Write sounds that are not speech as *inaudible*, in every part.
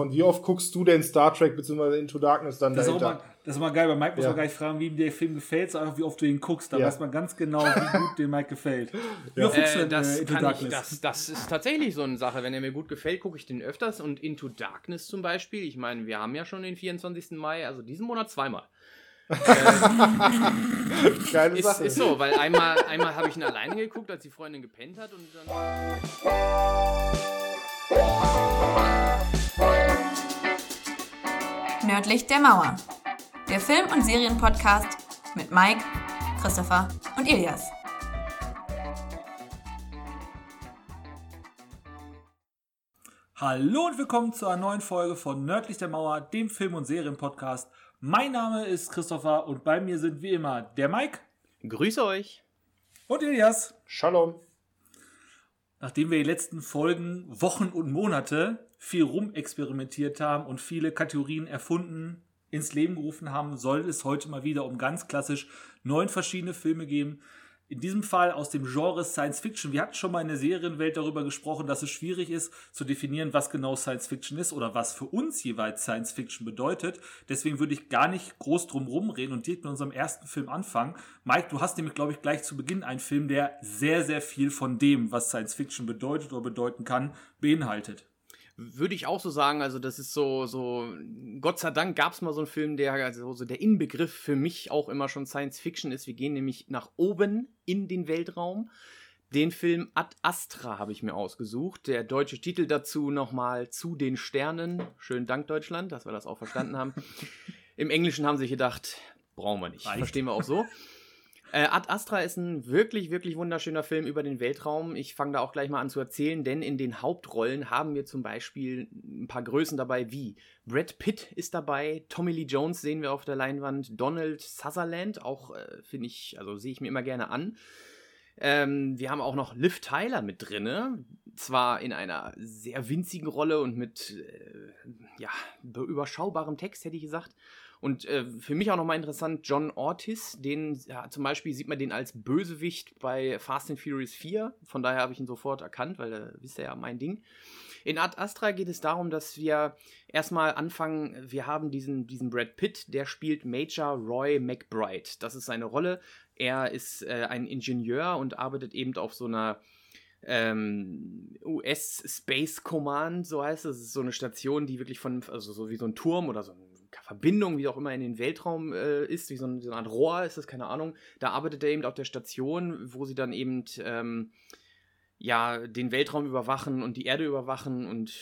Und wie oft guckst du denn Star Trek bzw. Into Darkness dann das dahinter? Ist mal, das ist mal geil, bei Mike muss ja. man gar nicht fragen, wie ihm der Film gefällt, sondern wie oft du ihn guckst. Da ja. weiß man ganz genau, wie gut dem Mike gefällt. *laughs* Wie oft guckst du denn, äh, das, äh, Into Darkness? Ich, das, das ist tatsächlich so eine Sache. Wenn er mir gut gefällt, gucke ich den öfters. Und Into Darkness zum Beispiel, ich meine, wir haben ja schon den 24. Mai, also diesen Monat zweimal. *laughs* Keine ist, Sache. Ist so, weil einmal, einmal habe ich ihn alleine geguckt, als die Freundin gepennt hat und dann. Nördlich der Mauer. Der Film- und Serienpodcast mit Mike, Christopher und Elias. Hallo und willkommen zu einer neuen Folge von Nördlich der Mauer, dem Film- und Serienpodcast mein Name ist Christopher und bei mir sind wie immer der Mike. Grüße euch. Und Elias. Shalom. Nachdem wir die letzten Folgen, Wochen und Monate viel rumexperimentiert haben und viele Kategorien erfunden, ins Leben gerufen haben, soll es heute mal wieder um ganz klassisch neun verschiedene Filme gehen, in diesem Fall aus dem Genre Science Fiction. Wir hatten schon mal in der Serienwelt darüber gesprochen, dass es schwierig ist zu definieren, was genau Science Fiction ist oder was für uns jeweils Science Fiction bedeutet. Deswegen würde ich gar nicht groß drum rumreden und direkt mit unserem ersten Film anfangen. Mike, du hast nämlich, glaube ich, gleich zu Beginn einen Film, der sehr, sehr viel von dem, was Science Fiction bedeutet oder bedeuten kann, beinhaltet. Würde ich auch so sagen, also das ist so, so, Gott sei Dank gab es mal so einen Film, der also so der Inbegriff für mich auch immer schon Science Fiction ist. Wir gehen nämlich nach oben in den Weltraum. Den Film Ad Astra habe ich mir ausgesucht. Der deutsche Titel dazu nochmal Zu den Sternen. Schönen Dank, Deutschland, dass wir das auch verstanden haben. *laughs* Im Englischen haben sie sich gedacht, brauchen wir nicht. Reicht. Verstehen wir auch so. *laughs* Äh, Ad Astra ist ein wirklich, wirklich wunderschöner Film über den Weltraum. Ich fange da auch gleich mal an zu erzählen, denn in den Hauptrollen haben wir zum Beispiel ein paar Größen dabei, wie Brad Pitt ist dabei, Tommy Lee Jones sehen wir auf der Leinwand, Donald Sutherland, auch äh, finde ich, also sehe ich mir immer gerne an. Ähm, wir haben auch noch Liv Tyler mit drinne, zwar in einer sehr winzigen Rolle und mit äh, ja, überschaubarem Text, hätte ich gesagt. Und äh, für mich auch nochmal interessant, John Ortiz, den ja, zum Beispiel sieht man den als Bösewicht bei Fast and Furious 4. Von daher habe ich ihn sofort erkannt, weil äh, wisst ihr ja mein Ding. In Ad Astra geht es darum, dass wir erstmal anfangen, wir haben diesen, diesen Brad Pitt, der spielt Major Roy McBride. Das ist seine Rolle. Er ist äh, ein Ingenieur und arbeitet eben auf so einer ähm, US Space Command, so heißt es. Das ist so eine Station, die wirklich von, also so wie so ein Turm oder so ein Verbindung, wie auch immer, in den wie-, äh, ist, wie so, ein, so, eine Art Rohr ist das, keine Ahnung. Da arbeitet er eben auf der Station, wo sie dann eben ähm, ja den Weltraum überwachen und die Erde überwachen und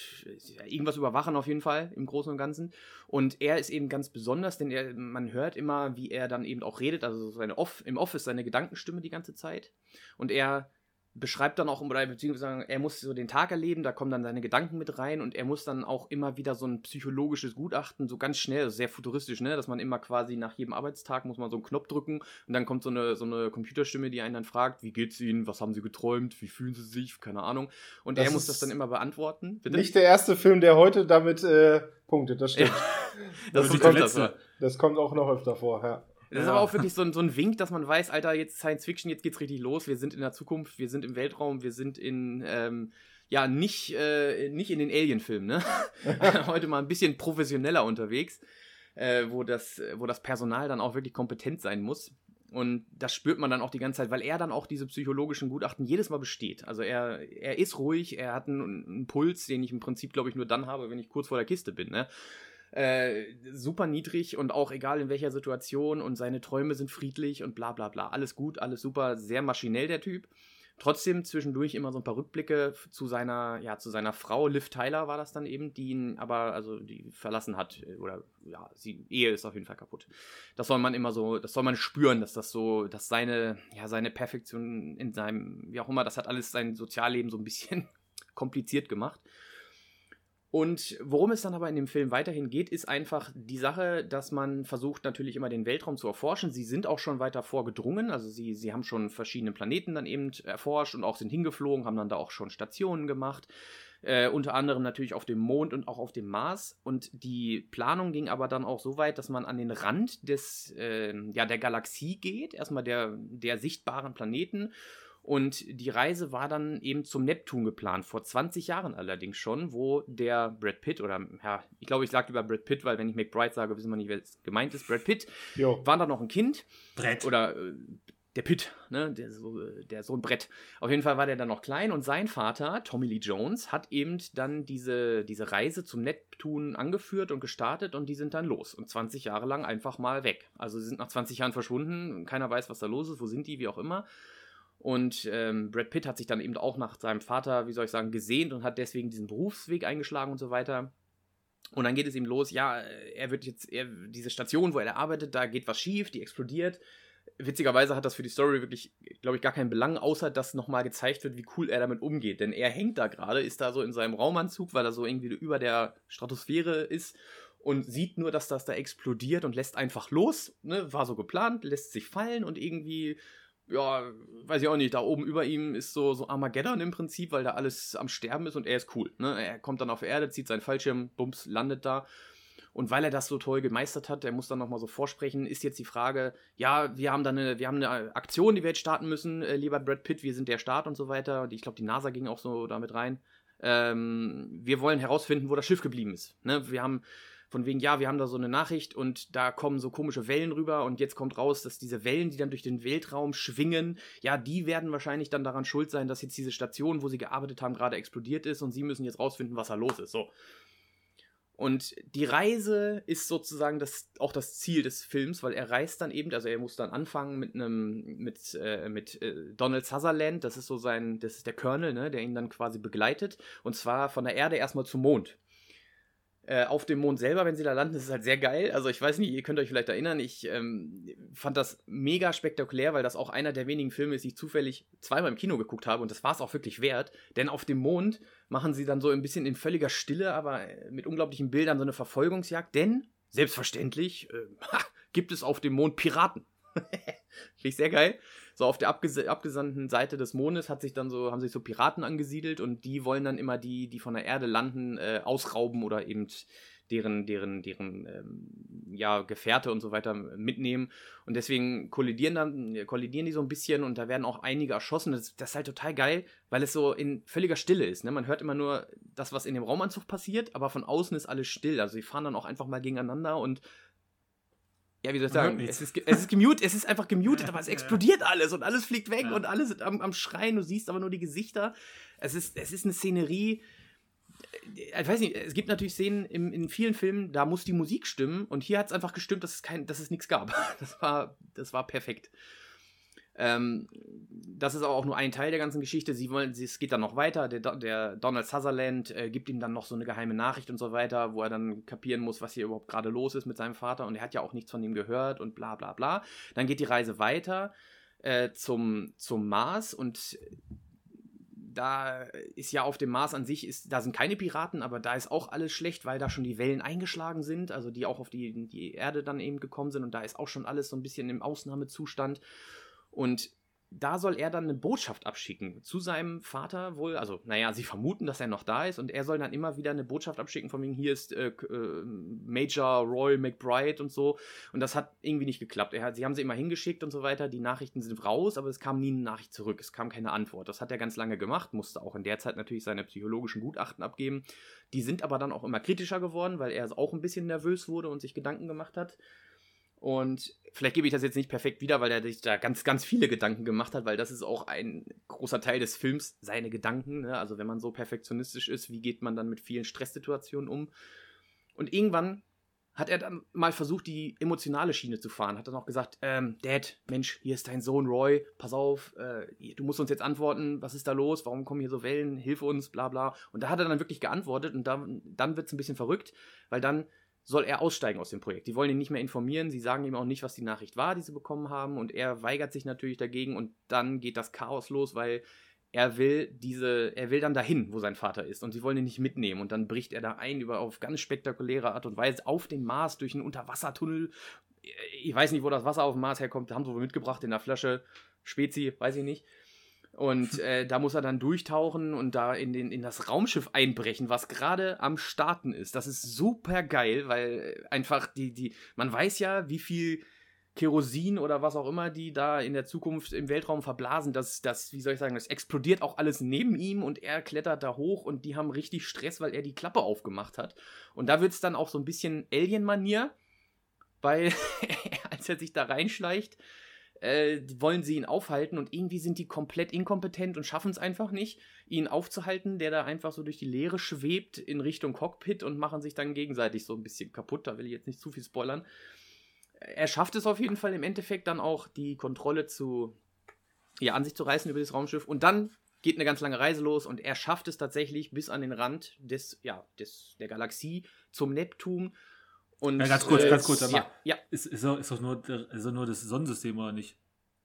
irgendwas überwachen auf jeden Fall im Großen und Ganzen. Und er ist eben ganz besonders, denn er, man hört immer, wie er dann eben auch redet, also seine Off, im Office seine Gedankenstimme die ganze Zeit. Und er beschreibt dann auch, oder beziehungsweise er muss so den Tag erleben, da kommen dann seine Gedanken mit rein und er muss dann auch immer wieder so ein psychologisches Gutachten, so ganz schnell, sehr futuristisch, ne, dass man immer quasi nach jedem Arbeitstag muss man so einen Knopf drücken und dann kommt so eine, so eine Computerstimme, die einen dann fragt, wie geht's Ihnen, was haben Sie geträumt, wie fühlen Sie sich, keine Ahnung. Und das er muss das dann immer beantworten. Bitte? Nicht der erste Film, der heute damit äh, punktet, das stimmt. *laughs* das, das, kommt, das kommt auch noch öfter vor, ja. Das ist aber auch wirklich so ein, so ein Wink, dass man weiß, Alter, jetzt Science Fiction, jetzt geht's richtig los. Wir sind in der Zukunft, wir sind im Weltraum, wir sind in, ähm, ja, nicht, äh, nicht in den Alien-Filmen, ne? *laughs* *laughs* Heute mal ein bisschen professioneller unterwegs, äh, wo, das, wo das Personal dann auch wirklich kompetent sein muss. Und das spürt man dann auch die ganze Zeit, weil er dann auch diese psychologischen Gutachten jedes Mal besteht. Also er, er ist ruhig, er hat einen, einen Puls, den ich im Prinzip, glaube ich, nur dann habe, wenn ich kurz vor der Kiste bin. Ne? Äh, super niedrig und auch egal in welcher Situation und seine Träume sind friedlich und bla bla bla. Alles gut, alles super, sehr maschinell der Typ. Trotzdem zwischendurch immer so ein paar Rückblicke zu seiner, ja, zu seiner Frau, Liv Tyler war das dann eben, die ihn aber, also die verlassen hat, oder ja, die Ehe ist auf jeden Fall kaputt. Das soll man immer so, das soll man spüren, dass das so, dass seine, ja, seine Perfektion in seinem, wie auch immer, das hat alles sein Sozialleben so ein bisschen *laughs* kompliziert gemacht. Und worum es dann aber in dem Film weiterhin geht, ist einfach die Sache, dass man versucht natürlich immer den Weltraum zu erforschen. Sie sind auch schon weiter vorgedrungen, also sie, sie haben schon verschiedene Planeten dann eben erforscht und auch sind hingeflogen, haben dann da auch schon Stationen gemacht. Äh, unter anderem natürlich auf dem Mond und auch auf dem Mars. Und die Planung ging aber dann auch so weit, dass man an den Rand des, äh, ja, der Galaxie geht, erstmal der, der sichtbaren Planeten Und die Reise war dann eben zum Neptun geplant, vor 20 Jahren allerdings schon, wo der Brad Pitt, oder ja, ich glaube, ich sage lieber Brad Pitt, weil wenn ich McBride sage, wissen wir nicht, wer gemeint ist. Brad Pitt Jo. war da noch ein Kind. Brett. Oder äh, der Pitt, ne? der, so, der Sohn Brett. Auf jeden Fall war der dann noch klein und sein Vater, Tommy Lee Jones, hat eben dann diese, diese Reise zum Neptun angeführt und gestartet und die sind dann los. Und 20 Jahre lang einfach mal weg. Also sie sind nach 20 Jahren verschwunden, keiner weiß, was da los ist, wo sind die, wie auch immer. Und ähm, Brad Pitt hat sich dann eben auch nach seinem Vater, wie soll ich sagen, gesehnt und hat deswegen diesen Berufsweg eingeschlagen und so weiter. Und dann geht es ihm los, ja, er wird jetzt, er, diese Station, wo er arbeitet, da geht was schief, die explodiert. Witzigerweise hat das für die Story wirklich, glaube ich, gar keinen Belang, außer dass nochmal gezeigt wird, wie cool er damit umgeht. Denn er hängt da gerade, ist da so in seinem Raumanzug, weil er so irgendwie über der Stratosphäre ist und sieht nur, dass das da explodiert und lässt einfach los. Ne? War so geplant, lässt sich fallen und irgendwie, ja, weiß ich auch nicht, da oben über ihm ist so, so Armageddon im Prinzip, weil da alles am Sterben ist und er ist cool. Ne? Er kommt dann auf Erde, zieht seinen Fallschirm, bums, landet da. Und weil er das so toll gemeistert hat, er muss dann nochmal so vorsprechen, ist jetzt die Frage, ja, wir haben da eine, wir haben eine Aktion, die wir jetzt starten müssen, äh, lieber Brad Pitt, wir sind der Staat und so weiter. Und ich glaube, die NASA ging auch so damit rein. Ähm, wir wollen herausfinden, wo das Schiff geblieben ist. Ne? Wir haben von wegen, ja, wir haben da so eine Nachricht und da kommen so komische Wellen rüber und jetzt kommt raus, dass diese Wellen, die dann durch den Weltraum schwingen, ja, die werden wahrscheinlich dann daran schuld sein, dass jetzt diese Station, wo sie gearbeitet haben, gerade explodiert ist und sie müssen jetzt rausfinden, was da los ist. So. Und die Reise ist sozusagen das, auch das Ziel des Films, weil er reist dann eben, also er muss dann anfangen mit einem, mit, äh, mit äh, Donald Sutherland, das ist so sein, das ist der Colonel, ne, der ihn dann quasi begleitet. Und zwar von der Erde erstmal zum Mond. Äh, auf dem Mond selber, wenn sie da landen, ist es halt sehr geil. Also ich weiß nicht, ihr könnt euch vielleicht erinnern, ich ähm, fand das mega spektakulär, weil das auch einer der wenigen Filme ist, die ich zufällig zweimal im Kino geguckt habe und das war es auch wirklich wert. Denn auf dem Mond machen sie dann so ein bisschen in völliger Stille, aber mit unglaublichen Bildern so eine Verfolgungsjagd. Denn, selbstverständlich, äh, *laughs* gibt es auf dem Mond Piraten. *laughs* Finde ich sehr geil. So auf der abges abgesandten Seite des Mondes hat sich dann so, haben sich so Piraten angesiedelt und die wollen dann immer die, die von der Erde landen, äh, ausrauben oder eben deren, deren, deren ähm, ja, Gefährte und so weiter mitnehmen. Und deswegen kollidieren dann, kollidieren die so ein bisschen und da werden auch einige erschossen. Das, das ist halt total geil, weil es so in völliger Stille ist. Ne? Man hört immer nur das, was in dem Raumanzug passiert, aber von außen ist alles still. Also sie fahren dann auch einfach mal gegeneinander und ja, wie soll ich sagen? Es ist, es ist gemutet, es ist einfach gemutet, aber es explodiert alles und alles fliegt weg Ja. und alle sind am, am Schreien, du siehst aber nur die Gesichter. Es ist, es ist eine Szenerie. äh, Ich weiß nicht, es gibt natürlich Szenen im, in vielen Filmen, da muss die Musik stimmen und hier hat es einfach gestimmt, dass es, kein, dass es nichts gab. *laughs* Das war, das war perfekt. Ähm, das ist aber auch nur ein Teil der ganzen Geschichte. Sie wollen, sie- es geht dann noch weiter. Der, der Donald Sutherland äh, gibt ihm dann noch so eine geheime Nachricht und so weiter, wo er dann kapieren muss, was hier überhaupt gerade los ist mit seinem Vater. Und er hat ja auch nichts von ihm gehört und bla bla bla. Dann geht die Reise weiter äh, zum, zum Mars und da ist ja auf dem Mars an sich, ist, da sind keine Piraten, aber da ist auch alles schlecht, weil da schon die Wellen eingeschlagen sind, also die auch auf die, die Erde dann eben gekommen sind und da ist auch schon alles so ein bisschen im Ausnahmezustand. Und da soll er dann eine Botschaft abschicken zu seinem Vater wohl. Also, naja, sie vermuten, dass er noch da ist und er soll dann immer wieder eine Botschaft abschicken, von wegen hier ist äh, äh, Major Roy McBride und so. Und das hat irgendwie nicht geklappt. Er sie haben sie immer hingeschickt und so weiter. Die Nachrichten sind raus, aber es kam nie eine Nachricht zurück. Es kam keine Antwort. Das hat er ganz lange gemacht, musste auch in der Zeit natürlich seine psychologischen Gutachten abgeben. Die sind aber dann auch immer kritischer geworden, weil er auch ein bisschen nervös wurde und sich Gedanken gemacht hat. Und vielleicht gebe ich das jetzt nicht perfekt wieder, weil er sich da ganz, ganz viele Gedanken gemacht hat, weil das ist auch ein großer Teil des Films, seine Gedanken. Ne? Also wenn man so perfektionistisch ist, wie geht man dann mit vielen Stresssituationen um? Und irgendwann hat er dann mal versucht, die emotionale Schiene zu fahren. Hat dann auch gesagt, ähm, Dad, Mensch, hier ist dein Sohn Roy, pass auf, äh, du musst uns jetzt antworten, was ist da los, warum kommen hier so Wellen, hilf uns, bla bla. Und da hat er dann wirklich geantwortet und dann, dann wird es ein bisschen verrückt, weil dann soll er aussteigen aus dem Projekt. Die wollen ihn nicht mehr informieren, sie sagen ihm auch nicht, was die Nachricht war, die sie bekommen haben. Und er weigert sich natürlich dagegen. Und dann geht das Chaos los, weil er will diese, er will dann dahin, wo sein Vater ist. Und sie wollen ihn nicht mitnehmen. Und dann bricht er da ein über auf ganz spektakuläre Art und Weise auf den Mars durch einen Unterwassertunnel. Ich weiß nicht, wo das Wasser auf dem Mars herkommt, haben sie wohl mitgebracht in der Flasche. Spezi, weiß ich nicht. Und äh, da muss er dann durchtauchen und da in, den, in das Raumschiff einbrechen, was gerade am Starten ist. Das ist super geil, weil äh, einfach die, die, man weiß ja, wie viel Kerosin oder was auch immer, die da in der Zukunft im Weltraum verblasen, das, das, wie soll ich sagen, das explodiert auch alles neben ihm und er klettert da hoch und die haben richtig Stress, weil er die Klappe aufgemacht hat. Und da wird es dann auch so ein bisschen Alien-Manier, weil *laughs* als er sich da reinschleicht, äh, wollen sie ihn aufhalten und irgendwie sind die komplett inkompetent und schaffen es einfach nicht, ihn aufzuhalten, der da einfach so durch die Leere schwebt in Richtung Cockpit und machen sich dann gegenseitig so ein bisschen kaputt. Da will ich jetzt nicht zu viel spoilern er schafft es auf jeden Fall im Endeffekt dann auch, die Kontrolle zu, ja, an sich zu reißen über das Raumschiff. Und dann geht eine ganz lange Reise los und er schafft es tatsächlich bis an den Rand des, ja, des, der Galaxie zum Neptun. Und, ja, ganz kurz, äh, ganz kurz, aber ja, ja. Ist, ist, doch, ist, doch nur, ist doch nur das Sonnensystem oder nicht?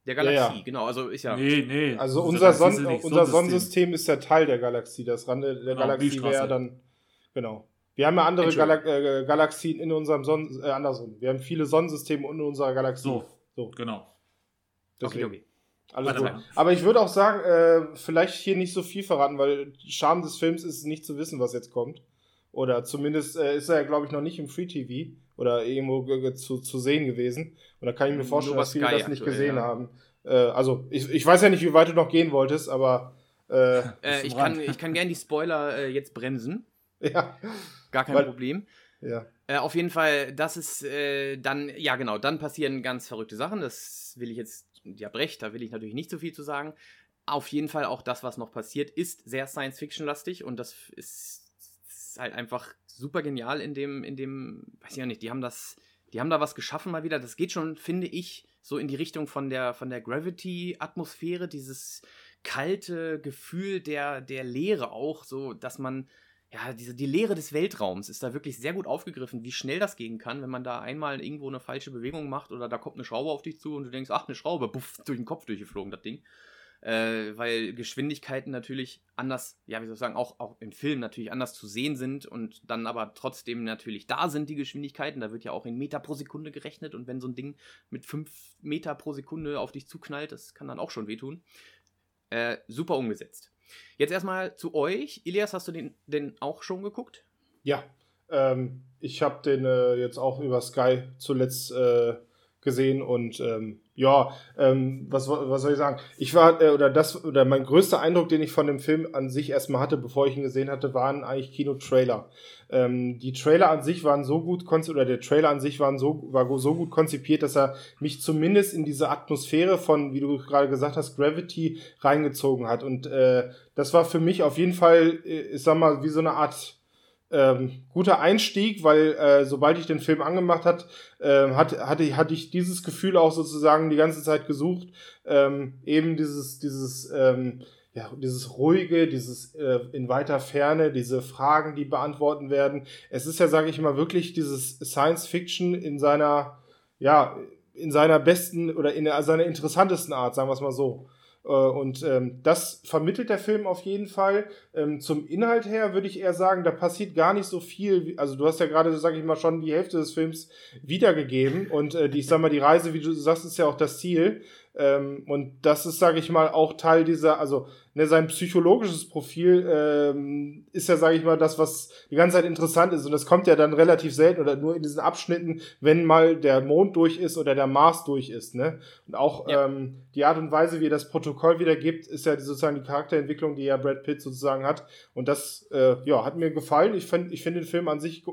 Der Galaxie, Ja, ja. genau. Also ist ja. Nee, nee. Also unser, Son nicht unser Sonnensystem ist ja Teil der Galaxie. Das Rande der Genau, Galaxie wäre dann. Genau. Wir haben ja andere Entschuldigung. Gala äh, Galaxien in unserem Sonnen äh, andersrum. Wir haben viele Sonnensysteme in unserer Galaxie. So, so genau. Okay, deswegen. okay. Alles Warte gut. mal. Aber ich würde auch sagen, äh, vielleicht hier nicht so viel verraten, weil Charme des Films ist nicht zu wissen, was jetzt kommt. Oder zumindest äh, ist er ja, glaube ich, noch nicht im Free TV oder irgendwo ge- ge- zu, zu sehen gewesen. Und da kann ich mir vorstellen, dass viele das nicht aktuell, gesehen ja. haben. Äh, also, ich, ich weiß ja nicht, wie weit du noch gehen wolltest, aber äh, *laughs* Äh, ich, kann, ich kann gerne die Spoiler äh, jetzt bremsen. *laughs* ja. Gar kein Weil- Problem. Ja. Äh, auf jeden Fall, das ist äh, dann, ja genau, dann passieren ganz verrückte Sachen. Das will ich jetzt, ja, Brecht, da will ich natürlich nicht so viel zu sagen. Auf jeden Fall auch das, was noch passiert, ist sehr Science-Fiction-lastig und das ist, halt einfach super genial in dem, in dem, weiß ich auch nicht, die haben das, die haben da was geschaffen mal wieder. Das geht schon, finde ich, so in die Richtung von der, von der Gravity-Atmosphäre, dieses kalte Gefühl der, der Leere auch, so, dass man, ja, diese, die Leere des Weltraums ist da wirklich sehr gut aufgegriffen, wie schnell das gehen kann, wenn man da einmal irgendwo eine falsche Bewegung macht oder da kommt eine Schraube auf dich zu und du denkst, ach, eine Schraube, puff, durch den Kopf durchgeflogen, das Ding. Äh, weil Geschwindigkeiten natürlich anders, ja, wie soll ich sagen, auch, auch im Film natürlich anders zu sehen sind und dann aber trotzdem natürlich da sind, die Geschwindigkeiten. Da wird ja auch in Meter pro Sekunde gerechnet und wenn so ein Ding mit 5 Meter pro Sekunde auf dich zuknallt, das kann dann auch schon wehtun. Äh, super umgesetzt. Jetzt erstmal zu euch. Ilias, hast du den denn auch schon geguckt? Ja, ähm, ich habe den äh, jetzt auch über Sky zuletzt äh, gesehen und ähm, ja, ähm, was, was soll ich sagen? Ich war, äh, oder das, oder mein größter Eindruck, den ich von dem Film an sich erstmal hatte, bevor ich ihn gesehen hatte, waren eigentlich Kinotrailer. Ähm, die Trailer an sich waren so gut konzipiert, oder der Trailer an sich waren so, war so gut konzipiert, dass er mich zumindest in diese Atmosphäre von, wie du gerade gesagt hast, Gravity reingezogen hat. Und äh, das war für mich auf jeden Fall, äh, ich sag mal, wie so eine Art ähm, guter Einstieg, weil äh, sobald ich den Film angemacht hat, ähm, hat, hatte, hatte ich dieses Gefühl auch sozusagen die ganze Zeit gesucht. Ähm, eben dieses, dieses, ähm, ja, dieses ruhige, dieses äh, in weiter Ferne, diese Fragen, die beantworten werden. Es ist ja, sage ich mal, wirklich dieses Science Fiction in seiner, ja, in seiner besten oder in seiner interessantesten Art, sagen wir es mal so. Äh, Und ähm, das vermittelt der Film auf jeden Fall. Ähm, zum Inhalt her würde ich eher sagen, da passiert gar nicht so viel. Also du hast ja gerade, sage ich mal, schon die Hälfte des Films wiedergegeben. Und äh, die, ich sag mal, die Reise, wie du sagst, ist ja auch das Ziel. Ähm, und das ist, sage ich mal, auch Teil dieser, also ne, sein psychologisches Profil ähm, ist ja, sage ich mal, das, was die ganze Zeit interessant ist. Und das kommt ja dann relativ selten oder nur in diesen Abschnitten, wenn mal der Mond durch ist oder der Mars durch ist. Ne? Und auch Ja. ähm, die Art und Weise, wie er das Protokoll wiedergibt, ist ja die, sozusagen die Charakterentwicklung, die ja Brad Pitt sozusagen hat. Und das äh, ja, hat mir gefallen. Ich finde ich find den Film an sich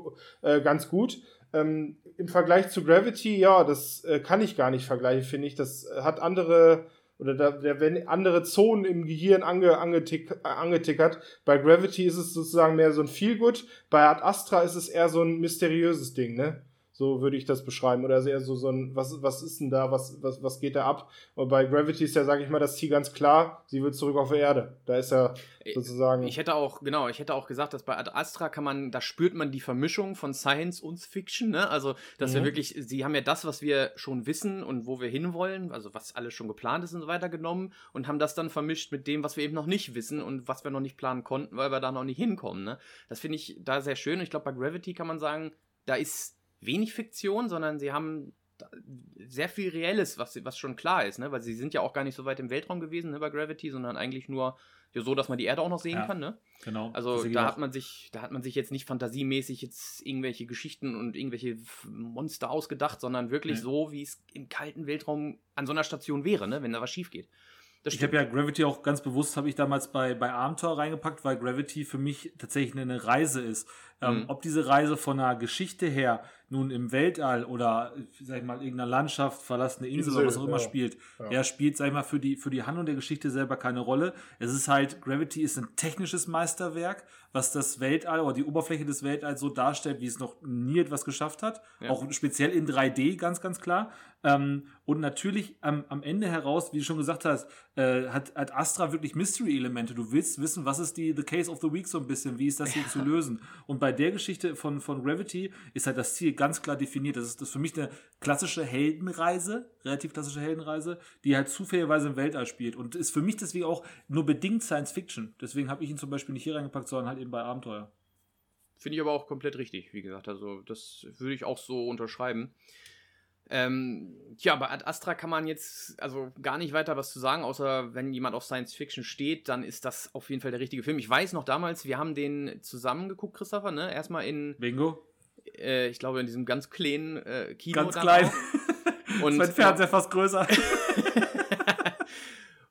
äh, ganz gut. Ähm, Im Vergleich zu Gravity, ja, das äh, kann ich gar nicht vergleichen, finde ich. Das äh, hat andere oder da, da werden andere Zonen im Gehirn ange, angetick, äh, angetickert. Bei Gravity ist es sozusagen mehr so ein Feelgood. Bei Ad Astra ist es eher so ein mysteriöses Ding, ne? So würde ich das beschreiben. Oder eher so, so ein, was, was ist denn da, was, was, was geht da ab? Und bei Gravity ist ja, sage ich mal, das Ziel ganz klar, sie will zurück auf die Erde. Da ist ja sozusagen. Ich hätte auch, genau, ich hätte auch gesagt, dass bei Ad Astra kann man, da spürt man die Vermischung von Science und Fiction, ne? Also, dass wir Mhm. wirklich, sie haben ja das, was wir schon wissen und wo wir hinwollen, also was alles schon geplant ist und so weiter genommen und haben das dann vermischt mit dem, was wir eben noch nicht wissen und was wir noch nicht planen konnten, weil wir da noch nicht hinkommen, ne? Das finde ich da sehr schön. Und ich glaube, bei Gravity kann man sagen, da ist wenig Fiktion, sondern sie haben sehr viel Reelles, was, was schon klar ist, ne? Weil sie sind ja auch gar nicht so weit im Weltraum gewesen, ne, bei Gravity, sondern eigentlich nur ja, so, dass man die Erde auch noch sehen Ja. kann, ne? Genau. Also Deswegen da hat man sich, da hat man sich jetzt nicht fantasiemäßig jetzt irgendwelche Geschichten und irgendwelche Monster ausgedacht, sondern wirklich Nee. so, wie es im kalten Weltraum an so einer Station wäre, ne, wenn da was schief geht. Ich habe ja Gravity auch ganz bewusst, habe ich damals bei, bei Abenteuer reingepackt, weil Gravity für mich tatsächlich eine Reise ist. Ähm, Mhm. Ob diese Reise von einer Geschichte her nun im Weltall oder, sag ich mal, irgendeiner Landschaft, verlassene Insel, Insel, oder was auch immer ja. spielt, Ja. er spielt, sag ich mal, für die, für die Handlung der Geschichte selber keine Rolle. Es ist halt, Gravity ist ein technisches Meisterwerk, was das Weltall oder die Oberfläche des Weltalls so darstellt, wie es noch nie etwas geschafft hat. Ja. Auch speziell in 3D, ganz, ganz klar. Ähm, und natürlich am, am Ende heraus, wie du schon gesagt hast, äh, hat, hat Astra wirklich Mystery-Elemente. Du willst wissen, was ist die The Case of the Week so ein bisschen, wie ist das hier zu lösen? Und bei der Geschichte von, von Gravity ist halt das Ziel ganz klar definiert. Das ist, das ist für mich eine klassische Heldenreise, relativ klassische Heldenreise, die halt zufälligerweise im Weltall spielt. Und ist für mich deswegen auch nur bedingt Science Fiction. Deswegen habe ich ihn zum Beispiel nicht hier reingepackt, sondern halt eben bei Abenteuer. Finde ich aber auch komplett richtig, wie gesagt. Also, das würde ich auch so unterschreiben. Ähm, tja, bei Ad Astra kann man jetzt also gar nicht weiter was zu sagen, außer wenn jemand auf Science Fiction steht, dann ist das auf jeden Fall der richtige Film. Ich weiß noch damals, wir haben den zusammen geguckt, Christopher, ne? Erstmal in, Bingo? äh, ich glaube, in diesem ganz kleinen äh, Kino. Ganz klein. *laughs* Und, mein Fernseher fast größer. *laughs*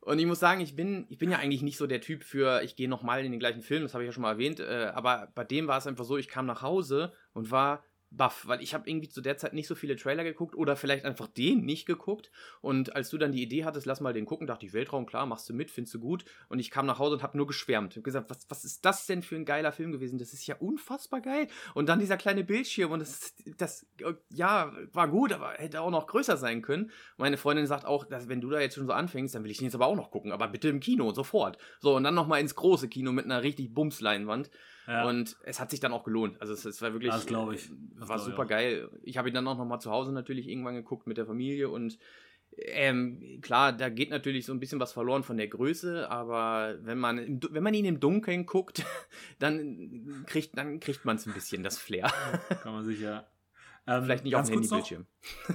Und ich muss sagen, ich bin, ich bin ja eigentlich nicht so der Typ für, ich gehe nochmal in den gleichen Film, das habe ich ja schon mal erwähnt, äh, aber bei dem war es einfach so, ich kam nach Hause und war baff, weil ich habe irgendwie zu der Zeit nicht so viele Trailer geguckt oder vielleicht einfach den nicht geguckt. Und als du dann die Idee hattest, lass mal den gucken, dachte ich, Weltraum, klar, machst du mit, findest du gut. Und ich kam nach Hause und habe nur geschwärmt. Hab gesagt, was, was ist das denn für ein geiler Film gewesen? Das ist ja unfassbar geil. Und dann dieser kleine Bildschirm und das, das ja, war gut, aber hätte auch noch größer sein können. Meine Freundin sagt auch, dass, wenn du da jetzt schon so anfängst, dann will ich den jetzt aber auch noch gucken, aber bitte im Kino, sofort. So, und dann nochmal ins große Kino mit einer richtig Bumsleinwand. Ja. Und es hat sich dann auch gelohnt. Also es, es war wirklich, Das ich. äh, Das war glaub ich super auch. geil. Ich habe ihn dann auch noch mal zu Hause natürlich irgendwann geguckt mit der Familie und ähm, klar, da geht natürlich so ein bisschen was verloren von der Größe, aber wenn man, im, wenn man ihn im Dunkeln guckt, *laughs* dann kriegt, dann kriegt man es ein bisschen, das Flair. Kann man sicher. Ähm, Vielleicht nicht auf dem Handybildschirm.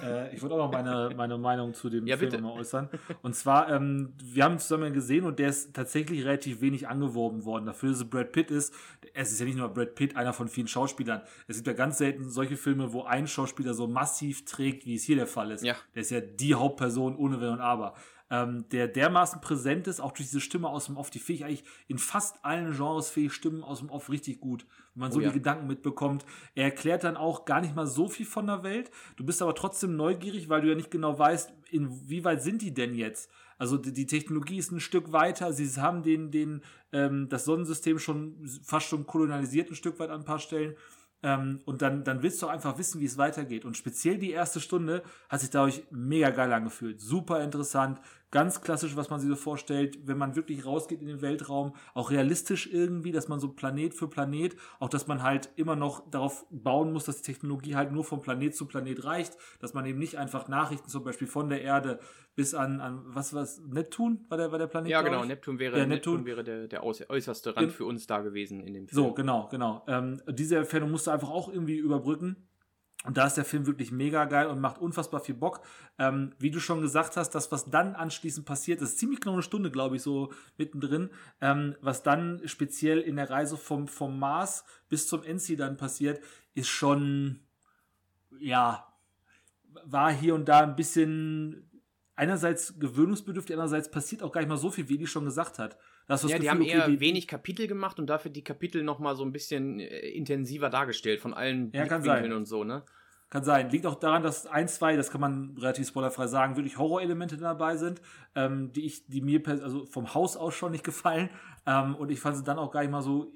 Äh, ich wollte auch noch meine, *laughs* meine Meinung zu dem Ja, Film bitte. mal äußern. Und zwar, ähm, wir haben ihn zusammen gesehen und der ist tatsächlich relativ wenig angeworben worden. Dafür, dass es Brad Pitt ist, es ist ja nicht nur Brad Pitt, einer von vielen Schauspielern. Es gibt ja ganz selten solche Filme, wo ein Schauspieler so massiv trägt, wie es hier der Fall ist. Ja. Der ist ja die Hauptperson ohne Wenn und Aber. Ähm, der dermaßen präsent ist, auch durch diese Stimme aus dem Off, die ich eigentlich in fast allen Genres fähig Stimmen aus dem Off richtig gut. Wenn man so Oh ja. die Gedanken mitbekommt. Er erklärt dann auch gar nicht mal so viel von der Welt. Du bist aber trotzdem neugierig, weil du ja nicht genau weißt, inwieweit sind die denn jetzt? Also die, die Technologie ist ein Stück weiter. Sie haben den, den, ähm, das Sonnensystem schon fast schon kolonialisiert ein Stück weit an ein paar Stellen. Ähm, und dann, dann willst du einfach wissen, wie es weitergeht. Und speziell die erste Stunde hat sich dadurch mega geil angefühlt. Super interessant, ganz klassisch, was man sich so vorstellt, wenn man wirklich rausgeht in den Weltraum, auch realistisch irgendwie, dass man so Planet für Planet, auch dass man halt immer noch darauf bauen muss, dass die Technologie halt nur von Planet zu Planet reicht, dass man eben nicht einfach Nachrichten zum Beispiel von der Erde bis an, an was was Neptun war der, war der Planet? Ja, genau? Neptun wäre, Ja, Neptun. Neptun. wäre der, der äußerste Rand Gen- für uns da gewesen in dem Film. So, genau, genau. Ähm, diese Entfernung musst du einfach auch irgendwie überbrücken. Und da ist der Film wirklich mega geil und macht unfassbar viel Bock. Ähm, wie du schon gesagt hast, das, was dann anschließend passiert, ist ziemlich genau eine Stunde, glaube ich, so mittendrin. Ähm, was dann speziell in der Reise vom, vom Mars bis zum Enzi dann passiert, ist schon, ja, war hier und da ein bisschen einerseits gewöhnungsbedürftig, andererseits passiert auch gar nicht mal so viel, wie die schon gesagt hat. Das Ja, die Gefühl, haben okay, eher die- wenig Kapitel gemacht und dafür die Kapitel noch mal so ein bisschen äh, intensiver dargestellt von allen Ja, Blickwinkeln und so, ne? Kann sein. Liegt auch daran, dass ein, zwei, das kann man relativ spoilerfrei sagen, wirklich Horrorelemente dabei sind, ähm, die ich, die mir also vom Haus aus schon nicht gefallen. Ähm, und ich fand sie dann auch gar nicht mal so,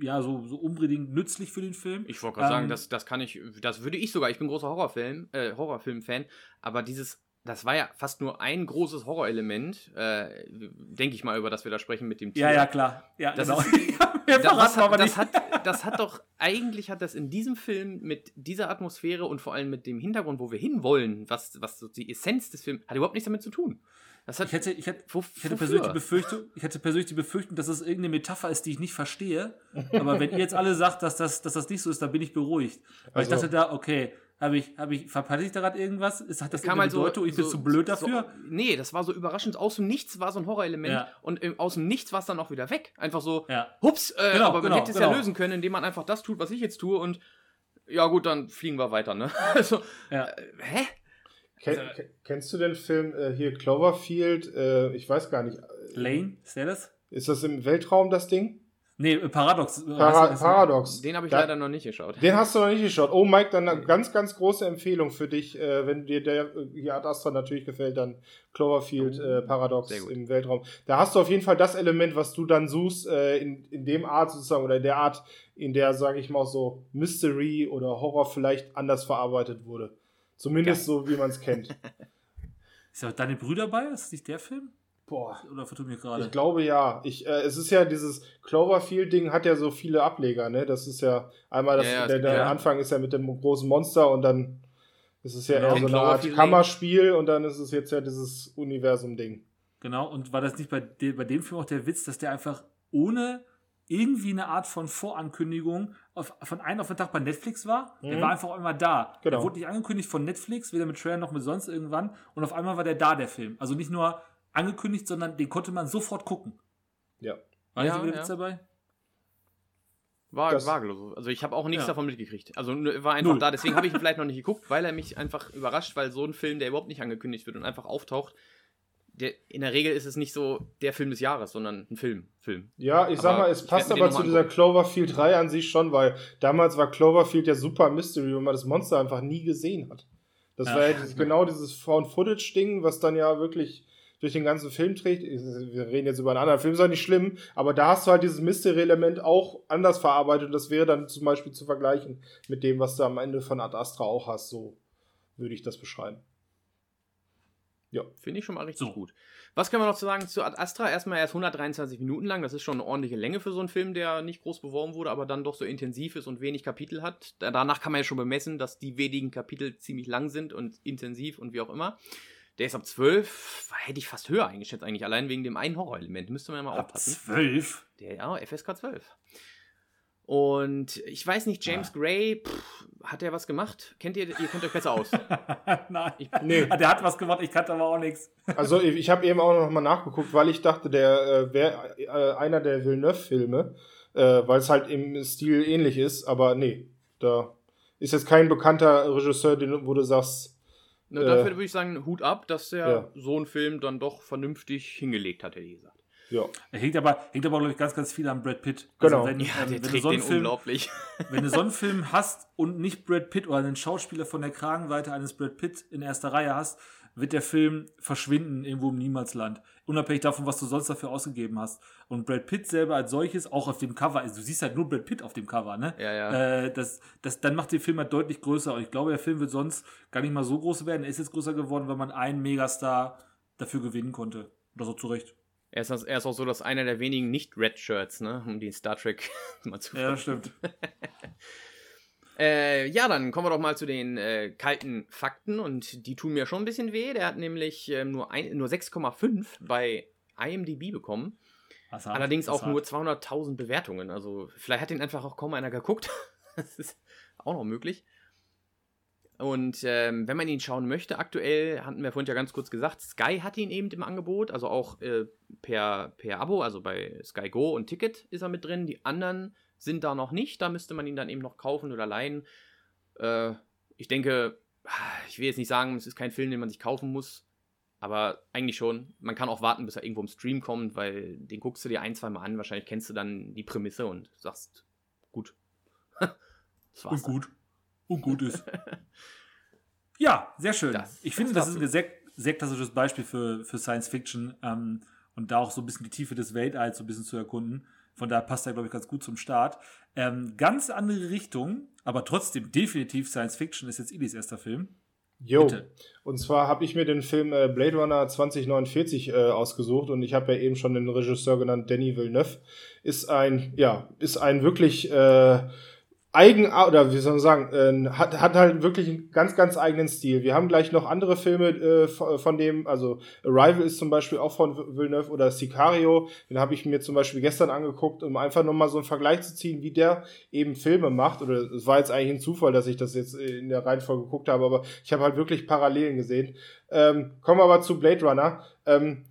ja, so, so unbedingt nützlich für den Film. Ich wollte gerade sagen, Ähm, das, das kann ich, das würde ich sogar, ich bin großer Horrorfilm, äh, Horrorfilm-Fan, aber dieses, das war ja fast nur ein großes Horrorelement, äh, denke ich mal, über das wir da sprechen mit dem Tier. Ja, ja, klar. Ja, Das genau. ist- *laughs* Mehr Das, hat, das, hat, das hat doch, eigentlich hat das in diesem Film mit dieser Atmosphäre und vor allem mit dem Hintergrund, wo wir hinwollen, was, was so die Essenz des Films, hat überhaupt nichts damit zu tun. Das hat, Ich hätte, ich hätte, ich hätte persönlich die Befürchtung, ich hätte persönlich die Befürchtung, dass es irgendeine Metapher ist, die ich nicht verstehe. Aber wenn ihr jetzt alle sagt, dass das, dass das nicht so ist, dann bin ich beruhigt. Weil ich Also- dachte da, okay, Habe ich, habe ich, verpasse ich da gerade irgendwas? Ist, hat das, Das kam halt so, Bedeutung? ich bin so, zu blöd dafür? So, nee, das war so überraschend. Aus dem Nichts war so ein Horrorelement Ja. und ähm, aus dem Nichts war es dann auch wieder weg. Einfach so, Ja. hups, äh, Genau, aber man genau, hätte es ja genau. lösen können, indem man einfach das tut, was ich jetzt tue und ja gut, dann fliegen wir weiter, ne? *laughs* Also, Ja. äh, hä? Ken, Also- ke- kennst du den Film äh, hier Cloverfield? Äh, ich weiß gar nicht. Lane, ist der das? Ist das im Weltraum das Ding? Nee, äh, Paradox. Para Heißt das- Paradox. Den habe ich Da- leider noch nicht geschaut. Den hast du noch nicht geschaut. Oh, Mike, dann eine ganz, ganz große Empfehlung für dich, äh, wenn dir der äh, hier Ad Astra natürlich gefällt, dann Cloverfield äh, Paradox im Weltraum. Da hast du auf jeden Fall das Element, was du dann suchst, äh, in, in dem Art sozusagen, oder in der Art, in der, sage ich mal, auch so Mystery oder Horror vielleicht anders verarbeitet wurde. Zumindest so, wie man es kennt. *laughs* Ist ja deine Brüder bei? Ist das nicht der Film? Boah. Oder vertue mir gerade? Ich glaube ja. Ich, äh, es ist ja dieses Cloverfield-Ding hat ja so viele Ableger, ne? Das ist ja einmal das, Ja, ja, der, der ja. Anfang ist ja mit dem großen Monster und dann ist es ja Genau. eher so eine Art Cloverfield Kammerspiel und dann ist es jetzt ja dieses Universum-Ding. Genau, und war das nicht bei, de, bei dem Film auch der Witz, dass der einfach ohne irgendwie eine Art von Vorankündigung auf, von einem auf den Tag bei Netflix war? Der Mhm. war einfach immer da. Genau. Der wurde nicht angekündigt von Netflix, weder mit Trailer noch mit sonst irgendwann. Und auf einmal war der da, der Film. Also nicht nur angekündigt, sondern den konnte man sofort gucken. Ja. War Ja, wieder ja. Witz dabei? War, Das- war so. Also ich habe auch nichts Ja. davon mitgekriegt. Also war einfach Null. da. Deswegen habe ich ihn vielleicht noch nicht geguckt, weil er mich einfach überrascht, weil so ein Film, der überhaupt nicht angekündigt wird und einfach auftaucht, der, in der Regel ist es nicht so der Film des Jahres, sondern ein Film. Film. Ja, ich sag Aber mal, es passt aber zu dieser. Cloverfield 3 an sich schon, weil damals war Cloverfield ja super Mystery, weil man das Monster einfach nie gesehen hat. Das Ja. war ja dieses- genau dieses Found-Footage-Ding, was dann ja wirklich durch den ganzen Film trägt. Wir reden jetzt über einen anderen Film, ist auch nicht schlimm, aber da hast du halt dieses Mystery-Element auch anders verarbeitet und das wäre dann zum Beispiel zu vergleichen mit dem, was du am Ende von Ad Astra auch hast. So würde ich das beschreiben. Ja. Finde ich schon mal richtig So. gut. Was können wir noch zu sagen zu Ad Astra? Erstmal erst 123 Minuten lang. Das ist schon eine ordentliche Länge für so einen Film, der nicht groß beworben wurde, aber dann doch so intensiv ist und wenig Kapitel hat. Da- Danach kann man ja schon bemessen, dass die wenigen Kapitel ziemlich lang sind und intensiv und wie auch immer. Der ist ab 12, hätte ich fast höher eingeschätzt eigentlich, allein wegen dem einen Horrorelement. Müsste man ja mal Ab aufpassen. zwölf? Der, ja, FSK 12. Und ich weiß nicht, James Ah. Gray, pff, hat er was gemacht? Kennt ihr, ihr kennt euch besser aus. *laughs* Nein. Nee. Der hat was gemacht, ich kannte aber auch nichts. Also ich, ich habe eben auch noch mal nachgeguckt, weil ich dachte, der äh, wäre äh, einer der Villeneuve-Filme, äh, weil es halt im Stil ähnlich ist, aber nee, da ist jetzt kein bekannter Regisseur, den, wo du sagst, Na, Äh, dafür würde ich sagen, Hut ab, dass er ja. so einen Film dann doch vernünftig hingelegt hat, hätte ich gesagt. ja, Hängt aber, hängt aber glaube ich, ganz, ganz viel an Brad Pitt. Genau. wenn, Ja, ähm, der wenn, du trägt so einen den Film, unglaublich. *laughs* wenn du so einen Film hast und nicht Brad Pitt oder einen Schauspieler von der Kragenweite eines Brad Pitt in erster Reihe hast, wird der Film verschwinden irgendwo im Niemalsland. Unabhängig davon, was du sonst dafür ausgegeben hast. Und Brad Pitt selber als solches, auch auf dem Cover, also du siehst halt nur Brad Pitt auf dem Cover, ne? Ja, ja. Äh, das, das, dann macht den Film halt deutlich größer. Und ich glaube, der Film wird sonst gar nicht mal so groß werden. Er ist jetzt größer geworden, weil man einen Megastar dafür gewinnen konnte. Oder so zurecht. Er ist, er ist auch so, dass einer der wenigen Nicht-Red-Shirts, ne, um die Star Trek *laughs* mal zu Ja, das stimmt. Äh, ja, dann kommen wir doch mal zu den äh, kalten Fakten und die tun mir schon ein bisschen weh. Der hat nämlich ähm, nur, ein- nur 6,5 bei IMDb bekommen. Was hart, Allerdings auch hart. nur 200.000 Bewertungen. Also vielleicht hat ihn einfach auch kaum einer geguckt. *laughs* das ist auch noch möglich. Und ähm, wenn man ihn schauen möchte, aktuell hatten wir vorhin ja ganz kurz gesagt, Sky hat ihn eben im Angebot, also auch äh, per, per Abo, also bei Sky Go und Ticket ist er mit drin. Die anderen sind da noch nicht, da müsste man ihn dann eben noch kaufen oder leihen. Äh, ich denke, ich will jetzt nicht sagen, es ist kein Film, den man sich kaufen muss, aber eigentlich schon. Man kann auch warten, bis er irgendwo im Stream kommt, weil den guckst du dir ein, zwei Mal an. Wahrscheinlich kennst du dann die Prämisse und sagst, gut. *laughs* das war's Und gut. Und gut ist. *laughs* ja, sehr schön. Das- ich finde, das das ist ein sehr, sehr klassisches Beispiel für, für Science Fiction ähm, und da auch so ein bisschen die Tiefe des Weltalls so ein bisschen zu erkunden. Von daher passt er, glaube ich, ganz gut zum Start. Ähm, ganz andere Richtung, aber trotzdem definitiv Science Fiction ist jetzt Ilis erster Film. Jo. Bitte. Und zwar habe ich mir den Film äh, Blade Runner 2049 äh, ausgesucht und ich habe ja eben schon den Regisseur genannt, Danny Villeneuve. Ist ein, ja, ist ein wirklich äh, eigen, oder wie soll man sagen, äh, hat, hat halt wirklich einen ganz, ganz eigenen Stil. Wir haben gleich noch andere Filme äh, von dem, also Arrival ist zum Beispiel auch von Villeneuve oder Sicario, den habe ich mir zum Beispiel gestern angeguckt, um einfach nochmal so einen Vergleich zu ziehen, wie der eben Filme macht. Oder es war jetzt eigentlich ein Zufall, dass ich das jetzt in der Reihenfolge geguckt habe, aber ich habe halt wirklich Parallelen gesehen. Ähm, kommen wir aber zu Blade Runner. Ähm,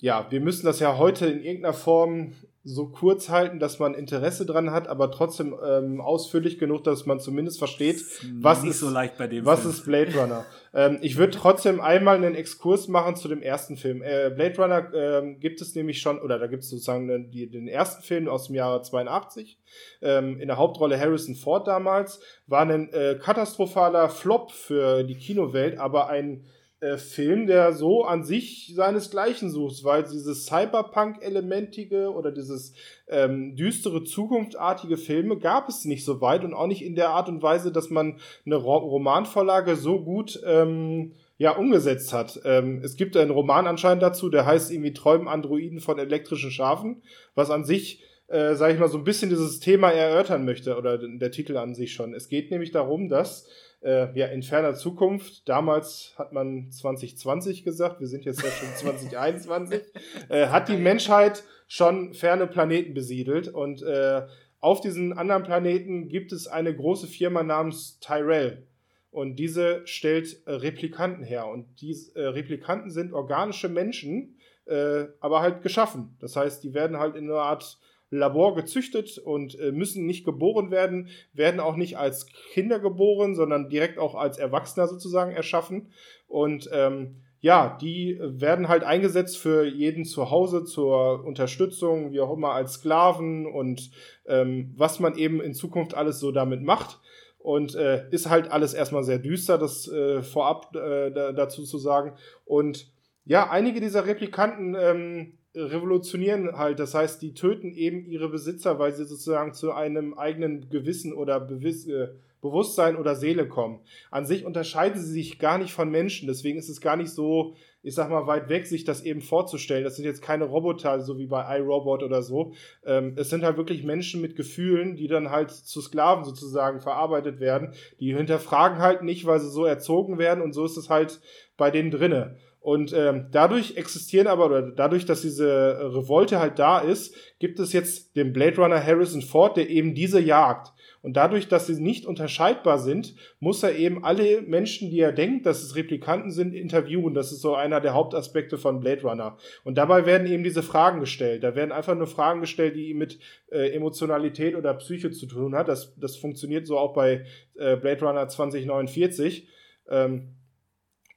ja, wir müssen das ja heute in irgendeiner Form so kurz halten, dass man Interesse dran hat, aber trotzdem ähm, ausführlich genug, dass man zumindest versteht, was ist, so leicht bei dem was ist Blade Runner. ähm, ich würde trotzdem einmal einen Exkurs machen zu dem ersten Film. Äh, Blade Runner ähm, gibt es nämlich schon, oder da gibt es sozusagen den, den ersten Film aus dem Jahre 82. Ähm, in der Hauptrolle Harrison Ford damals. War ein äh, katastrophaler Flop für die Kinowelt, aber ein äh, Film, der so an sich seinesgleichen sucht, weil dieses Cyberpunk-elementige oder dieses ähm, düstere, zukunftartige Filme gab es nicht so weit und auch nicht in der Art und Weise, dass man eine Ro Romanvorlage so gut ähm, ja, umgesetzt hat. Ähm, es gibt einen Roman anscheinend dazu, der heißt irgendwie Träumen Androiden von elektrischen Schafen, was an sich äh, sage ich mal, so ein bisschen dieses Thema erörtern möchte, oder der Titel an sich schon. Es geht nämlich darum, dass äh, ja, in ferner Zukunft, damals hat man 2020 gesagt, wir sind jetzt ja schon *laughs* 2021, äh, hat die Menschheit schon ferne Planeten besiedelt und äh, auf diesen anderen Planeten gibt es eine große Firma namens Tyrell. Und diese stellt äh, Replikanten her. Und diese äh, Replikanten sind organische Menschen, äh, aber halt geschaffen. Das heißt, die werden halt in einer Art Labor gezüchtet und äh, müssen nicht geboren werden, werden auch nicht als Kinder geboren, sondern direkt auch als Erwachsener sozusagen erschaffen. Und ähm, ja, die werden halt eingesetzt für jeden zu Hause zur Unterstützung, wie auch immer, als Sklaven und ähm, was man eben in Zukunft alles so damit macht. Und äh, ist halt alles erstmal sehr düster, das äh, vorab äh, dazu zu sagen. Und ja, einige dieser Replikanten ähm, revolutionieren halt. Das heißt, die töten eben ihre Besitzer, weil sie sozusagen zu einem eigenen Gewissen oder Bewiss äh, Bewusstsein oder Seele kommen. An sich unterscheiden sie sich gar nicht von Menschen. Deswegen ist es gar nicht so, ich sag mal, weit weg, sich das eben vorzustellen. Das sind jetzt keine Roboter, so wie bei iRobot oder so. Ähm, es sind halt wirklich Menschen mit Gefühlen, die dann halt zu Sklaven sozusagen verarbeitet werden. Die hinterfragen halt nicht, weil sie so erzogen werden und so ist es halt bei denen drinne. Und ähm, dadurch existieren aber, oder dadurch, dass diese Revolte halt da ist, gibt es jetzt den Blade Runner Harrison Ford, der eben diese jagt. Und dadurch, dass sie nicht unterscheidbar sind, muss er eben alle Menschen, die er denkt, dass es Replikanten sind, interviewen. Das ist so einer der Hauptaspekte von Blade Runner. Und dabei werden eben diese Fragen gestellt. Da werden einfach nur Fragen gestellt, die mit äh, Emotionalität oder Psyche zu tun hat. Das, das funktioniert so auch bei äh, Blade Runner 2049. Ähm,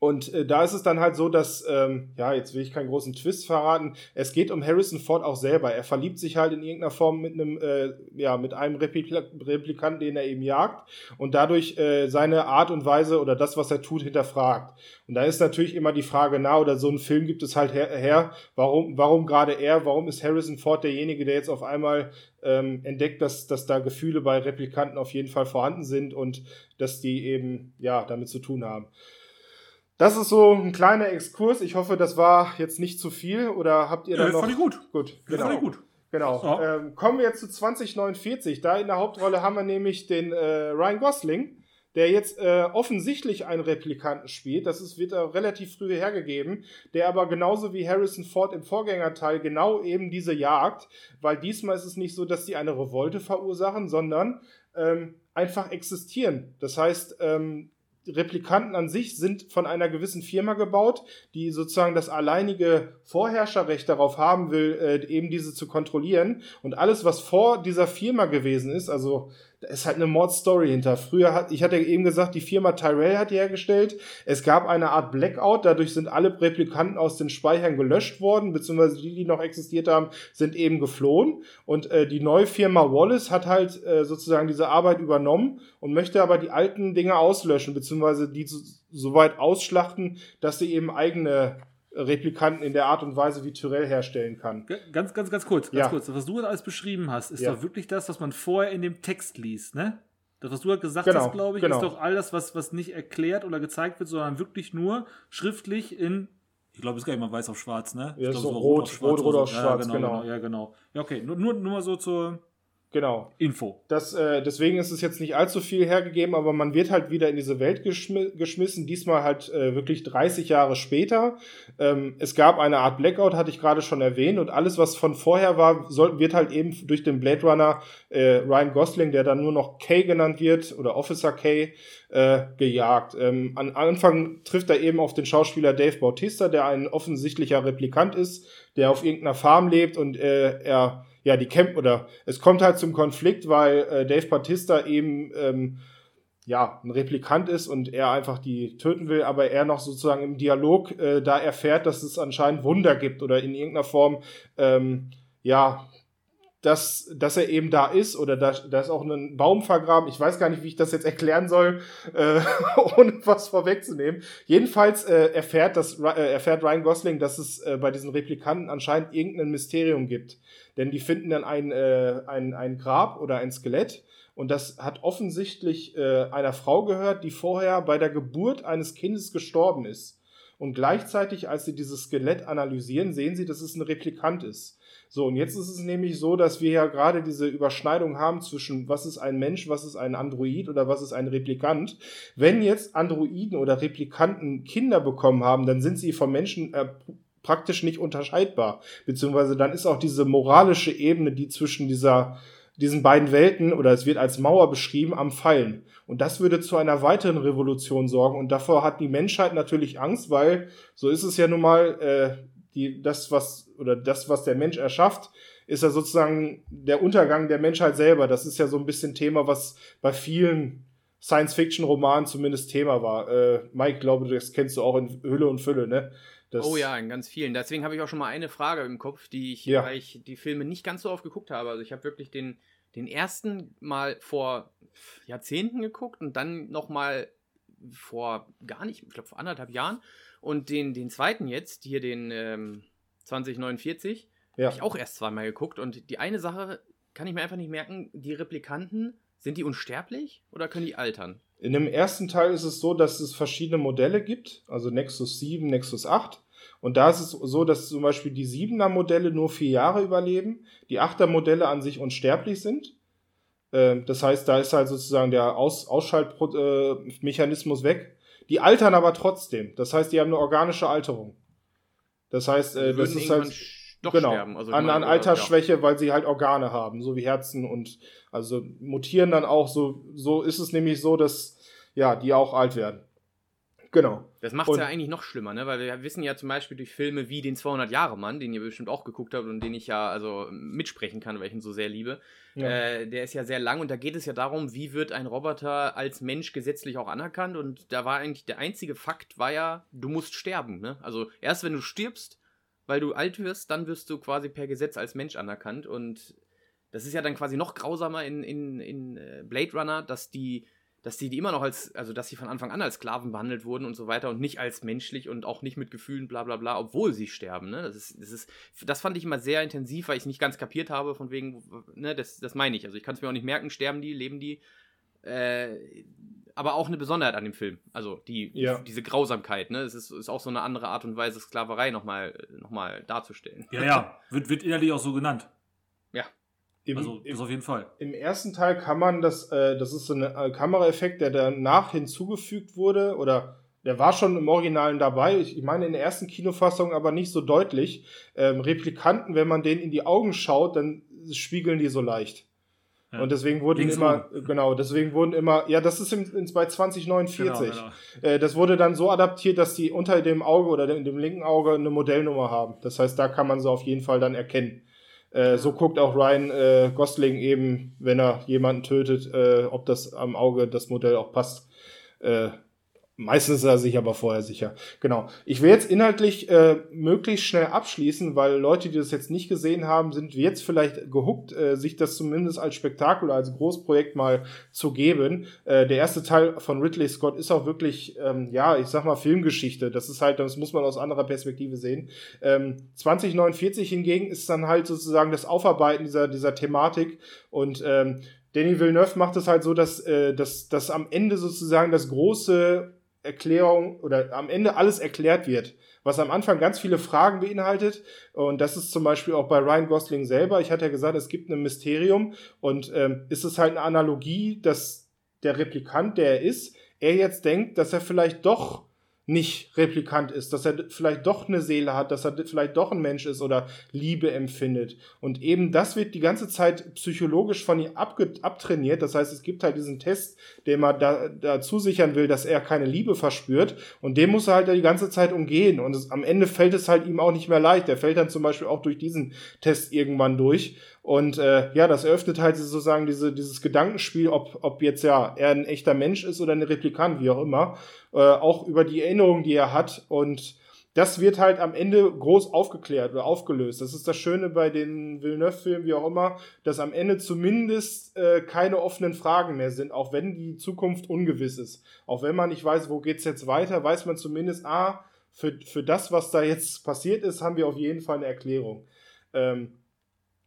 und äh, da ist es dann halt so, dass, ähm, ja, jetzt will ich keinen großen Twist verraten, es geht um Harrison Ford auch selber. Er verliebt sich halt in irgendeiner Form mit einem, äh, ja, mit einem Replik Replikanten, den er eben jagt und dadurch äh, seine Art und Weise oder das, was er tut, hinterfragt. Und da ist natürlich immer die Frage, na, oder so ein Film gibt es halt her, her warum, warum gerade er, warum ist Harrison Ford derjenige, der jetzt auf einmal ähm, entdeckt, dass, dass da Gefühle bei Replikanten auf jeden Fall vorhanden sind und dass die eben, ja, damit zu tun haben. Das ist so ein kleiner Exkurs. Ich hoffe, das war jetzt nicht zu viel oder habt ihr da ja, noch? Fand ich gut. Gut, genau. Fand ich gut. Genau. Ja. Ähm, kommen wir jetzt zu 2049. Da in der Hauptrolle haben wir nämlich den äh, Ryan Gosling, der jetzt äh, offensichtlich einen Replikanten spielt. Das ist, wird er relativ früh hergegeben, der aber genauso wie Harrison Ford im Vorgängerteil genau eben diese jagt, weil diesmal ist es nicht so, dass sie eine Revolte verursachen, sondern ähm, einfach existieren. Das heißt, ähm, Replikanten an sich sind von einer gewissen Firma gebaut, die sozusagen das alleinige Vorherrscherrecht darauf haben will, äh, eben diese zu kontrollieren. Und alles, was vor dieser Firma gewesen ist, also da ist halt eine Mordstory hinter. Früher hat, ich hatte eben gesagt, die Firma Tyrell hat die hergestellt. Es gab eine Art Blackout, dadurch sind alle Replikanten aus den Speichern gelöscht worden, beziehungsweise die, die noch existiert haben, sind eben geflohen. Und äh, die neue Firma Wallace hat halt äh, sozusagen diese Arbeit übernommen und möchte aber die alten Dinge auslöschen, beziehungsweise die so, so weit ausschlachten, dass sie eben eigene Replikanten in der Art und Weise, wie Tyrell herstellen kann. Ganz, ganz, ganz kurz, ganz ja. kurz. Was du alles beschrieben hast, ist ja. doch wirklich das, was man vorher in dem Text liest, ne? Das, was du halt gesagt genau, hast, glaube ich, genau. ist doch all das, was, was nicht erklärt oder gezeigt wird, sondern wirklich nur schriftlich in, ich glaube, es ist gar nicht mal weiß auf schwarz, ne? Ja, ich glaub, so rot, rot, rot, rot auf schwarz, ja, genau, genau, Ja, genau. Ja, okay. Nur, nur, nur mal so zur, Genau. Info. Das, äh, deswegen ist es jetzt nicht allzu viel hergegeben, aber man wird halt wieder in diese Welt geschmi geschmissen, diesmal halt äh, wirklich 30 Jahre später. Ähm, es gab eine Art Blackout, hatte ich gerade schon erwähnt, und alles, was von vorher war, soll, wird halt eben durch den Blade Runner äh, Ryan Gosling, der dann nur noch Kay genannt wird, oder Officer Kay, äh, gejagt. Ähm, an Anfang trifft er eben auf den Schauspieler Dave Bautista, der ein offensichtlicher Replikant ist, der auf irgendeiner Farm lebt und äh, er ja, die Camp oder es kommt halt zum Konflikt, weil äh, Dave Batista eben ähm, ja ein Replikant ist und er einfach die töten will, aber er noch sozusagen im Dialog äh, da erfährt, dass es anscheinend Wunder gibt oder in irgendeiner Form ähm, ja dass, dass er eben da ist oder da, da ist auch ein Baum vergraben. Ich weiß gar nicht, wie ich das jetzt erklären soll, äh, *laughs* ohne was vorwegzunehmen. Jedenfalls äh, erfährt, das, äh, erfährt Ryan Gosling, dass es äh, bei diesen Replikanten anscheinend irgendein Mysterium gibt. Denn die finden dann ein, äh, ein, ein Grab oder ein Skelett. Und das hat offensichtlich äh, einer Frau gehört, die vorher bei der Geburt eines Kindes gestorben ist. Und gleichzeitig, als sie dieses Skelett analysieren, sehen sie, dass es ein Replikant ist. So, und jetzt ist es nämlich so, dass wir ja gerade diese Überschneidung haben zwischen was ist ein Mensch, was ist ein Android oder was ist ein Replikant. Wenn jetzt Androiden oder Replikanten Kinder bekommen haben, dann sind sie vom Menschen äh, praktisch nicht unterscheidbar. Beziehungsweise dann ist auch diese moralische Ebene, die zwischen dieser, diesen beiden Welten, oder es wird als Mauer beschrieben, am Fallen. Und das würde zu einer weiteren Revolution sorgen. Und davor hat die Menschheit natürlich Angst, weil so ist es ja nun mal, äh, die, das, was, oder das, was der Mensch erschafft, ist ja sozusagen der Untergang der Menschheit selber. Das ist ja so ein bisschen Thema, was bei vielen Science-Fiction-Romanen zumindest Thema war. Äh, Mike, glaube, das kennst du auch in Hülle und Fülle, ne? Das oh ja, in ganz vielen. Deswegen habe ich auch schon mal eine Frage im Kopf, die ich, ja. weil ich die Filme nicht ganz so oft geguckt habe. Also ich habe wirklich den, den ersten mal vor Jahrzehnten geguckt und dann noch mal vor gar nicht, ich glaube vor anderthalb Jahren. Und den, den zweiten jetzt, hier den ähm, 2049, ja. habe ich auch erst zweimal geguckt. Und die eine Sache kann ich mir einfach nicht merken, die Replikanten, sind die unsterblich oder können die altern? In dem ersten Teil ist es so, dass es verschiedene Modelle gibt, also Nexus 7, Nexus 8. Und da ist es so, dass zum Beispiel die 7er Modelle nur vier Jahre überleben, die 8er Modelle an sich unsterblich sind. Ähm, das heißt, da ist halt sozusagen der Aus Ausschaltmechanismus weg. Die altern aber trotzdem. Das heißt, die haben eine organische Alterung. Das heißt, äh, das ist halt doch genau, sterben. Also an, an Altersschwäche, ja. weil sie halt Organe haben, so wie Herzen und also mutieren dann auch so. So ist es nämlich so, dass ja die auch alt werden. Genau. Das macht es ja eigentlich noch schlimmer, ne? Weil wir wissen ja zum Beispiel durch Filme wie den 200-Jahre-Mann, den ihr bestimmt auch geguckt habt und den ich ja also mitsprechen kann, weil ich ihn so sehr liebe. Ja. Äh, der ist ja sehr lang und da geht es ja darum, wie wird ein Roboter als Mensch gesetzlich auch anerkannt und da war eigentlich der einzige Fakt war ja, du musst sterben, ne? Also erst wenn du stirbst, weil du alt wirst, dann wirst du quasi per Gesetz als Mensch anerkannt und das ist ja dann quasi noch grausamer in, in, in äh, Blade Runner, dass die dass die, die immer noch als, also dass sie von Anfang an als Sklaven behandelt wurden und so weiter und nicht als menschlich und auch nicht mit Gefühlen, bla bla bla, obwohl sie sterben. Ne? Das, ist, das, ist, das fand ich immer sehr intensiv, weil ich es nicht ganz kapiert habe, von wegen, ne, das, das meine ich. Also ich kann es mir auch nicht merken, sterben die, leben die. Äh, aber auch eine Besonderheit an dem Film. Also die, ja. diese Grausamkeit, ne? Es ist, ist, auch so eine andere Art und Weise, Sklaverei nochmal noch mal darzustellen. Ja, ja, wird, wird innerlich auch so genannt. Ja. Im, also das auf jeden Fall. Im ersten Teil kann man das, äh, das ist so ein äh, Kameraeffekt, der danach hinzugefügt wurde oder der war schon im Originalen dabei. Ich, ich meine in der ersten Kinofassung aber nicht so deutlich. Ähm, Replikanten, wenn man denen in die Augen schaut, dann spiegeln die so leicht. Ja. Und deswegen wurden Links immer, oben. genau, deswegen wurden immer, ja, das ist im, in, bei 2049. Genau, genau. Äh, das wurde dann so adaptiert, dass die unter dem Auge oder in dem linken Auge eine Modellnummer haben. Das heißt, da kann man sie auf jeden Fall dann erkennen. Äh, so guckt auch Ryan äh, Gosling eben, wenn er jemanden tötet, äh, ob das am Auge das Modell auch passt. Meistens ist er sich aber vorher sicher. Genau. Ich will jetzt inhaltlich äh, möglichst schnell abschließen, weil Leute, die das jetzt nicht gesehen haben, sind jetzt vielleicht gehuckt, äh, sich das zumindest als Spektakel als Großprojekt mal zu geben. Äh, der erste Teil von Ridley Scott ist auch wirklich, ähm, ja, ich sag mal Filmgeschichte. Das ist halt, das muss man aus anderer Perspektive sehen. Ähm, 2049 hingegen ist dann halt sozusagen das Aufarbeiten dieser, dieser Thematik und ähm, Danny Villeneuve macht es halt so, dass, äh, dass, dass am Ende sozusagen das große Erklärung oder am Ende alles erklärt wird. Was am Anfang ganz viele Fragen beinhaltet. Und das ist zum Beispiel auch bei Ryan Gosling selber. Ich hatte ja gesagt, es gibt ein Mysterium. Und ähm, ist es halt eine Analogie, dass der Replikant, der er ist, er jetzt denkt, dass er vielleicht doch nicht Replikant ist, dass er vielleicht doch eine Seele hat, dass er vielleicht doch ein Mensch ist oder Liebe empfindet. Und eben das wird die ganze Zeit psychologisch von ihm abtrainiert. Das heißt, es gibt halt diesen Test, den man da, da zusichern will, dass er keine Liebe verspürt. Und den muss er halt die ganze Zeit umgehen. Und es, am Ende fällt es halt ihm auch nicht mehr leicht. Er fällt dann zum Beispiel auch durch diesen Test irgendwann durch. Und äh, ja, das eröffnet halt sozusagen diese, dieses Gedankenspiel, ob, ob jetzt ja er ein echter Mensch ist oder ein Replikant, wie auch immer. Äh, auch über die Erinnerungen, die er hat. Und das wird halt am Ende groß aufgeklärt oder aufgelöst. Das ist das Schöne bei den Villeneuve-Filmen, wie auch immer, dass am Ende zumindest äh, keine offenen Fragen mehr sind, auch wenn die Zukunft ungewiss ist. Auch wenn man nicht weiß, wo geht's jetzt weiter, weiß man zumindest, ah, für, für das, was da jetzt passiert ist, haben wir auf jeden Fall eine Erklärung. Ähm,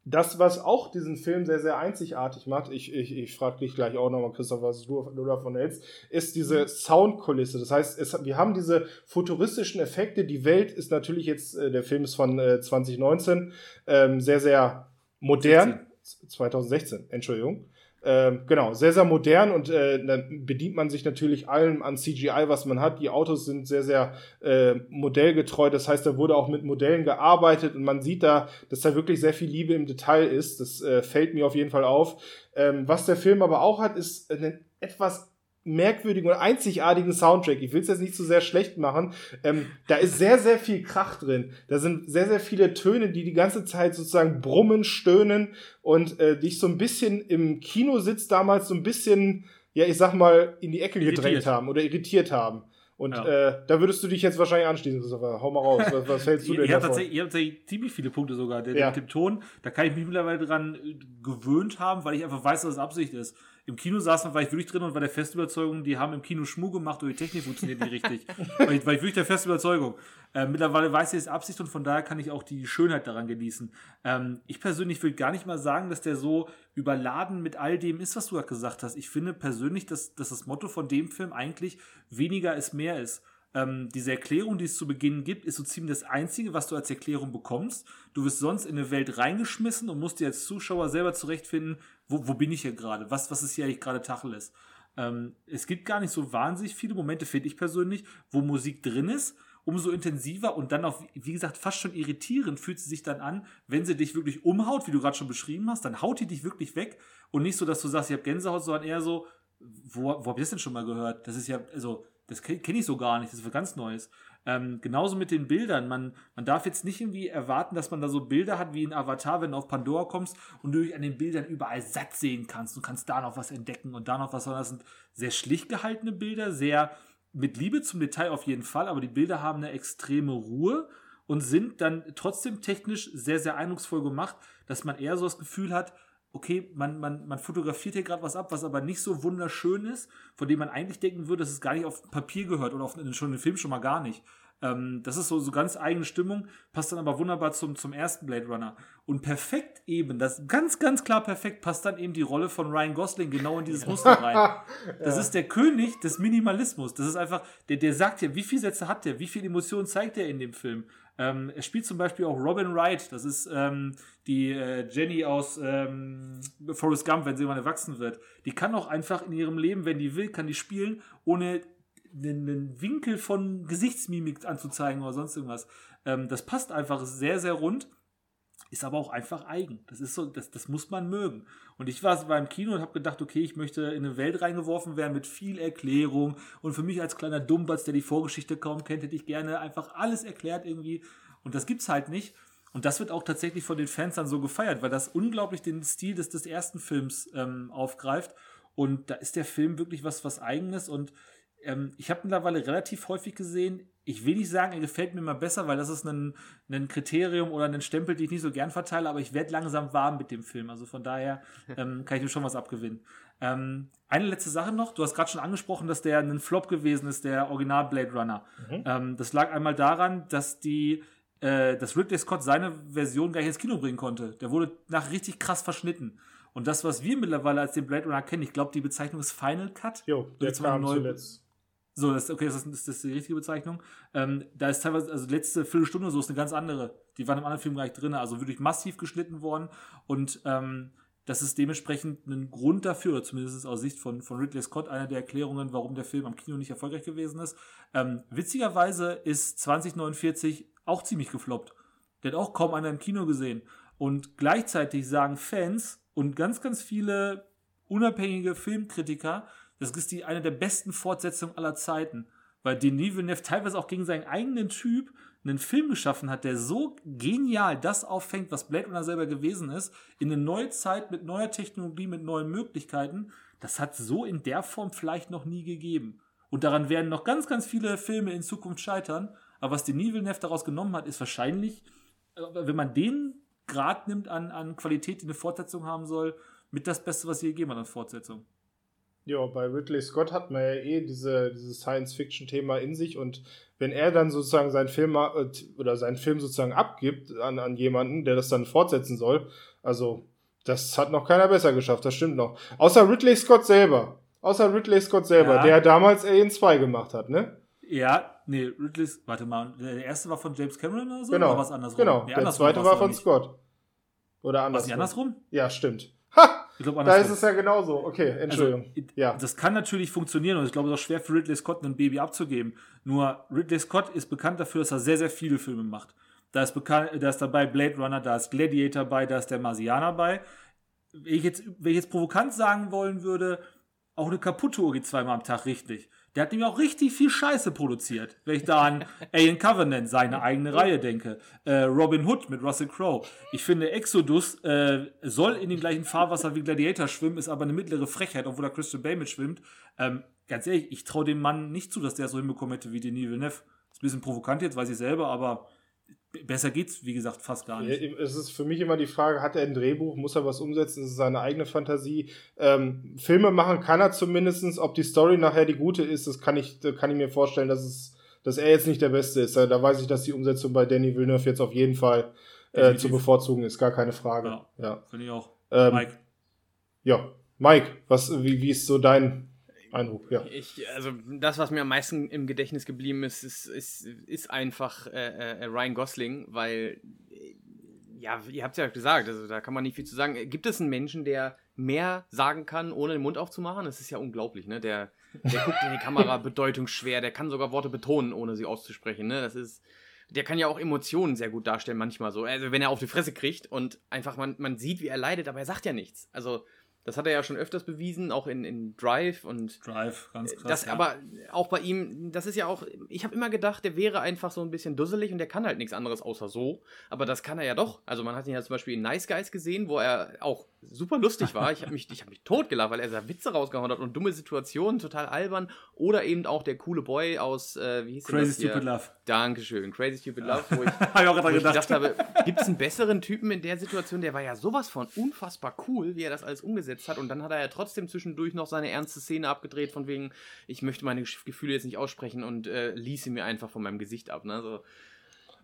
das, was auch diesen Film sehr, sehr einzigartig macht, ich, ich, ich frage dich gleich auch nochmal, Christoph, was du, du davon hältst, ist diese Soundkulisse. Das heißt, es, wir haben diese futuristischen Effekte. Die Welt ist natürlich jetzt, äh, der Film ist von äh, 2019, ähm, sehr, sehr modern. 16. 2016, Entschuldigung. Ähm, genau, sehr, sehr modern und äh, dann bedient man sich natürlich allem an CGI, was man hat. Die Autos sind sehr, sehr äh, modellgetreu. Das heißt, da wurde auch mit Modellen gearbeitet und man sieht da, dass da wirklich sehr viel Liebe im Detail ist. Das äh, fällt mir auf jeden Fall auf. Ähm, was der Film aber auch hat, ist eine etwas merkwürdigen und einzigartigen Soundtrack. Ich will es jetzt nicht zu sehr schlecht machen. Ähm, da ist sehr, sehr viel Krach drin. Da sind sehr, sehr viele Töne, die die ganze Zeit sozusagen brummen, stöhnen und äh, dich so ein bisschen im Kinositz damals so ein bisschen, ja, ich sag mal, in die Ecke gedrängt irritiert. haben oder irritiert haben. Und ja. äh, da würdest du dich jetzt wahrscheinlich anschließen, Christopher. Hau mal raus. Was, was hältst du denn ihr, davon? Habt ihr habt tatsächlich ziemlich viele Punkte sogar. Der, ja. Mit dem Ton, da kann ich mich mittlerweile dran äh, gewöhnt haben, weil ich einfach weiß, dass es Absicht ist. Im Kino saß man, war ich wirklich drin und war der festen Überzeugung, die haben im Kino Schmuh gemacht und die Technik funktioniert nicht richtig. *laughs* war, ich, war ich wirklich der festen Überzeugung. Äh, mittlerweile weiß ich, es Absicht und von daher kann ich auch die Schönheit daran genießen. Ähm, ich persönlich will gar nicht mal sagen, dass der so überladen mit all dem ist, was du gerade gesagt hast. Ich finde persönlich, dass, dass das Motto von dem Film eigentlich weniger ist mehr ist. Ähm, diese Erklärung, die es zu Beginn gibt, ist so ziemlich das Einzige, was du als Erklärung bekommst. Du wirst sonst in eine Welt reingeschmissen und musst dir als Zuschauer selber zurechtfinden, wo, wo bin ich hier gerade? Was, was ist hier eigentlich gerade Tacheles? Ähm, es gibt gar nicht so wahnsinnig viele Momente, finde ich persönlich, wo Musik drin ist. Umso intensiver und dann auch, wie gesagt, fast schon irritierend fühlt sie sich dann an, wenn sie dich wirklich umhaut, wie du gerade schon beschrieben hast, dann haut die dich wirklich weg und nicht so, dass du sagst, ich habe Gänsehaut, sondern eher so, wo, wo hab ich das denn schon mal gehört? Das ist ja, also, das kenne ich so gar nicht, das ist was ganz Neues. Ähm, genauso mit den Bildern. Man, man darf jetzt nicht irgendwie erwarten, dass man da so Bilder hat wie in Avatar, wenn du auf Pandora kommst und du dich an den Bildern überall satt sehen kannst. Du kannst da noch was entdecken und da noch was, sondern das sind sehr schlicht gehaltene Bilder, sehr mit Liebe zum Detail auf jeden Fall, aber die Bilder haben eine extreme Ruhe und sind dann trotzdem technisch sehr, sehr eindrucksvoll gemacht, dass man eher so das Gefühl hat, okay, man, man, man fotografiert hier gerade was ab, was aber nicht so wunderschön ist, von dem man eigentlich denken würde, dass es gar nicht auf Papier gehört oder auf schon den Film schon mal gar nicht. Ähm, das ist so, so ganz eigene Stimmung, passt dann aber wunderbar zum, zum ersten Blade Runner. Und perfekt eben, das ganz, ganz klar perfekt passt dann eben die Rolle von Ryan Gosling genau in dieses Muster rein. *laughs* Das ja. ist der König des Minimalismus. Das ist einfach, der, der sagt ja, wie viele Sätze hat der, wie viele Emotionen zeigt er in dem Film. Ähm, er spielt zum Beispiel auch Robin Wright, das ist ähm, die äh, Jenny aus ähm, Forrest Gump, wenn sie mal erwachsen wird. Die kann auch einfach in ihrem Leben, wenn die will, kann die spielen, ohne einen Winkel von Gesichtsmimik anzuzeigen oder sonst irgendwas. Ähm, das passt einfach sehr, sehr rund ist aber auch einfach eigen. Das ist so, das, das muss man mögen. Und ich war beim Kino und habe gedacht, okay, ich möchte in eine Welt reingeworfen werden mit viel Erklärung. Und für mich als kleiner Dummbatz, der die Vorgeschichte kaum kennt, hätte ich gerne einfach alles erklärt irgendwie. Und das gibt's halt nicht. Und das wird auch tatsächlich von den Fans dann so gefeiert, weil das unglaublich den Stil des, des ersten Films ähm, aufgreift. Und da ist der Film wirklich was, was Eigenes. Und ähm, ich habe mittlerweile relativ häufig gesehen, ich will nicht sagen, er gefällt mir mal besser, weil das ist ein, ein Kriterium oder ein Stempel, den ich nicht so gern verteile, aber ich werde langsam warm mit dem Film. Also von daher *laughs* ähm, kann ich mir schon was abgewinnen. Ähm, eine letzte Sache noch, du hast gerade schon angesprochen, dass der ein Flop gewesen ist, der Original Blade Runner. Mhm. Ähm, das lag einmal daran, dass die äh, dass Ridley Scott seine Version gar nicht ins Kino bringen konnte. Der wurde nach richtig krass verschnitten. Und das, was wir mittlerweile als den Blade Runner kennen, ich glaube, die Bezeichnung ist Final Cut. Jo, der kam zuletzt So, das, okay, das ist, das ist die richtige Bezeichnung. Ähm, da ist teilweise, also letzte Viertelstunde so ist eine ganz andere. Die waren im anderen Film gar nicht drin, also wirklich massiv geschnitten worden. Und ähm, das ist dementsprechend ein Grund dafür, zumindest aus Sicht von, von Ridley Scott, eine der Erklärungen, warum der Film am Kino nicht erfolgreich gewesen ist. Ähm, witzigerweise ist 2049 auch ziemlich gefloppt. Der hat auch kaum einer im Kino gesehen. Und gleichzeitig sagen Fans und ganz, ganz viele unabhängige Filmkritiker, das ist die eine der besten Fortsetzungen aller Zeiten. Weil Denis Villeneuve teilweise auch gegen seinen eigenen Typ einen Film geschaffen hat, der so genial das auffängt, was Blade Runner selber gewesen ist, in eine neue Zeit mit neuer Technologie, mit neuen Möglichkeiten. Das hat so in der Form vielleicht noch nie gegeben. Und daran werden noch ganz, ganz viele Filme in Zukunft scheitern. Aber was Denis Villeneuve daraus genommen hat, ist wahrscheinlich, äh, wenn man den Grad nimmt an, an Qualität, die eine Fortsetzung haben soll, mit das Beste, was je gegeben hat an Fortsetzung. Ja, bei Ridley Scott hat man ja eh diese, dieses Science-Fiction-Thema in sich und wenn er dann sozusagen seinen Film äh, oder seinen Film sozusagen abgibt an, an jemanden, der das dann fortsetzen soll, also das hat noch keiner besser geschafft, das stimmt noch. Außer Ridley Scott selber. Außer Ridley Scott selber, ja. der damals Alien 2 gemacht hat, ne? Ja, nee, Ridley, warte mal, der erste war von James Cameron oder so? Genau. Oder was andersrum? Genau, nee, der zweite war von Scott. Oder andersrum. Was, nicht andersrum? Ja, stimmt. Ich glaub, da ist es ja genauso. Okay, also, Entschuldigung. Also, ja. Das kann natürlich funktionieren und ich glaube, es ist auch schwer für Ridley Scott ein Baby abzugeben. Nur Ridley Scott ist bekannt dafür, dass er sehr, sehr viele Filme macht. Da ist, bekannt, da ist dabei Blade Runner, da ist Gladiator bei, da ist der Marsianer bei. Wenn ich jetzt, wenn ich jetzt provokant sagen wollen würde, auch eine kaputte Uhr geht zweimal am Tag richtig. Der hat nämlich auch richtig viel Scheiße produziert. Wenn ich da an *laughs* Alien Covenant, seine eigene Reihe denke. Äh, Robin Hood mit Russell Crowe. Ich finde, Exodus äh, soll in dem gleichen Fahrwasser wie Gladiator schwimmen, ist aber eine mittlere Frechheit, obwohl da Christian Bale mitschwimmt. Ähm, ganz ehrlich, ich traue dem Mann nicht zu, dass der so hinbekommen hätte wie Denis Villeneuve. Ist ein bisschen provokant jetzt, weiß ich selber, aber besser geht's, wie gesagt, fast gar nicht. Es ist für mich immer die Frage, hat er ein Drehbuch, muss er was umsetzen, ist es seine eigene Fantasie. Ähm, Filme machen kann er zumindestens, ob die Story nachher die gute ist, das kann ich, kann ich mir vorstellen, dass es, dass er jetzt nicht der Beste ist. Da weiß ich, dass die Umsetzung bei Danny Villeneuve jetzt auf jeden Fall äh, zu bevorzugen ist, gar keine Frage. Ja, ja. finde ich auch. Ähm, Mike. Ja, Mike, was, wie, wie ist so dein Eindruck, ja. Ich, also das, was mir am meisten im Gedächtnis geblieben ist, ist, ist, ist einfach äh, äh, Ryan Gosling, weil, äh, ja, ihr habt es ja gesagt, also da kann man nicht viel zu sagen. Gibt es einen Menschen, der mehr sagen kann, ohne den Mund aufzumachen? Das ist ja unglaublich, ne? Der, der guckt in die Kamera *laughs* bedeutungsschwer, der kann sogar Worte betonen, ohne sie auszusprechen, ne? Das ist der kann ja auch Emotionen sehr gut darstellen, manchmal so. Also, wenn er auf die Fresse kriegt und einfach man, man sieht, wie er leidet, aber er sagt ja nichts. Also, das hat er ja schon öfters bewiesen, auch in, in Drive und. Drive, ganz krass. Das, ja. Aber auch bei ihm, das ist ja auch. Ich habe immer gedacht, der wäre einfach so ein bisschen dusselig und der kann halt nichts anderes außer so. Aber das kann er ja doch. Also man hat ihn ja zum Beispiel in Nice Guys gesehen, wo er auch super lustig war. Ich habe mich, hab mich totgelacht, weil er da Witze rausgehauen hat und dumme Situationen, total albern. Oder eben auch der coole Boy aus, äh, wie hieß Crazy das Stupid Love. Dankeschön, Crazy Stupid Love, wo ich, *laughs* wo ich gedacht habe, gibt es einen besseren Typen in der Situation? Der war ja sowas von unfassbar cool, wie er das alles umgesetzt umgesetzt hat. Und dann hat er ja trotzdem zwischendurch noch seine ernste Szene abgedreht, von wegen, ich möchte meine Gefühle jetzt nicht aussprechen und äh, ließ sie mir einfach von meinem Gesicht ab. Ne? So,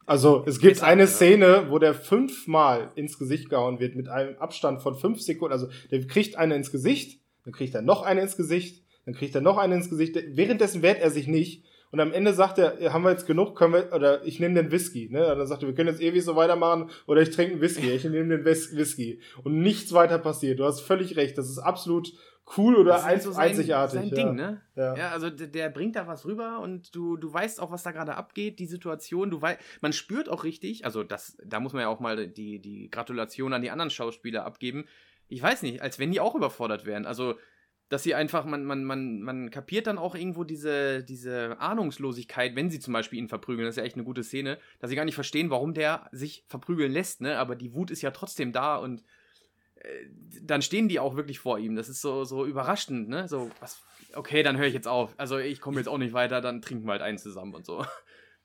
also es gibt eine Szene, wo der fünfmal ins Gesicht gehauen wird mit einem Abstand von fünf Sekunden. Also der kriegt eine ins Gesicht, dann kriegt er noch eine ins Gesicht, dann kriegt er noch eine ins Gesicht. Währenddessen wehrt er sich nicht. Und am Ende sagt er, haben wir jetzt genug, können wir, oder ich nehme den Whisky, ne? Und dann sagt er, wir können jetzt ewig so weitermachen, oder ich trinke einen Whisky, ich nehme den Whisky. Und nichts weiter passiert. Du hast völlig recht, das ist absolut cool oder ein, so sein, einzigartig. Sein ja. Ding, ne? Ja. ja, also der, der, bringt da was rüber und du, du weißt auch, was da gerade abgeht, die Situation, du weißt, man spürt auch richtig, also das, da muss man ja auch mal die, die Gratulation an die anderen Schauspieler abgeben. Ich weiß nicht, als wenn die auch überfordert wären. Also dass sie einfach, man, man, man, man kapiert dann auch irgendwo diese, diese Ahnungslosigkeit, wenn sie zum Beispiel ihn verprügeln, das ist ja echt eine gute Szene, dass sie gar nicht verstehen, warum der sich verprügeln lässt, ne? Aber die Wut ist ja trotzdem da und dann stehen die auch wirklich vor ihm. Das ist so, so überraschend, ne? So, was, okay, dann höre ich jetzt auf. Also ich komme jetzt auch nicht weiter, dann trinken wir halt einen zusammen und so.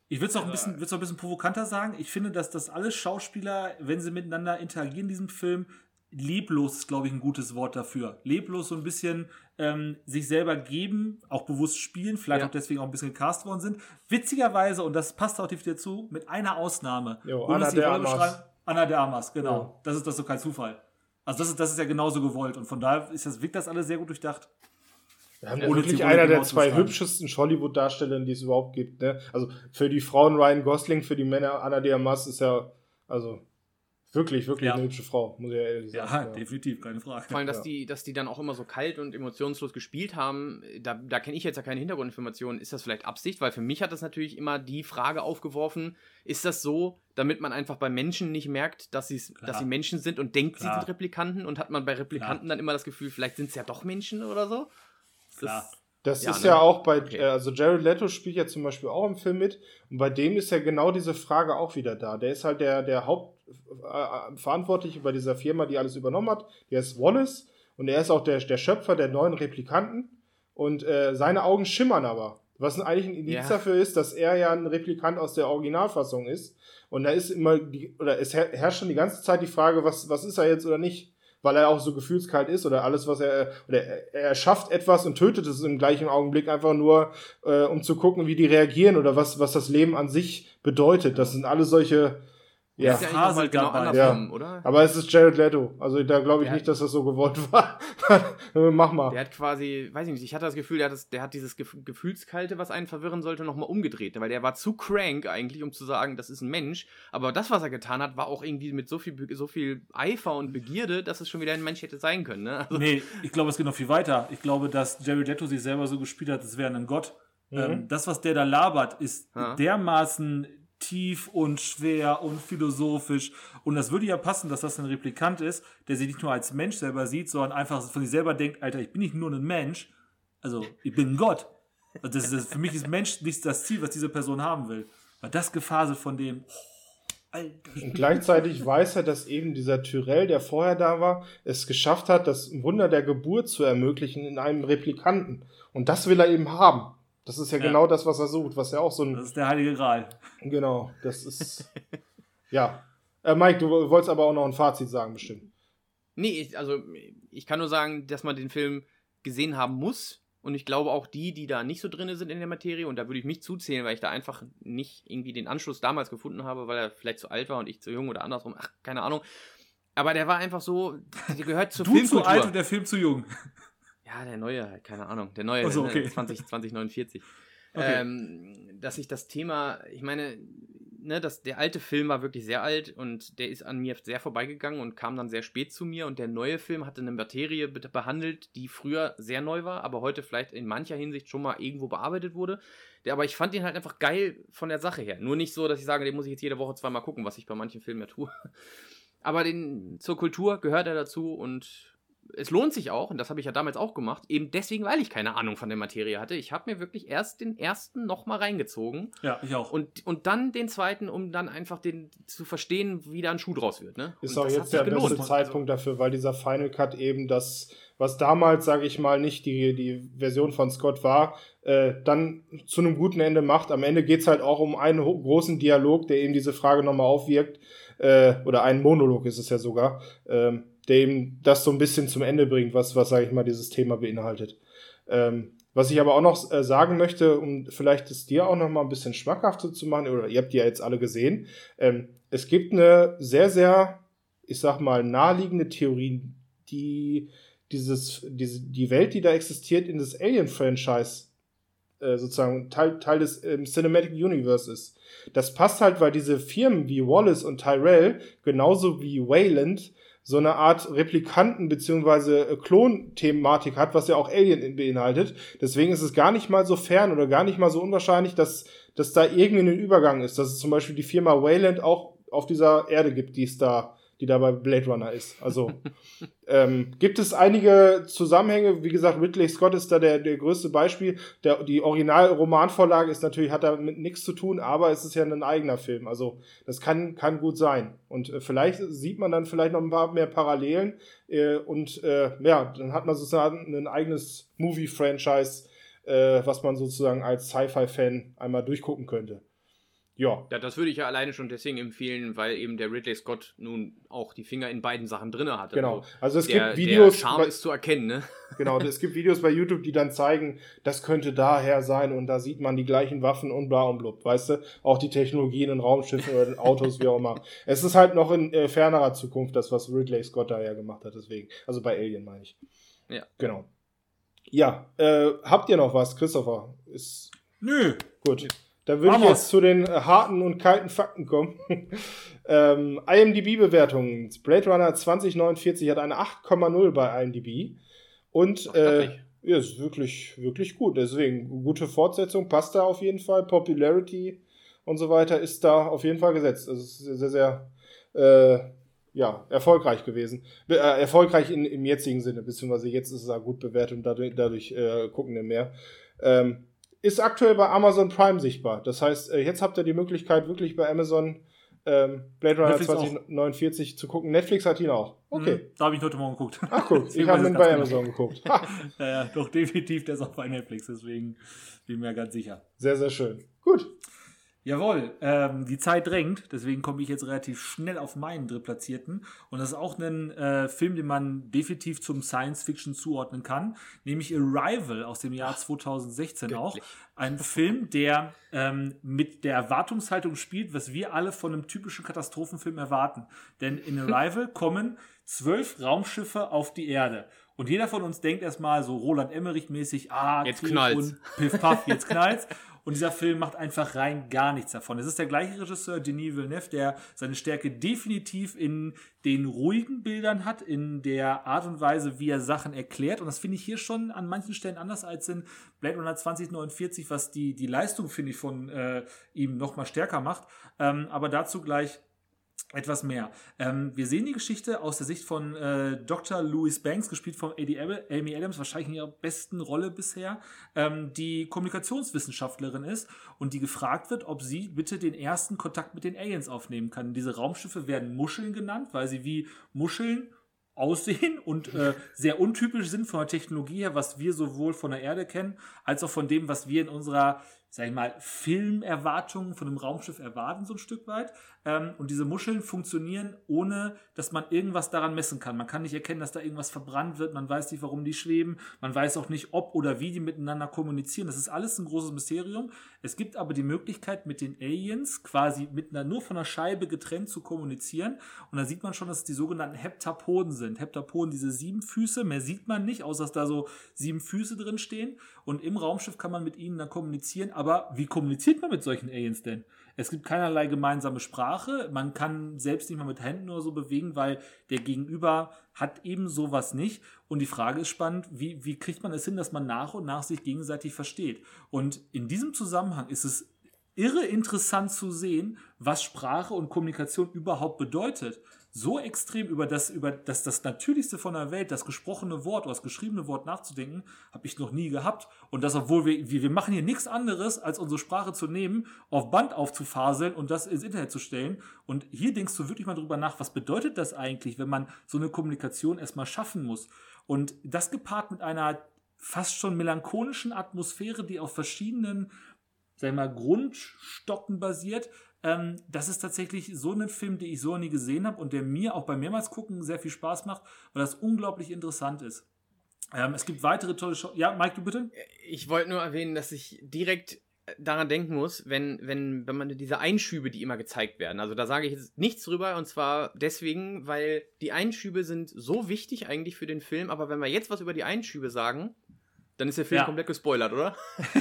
Ich würde es auch, ein bisschen, auch ein bisschen provokanter sagen. Ich finde, dass das alle Schauspieler, wenn sie miteinander interagieren in diesem Film, leblos ist, glaube ich, ein gutes Wort dafür. Leblos so ein bisschen ähm, sich selber geben, auch bewusst spielen, vielleicht ja. auch deswegen auch ein bisschen gecast worden sind. Witzigerweise, und das passt auch dazu, mit einer Ausnahme. Jo, Anna de Armas. Anna de Armas, genau. Jo. Das ist das so kein Zufall. Also das ist, das ist ja genauso gewollt und von daher ist das, wirkt das alles sehr gut durchdacht. Wir haben ja, wirklich einer der zwei hübschesten Hollywood-Darstellerinnen, die es überhaupt gibt. Ne? Also für die Frauen Ryan Gosling, für die Männer Anna de ist ja, also Wirklich, wirklich ja. eine hübsche Frau, muss ich ehrlich sagen. Ja, ja, definitiv, keine Frage. Vor allem, dass, ja. die, dass die dann auch immer so kalt und emotionslos gespielt haben, da, da kenne ich jetzt ja keine Hintergrundinformationen. Ist das vielleicht Absicht? Weil für mich hat das natürlich immer die Frage aufgeworfen, ist das so, damit man einfach bei Menschen nicht merkt, dass, dass sie Menschen sind und denkt, Klar. sie sind Replikanten? Und hat man bei Replikanten Klar. dann immer das Gefühl, vielleicht sind es ja doch Menschen oder so? Klar. Das, das ja, ist ne? ja auch bei, okay. Äh, also Jared Leto spielt ja zum Beispiel auch im Film mit und bei dem ist ja genau diese Frage auch wieder da. Der ist halt der, der Hauptverantwortliche äh, bei dieser Firma, die alles übernommen hat. Der ist Wallace und er ist auch der, der Schöpfer der neuen Replikanten und äh, seine Augen schimmern aber. Was eigentlich ein Indiz ja. dafür ist, dass er ja ein Replikant aus der Originalfassung ist. Und da ist immer die, oder es herrscht schon die ganze Zeit die Frage, was, was ist er jetzt oder nicht weil er auch so gefühlskalt ist oder alles, was er, oder er schafft etwas und tötet es im gleichen Augenblick einfach nur, äh, um zu gucken, wie die reagieren oder was, was das Leben an sich bedeutet. Das sind alle solche, ja, ist ja Phase genau andersrum, ja. oder? Aber es ist Jared Leto. Also da glaube ich der nicht, dass das so gewollt *laughs* war. Mach mal. Der hat quasi, weiß ich nicht, ich hatte das Gefühl, der hat, das, der hat dieses Gefühlskalte, was einen verwirren sollte, nochmal umgedreht. Weil der war zu crank eigentlich, um zu sagen, das ist ein Mensch. Aber das, was er getan hat, war auch irgendwie mit so viel, so viel Eifer und Begierde, dass es schon wieder ein Mensch hätte sein können. Ne? Also nee, ich glaube, es geht noch viel weiter. Ich glaube, dass Jared Leto sich selber so gespielt hat, es wäre ein Gott. Mhm. Ähm, das, was der da labert, ist ja. dermaßen tief und schwer und philosophisch. Und das würde ja passen, dass das ein Replikant ist, der sich nicht nur als Mensch selber sieht, sondern einfach von sich selber denkt, Alter, ich bin nicht nur ein Mensch, also ich bin Gott. Also das ist, für mich ist Mensch nicht das Ziel, was diese Person haben will. Weil das Gefasel von dem. Oh. Und gleichzeitig weiß er, dass eben dieser Tyrell, der vorher da war, es geschafft hat, das Wunder der Geburt zu ermöglichen in einem Replikanten. Und das will er eben haben. Das ist ja, ja, genau das, was er sucht, was ja auch so ein. Das ist der Heilige Gral. Genau, das ist. ja. Äh, Mike, du wolltest aber auch noch ein Fazit sagen, bestimmt. Nee, ich, also ich kann nur sagen, dass man den Film gesehen haben muss. Und ich glaube auch die, die da nicht so drin sind in der Materie, und da würde ich mich zuzählen, weil ich da einfach nicht irgendwie den Anschluss damals gefunden habe, weil er vielleicht zu alt war und ich zu jung oder andersrum, ach, keine Ahnung. Aber der war einfach so, der gehört zur du Filmkultur. zu alt und der Film zu jung. Ja, der neue, halt, keine Ahnung. Der neue, so, okay. 20, 2049. *laughs* Okay. Ähm, dass ich das Thema, ich meine, ne, das, der alte Film war wirklich sehr alt und der ist an mir sehr vorbeigegangen und kam dann sehr spät zu mir. Und der neue Film hatte eine Materie behandelt, die früher sehr neu war, aber heute vielleicht in mancher Hinsicht schon mal irgendwo bearbeitet wurde. Der, aber ich fand den halt einfach geil von der Sache her. Nur nicht so, dass ich sage, den muss ich jetzt jede Woche zweimal gucken, was ich bei manchen Filmen ja tue. *laughs* Aber den, zur Kultur gehört er dazu und es lohnt sich auch, und das habe ich ja damals auch gemacht, eben deswegen, weil ich keine Ahnung von der Materie hatte. Ich habe mir wirklich erst den ersten nochmal reingezogen. Ja, ich auch. Und, und dann den zweiten, um dann einfach den zu verstehen, wie da ein Schuh draus wird. Ne? Ist auch jetzt der gelohnt. beste Zeitpunkt dafür, weil dieser Final Cut eben das, was damals, sage ich mal, nicht die, die Version von Scott war, äh, dann zu einem guten Ende macht. Am Ende geht es halt auch um einen großen Dialog, der eben diese Frage nochmal aufwirkt. Äh, oder einen Monolog ist es ja sogar. Ähm, der eben das so ein bisschen zum Ende bringt, was, was sage ich mal, dieses Thema beinhaltet. Ähm, was ich aber auch noch äh, sagen möchte, um vielleicht es dir auch noch mal ein bisschen schmackhafter zu machen, oder ihr habt die ja jetzt alle gesehen, ähm, es gibt eine sehr, sehr, ich sag mal, naheliegende Theorie, die dieses, diese, die Welt, die da existiert, in das Alien-Franchise äh, sozusagen Teil, Teil des ähm, Cinematic Universe ist. Das passt halt, weil diese Firmen wie Wallace und Tyrell, genauso wie Wayland, so eine Art Replikanten- bzw. Äh, Klon-Thematik hat, was ja auch Alien beinhaltet. Deswegen ist es gar nicht mal so fern oder gar nicht mal so unwahrscheinlich, dass, dass da irgendwie ein Übergang ist. Dass es zum Beispiel die Firma Wayland auch auf dieser Erde gibt, die es da die da bei Blade Runner ist. Also *laughs* ähm, gibt es einige Zusammenhänge. Wie gesagt, Ridley Scott ist da der, der größte Beispiel. Der, die Original-Romanvorlage ist natürlich, hat damit nichts zu tun, aber es ist ja ein eigener Film. Also das kann, kann gut sein. Und äh, vielleicht sieht man dann vielleicht noch ein paar mehr Parallelen äh, und äh, ja, dann hat man sozusagen ein eigenes Movie-Franchise, äh, was man sozusagen als Sci-Fi-Fan einmal durchgucken könnte. Ja. ja. Das würde ich ja alleine schon deswegen empfehlen, weil eben der Ridley Scott nun auch die Finger in beiden Sachen drin hatte. Genau. Also es der, gibt Videos. Der Charme bei, ist zu erkennen, ne? Genau, es gibt Videos bei YouTube, die dann zeigen, das könnte daher sein und da sieht man die gleichen Waffen und bla und blub, weißt du? Auch die Technologien in Raumschiffen oder in Autos, wie auch immer. Es ist halt noch in äh, fernerer Zukunft das, was Ridley Scott daher gemacht hat, deswegen. Also bei Alien meine ich. Ja. Genau. Ja, äh, habt ihr noch was, Christopher? Ist Nö. gut. Dann würde ich jetzt zu den harten und kalten Fakten kommen. *laughs* ähm, IMDb-Bewertungen. Blade Runner 2049 hat eine 8,0 bei IMDb. Und Ach, äh, ja, ist wirklich, wirklich gut. Deswegen, gute Fortsetzung, passt da auf jeden Fall. Popularity und so weiter ist da auf jeden Fall gesetzt. Also es ist sehr, sehr äh, ja, erfolgreich gewesen. Be äh, erfolgreich in, im jetzigen Sinne, beziehungsweise jetzt ist es auch gut bewertet und dadurch, dadurch äh, gucken wir mehr. Ähm, ist aktuell bei Amazon Prime sichtbar. Das heißt, äh, jetzt habt ihr die Möglichkeit, wirklich bei Amazon ähm, Blade Runner Netflix auch. 2049 zu gucken. Netflix hat ihn auch. Okay. Hm, Da habe ich heute Morgen geguckt. Ach guck, *laughs* ich habe ihn bei ganz genau. Amazon geguckt. *laughs* *laughs* Ja, ja, doch, definitiv, der ist auch bei Netflix, deswegen bin ich mir ganz sicher. sehr, sehr schön. Gut. Jawohl, ähm, die Zeit drängt, deswegen komme ich jetzt relativ schnell auf meinen Drittplatzierten. Und das ist auch ein äh, Film, den man definitiv zum Science Fiction zuordnen kann, nämlich Arrival aus dem Jahr 2016 auch. göttlich. Ein *laughs* Film, der ähm, mit der Erwartungshaltung spielt, was wir alle von einem typischen Katastrophenfilm erwarten. Denn in *laughs* Arrival kommen zwölf Raumschiffe auf die Erde. Und jeder von uns denkt erstmal so Roland Emmerich-mäßig, ah, Jetzt knallt's. und Piff Puff, jetzt knallt's. *laughs* Und dieser Film macht einfach rein gar nichts davon. Es ist der gleiche Regisseur, Denis Villeneuve, der seine Stärke definitiv in den ruhigen Bildern hat, in der Art und Weise, wie er Sachen erklärt. Und das finde ich hier schon an manchen Stellen anders als in Blade Runner 2049, was die, die Leistung, finde ich, von äh, ihm noch mal stärker macht. Ähm, aber dazu gleich etwas mehr. Ähm, wir sehen die Geschichte aus der Sicht von äh, Dr. Louis Banks, gespielt von Amy Adams, wahrscheinlich in ihrer besten Rolle bisher, ähm, die Kommunikationswissenschaftlerin ist und die gefragt wird, ob sie bitte den ersten Kontakt mit den Aliens aufnehmen kann. Diese Raumschiffe werden Muscheln genannt, weil sie wie Muscheln aussehen und äh, sehr untypisch sind von der Technologie her, was wir sowohl von der Erde kennen, als auch von dem, was wir in unserer, sag ich mal, Filmerwartung von einem Raumschiff erwarten, so ein Stück weit. Ähm, und diese Muscheln funktionieren, ohne dass man irgendwas daran messen kann. Man kann nicht erkennen, dass da irgendwas verbrannt wird, man weiß nicht, warum die schweben, man weiß auch nicht, ob oder wie die miteinander kommunizieren. Das ist alles ein großes Mysterium. Es gibt aber die Möglichkeit, mit den Aliens quasi mit einer, nur von einer Scheibe getrennt zu kommunizieren. Und da sieht man schon, dass es die sogenannten Heptapoden sind. Heptapoden, diese sieben Füße, mehr sieht man nicht, außer dass da so sieben Füße drin stehen. Und im Raumschiff kann man mit ihnen dann kommunizieren. Aber wie kommuniziert man mit solchen Aliens denn? Es gibt keinerlei gemeinsame Sprache. Man kann selbst nicht mal mit Händen oder so bewegen, weil der Gegenüber hat eben sowas nicht. Und die Frage ist spannend, wie, wie kriegt man es hin, dass man nach und nach sich gegenseitig versteht? Und in diesem Zusammenhang ist es irre interessant zu sehen, was Sprache und Kommunikation überhaupt bedeutet. So extrem über das, über das, das Natürlichste von der Welt, das gesprochene Wort oder das geschriebene Wort nachzudenken, habe ich noch nie gehabt. Und das, obwohl wir, wir, wir machen hier nichts anderes, als unsere Sprache zu nehmen, auf Band aufzufaseln und das ins Internet zu stellen. Und hier denkst du wirklich mal drüber nach, was bedeutet das eigentlich, wenn man so eine Kommunikation erstmal schaffen muss. Und das gepaart mit einer fast schon melancholischen Atmosphäre, die auf verschiedenen sag ich mal, Grundstocken basiert. Ähm, das ist tatsächlich so ein Film, den ich so nie gesehen habe und der mir auch beim mehrmals gucken sehr viel Spaß macht, weil das unglaublich interessant ist. Ähm, es gibt weitere tolle Show. Ja, Mike, du bitte? Ich wollte nur erwähnen, dass ich direkt daran denken muss, wenn, wenn, wenn man diese Einschübe, die immer gezeigt werden. Also da sage ich jetzt nichts drüber und zwar deswegen, weil die Einschübe sind so wichtig eigentlich für den Film, aber wenn wir jetzt was über die Einschübe sagen, dann ist der Film Ja. komplett gespoilert, oder? *laughs*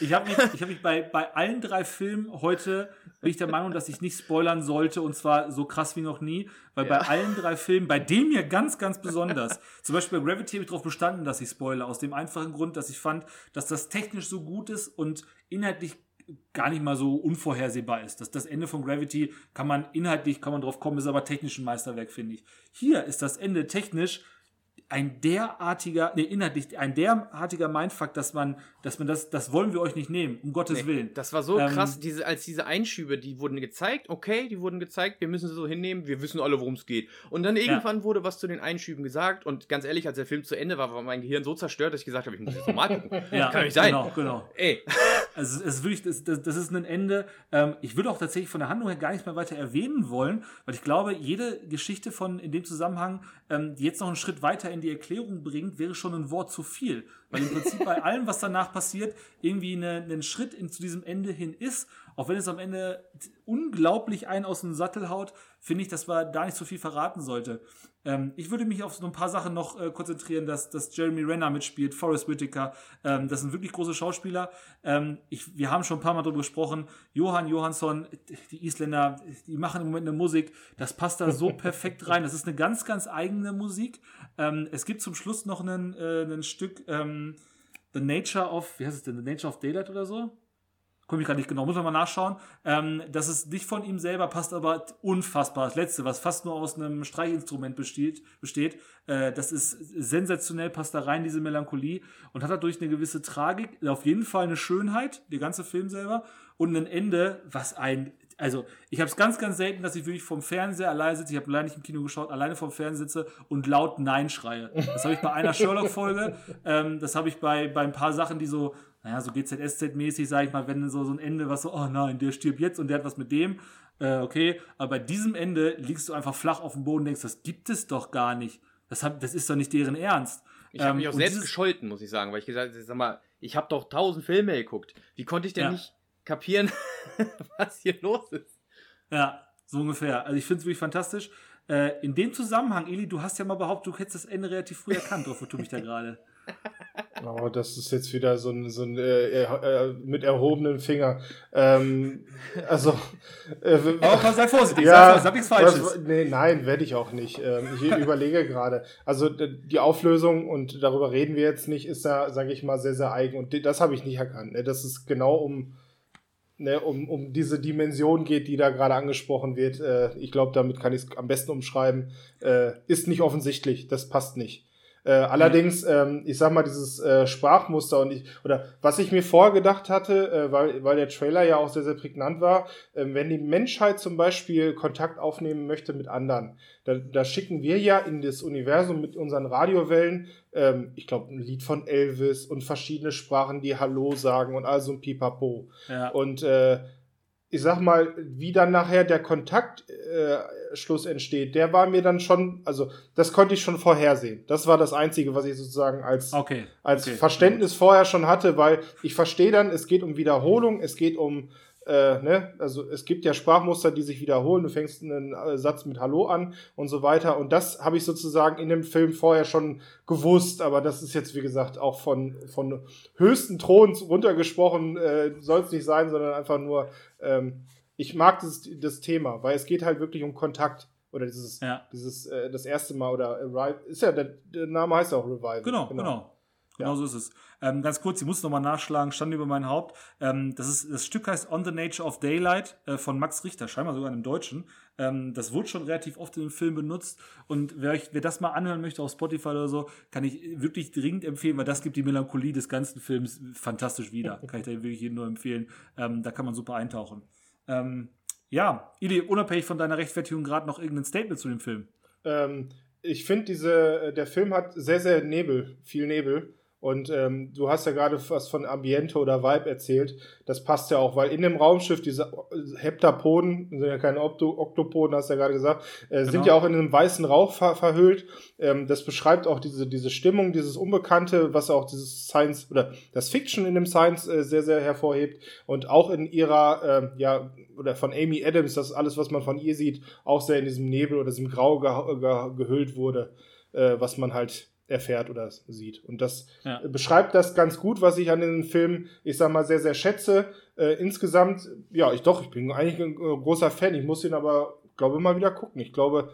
Ich habe mich, ich hab mich bei, bei allen drei Filmen heute, bin ich der Meinung, dass ich nicht spoilern sollte und zwar so krass wie noch nie, weil bei Ja. allen drei Filmen, bei dem hier ganz, ganz *laughs* besonders, zum Beispiel bei Gravity habe ich darauf bestanden, dass ich spoilere, aus dem einfachen Grund, dass ich fand, dass das technisch so gut ist und inhaltlich gar nicht mal so unvorhersehbar ist. Das, das Ende von Gravity kann man inhaltlich, kann man drauf kommen, ist aber technisch ein Meisterwerk, finde ich. Hier ist das Ende technisch ein derartiger, nee, inhaltlich ein derartiger Mindfuck, dass man, dass man das, das wollen wir euch nicht nehmen, um Gottes Nee, Willen. Das war so Ähm, krass, diese, als diese Einschübe, die wurden gezeigt, okay, die wurden gezeigt, wir müssen sie so hinnehmen, wir wissen alle, worum es geht. Und dann irgendwann wurde was zu den Einschüben gesagt und ganz ehrlich, als der Film zu Ende war, war mein Gehirn so zerstört, dass ich gesagt habe, ich muss jetzt nochmal gucken. *laughs* Ja, Kann nicht sein. Genau, genau. Ey, *laughs* Also es ist wirklich, das, das, das ist ein Ende. Ähm, ich würde auch tatsächlich von der Handlung her gar nicht mehr weiter erwähnen wollen, weil ich glaube, jede Geschichte von in dem Zusammenhang, ähm, die jetzt noch einen Schritt weiter in die Erklärung bringt, wäre schon ein Wort zu viel. Weil im Prinzip bei allem, was danach passiert, irgendwie eine, ein Schritt in, zu diesem Ende hin ist. Auch wenn es am Ende unglaublich einen aus dem Sattel haut, finde ich, dass man da nicht so viel verraten sollte. Ähm, ich würde mich auf so ein paar Sachen noch äh, konzentrieren, dass, dass Jeremy Renner mitspielt, Forrest Whitaker. Ähm, das sind wirklich große Schauspieler. Ähm, ich, wir haben schon ein paar Mal darüber gesprochen. Johann Johansson, die Isländer, die machen im Moment eine Musik. Das passt da so *laughs* perfekt rein. Das ist eine ganz, ganz eigene Musik. Ähm, es gibt zum Schluss noch ein äh, Stück ähm, The Nature of, wie heißt es denn? The Nature of Daylight oder so? komme ich gerade nicht genau, muss man mal nachschauen. Ähm, das ist nicht von ihm selber, passt aber unfassbar. Das letzte, was fast nur aus einem Streichinstrument besteht, besteht äh, das ist sensationell, passt da rein, diese Melancholie und hat dadurch eine gewisse Tragik, auf jeden Fall eine Schönheit, der ganze Film selber und ein Ende, was ein also ich habe es ganz, ganz selten, dass ich wirklich vom Fernseher alleine sitze. Ich habe leider nicht im Kino geschaut, alleine vom Fernseher sitze und laut Nein schreie. Das habe ich bei einer Sherlock-Folge. Ähm, das habe ich bei, bei ein paar Sachen, die so naja, so GZSZ-mäßig, sag ich mal, wenn so, so ein Ende, was so, oh nein, der stirbt jetzt und der hat was mit dem, äh, okay, aber bei diesem Ende liegst du einfach flach auf dem Boden und denkst, das gibt es doch gar nicht. Das, hab, das ist doch nicht deren Ernst. Ich habe mich auch ähm, selbst gescholten, muss ich sagen, weil ich gesagt habe, sag mal, ich habe doch tausend Filme geguckt. Wie konnte ich denn ja. nicht kapieren, *laughs* was hier los ist? Ja, so ungefähr. Also ich finde es wirklich fantastisch. Äh, in dem Zusammenhang, Eli, du hast ja mal behauptet, du hättest das Ende relativ früh erkannt, drauf tue mich da gerade. *laughs* Oh, das ist jetzt wieder so ein, so ein äh, äh, mit erhobenen Finger. Ähm, also. Äh, Aber sei vorsichtig, ja, sag, sag nichts Falsches. Was, nee, nein, werde ich auch nicht. Ähm, ich *laughs* überlege gerade. Also die Auflösung, und darüber reden wir jetzt nicht, ist da, sage ich mal, sehr, sehr eigen. Und das habe ich nicht erkannt. Ne? Das ist genau um. Ne, um, um diese Dimension geht, die da gerade angesprochen wird. Äh, ich glaube, damit kann ich es am besten umschreiben. Äh, ist nicht offensichtlich, das passt nicht. Äh, allerdings, ähm, ich sag mal, dieses äh, Sprachmuster und ich, oder was ich mir vorgedacht hatte, äh, weil, weil der Trailer ja auch sehr, sehr prägnant war, äh, wenn die Menschheit zum Beispiel Kontakt aufnehmen möchte mit anderen, da, da schicken wir ja in das Universum mit unseren Radiowellen, ähm, ich glaube, ein Lied von Elvis und verschiedene Sprachen, die Hallo sagen und all so ein Pipapo. Ja. Und äh, ich sag mal, wie dann nachher der Kontaktschluss äh, entsteht, der war mir dann schon, also das konnte ich schon vorhersehen. Das war das Einzige, was ich sozusagen als, okay. als okay. Verständnis vorher schon hatte, weil ich verstehe dann, es geht um Wiederholung, es geht um äh, ne? Also es gibt ja Sprachmuster, die sich wiederholen. Du fängst einen äh, Satz mit Hallo an und so weiter. Und das habe ich sozusagen in dem Film vorher schon gewusst. Aber das ist jetzt, wie gesagt, auch von, von höchsten Throns runtergesprochen. Äh, Soll es nicht sein, sondern einfach nur, ähm, ich mag das, das Thema, weil es geht halt wirklich um Kontakt. Oder dieses, ja. dieses äh, das erste Mal oder Arrive. Ist ja, der, der Name heißt ja auch Revival. Genau, genau. genau. Genau ja. so ist es. Ähm, ganz kurz, ich muss nochmal nachschlagen, stand über mein Haupt. Ähm, das, ist, das Stück heißt On the Nature of Daylight äh, von Max Richter, scheinbar sogar im Deutschen. Ähm, das wurde schon relativ oft im Film benutzt. Und wer, euch, wer das mal anhören möchte auf Spotify oder so, kann ich wirklich dringend empfehlen, weil das gibt die Melancholie des ganzen Films fantastisch wieder. *laughs* kann ich da wirklich jedem nur empfehlen. Ähm, da kann man super eintauchen. Ähm, ja, Ili, unabhängig von deiner Rechtfertigung gerade noch irgendein Statement zu dem Film. Ähm, ich finde, diese, äh, der Film hat sehr, sehr Nebel, viel Nebel. Und ähm, du hast ja gerade was von Ambiente oder Vibe erzählt. Das passt ja auch, weil in dem Raumschiff diese Heptapoden, sind ja keine Opto Oktopoden, hast du ja gerade gesagt, äh, genau. sind ja auch in einem weißen Rauch ver verhüllt. Ähm, das beschreibt auch diese, diese Stimmung, dieses Unbekannte, was auch dieses Science oder das Fiction in dem Science äh, sehr, sehr hervorhebt. Und auch in ihrer, äh, ja, oder von Amy Adams, das alles, was man von ihr sieht, auch sehr in diesem Nebel oder diesem Grau ge ge gehüllt wurde, äh, was man halt erfährt oder sieht. Und das ja. beschreibt das ganz gut, was ich an den Film, ich sag mal, sehr, sehr schätze. Äh, insgesamt, ja, ich doch, ich bin eigentlich ein äh, großer Fan. Ich muss ihn aber, glaube ich, mal wieder gucken. Ich glaube,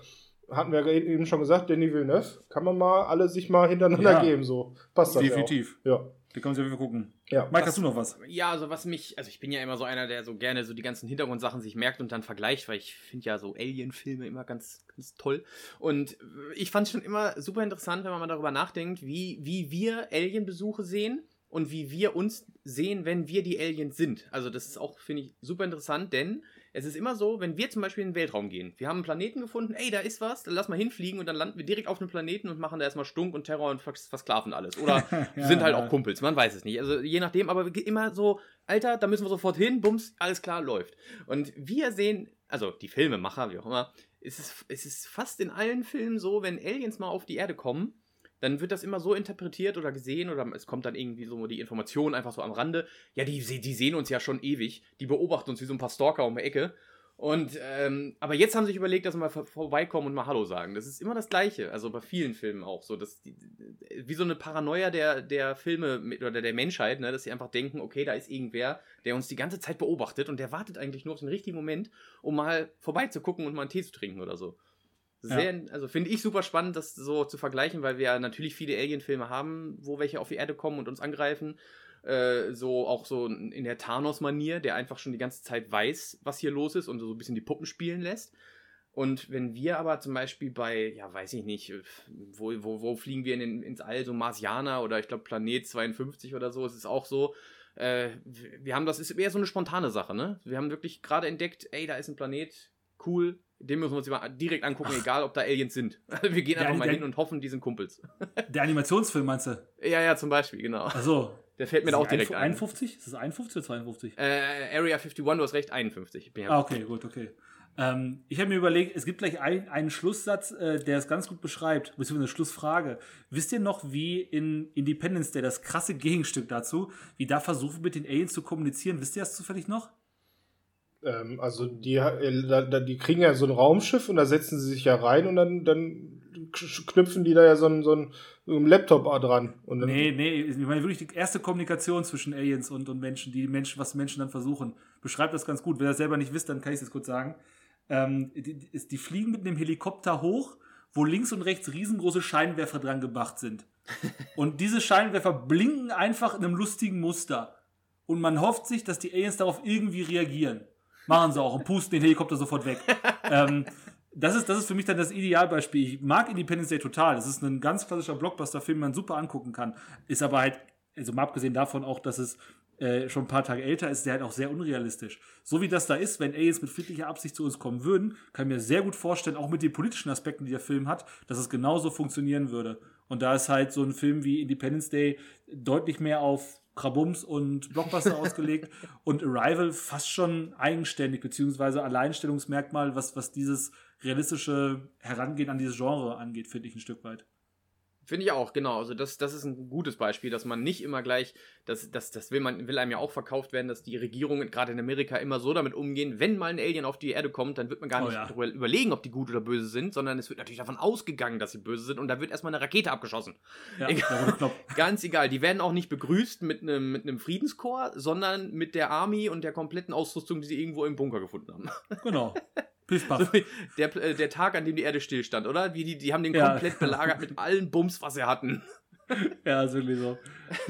hatten wir eben schon gesagt, Denis Villeneuve, kann man mal alle sich mal hintereinander ja. geben, so. Passt das Definitiv. Ja. Die können Sie gucken. Ja. Mike, hast du noch was? Ja, also was mich, also ich bin ja immer so einer, der so gerne so die ganzen Hintergrundsachen sich merkt und dann vergleicht, weil ich finde ja so Alien-Filme immer ganz, ganz toll. Und ich fand es schon immer super interessant, wenn man mal darüber nachdenkt, wie, wie wir Alien-Besuche sehen und wie wir uns sehen, wenn wir die Aliens sind. Also das ist auch, finde ich, super interessant, denn es ist immer so, wenn wir zum Beispiel in den Weltraum gehen, wir haben einen Planeten gefunden, ey, da ist was, dann lass mal hinfliegen und dann landen wir direkt auf einem Planeten und machen da erstmal Stunk und Terror und versklaven alles. Oder *laughs* ja, sind halt auch Kumpels, man weiß es nicht. Also je nachdem, aber immer so, Alter, da müssen wir sofort hin, bums, alles klar, läuft. Und wir sehen, also die Filmemacher, wie auch immer, es ist, es ist fast in allen Filmen so, wenn Aliens mal auf die Erde kommen, dann wird das immer so interpretiert oder gesehen oder es kommt dann irgendwie so die Information einfach so am Rande. Ja, die, die sehen uns ja schon ewig, die beobachten uns wie so ein paar Stalker um die Ecke Und, ähm, aber jetzt haben sie sich überlegt, dass sie mal vor- vorbeikommen und mal Hallo sagen. Das ist immer das Gleiche. Also bei vielen Filmen auch so. Dass die, wie so eine Paranoia der, der Filme mit, oder der Menschheit, ne? dass sie einfach denken, okay, da ist irgendwer, der uns die ganze Zeit beobachtet und der wartet eigentlich nur auf den richtigen Moment, um mal vorbeizugucken und mal einen Tee zu trinken oder so. Sehr, also finde ich super spannend, das so zu vergleichen, weil wir ja natürlich viele Alien-Filme haben, wo welche auf die Erde kommen und uns angreifen. Äh, so auch so in der Thanos-Manier, der einfach schon die ganze Zeit weiß, was hier los ist und so ein bisschen die Puppen spielen lässt. Und wenn wir aber zum Beispiel bei, ja, weiß ich nicht, wo, wo, wo fliegen wir in den, ins All, so Marsianer oder ich glaube Planet 52 oder so, es ist auch so, äh, wir haben das, ist eher so eine spontane Sache, ne? Wir haben wirklich gerade entdeckt, ey, da ist ein Planet, cool, den müssen wir uns immer direkt angucken, egal ob da Aliens sind. *laughs* Wir gehen Der- einfach mal der- hin und hoffen, die sind Kumpels. *laughs* Der Animationsfilm meinst du? Ja, ja, zum Beispiel, genau. Achso. Der fällt mir da auch direkt ein. 51? Ist das 51 oder 52? Äh, Area 51, du hast recht, 51. Bin ja Ah, okay, gut, okay. Ähm, ich habe mir überlegt, es gibt gleich ein, einen Schlusssatz, äh, der es ganz gut beschreibt, beziehungsweise eine Schlussfrage. Wisst ihr noch, wie in Independence Day, das krasse Gegenstück dazu, wie da versucht wird, mit den Aliens zu kommunizieren? Wisst ihr das zufällig noch? Ähm, also die, äh, die kriegen ja so ein Raumschiff und da setzen sie sich ja rein und dann, dann knüpfen die da ja so einen, so einen, so einen Laptop dran. Und dann, Nee, nee, ich meine wirklich die erste Kommunikation zwischen Aliens und, und Menschen, die Menschen, was Menschen dann versuchen. Beschreibt das ganz gut. Wenn ihr das selber nicht wisst, dann kann ich es jetzt kurz sagen. Ähm, die, die, die fliegen mit einem Helikopter hoch, wo links und rechts riesengroße Scheinwerfer dran gemacht sind. *laughs* Und diese Scheinwerfer blinken einfach in einem lustigen Muster. Und man hofft sich, dass die Aliens darauf irgendwie reagieren. Machen sie auch und pusten den Helikopter sofort weg. ähm, das ist, das ist für mich dann das Idealbeispiel. Ich mag Independence Day total. Das ist ein ganz klassischer Blockbuster-Film, den man super angucken kann. Ist aber halt, also mal abgesehen davon auch, dass es äh, schon ein paar Tage älter ist, der halt auch sehr unrealistisch. So wie das da ist, wenn Aliens mit friedlicher Absicht zu uns kommen würden, kann ich mir sehr gut vorstellen, auch mit den politischen Aspekten, die der Film hat, dass es genauso funktionieren würde. Und da ist halt so ein Film wie Independence Day deutlich mehr auf Krabums und Blockbuster *laughs* ausgelegt und Arrival fast schon eigenständig, beziehungsweise Alleinstellungsmerkmal, was, was dieses realistische Herangehen an dieses Genre angeht, finde ich ein Stück weit. Finde ich auch, genau. Also das, das ist ein gutes Beispiel, dass man nicht immer gleich, das, das, das will man, will einem ja auch verkauft werden, dass die Regierungen gerade in Amerika immer so damit umgehen, wenn mal ein Alien auf die Erde kommt, dann wird man gar Oh nicht ja. darüber überlegen, ob die gut oder böse sind, sondern es wird natürlich davon ausgegangen, dass sie böse sind und da wird erstmal eine Rakete abgeschossen. Ja, Egal. *laughs* Ganz egal, die werden auch nicht begrüßt mit einem mit einem Friedenskorps, sondern mit der Army und der kompletten Ausrüstung, die sie irgendwo im Bunker gefunden haben. Genau. *laughs* Piff, So paff. wie der, äh, der Tag, an dem die Erde stillstand, oder? Wie die, die haben den Ja. komplett belagert mit allen Bums, was sie hatten. *laughs* Ja, ist wirklich so.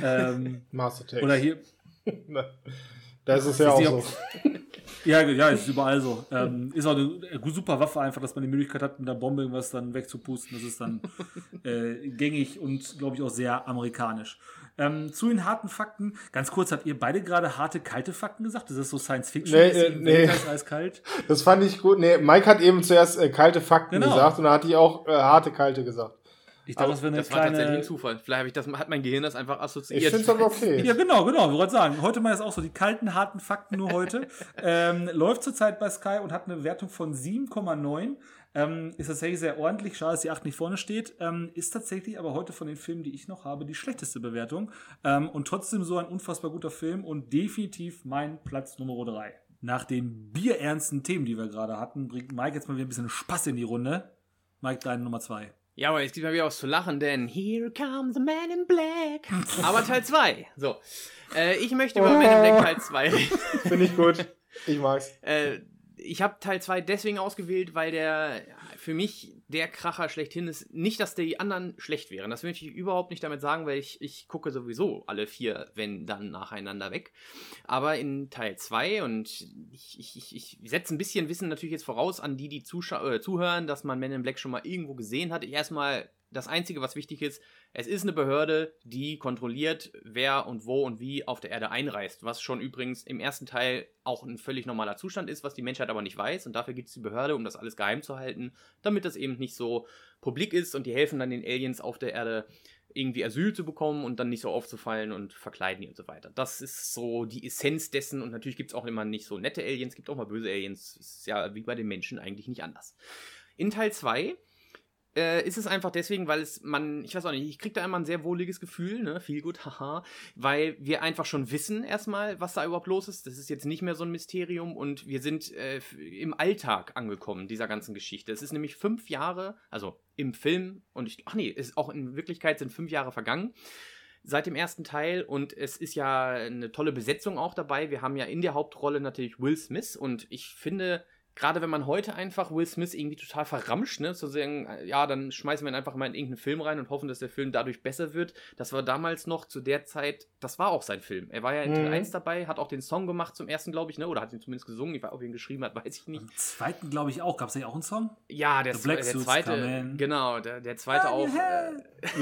Ähm, Master Text. oder hier, *laughs* Da ist es ja auch Ist die so. *laughs* Ja, ja, ist überall so. Ähm, ist auch eine äh, super Waffe einfach, dass man die Möglichkeit hat, mit einer Bombe irgendwas dann wegzupusten. Das ist dann *laughs* äh, gängig und, glaube ich, auch sehr amerikanisch. Ähm, zu den harten Fakten. Ganz kurz, habt ihr beide gerade harte, kalte Fakten gesagt? Ist das so Science Fiction? Nee, Ist äh, nee. Ist eiskalt? Das fand ich gut. Nee, Mike hat eben zuerst äh, kalte Fakten Genau. gesagt und dann hatte ich auch äh, harte, kalte gesagt. Ich dachte, Aber das wäre eine Das war tatsächlich kleine. ein Zufall. Vielleicht habe ich das, hat mein Gehirn das einfach assoziiert. Ich finde es aber *laughs* okay. Ja, genau, genau. Ich wollte sagen, heute mal ist auch so die kalten, harten Fakten nur heute. *laughs* ähm, läuft zurzeit bei Sky und hat eine Wertung von 7,9. Ähm, ist tatsächlich sehr ordentlich. Schade, dass die 8 nicht vorne steht. Ähm, ist tatsächlich aber heute von den Filmen, die ich noch habe, die schlechteste Bewertung. Ähm, und trotzdem so ein unfassbar guter Film und definitiv mein Platz Nummer 3. Nach den bierernsten Themen, die wir gerade hatten, bringt Mike jetzt mal wieder ein bisschen Spaß in die Runde. Mike, deine Nummer 2. Ja, aber jetzt gibt mal wieder was zu lachen, denn Here comes the man in black. Aber Teil 2. So. Äh, ich möchte über Man in Black Teil 2 reden. *laughs* Finde ich gut. Ich mag's. Äh, ich habe Teil 2 deswegen ausgewählt, weil der für mich der Kracher schlechthin ist. Nicht, dass die anderen schlecht wären. Das möchte ich überhaupt nicht damit sagen, weil ich, ich gucke sowieso alle vier, wenn dann nacheinander weg. Aber in Teil 2 und ich, ich, ich, ich setze ein bisschen Wissen natürlich jetzt voraus an die, die zuschau äh, zuhören, dass man Men in Black schon mal irgendwo gesehen hat. Ich erstmal das Einzige, was wichtig ist, es ist eine Behörde, die kontrolliert, wer und wo und wie auf der Erde einreist. Was schon übrigens im ersten Teil auch ein völlig normaler Zustand ist, was die Menschheit aber nicht weiß. Und dafür gibt es die Behörde, um das alles geheim zu halten, damit das eben nicht so publik ist. Und die helfen dann den Aliens auf der Erde irgendwie Asyl zu bekommen und dann nicht so aufzufallen und verkleiden die und so weiter. Das ist so die Essenz dessen. Und natürlich gibt es auch immer nicht so nette Aliens, gibt auch mal böse Aliens. Ist ja wie bei den Menschen eigentlich nicht anders. In Teil 2 äh, ist es einfach deswegen, weil es man, ich weiß auch nicht, ich kriege da immer ein sehr wohliges Gefühl, ne, viel gut, haha, weil wir einfach schon wissen erstmal, was da überhaupt los ist. Das ist jetzt nicht mehr so ein Mysterium und wir sind äh, im Alltag angekommen dieser ganzen Geschichte. Es ist nämlich fünf Jahre, also im Film und ich, ach nee, ist auch in Wirklichkeit sind fünf Jahre vergangen seit dem ersten Teil und es ist ja eine tolle Besetzung auch dabei. Wir haben ja in der Hauptrolle natürlich Will Smith und ich finde, gerade wenn man heute einfach Will Smith irgendwie total verramscht, ne, zu sagen, äh, ja, dann schmeißen wir ihn einfach mal in irgendeinen Film rein und hoffen, dass der Film dadurch besser wird. Das war damals noch zu der Zeit, das war auch sein Film. Er war ja in Teil Mhm. 1 dabei, hat auch den Song gemacht zum ersten, glaube ich, ne, oder hat ihn zumindest gesungen. Ich weiß, ob er ihn geschrieben hat, *laughs* weiß ich nicht. Im zweiten, glaube ich, auch. Gab es ja auch einen Song? Ja, der, The Black der Suits zweite, genau, der, der zweite auch. Äh,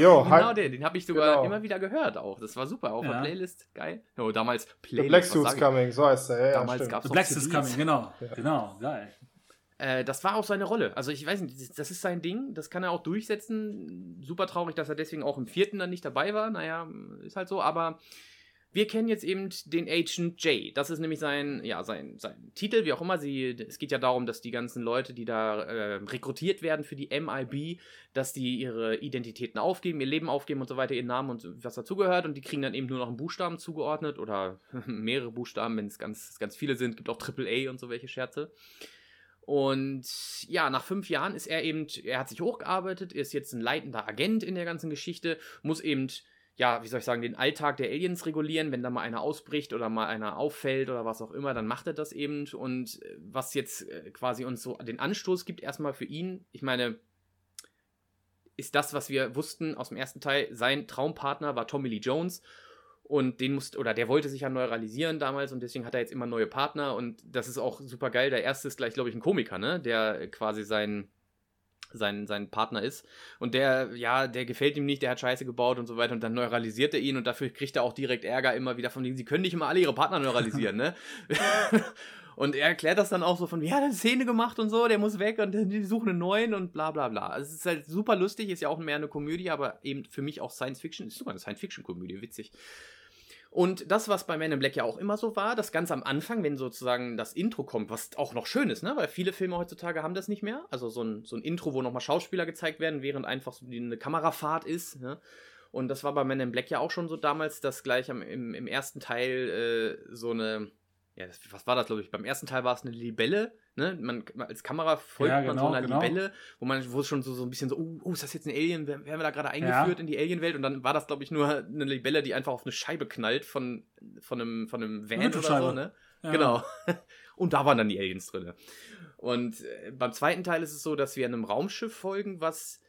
Jo, *laughs* genau den, den habe ich sogar Genau. immer wieder gehört auch. Das war super, auf Ja. der Playlist, geil. Oh, damals The Playlist, Black was Suits? Coming, so heißt er. Ja, ja, Damals stimmt. gab's The Black CDs. coming, genau. Genau, geil. Äh, das war auch seine Rolle. Also ich weiß nicht, das ist sein Ding, das kann er auch durchsetzen. Super traurig, dass er deswegen auch im vierten dann nicht dabei war. Naja, ist halt so, aber wir kennen jetzt eben den Agent J. Das ist nämlich sein, ja, sein, sein Titel, wie auch immer. Sie, es geht ja darum, dass die ganzen Leute, die da äh, rekrutiert werden für die MIB, dass die ihre Identitäten aufgeben, ihr Leben aufgeben und so weiter, ihren Namen und was dazugehört und die kriegen dann eben nur noch einen Buchstaben zugeordnet oder *laughs* mehrere Buchstaben, wenn es ganz, ganz viele sind. Gibt auch AAA und so welche Scherze. Und ja, nach fünf Jahren ist er eben, er hat sich hochgearbeitet, ist jetzt ein leitender Agent in der ganzen Geschichte, muss eben, ja, wie soll ich sagen, den Alltag der Aliens regulieren. Wenn da mal einer ausbricht oder mal einer auffällt oder was auch immer, dann macht er das eben. Und äh, was jetzt äh, quasi uns so den Anstoß gibt, erstmal für ihn, ich meine, ist das, was wir wussten aus dem ersten Teil, sein Traumpartner war Tommy Lee Jones. Und den musste, oder der wollte sich ja neuralisieren damals und deswegen hat er jetzt immer neue Partner und das ist auch super geil. Der erste ist gleich, glaube ich, ein Komiker, ne? Der quasi sein, sein, sein Partner ist. Und der, ja, der gefällt ihm nicht, der hat Scheiße gebaut und so weiter und dann neuralisiert er ihn und dafür kriegt er auch direkt Ärger immer wieder von denen, sie können nicht immer alle ihre Partner neuralisieren, ne? *laughs* Und er erklärt das dann auch so von, ja, der hat Szene gemacht und so, der muss weg und die suchen einen neuen und bla bla bla. Also es ist halt super lustig, ist ja auch mehr eine Komödie, aber eben für mich auch Science Fiction, ist sogar eine Science Fiction Komödie, witzig. Und das, was bei Man in Black ja auch immer so war, das ganz am Anfang, wenn sozusagen das Intro kommt, was auch noch schön ist, ne? Weil viele Filme heutzutage haben das nicht mehr. Also so ein, so ein Intro, wo nochmal Schauspieler gezeigt werden, während einfach so eine Kamerafahrt ist, ne? Und das war bei Man in Black ja auch schon so damals, dass gleich am, im, im ersten Teil äh, so eine, ja, das, was war das, glaube ich? Beim ersten Teil war es eine Libelle, ne? Man, als Kamera folgt Ja, man genau, so einer genau. Libelle, wo man, wo es schon so, so ein bisschen so, oh, oh, ist das jetzt ein Alien? Werden wir da gerade eingeführt Ja. in die Alienwelt? Und dann war das, glaube ich, nur eine Libelle, die einfach auf eine Scheibe knallt von, von einem, von einem Van oder so, ne? Ja. Genau. *laughs* Und da waren dann die Aliens drin. Und äh, beim zweiten Teil ist es so, dass wir einem Raumschiff folgen, was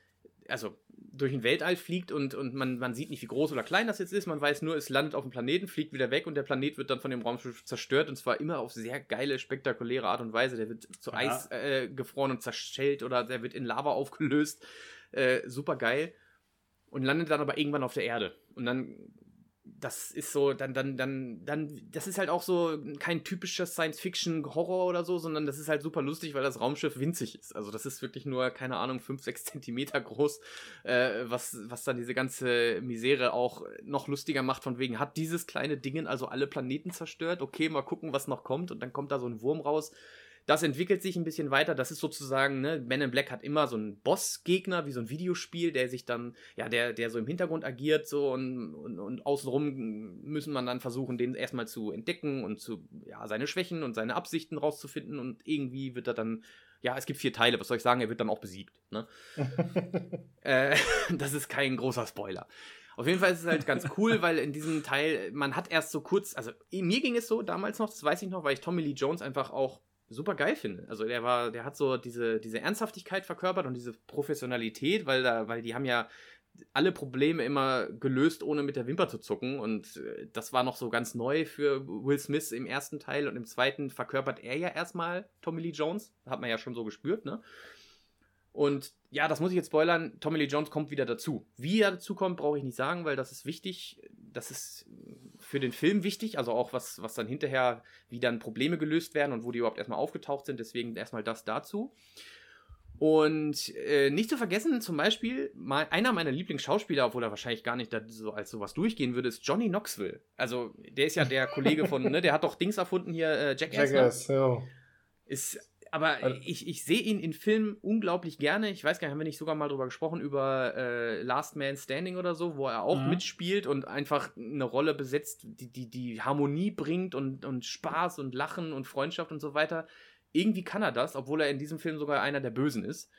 also durch den Weltall fliegt und, und man, man sieht nicht, wie groß oder klein das jetzt ist. Man weiß nur, es landet auf dem Planeten, fliegt wieder weg und der Planet wird dann von dem Raumschiff zerstört und zwar immer auf sehr geile, spektakuläre Art und Weise. Der wird zu Ja. Eis äh, gefroren und zerschellt oder der wird in Lava *laughs* aufgelöst. Äh, super geil. Und landet dann aber irgendwann auf der Erde. Und dann das ist so, dann, dann, dann, dann, das ist halt auch so kein typischer Science-Fiction-Horror oder so, sondern das ist halt super lustig, weil das Raumschiff winzig ist. Also das ist wirklich nur, keine Ahnung, 5, 6 Zentimeter groß, äh, was, was dann diese ganze Misere auch noch lustiger macht, von wegen, hat dieses kleine Ding also alle Planeten zerstört? Okay, mal gucken, was noch kommt. Und dann kommt da so ein Wurm raus. Das entwickelt sich ein bisschen weiter. Das ist sozusagen, ne, Men in Black hat immer so einen Boss-Gegner, wie so ein Videospiel, der sich dann, ja, der, der so im Hintergrund agiert, so und, und, und außenrum müssen man dann versuchen, den erstmal zu entdecken und zu, ja, seine Schwächen und seine Absichten rauszufinden und irgendwie wird er dann, ja, es gibt vier Teile, was soll ich sagen, er wird dann auch besiegt, ne? *laughs* äh, *laughs* das ist kein großer Spoiler. Auf jeden Fall ist es halt ganz cool, weil in diesem Teil, man hat erst so kurz, also mir ging es so damals noch, das weiß ich noch, weil ich Tommy Lee Jones einfach auch super geil finde. Also der war, der hat so diese, diese Ernsthaftigkeit verkörpert und diese Professionalität, weil da, weil die haben ja alle Probleme immer gelöst, ohne mit der Wimper zu zucken. Und äh, das war noch so ganz neu für Will Smith im ersten Teil und im zweiten verkörpert er ja erstmal Tommy Lee Jones. Hat man ja schon so gespürt, ne? Und ja, das muss ich jetzt spoilern. Tommy Lee Jones kommt wieder dazu. Wie er dazu kommt, brauche ich nicht sagen, weil das ist wichtig. Das ist für den Film wichtig. Also auch was, was dann hinterher, wie dann Probleme gelöst werden und wo die überhaupt erstmal aufgetaucht sind. Deswegen erstmal das dazu. Und äh, nicht zu vergessen, zum Beispiel, mal einer meiner Lieblingsschauspieler, obwohl er wahrscheinlich gar nicht da so als sowas durchgehen würde, ist Johnny Knoxville. Also, der ist ja der Kollege von, *laughs* ne, der hat doch Dings erfunden hier, äh, Jackass. Ne? Jackass, ja. Ist Aber also, ich, ich sehe ihn in Filmen unglaublich gerne. Ich weiß gar nicht, haben wir nicht sogar mal drüber gesprochen, über äh, Last Man Standing oder so, wo er auch mhm. mitspielt und einfach eine Rolle besetzt, die, die, die Harmonie bringt und, und Spaß und Lachen und Freundschaft und so weiter. Irgendwie kann er das, obwohl er in diesem Film sogar einer der Bösen ist.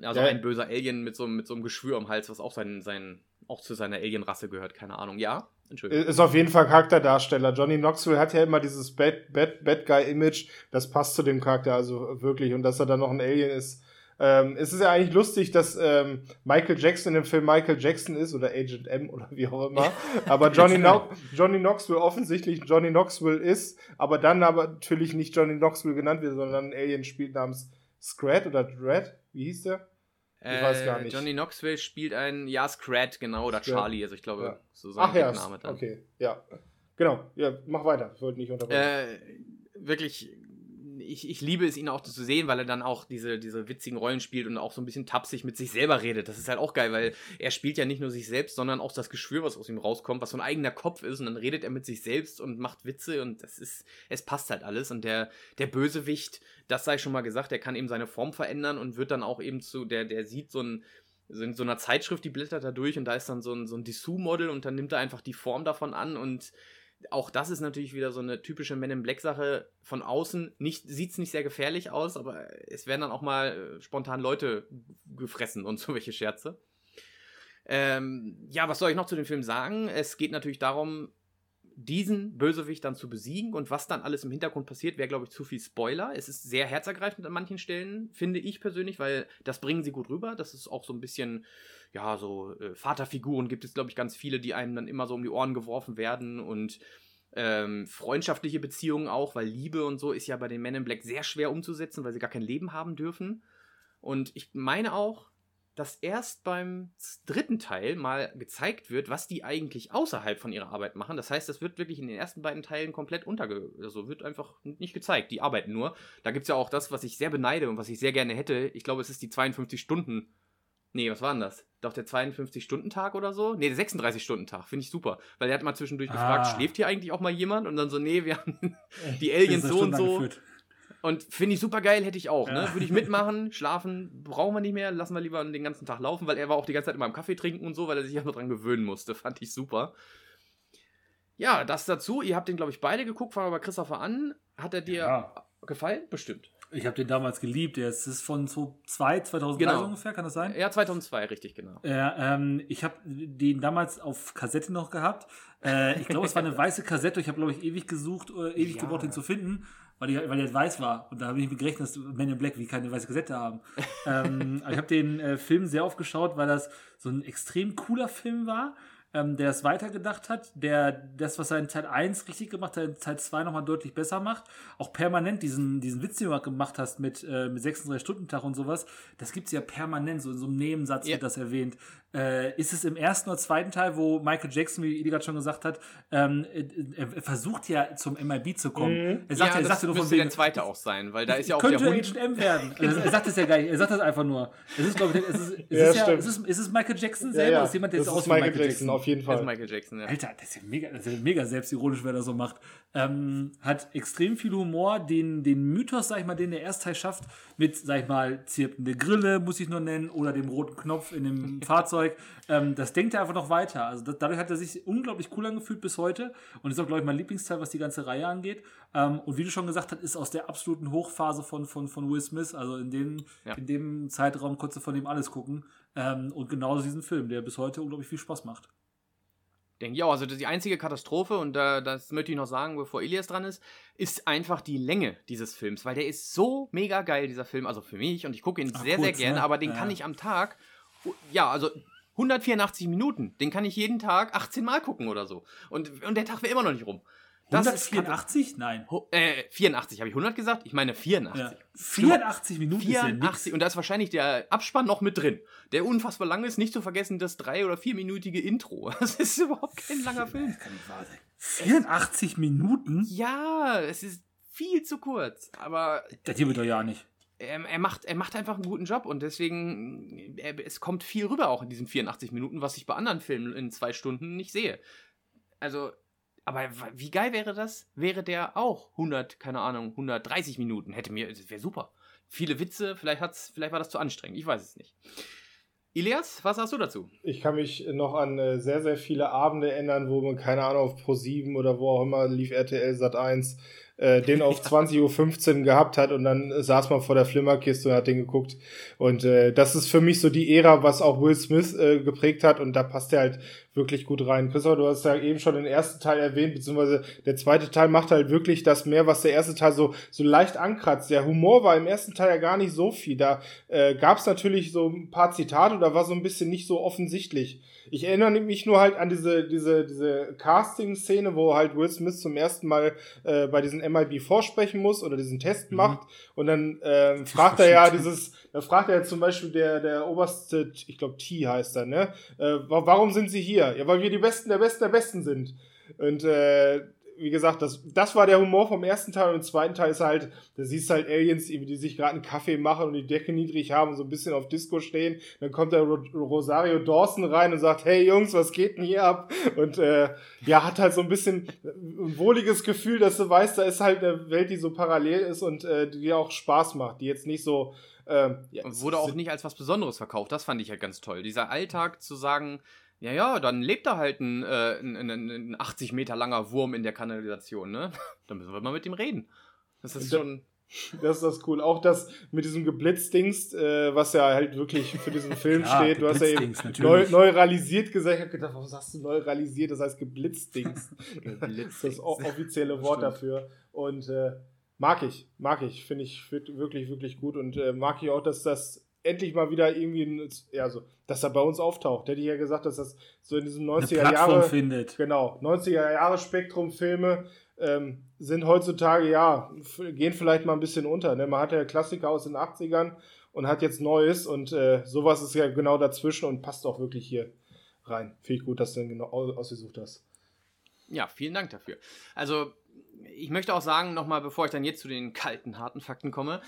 Also ja. ein böser Alien mit so, mit so einem Geschwür am Hals, was auch, sein, sein, auch zu seiner Alien-Rasse gehört, keine Ahnung. Ja, Entschuldigung. Ist auf jeden Fall Charakterdarsteller. Johnny Knoxville hat ja immer dieses Bad, Bad, Bad Guy-Image. Das passt zu dem Charakter also wirklich. Und dass er dann noch ein Alien ist. Ähm, es ist ja eigentlich lustig, dass ähm, Michael Jackson in dem Film Michael Jackson ist oder Agent M oder wie auch immer. *laughs* Aber Johnny, no Johnny Knoxville offensichtlich Johnny Knoxville ist, aber dann aber natürlich nicht Johnny Knoxville genannt wird, sondern ein Alien spielt namens Scrat oder Dread. Wie hieß der? Ich weiß gar äh, nicht. Johnny Knoxville spielt einen, ja, Scrat, genau, oder Scrat. Charlie, also ich glaube, ja. so sein Ach, ja, Name dann. Okay, ja. Genau, ja, mach weiter, ich wollte nicht unterbrechen. Äh, wirklich, ich, ich liebe es, ihn auch zu sehen, weil er dann auch diese, diese witzigen Rollen spielt und auch so ein bisschen tapsig mit sich selber redet. Das ist halt auch geil, weil er spielt ja nicht nur sich selbst, sondern auch das Geschwür, was aus ihm rauskommt, was so ein eigener Kopf ist. Und dann redet er mit sich selbst und macht Witze und das ist, es passt halt alles. Und der, der Bösewicht, das sei schon mal gesagt, der kann eben seine Form verändern und wird dann auch eben zu, der, der sieht so ein, in so einer Zeitschrift, die blättert da durch und da ist dann so ein, so ein Dessous-Model und dann nimmt er einfach die Form davon an und auch das ist natürlich wieder so eine typische Men in Black Sache von außen. Nicht, sieht es nicht sehr gefährlich aus, aber es werden dann auch mal äh, spontan Leute gefressen und so welche Scherze. Ähm, ja, was soll ich noch zu dem Film sagen? Es geht natürlich darum, diesen Bösewicht dann zu besiegen und was dann alles im Hintergrund passiert, wäre, glaube ich, zu viel Spoiler. Es ist sehr herzergreifend an manchen Stellen, finde ich persönlich, weil das bringen sie gut rüber. Das ist auch so ein bisschen, ja, so äh, Vaterfiguren gibt es, glaube ich, ganz viele, die einem dann immer so um die Ohren geworfen werden und ähm, freundschaftliche Beziehungen auch, weil Liebe und so ist ja bei den Men in Black sehr schwer umzusetzen, weil sie gar kein Leben haben dürfen. Und ich meine auch, dass erst beim dritten Teil mal gezeigt wird, was die eigentlich außerhalb von ihrer Arbeit machen. Das heißt, das wird wirklich in den ersten beiden Teilen komplett unterge... Also wird einfach nicht gezeigt. Die arbeiten nur. Da gibt es ja auch das, was ich sehr beneide und was ich sehr gerne hätte. Ich glaube, es ist die 52 Stunden. Nee, was war denn das? Doch der 52-Stunden-Tag oder so? Nee, der 36-Stunden-Tag. Finde ich super. Weil er hat mal zwischendurch ah. gefragt, schläft hier eigentlich auch mal jemand? Und dann so, nee, wir haben die Aliens so und so. Geführt. Und finde ich super geil, hätte ich auch. Ne? Ja. Ne? Würde ich mitmachen, schlafen brauchen wir nicht mehr, lassen wir lieber den ganzen Tag laufen, weil er war auch die ganze Zeit immer am Kaffee trinken und so, weil er sich einfach dran gewöhnen musste. *laughs* Fand ich super. Ja, das dazu. Ihr habt den, glaube ich, beide geguckt. Fangen wir bei Christopher an. Hat er dir ja. gefallen? Bestimmt. Ich habe den damals geliebt. Der ist von 2002, 2003 genau. ungefähr, kann das sein? Ja, 2002, richtig, genau. Ja, ähm, ich habe den damals auf Kassette noch gehabt. Äh, ich glaube, es war eine *laughs* weiße Kassette. Ich habe, glaube ich, ewig gesucht, äh, ewig ja. gebraucht, den zu finden weil ich, weil ich jetzt weiß war. Und da habe ich mir gerechnet, dass Men in Black wie keine weiße Kassette haben. *laughs* ähm, ich habe den äh, Film sehr oft geschaut, weil das so ein extrem cooler Film war ähm, der es weitergedacht hat, der das, was er in Teil 1 richtig gemacht hat, in Teil 2 nochmal deutlich besser macht. Auch permanent diesen, diesen Witz, den du gemacht hast mit, äh, mit 36-Stunden-Tag und sowas, das gibt es ja permanent, so in so einem Nebensatz ja. wird das erwähnt. Äh, ist es im ersten oder zweiten Teil, wo Michael Jackson, wie Eli gerade schon gesagt hat, ähm, äh, er versucht ja zum MIB zu kommen. Mhm. Er sagt ja, er sagt nur von wegen, der zweite auch sein, weil da ist ja auch könnte der Hund. Agent M werden. Also, *laughs* er sagt es ja gar nicht, er sagt das einfach nur. Es ist, glaube ich, es ist, es ja, ist, ja, es ist, es ist Michael Jackson selber, ja, ja. ist jemand, der das ist aus Michael, Michael Jackson, auf jeden Fall. Das ist Michael Jackson, ja. Alter, das ist ja mega, das ist ja mega selbstironisch, wer das so macht. Ähm, hat extrem viel Humor, den, den Mythos, sag ich mal, den der Erstteil schafft, mit, sag ich mal, zirpende Grille, muss ich nur nennen, oder dem roten Knopf in dem *laughs* Fahrzeug. Ähm, das denkt er einfach noch weiter. Also das, dadurch hat er sich unglaublich cool angefühlt bis heute und ist auch, glaube ich, mein Lieblingsteil, was die ganze Reihe angeht. Ähm, und wie du schon gesagt hast, ist aus der absoluten Hochphase von, von, von Will Smith, also in dem, ja. in dem Zeitraum konntest du von ihm alles gucken. Ähm, und genauso diesen Film, der bis heute unglaublich viel Spaß macht. Denke ich auch. Also die einzige Katastrophe, und äh, das möchte ich noch sagen, bevor Elias dran ist, ist einfach die Länge dieses Films, weil der ist so mega geil, dieser Film. Also für mich, und ich gucke ihn Ach, sehr, kurz, sehr gerne, ne? aber den ja. kann ich am Tag, ja, also 184 Minuten, den kann ich jeden Tag 18 Mal gucken oder so. Und, und der Tag wäre immer noch nicht rum. Das 184? Nein. Äh, 84, habe ich 100 gesagt? Ich meine 84. Ja. 84 Minuten 84, ja und da ist wahrscheinlich der Abspann noch mit drin. Der unfassbar lang ist, nicht zu vergessen das drei- oder vierminütige Intro. *laughs* Das ist überhaupt kein langer Film. Das kann nicht wahr sein. 84 Minuten? Ja, es ist viel zu kurz, aber... Das hier wird doch ja nicht. Er, er, macht, er macht einfach einen guten Job und deswegen, er, es kommt viel rüber auch in diesen 84 Minuten, was ich bei anderen Filmen in zwei Stunden nicht sehe. Also, aber wie geil wäre das? Wäre der auch 100, keine Ahnung, 130 Minuten? Hätte mir, wäre super. Viele Witze, vielleicht, hat's, vielleicht war das zu anstrengend, ich weiß es nicht. Ilias, was sagst du dazu? Ich kann mich noch an äh, sehr, sehr viele Abende erinnern, wo man, keine Ahnung, auf Pro7 oder wo auch immer lief RTL Sat 1 äh, den auf *laughs* 20.15 Uhr gehabt hat und dann saß man vor der Flimmerkiste und hat den geguckt. Und äh, das ist für mich so die Ära, was auch Will Smith äh, geprägt hat und da passt er halt wirklich gut rein. Christopher, du hast ja eben schon den ersten Teil erwähnt, beziehungsweise der zweite Teil macht halt wirklich das mehr, was der erste Teil so, so leicht ankratzt. Der Humor war im ersten Teil ja gar nicht so viel. Da äh, gab es natürlich so ein paar Zitate, da war so ein bisschen nicht so offensichtlich. Ich erinnere mich nur halt an diese, diese, diese Casting-Szene, wo halt Will Smith zum ersten Mal äh, bei diesen MIB vorsprechen muss oder diesen Test mhm. macht. Und dann äh, fragt er ja dieses, da fragt er ja zum Beispiel der, der oberste, ich glaube T heißt er, ne? Äh, warum sind sie hier? Ja, weil wir die Besten der Besten der Besten sind. Und äh, wie gesagt, das, das war der Humor vom ersten Teil und im zweiten Teil ist halt, da siehst du halt Aliens, die sich gerade einen Kaffee machen und die Decke niedrig haben und so ein bisschen auf Disco stehen. Dann kommt der Rosario Dawson rein und sagt, hey Jungs, was geht denn hier ab? Und äh, ja, hat halt so ein bisschen ein wohliges Gefühl, dass du weißt, da ist halt eine Welt, die so parallel ist und äh, die auch Spaß macht, die jetzt nicht so ähm, ja, wurde auch nicht als was Besonderes verkauft. Das fand ich ja ganz toll. Dieser Alltag zu sagen, ja, ja, dann lebt da halt ein, äh, ein, ein, ein 80 Meter langer Wurm in der Kanalisation, ne? *laughs* Dann müssen wir mal mit ihm reden. Das ist schon. Das ist das cool. Auch das mit diesem Geblitzdings, äh, was ja halt wirklich für diesen *laughs* Film ja, steht. Du hast ja eben neu, neuralisiert gesagt. Ich habe gedacht, warum sagst du neuralisiert? Das heißt Geblitzdings. Geblitzdings. *laughs* das ist das offizielle Wort dafür. Und äh, mag ich, mag ich. Finde ich wirklich, wirklich gut. Und äh, mag ich auch, dass das endlich mal wieder irgendwie, ein, ja, so, dass er bei uns auftaucht. Hätte ich ja gesagt, dass das so in diesem 90er Jahre. findet. Genau, 90er Jahre Spektrum-Filme ähm, sind heutzutage, ja, gehen vielleicht mal ein bisschen unter. Ne? Man hat ja Klassiker aus den 80ern und hat jetzt Neues und äh, sowas ist ja genau dazwischen und passt auch wirklich hier rein. Finde ich gut, dass du den genau ausgesucht hast. Ja, vielen Dank dafür. Also, ich möchte auch sagen, nochmal, bevor ich dann jetzt zu den kalten, harten Fakten komme,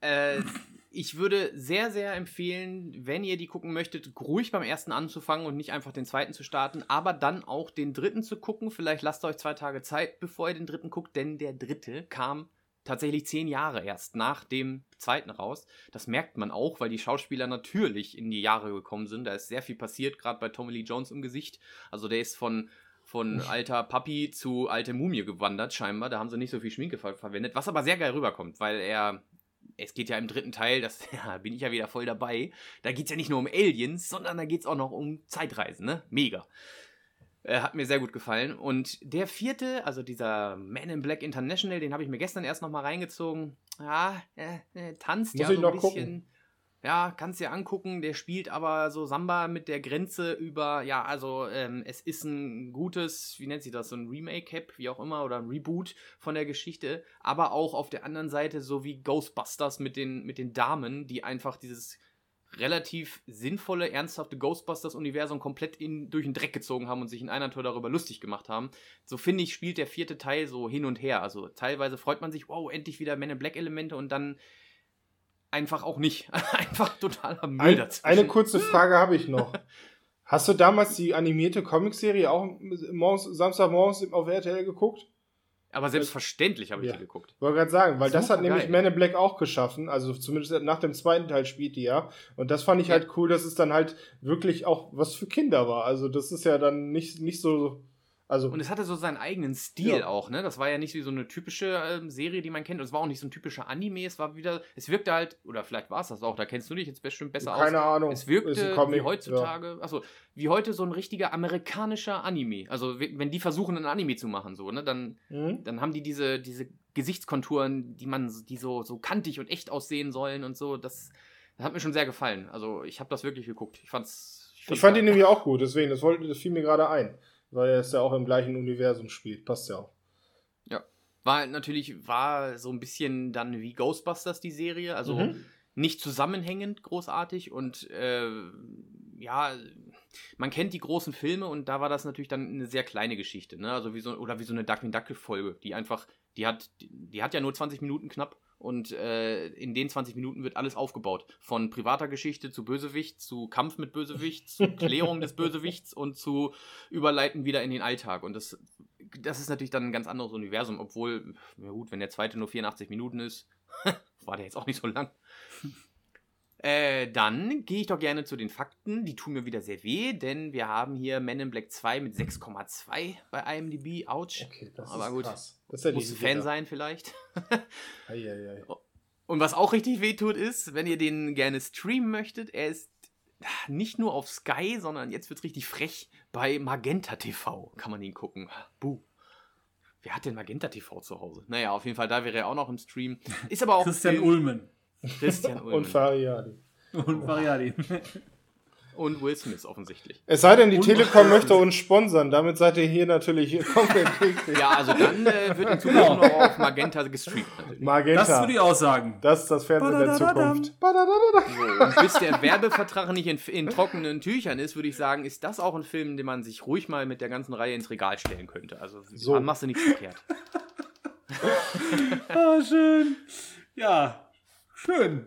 äh, ich würde sehr, sehr empfehlen, wenn ihr die gucken möchtet, ruhig beim ersten anzufangen und nicht einfach den zweiten zu starten, aber dann auch den dritten zu gucken. Vielleicht lasst euch zwei Tage Zeit, bevor ihr den dritten guckt, denn der dritte kam tatsächlich zehn Jahre erst nach dem zweiten raus. Das merkt man auch, weil die Schauspieler natürlich in die Jahre gekommen sind. Da ist sehr viel passiert, gerade bei Tommy Lee Jones im Gesicht. Also der ist von von alter Papi zu alte Mumie gewandert, scheinbar. Da haben sie nicht so viel Schminke ver verwendet, was aber sehr geil rüberkommt, weil er es geht ja im dritten Teil, das *laughs* ja, bin ich ja wieder voll dabei. Da geht es ja nicht nur um Aliens, sondern da geht es auch noch um Zeitreisen, ne? Mega. Äh, hat mir sehr gut gefallen. Und der vierte, also dieser Man in Black International, den habe ich mir gestern erst nochmal reingezogen. Ja, äh, äh, tanzt Muss ja so ein bisschen. Gucken. Ja, kannst dir angucken. Der spielt aber so Samba mit der Grenze über, ja, also ähm, es ist ein gutes, wie nennt sich das, so ein Remake-Cap, wie auch immer, oder ein Reboot von der Geschichte. Aber auch auf der anderen Seite so wie Ghostbusters mit den, mit den Damen, die einfach dieses relativ sinnvolle, ernsthafte Ghostbusters-Universum komplett in, durch den Dreck gezogen haben und sich in einer Tour darüber lustig gemacht haben. So finde ich, spielt der vierte Teil so hin und her. Also teilweise freut man sich, wow, endlich wieder Men in Black-Elemente und dann einfach auch nicht. *laughs* einfach totaler Müll Ein, dazwischen. Eine kurze Frage habe ich noch. *laughs* Hast du damals die animierte Comicserie auch morgens, Samstagmorgens auf RTL geguckt? Aber selbstverständlich habe ich ja. die geguckt. Wollte gerade sagen, weil Super das hat geil. nämlich Man in Black auch geschaffen. Also zumindest nach dem zweiten Teil spielt die ja. Und das fand ich ja. halt cool, dass es dann halt wirklich auch was für Kinder war. Also das ist ja dann nicht, nicht so also, und es hatte so seinen eigenen Stil ja. auch, ne? Das war ja nicht wie so eine typische ähm, Serie, die man kennt. Und es war auch nicht so ein typischer Anime. Es war wieder, es wirkte halt, oder vielleicht war es das auch, da kennst du dich jetzt bestimmt besser Keine aus. Keine Ahnung. Es wirkte wie heutzutage, ja. also wie heute so ein richtiger amerikanischer Anime. Also wenn die versuchen, ein Anime zu machen, so, ne, dann, mhm. dann haben die diese, diese Gesichtskonturen, die man, die so, so kantig und echt aussehen sollen und so. Das, das hat mir schon sehr gefallen. Also ich habe das wirklich geguckt. Ich fand's. Ich, ich fand ihn nämlich auch gut, deswegen, das, wollte, das fiel mir gerade ein weil er es ja auch im gleichen Universum spielt. Passt ja auch. Ja. War natürlich, war so ein bisschen dann wie Ghostbusters die Serie, also mhm. nicht zusammenhängend großartig und äh, ja, man kennt die großen Filme und da war das natürlich dann eine sehr kleine Geschichte, ne? Also wie so, oder wie so eine Ducking Duck Folge, die einfach, die hat, die hat ja nur 20 Minuten knapp und äh, in den 20 Minuten wird alles aufgebaut. Von privater Geschichte zu Bösewicht, zu Kampf mit Bösewicht, zu *laughs* Klärung des Bösewichts und zu Überleiten wieder in den Alltag. Und das das ist natürlich dann ein ganz anderes Universum, obwohl, ja gut, wenn der zweite nur 84 Minuten ist, *laughs* war der jetzt auch nicht so lang. Äh, dann gehe ich doch gerne zu den Fakten. Die tun mir wieder sehr weh, denn wir haben hier Men in Black 2 mit 6,2 bei IMDb. Autsch. Okay, das Aber ist gut. krass. Das ist ja Muss nicht Fan sein vielleicht. *laughs* Eieiei. Und was auch richtig wehtut ist, wenn ihr den gerne streamen möchtet, er ist nicht nur auf Sky, sondern jetzt wird es richtig frech bei Magenta TV. Kann man ihn gucken. Buh. Wer hat denn Magenta TV zu Hause? Naja, auf jeden Fall, da wäre er auch noch im Stream. Ist aber auch. Christian Ulmen Christian *laughs* Ulmen. Und Fariadi. und Variadi. Und Will Smith offensichtlich. Es sei denn, die Und- Telekom möchte uns sponsern. Damit seid ihr hier natürlich *laughs* komplett richtig. Ja, also dann äh, wird in Zukunft Genau. noch auf Magenta gestreamt. Natürlich. Magenta. Das würde ich auch sagen. Das ist das Fernsehen der. Zukunft. So, und bis der Werbevertrag nicht in, in trockenen Tüchern ist, würde ich sagen, ist das auch ein Film, den man sich ruhig mal mit der ganzen Reihe ins Regal stellen könnte. Also So. so. machst du nichts verkehrt. *laughs* Ah, schön. Ja, schön.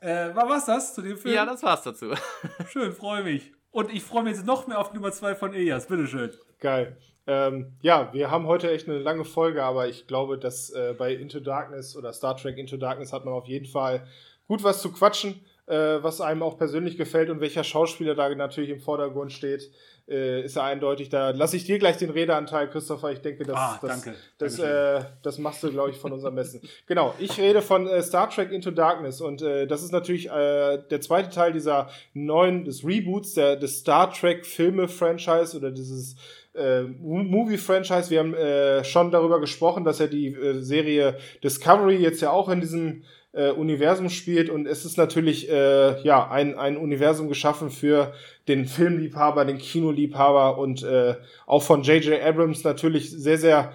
Äh, war was das zu dem Film? Ja, das war's dazu. *laughs* Schön, freue mich. Und ich freue mich jetzt noch mehr auf Nummer 2 von Elias. Bitteschön. Geil. Ähm, ja, wir haben heute echt eine lange Folge, aber ich glaube, dass äh, bei Into Darkness oder Star Trek Into Darkness hat man auf jeden Fall gut was zu quatschen, äh, was einem auch persönlich gefällt und welcher Schauspieler da natürlich im Vordergrund steht, äh, ist ja eindeutig. Da lasse ich dir gleich den Redeanteil, Christopher. Ich denke, das, Ah, das, das, äh, das machst du, glaube ich, von unserem Besten. genau, ich rede von äh, Star Trek Into Darkness und äh, das ist natürlich äh, der zweite Teil dieser neuen, des Reboots der, des Star Trek Filme-Franchise oder dieses äh, Mo- Movie-Franchise. Wir haben äh, schon darüber gesprochen, dass ja die äh, Serie Discovery jetzt ja auch in diesem äh, Universum spielt und es ist natürlich äh, ja ein, ein Universum geschaffen für den Filmliebhaber, den Kinoliebhaber und äh, auch von J.J. Abrams natürlich sehr, sehr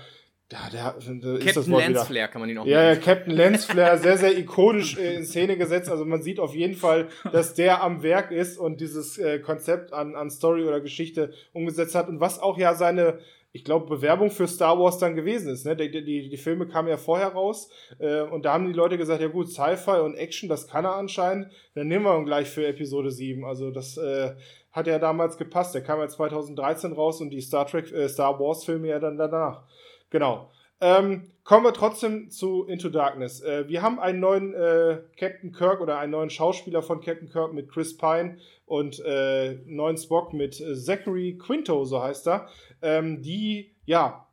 ja, der, der ist das Captain Wort. Lance Flair kann man ihn auch Ja, ja. Captain Lance Flair, sehr, sehr ikonisch äh, in Szene gesetzt. Also man sieht auf jeden Fall, dass der am Werk ist und dieses äh, Konzept an, an Story oder Geschichte umgesetzt hat. Und was auch ja seine, ich glaube, Bewerbung für Star Wars dann gewesen ist. Ne? Die, die, die Filme kamen ja vorher raus äh, und da haben die Leute gesagt, ja gut, Sci-Fi und Action, das kann er anscheinend. Dann nehmen wir ihn gleich für Episode 7. Also das äh, hat ja damals gepasst. Der kam ja 2013 raus und die Star Trek, äh, Star Wars Filme ja dann danach. Genau. Ähm, kommen wir trotzdem zu Into Darkness. Äh, wir haben einen neuen äh, Captain Kirk oder einen neuen Schauspieler von Captain Kirk mit Chris Pine und äh, neuen Spock mit äh, Zachary Quinto, so heißt er, ähm, die ja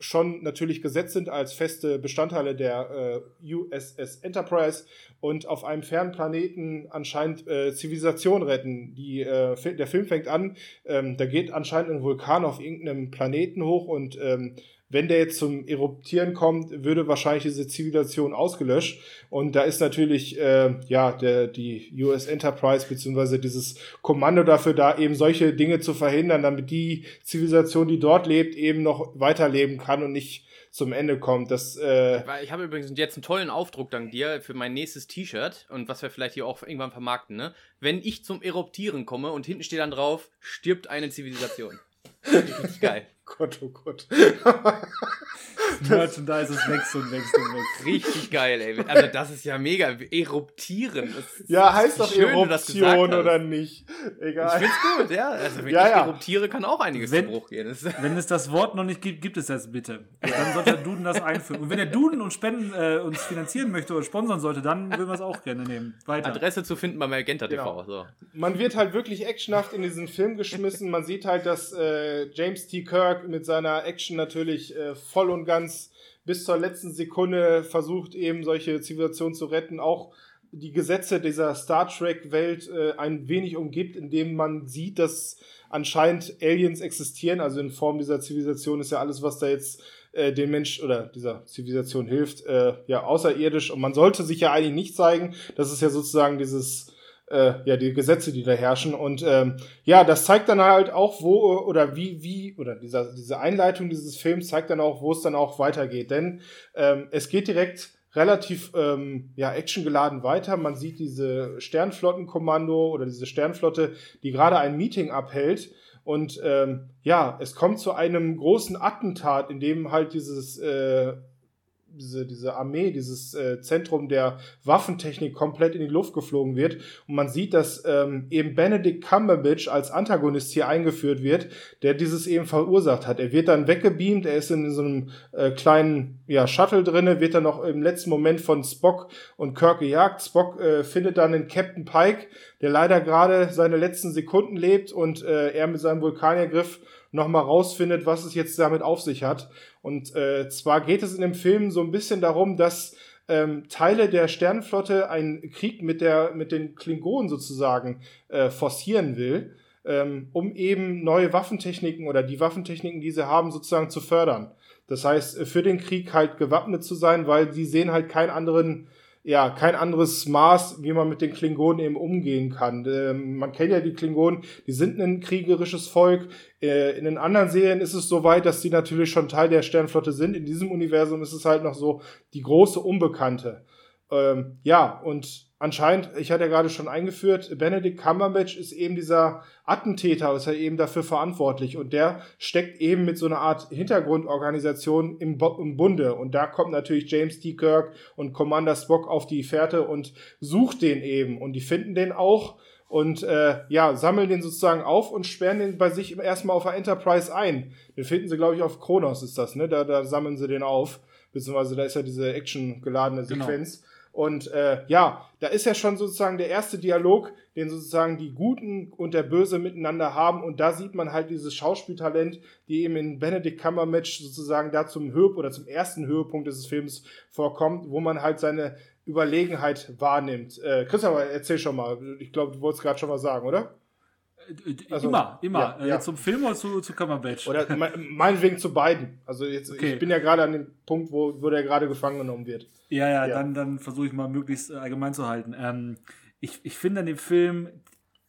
schon natürlich gesetzt sind als feste Bestandteile der äh, USS Enterprise und auf einem fernen Planeten anscheinend äh, Zivilisation retten. Die, der Film fängt an, ähm, da geht anscheinend ein Vulkan auf irgendeinem Planeten hoch und ähm, wenn der jetzt zum Eruptieren kommt, würde wahrscheinlich diese Zivilisation ausgelöscht. Und da ist natürlich äh, ja der, die US Enterprise beziehungsweise dieses Kommando dafür da, eben solche Dinge zu verhindern, damit die Zivilisation, die dort lebt, eben noch weiterleben kann und nicht zum Ende kommt. Das äh, Ich habe übrigens jetzt einen tollen Aufdruck dank dir für mein nächstes T-Shirt und was wir vielleicht hier auch irgendwann vermarkten, ne? Wenn ich zum Eruptieren komme und hinten steht dann drauf, stirbt eine Zivilisation. *laughs* Richtig geil. Gott, oh Gott. *laughs* Merchandise ist wächst und wächst und wächst. Richtig geil, ey. Also das ist ja mega. Eruptieren. Ja, heißt doch schön Eruption oder nicht. Ich Egal. find's gut, ja. Also wenn Ja, ich ja. eruptiere, kann auch einiges Wenn- Bruch gehen. Wenn es das Wort noch nicht gibt, gibt es das bitte. Dann sollte der Duden das einführen. Und wenn der Duden uns spenden, äh, uns finanzieren möchte oder sponsern sollte, dann würden wir es auch gerne nehmen. Weiter. Adresse zu finden bei Magenta TV. Genau. So. man wird halt wirklich actionhaft in diesen Film geschmissen. Man sieht halt, dass äh, James T. Kirk mit seiner Action natürlich äh, voll und ganz bis zur letzten Sekunde versucht, eben solche Zivilisationen zu retten. Auch die Gesetze dieser Star Trek-Welt äh, ein wenig umgibt, indem man sieht, dass anscheinend Aliens existieren. Also in Form dieser Zivilisation ist ja alles, was da jetzt äh, dem Mensch oder dieser Zivilisation hilft, äh, ja außerirdisch. Und man sollte sich ja eigentlich nicht zeigen. Das ist ja sozusagen dieses äh, ja, die Gesetze, die da herrschen. Und ähm, ja, das zeigt dann halt auch, wo oder wie, wie, oder dieser, diese Einleitung dieses Films zeigt dann auch, wo es dann auch weitergeht. Denn ähm, es geht direkt relativ ähm, ja, actiongeladen weiter. Man sieht diese Sternflottenkommando oder diese Sternflotte, die gerade ein Meeting abhält. Und ähm, ja, es kommt zu einem großen Attentat, in dem halt dieses äh, diese, diese Armee, dieses äh, Zentrum der Waffentechnik komplett in die Luft geflogen wird. Und man sieht, dass ähm, eben Benedict Cumberbatch als Antagonist hier eingeführt wird, der dieses eben verursacht hat. Er wird dann weggebeamt, er ist in so einem äh, kleinen ja, Shuttle drinne, wird dann noch im letzten Moment von Spock und Kirk gejagt. Spock äh, findet dann den Captain Pike, der leider gerade seine letzten Sekunden lebt und äh, er mit seinem Vulkaniergriff nochmal rausfindet, was es jetzt damit auf sich hat. Und äh, zwar geht es in dem Film so ein bisschen darum, dass ähm, Teile der Sternenflotte einen Krieg mit, der, mit den Klingonen sozusagen äh, forcieren will, ähm, um eben neue Waffentechniken oder die Waffentechniken, die sie haben, sozusagen zu fördern. Das heißt, für den Krieg halt gewappnet zu sein, weil die sehen halt keinen anderen ja, kein anderes Maß, wie man mit den Klingonen eben umgehen kann. Ähm, man kennt ja die Klingonen, die sind ein kriegerisches Volk. Äh, in den anderen Serien ist es so weit, dass die natürlich schon Teil der Sternflotte sind. In diesem Universum ist es halt noch so die große Unbekannte. Ähm, ja, und anscheinend, ich hatte ja gerade schon eingeführt, Benedict Cumberbatch ist eben dieser Attentäter, ist ja eben dafür verantwortlich und der steckt eben mit so einer Art Hintergrundorganisation im, im Bunde und da kommt natürlich James T. Kirk und Commander Spock auf die Fährte und sucht den eben und die finden den auch und äh, ja, sammeln den sozusagen auf und sperren den bei sich erstmal auf der Enterprise ein. Den finden sie, glaube ich, auf Kronos ist das, ne? Da, da sammeln sie den auf. Beziehungsweise da ist ja diese Action-geladene genau. Sequenz. Genau. Und äh, ja, da ist ja schon sozusagen der erste Dialog, den sozusagen die Guten und der Böse miteinander haben. Und da sieht man halt dieses Schauspieltalent, die eben in Benedict Cumberbatch sozusagen da zum Höhepunkt oder zum ersten Höhepunkt dieses Films vorkommt, wo man halt seine Überlegenheit wahrnimmt. Äh, Christian, erzähl schon mal. Ich glaube, du wolltest gerade schon was sagen, oder? Also, immer, immer. Ja, äh, ja. Zum Film oder zu, zu Cumberbatch? Oder meinetwegen zu beiden. Also jetzt, okay. ich bin ja gerade an dem Punkt, wo, wo der gerade gefangen genommen wird. Ja, ja, ja. dann, dann versuche ich mal möglichst äh, allgemein zu halten. Ähm, ich, ich finde an dem Film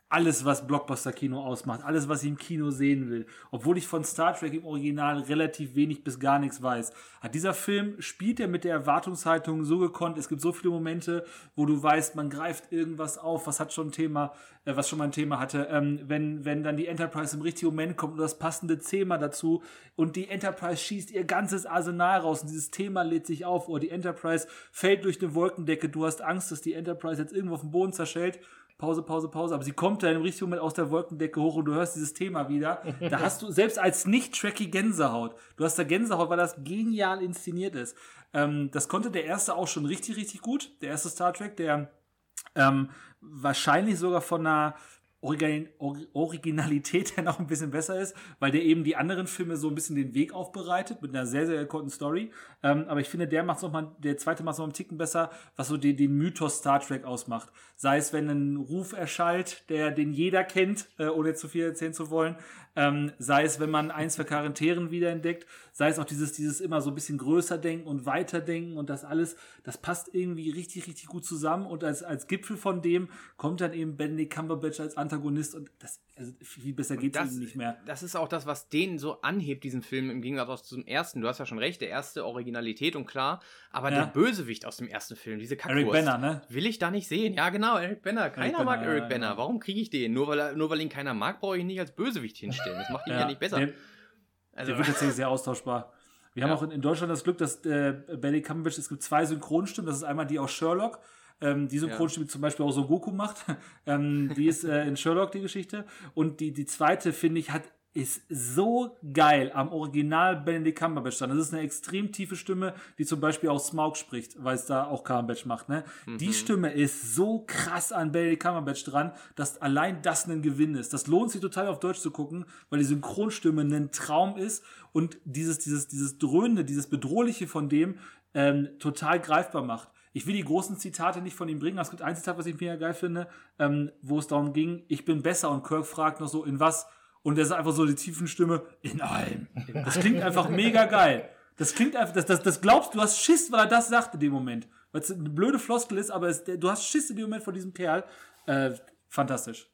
alles, was Blockbuster-Kino ausmacht, alles, was ich im Kino sehen will, obwohl ich von Star Trek im Original relativ wenig bis gar nichts weiß, hat dieser Film, spielt er mit der Erwartungshaltung so gekonnt, es gibt so viele Momente, wo du weißt, man greift irgendwas auf, was hat schon ein Thema, äh, was schon mal ein Thema hatte, ähm, wenn, wenn dann die Enterprise im richtigen Moment kommt und das passende Thema dazu und die Enterprise schießt ihr ganzes Arsenal raus und dieses Thema lädt sich auf oder die Enterprise fällt durch eine Wolkendecke, du hast Angst, dass die Enterprise jetzt irgendwo auf dem Boden zerschellt Pause, Pause, Pause. Aber sie kommt da im richtigen Moment aus der Wolkendecke hoch und du hörst dieses Thema wieder. *laughs* Da hast du selbst als nicht-tracky Gänsehaut. Du hast da Gänsehaut, weil das genial inszeniert ist. Ähm, das konnte der erste auch schon richtig, richtig gut. Der erste Star Trek, der ähm, wahrscheinlich sogar von einer Originalität *laughs* der noch ein bisschen besser ist, weil der eben die anderen Filme so ein bisschen den Weg aufbereitet mit einer sehr, sehr kurzen Story. Ähm, aber ich finde, der macht noch mal, der zweite macht es noch einen Ticken besser, was so den, den Mythos Star Trek ausmacht. Sei es, wenn ein Ruf erschallt, der, den jeder kennt, äh, ohne zu viel erzählen zu wollen, ähm, sei es, wenn man eins für Charakteren wiederentdeckt, sei es auch dieses, dieses immer so ein bisschen größer denken und weiter denken und das alles, das passt irgendwie richtig, richtig gut zusammen und als, als Gipfel von dem kommt dann eben Benedict Cumberbatch als Antagonist und das, also viel besser geht es nicht mehr. Das ist auch das, was den so anhebt, diesen Film, im Gegensatz zum ersten. Du hast ja schon recht, der erste Originalität und klar, aber ja. der Bösewicht aus dem ersten Film, diese Kackwurst, Eric Banner, ne? Will ich da nicht sehen. Ja, genau, Eric Banner. Keiner Eric mag Banner, Eric Banner. Ja. Warum kriege ich den? Nur weil, er, nur weil ihn keiner mag, brauche ich ihn nicht als Bösewicht hinstellen. Das macht ihn *laughs* ja, ja nicht besser. Der, also, der wird tatsächlich sehr austauschbar. Wir haben auch in, in, Deutschland das Glück, dass äh, Benedict Cumberbatch, es gibt zwei Synchronstimmen. Das ist einmal die aus Sherlock ähm, die Synchronstimme ja. zum Beispiel auch so Goku macht. *laughs* ähm, die ist äh, in Sherlock die Geschichte. Und die, die zweite, finde ich, hat ist so geil am Original Benedict Cumberbatch dran. Das ist eine extrem tiefe Stimme, die zum Beispiel auch Smaug spricht, weil es da auch Cumberbatch macht. Ne? Mhm. Die Stimme ist so krass an Benedict Cumberbatch dran, dass allein das ein Gewinn ist. Das lohnt sich total auf Deutsch zu gucken, weil die Synchronstimme ein Traum ist und dieses, dieses, dieses Dröhnende, dieses Bedrohliche von dem ähm, total greifbar macht. Ich will die großen Zitate nicht von ihm bringen. Es gibt ein Zitat, was ich mega geil finde, ähm, wo es darum ging, ich bin besser und Kirk fragt noch so, in was? Und er sagt einfach so die tiefen Stimme, in allem. Das klingt einfach mega geil. Das klingt einfach, das, das, das glaubst du, hast Schiss, weil er das sagt in dem Moment. Weil es eine blöde Floskel ist, aber es, du hast Schiss in dem Moment vor diesem Kerl. Äh, fantastisch.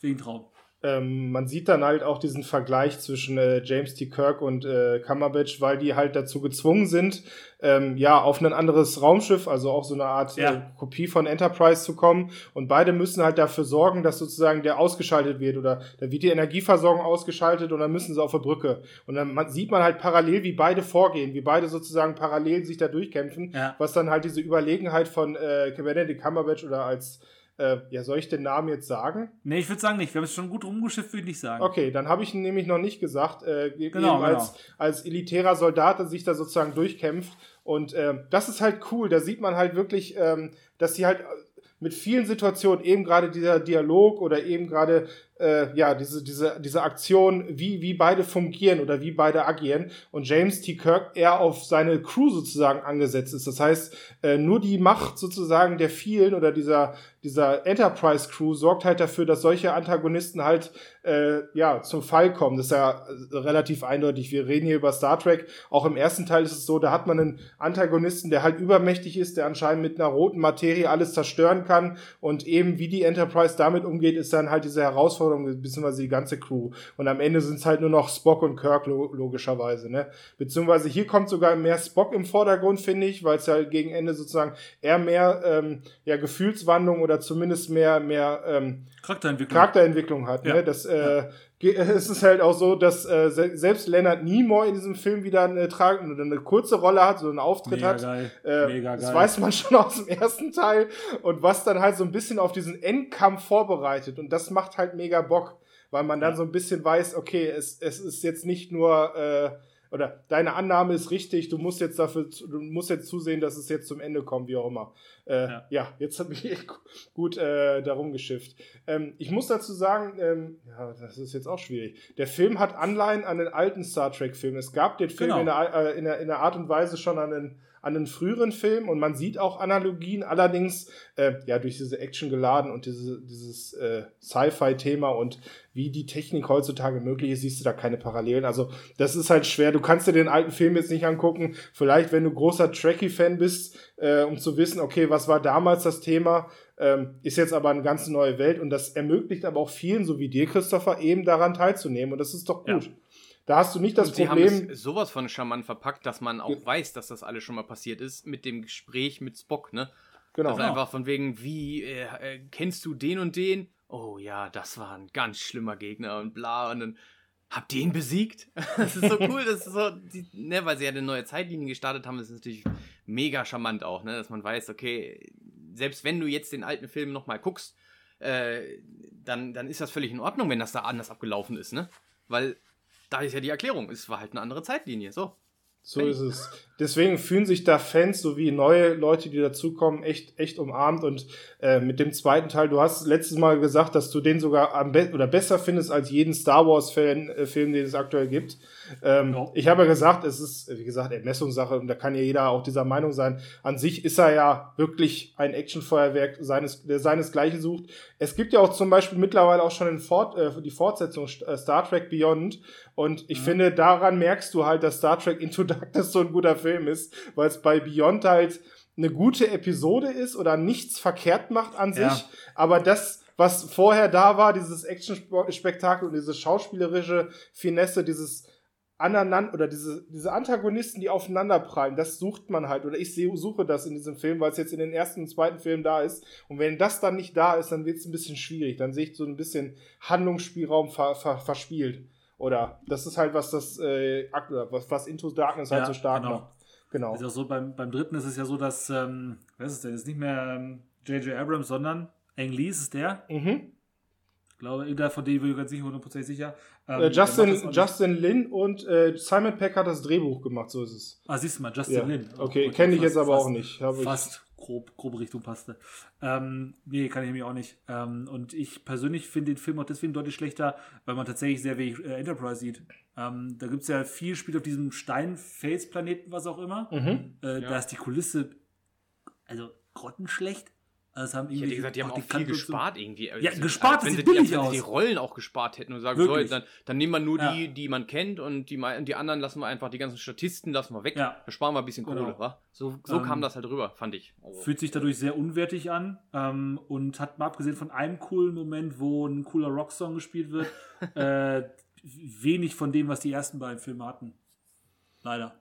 Wegen Traum. Ähm, man sieht dann halt auch diesen Vergleich zwischen äh, James T. Kirk und äh, Cumberbatch, weil die halt dazu gezwungen sind, ähm, ja, auf ein anderes Raumschiff, also auch so eine Art Ja. äh, Kopie von Enterprise zu kommen. Und beide müssen halt dafür sorgen, dass sozusagen der ausgeschaltet wird oder da wird die Energieversorgung ausgeschaltet und dann müssen sie auf der Brücke. Und dann man, sieht man halt parallel, wie beide vorgehen, wie beide sozusagen parallel sich da durchkämpfen, Ja. was dann halt diese Überlegenheit von äh, Benedict Cumberbatch oder als äh, ja, soll ich den Namen jetzt sagen? Nee, ich würde sagen nicht. Wir haben es schon gut rumgeschifft, würde ich sagen. Okay, dann habe ich ihn nämlich noch nicht gesagt. Äh, ge- Genau, eben als, als elitärer Soldat, der sich da sozusagen durchkämpft. Und ähm, das ist halt cool. Da sieht man halt wirklich, ähm, dass sie halt äh, mit vielen Situationen, eben gerade dieser Dialog oder eben gerade äh, ja, diese, diese, diese Aktion, wie, wie beide fungieren oder wie beide agieren und James T. Kirk eher auf seine Crew sozusagen angesetzt ist. Das heißt, äh, nur die Macht sozusagen der vielen oder dieser, dieser Enterprise Crew sorgt halt dafür, dass solche Antagonisten halt äh, ja zum Fall kommen. Das ist ja äh, relativ eindeutig. Wir reden hier über Star Trek. Auch im ersten Teil ist es so, da hat man einen Antagonisten, der halt übermächtig ist, der anscheinend mit einer roten Materie alles zerstören kann und eben wie die Enterprise damit umgeht, ist dann halt diese Herausforderung beziehungsweise die ganze Crew. Und am Ende sind es halt nur noch Spock und Kirk lo logischerweise. Ne? Beziehungsweise hier kommt sogar mehr Spock im Vordergrund, finde ich, weil es ja gegen Ende sozusagen eher mehr ähm, ja, Gefühlswandlung oder zumindest mehr mehr ähm, Charakterentwicklung. Charakterentwicklung hat. Ja. Ne? Das, äh, ge- *laughs* Es ist halt auch so, dass äh, se selbst Leonard Nimoy in diesem Film wieder eine, Tra oder eine kurze Rolle hat, so einen Auftritt Mega hat. geil. Äh, Mega das geil. weiß man *laughs* schon aus dem ersten Teil und was dann halt so ein bisschen auf diesen Endkampf vorbereitet und das macht halt mega Bock, weil man dann Ja. so ein bisschen weiß, okay, es, es ist jetzt nicht nur äh, oder deine Annahme ist richtig, du musst jetzt dafür, du musst jetzt zusehen, dass es jetzt zum Ende kommt, wie auch immer. Äh, ja. Ja. jetzt habe ich gut äh, darum geschifft. Ähm, ich muss dazu sagen, ähm, ja, das ist jetzt auch schwierig. Der Film hat Anleihen an den alten Star Trek-Film. Es gab den Film Genau. in, der, äh, in, der, in der Art und Weise schon an den, an den früheren Film und man sieht auch Analogien, allerdings äh, ja durch diese Action geladen und diese, dieses äh, Sci-Fi-Thema und wie die Technik heutzutage möglich ist, siehst du da keine Parallelen. Also das ist halt schwer. Du kannst dir den alten Film jetzt nicht angucken. Vielleicht, wenn du großer Trekkie-Fan bist, äh, um zu wissen, okay, was war damals das Thema, ähm, ist jetzt aber eine ganz neue Welt und das ermöglicht aber auch vielen, so wie dir, Christopher, eben daran teilzunehmen und das ist doch Ja. Da hast du nicht das Und sie Problem. haben es sowas von charmant verpackt, dass man auch Ja. weiß, dass das alles schon mal passiert ist mit dem Gespräch mit Spock, ne? Genau. Das ist einfach von wegen, wie, äh, äh, kennst du den und den? Oh ja, das war ein ganz schlimmer Gegner und bla. Und dann, habt ihr ihn besiegt? *laughs* Das ist so *laughs* cool, das ist so, die, ne, weil sie ja eine neue Zeitlinie gestartet haben, das ist natürlich mega charmant auch, ne? Dass man weiß, okay, selbst wenn du jetzt den alten Film nochmal guckst, äh, dann, dann ist das völlig in Ordnung, wenn das da anders abgelaufen ist, ne? Weil da ist ja die Erklärung, es war halt eine andere Zeitlinie, so. So ist es. Deswegen fühlen sich da Fans sowie neue Leute, die dazukommen, echt, echt umarmt. Und äh, mit dem zweiten Teil, du hast letztes Mal gesagt, dass du den sogar am be oder besser findest als jeden Star Wars-Fan, äh, Film, den es aktuell gibt. Ähm, Ja. Ich habe ja gesagt, es ist, wie gesagt, Ermessungssache und da kann ja jeder auch dieser Meinung sein. An sich ist er ja wirklich ein Actionfeuerwerk seines, der seinesgleichen sucht. Es gibt ja auch zum Beispiel mittlerweile auch schon den Fort, äh, die Fortsetzung äh, Star Trek Beyond. Und ich Mhm. finde, daran merkst du halt, dass Star Trek Into Darkness so ein guter Film ist, weil es bei Beyond halt eine gute Episode ist oder nichts verkehrt macht an sich, Ja. aber das, was vorher da war, dieses Action-Spektakel und diese schauspielerische Finesse, dieses aneinander oder diese, diese Antagonisten, die aufeinanderprallen, das sucht man halt. Oder ich suche das in diesem Film, weil es jetzt in den ersten und zweiten Filmen da ist. Und wenn das dann nicht da ist, dann wird es ein bisschen schwierig. Dann sehe ich so ein bisschen Handlungsspielraum ver, ver, verspielt. Oder das ist halt, was das äh, was, was Into Darkness halt Ja, so stark genau. macht. Genau. Ist auch so, beim, beim dritten ist es ja so, dass, ähm, was ist es denn, ist nicht mehr ähm, J.J. Abrams, sondern Ang Lee ist es der. Mhm. Ich glaube, irgendeiner von denen bin ich ganz nicht hundertprozentig sicher. Ähm, Äh, Justin, Justin Lin und äh, Simon Peck hat das Drehbuch gemacht, so ist es. Ah, siehst du mal, Justin Ja. Lin. Okay, gut, kenne ich jetzt aber fast- auch nicht. Hab ich- Fast grob, grobe Richtung passte. Ähm, nee, kann ich mir auch nicht. Ähm, und ich persönlich finde den Film auch deswegen deutlich schlechter, weil man tatsächlich sehr wenig äh, Enterprise sieht. Ähm, da gibt es ja viel, spielt auf diesem Stein-Fels-Planeten, was auch immer. Mhm. Äh, Ja. Da ist die Kulisse, also grottenschlecht. Also haben Ich hätte gesagt, die haben auch viel Kanten so- gespart irgendwie. Ja, Also, gespart, wenn sie, billig wenn sie die aus. Rollen auch gespart hätten und sagen, Wirklich. so, dann, dann nehmen wir nur Ja. die, die man kennt und die, die anderen lassen wir einfach, die ganzen Statisten lassen wir weg. Ja. Da sparen wir ein bisschen Genau. Kohle, wa? So, so Ähm, kam das halt rüber, fand ich. Also, Fühlt sich dadurch sehr unwertig an ähm, und hat mal abgesehen von einem coolen Moment, wo ein cooler Rocksong gespielt wird, *laughs* äh, wenig von dem, was die ersten beiden Filme hatten. Leider.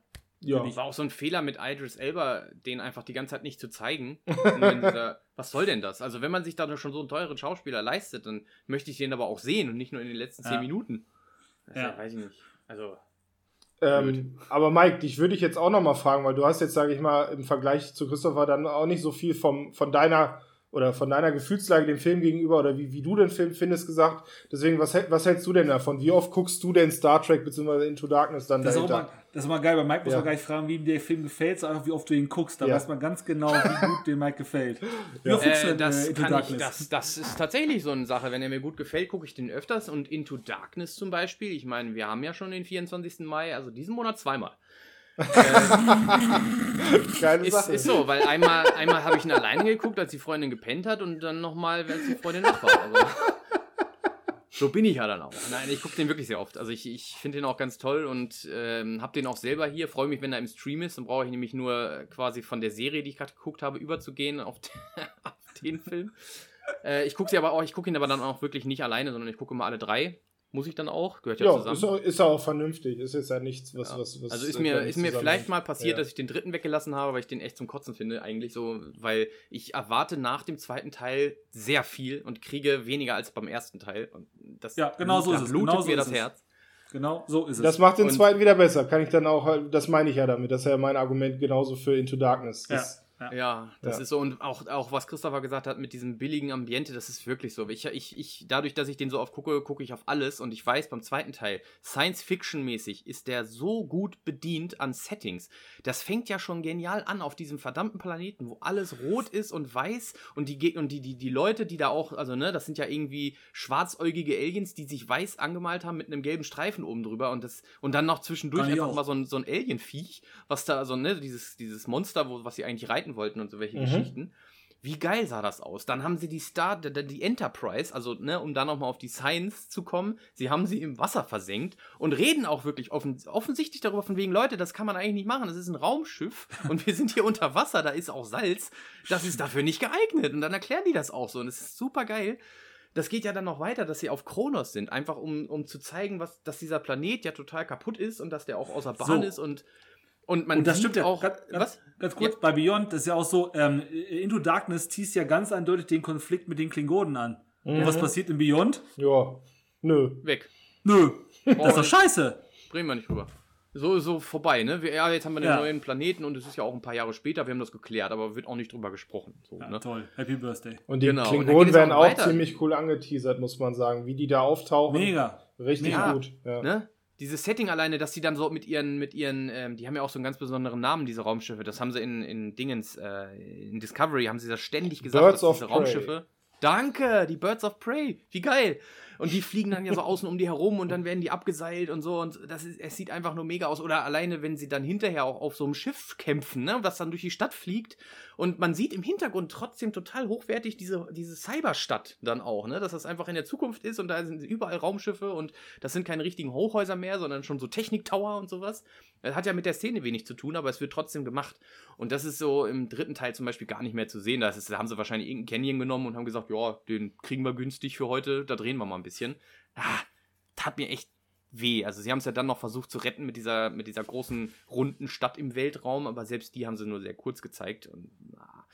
Ja. war auch so ein Fehler mit Idris Elba, den einfach die ganze Zeit nicht zu zeigen. *laughs* Dieser, was soll denn das? Also, wenn man sich da schon so einen teuren Schauspieler leistet, dann möchte ich den aber auch sehen und nicht nur in den letzten zehn Ja. Minuten. Das Ja. weiß ich nicht. Also, Ähm, aber Mike, dich würde ich jetzt auch noch mal fragen, weil du hast jetzt, sage ich mal, im Vergleich zu Christopher dann auch nicht so viel vom, von deiner oder von deiner Gefühlslage dem Film gegenüber oder wie, wie du den Film findest gesagt. Deswegen, was, was hältst du denn davon? Wie oft guckst du denn Star Trek bzw. Into Darkness dann Das ist, auch dahinter? mal, das ist mal geil. Bei Mike muss Ja. man gar nicht fragen, wie ihm der Film gefällt, sondern wie oft du ihn guckst. Da Ja. weiß man ganz genau, wie gut dem Mike gefällt. *laughs* Wie Ja. oft guckst du Äh, denn das, äh, Into kann ich, Darkness? das, das ist tatsächlich so eine Sache. Wenn er mir gut gefällt, gucke ich den öfters. Und Into Darkness zum Beispiel, ich meine, wir haben ja schon den 24. Mai, also diesen Monat zweimal. Geile Ist, Sache. ist so, weil einmal, einmal habe ich ihn alleine geguckt, als die Freundin gepennt hat und dann nochmal, wenn die Freundin wach war. Also, so bin ich ja dann auch. Nein, ich gucke den wirklich sehr oft. Also ich, ich finde den auch ganz toll und ähm, habe den auch selber hier. Freue mich, wenn er im Stream ist. Dann brauche ich nämlich nur äh, quasi von der Serie, die ich gerade geguckt habe, überzugehen auf, den- *laughs* auf den Film. Äh, ich gucke sie aber auch, ich gucke ihn aber dann auch wirklich nicht alleine, sondern ich gucke immer alle drei. Muss ich dann auch? Gehört ja, Ja, zusammen. ist, auch- ist auch vernünftig. Ist jetzt ja nichts, was. Ja. was, was also ist mir, ist mir vielleicht mal passiert, Ja. dass ich den dritten weggelassen habe, weil ich den echt zum Kotzen finde, eigentlich so, weil ich erwarte nach dem zweiten Teil sehr viel und kriege weniger als beim ersten Teil. Und das Ja, genau so ist es. blutet Genau so mir ist das es. Herz. Genau, so ist es. Das macht den Und- zweiten wieder besser. Kann ich dann auch, halt- das meine ich ja damit. Das ist ja mein Argument genauso für Into Darkness. ja, Das, ja. Ja, das Ja. ist so. Und auch, auch was Christopher gesagt hat mit diesem billigen Ambiente, das ist wirklich so. Ich, ich, ich, dadurch, dass ich den so oft gucke, gucke ich auf alles und ich weiß, beim zweiten Teil, Science-Fiction-mäßig, ist der so gut bedient an Settings. Das fängt ja schon genial an auf diesem verdammten Planeten, wo alles rot ist und weiß und die, und die, die, die Leute, die da auch, also ne, das sind ja irgendwie schwarzäugige Aliens, die sich weiß angemalt haben mit einem gelben Streifen oben drüber und das, und dann noch zwischendurch einfach auch. mal so ein, so ein Alien-Viech, was da, so, ne, dieses, dieses Monster, wo, was sie eigentlich reiten wollten und so welche Mhm. Geschichten. Wie geil sah das aus? Dann haben sie die Star, die, Enterprise, also ne, um dann nochmal auf die Science zu kommen, sie haben sie im Wasser versenkt und reden auch wirklich offen, offensichtlich darüber von wegen, Leute, das kann man eigentlich nicht machen, das ist ein Raumschiff *laughs* und wir sind hier unter Wasser, da ist auch Salz, das ist dafür nicht geeignet. Und dann erklären die das auch so und es ist super geil. Das geht ja dann noch weiter, dass sie auf Kronos sind, einfach um, um zu zeigen, was, dass dieser Planet ja total kaputt ist und dass der auch außer Bahn So. ist und, und man Und das sieht stimmt ja auch. Ganz, was? ganz kurz, bei Beyond, das ist ja auch so, ähm, Into Darkness teast ja ganz eindeutig den Konflikt mit den Klingonen an. Und Mhm. was passiert in Beyond? ja. Nö. Weg. Nö, das ist doch scheiße. Reden wir nicht drüber. So, so vorbei, ne? Wir, ja, jetzt haben wir den Ja. neuen Planeten und es ist ja auch ein paar Jahre später, wir haben das geklärt, aber wird auch nicht drüber gesprochen. So, Ja, ne? toll, Happy Birthday. Und die Genau, und Klingonen es werden auch auch ziemlich cool angeteasert, muss man sagen. Wie die da auftauchen. Mega. Richtig Ja. gut. Ja. Ne? Dieses Setting alleine, dass sie dann so mit ihren, mit ihren, ähm, die haben ja auch so einen ganz besonderen Namen, diese Raumschiffe. Das haben sie in, in Dingens, äh, in Discovery haben sie das ständig gesagt, Birds dass of diese Prey. Raumschiffe. Danke, die Birds of Prey. Wie geil. Und die fliegen dann ja so außen um die herum und dann werden die abgeseilt und so. Und das ist, es sieht einfach nur mega aus. Oder alleine, wenn sie dann hinterher auch auf so einem Schiff kämpfen, ne, was dann durch die Stadt fliegt. Und man sieht im Hintergrund trotzdem total hochwertig diese, diese Cyberstadt dann auch, ne? Dass das einfach in der Zukunft ist und da sind überall Raumschiffe und das sind keine richtigen Hochhäuser mehr, sondern schon so Techniktower und sowas. Das hat ja mit der Szene wenig zu tun, aber es wird trotzdem gemacht. Und das ist so im dritten Teil zum Beispiel gar nicht mehr zu sehen. Da, ist, da haben sie wahrscheinlich irgendeinen Canyon genommen und haben gesagt, ja, den kriegen wir günstig für heute, da drehen wir mal ein bisschen. Ah, tat mir echt weh. Also sie haben es ja dann noch versucht zu retten mit dieser, mit dieser großen runden Stadt im Weltraum, aber selbst die haben sie nur sehr kurz gezeigt. Und, ah.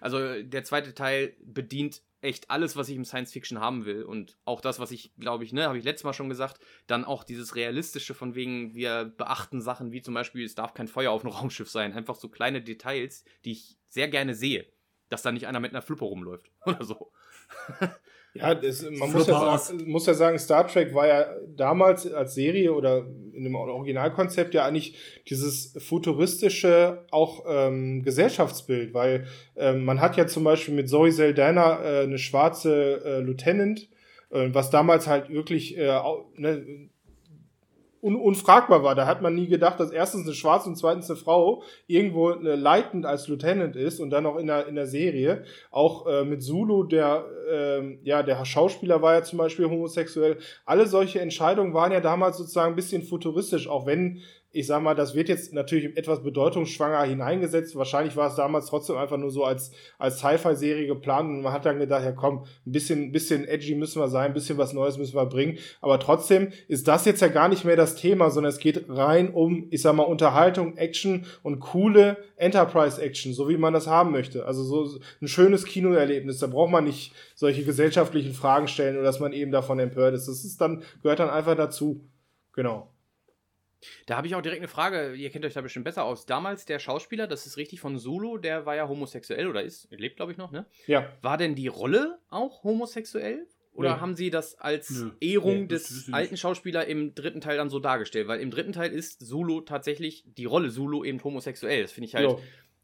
Also der zweite Teil bedient echt alles, was ich im Science Fiction haben will. Und auch das, was ich, glaube ich, ne, habe ich letztes Mal schon gesagt, dann auch dieses Realistische von wegen, wir beachten Sachen wie zum Beispiel, es darf kein Feuer auf einem *laughs* Raumschiff sein. Einfach so kleine Details, die ich sehr gerne sehe. Dass da nicht einer mit einer Fluppe rumläuft *laughs* oder so. Ja, das, man muss ja, sagen, muss ja sagen, Star Trek war ja damals als Serie oder in dem Originalkonzept ja eigentlich dieses futuristische auch ähm, Gesellschaftsbild, weil ähm, man hat ja zum Beispiel mit Zoe Saldana äh, eine schwarze äh, Lieutenant, äh, was damals halt wirklich äh, ne, un unfragbar war. Da hat man nie gedacht, dass erstens eine Schwarze und zweitens eine Frau irgendwo äh, leitend als Lieutenant ist und dann auch in der, in der Serie. Auch äh, mit Zulu, der, äh, ja, der Schauspieler war ja zum Beispiel homosexuell. Alle solche Entscheidungen waren ja damals sozusagen ein bisschen futuristisch, auch wenn ich sag mal, das wird jetzt natürlich etwas bedeutungsschwanger hineingesetzt. Wahrscheinlich war es damals trotzdem einfach nur so als, als Sci-Fi-Serie geplant und man hat dann gedacht, ja komm, ein bisschen, ein bisschen edgy müssen wir sein, ein bisschen was Neues müssen wir bringen. Aber trotzdem ist das jetzt ja gar nicht mehr das Thema, sondern es geht rein um, ich sag mal, Unterhaltung, Action und coole Enterprise-Action, so wie man das haben möchte. Also so ein schönes Kinoerlebnis. Da braucht man nicht solche gesellschaftlichen Fragen stellen oder dass man eben davon empört ist. Das ist dann, gehört dann einfach dazu. Genau. Da habe ich auch direkt eine Frage, ihr kennt euch da bestimmt besser aus. Damals der Schauspieler, das ist richtig von Zulu, der war ja homosexuell oder ist, lebt glaube ich noch, ne? Ja. War denn die Rolle auch homosexuell? Oder Nee. haben sie das als Nö. Ehrung Nee, des alten Schauspielers im dritten Teil dann so dargestellt? Weil im dritten Teil ist Zulu tatsächlich, die Rolle Zulu eben homosexuell. Das finde ich halt, Jo.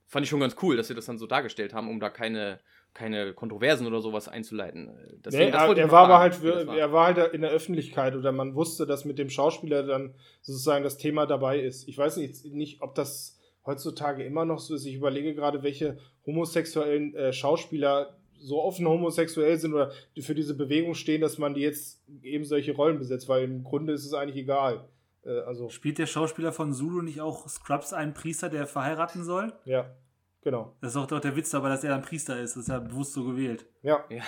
fand ich schon ganz cool, dass sie das dann so dargestellt haben, um da keine, keine Kontroversen oder sowas einzuleiten. Deswegen, Nee, das er, er war aber halt, war. er war halt in der Öffentlichkeit oder man wusste, dass mit dem Schauspieler dann sozusagen das Thema dabei ist. Ich weiß nicht, nicht ob das heutzutage immer noch so ist. Ich überlege gerade, welche homosexuellen äh, Schauspieler so offen homosexuell sind oder die für diese Bewegung stehen, dass man die jetzt eben solche Rollen besetzt, weil im Grunde ist es eigentlich egal. Äh, also, Spielt der Schauspieler von Zulu nicht auch Scrubs einen Priester, der verheiraten soll? ja, genau. Das ist auch doch der Witz dabei, dass er dann Priester ist. Das ist ja bewusst so gewählt. Ja, Ja,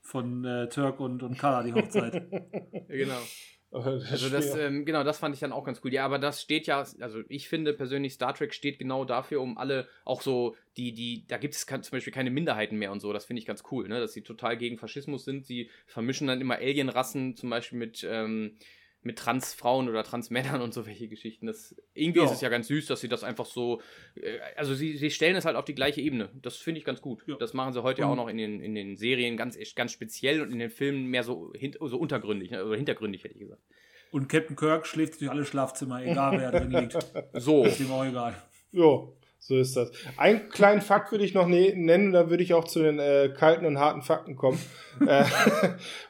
Von äh, Turk und, und Kala, die Hochzeit. *laughs* genau. *laughs* also das, ähm, genau, das fand ich dann auch ganz cool. Ja, aber das steht ja, also ich finde persönlich, Star Trek steht genau dafür, um alle, auch so, die, die, da gibt es zum Beispiel keine Minderheiten mehr und so, das finde ich ganz cool, ne? Dass sie total gegen Faschismus sind. Sie vermischen dann immer Alienrassen, zum Beispiel mit, ähm, mit Transfrauen oder Transmännern und so welche Geschichten. Das, irgendwie Ja. ist es ja ganz süß, dass sie das einfach so, äh, also sie, sie stellen es halt auf die gleiche Ebene. Das finde ich ganz gut. Ja. Das machen sie heute ja auch noch in den, in den Serien ganz, ganz speziell und in den Filmen mehr so, hint, so untergründig, ne? oder hintergründig, hätte ich gesagt. Und Captain Kirk schläft durch alle Schlafzimmer, egal wer drin liegt. *laughs* So. Ist ihm auch egal. Jo, so ist das. Einen kleinen Fakt würde ich noch ne nennen, da würde ich auch zu den äh, kalten und harten Fakten kommen. *laughs* äh,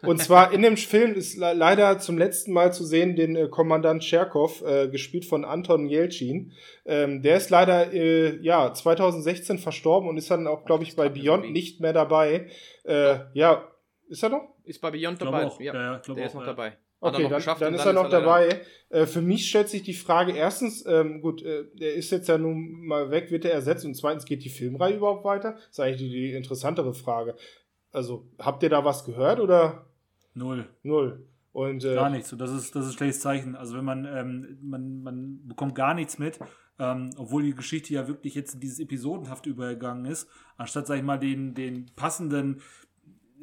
und zwar in dem Film ist le leider zum letzten Mal zu sehen den äh, Kommandant Tscherkov, äh, gespielt von Anton Jelchin. Ähm, der ist leider äh, ja 2016 verstorben und ist dann auch, glaube ich, bei Beyond nicht mehr dabei. Äh, ja, ist er noch? Ist bei Beyond dabei. auch. Ja, ja, glaube der auch, ist noch ja. dabei. Okay, er dann, dann und ist er noch leider- dabei. Äh, für mich stellt sich die Frage, erstens, ähm, gut, äh, der ist jetzt ja nun mal weg, wird er ersetzt und zweitens, geht die Filmreihe überhaupt weiter? Das ist eigentlich die, die interessantere Frage. Also, habt ihr da was gehört oder Null. null? Und, äh, Gar nichts. Und das ist, das ist ein schlechtes Zeichen. Also wenn man, ähm, man, man bekommt gar nichts mit, ähm, obwohl die Geschichte ja wirklich jetzt in dieses Episodenhaft übergegangen ist, anstatt, sag ich mal, den, den passenden,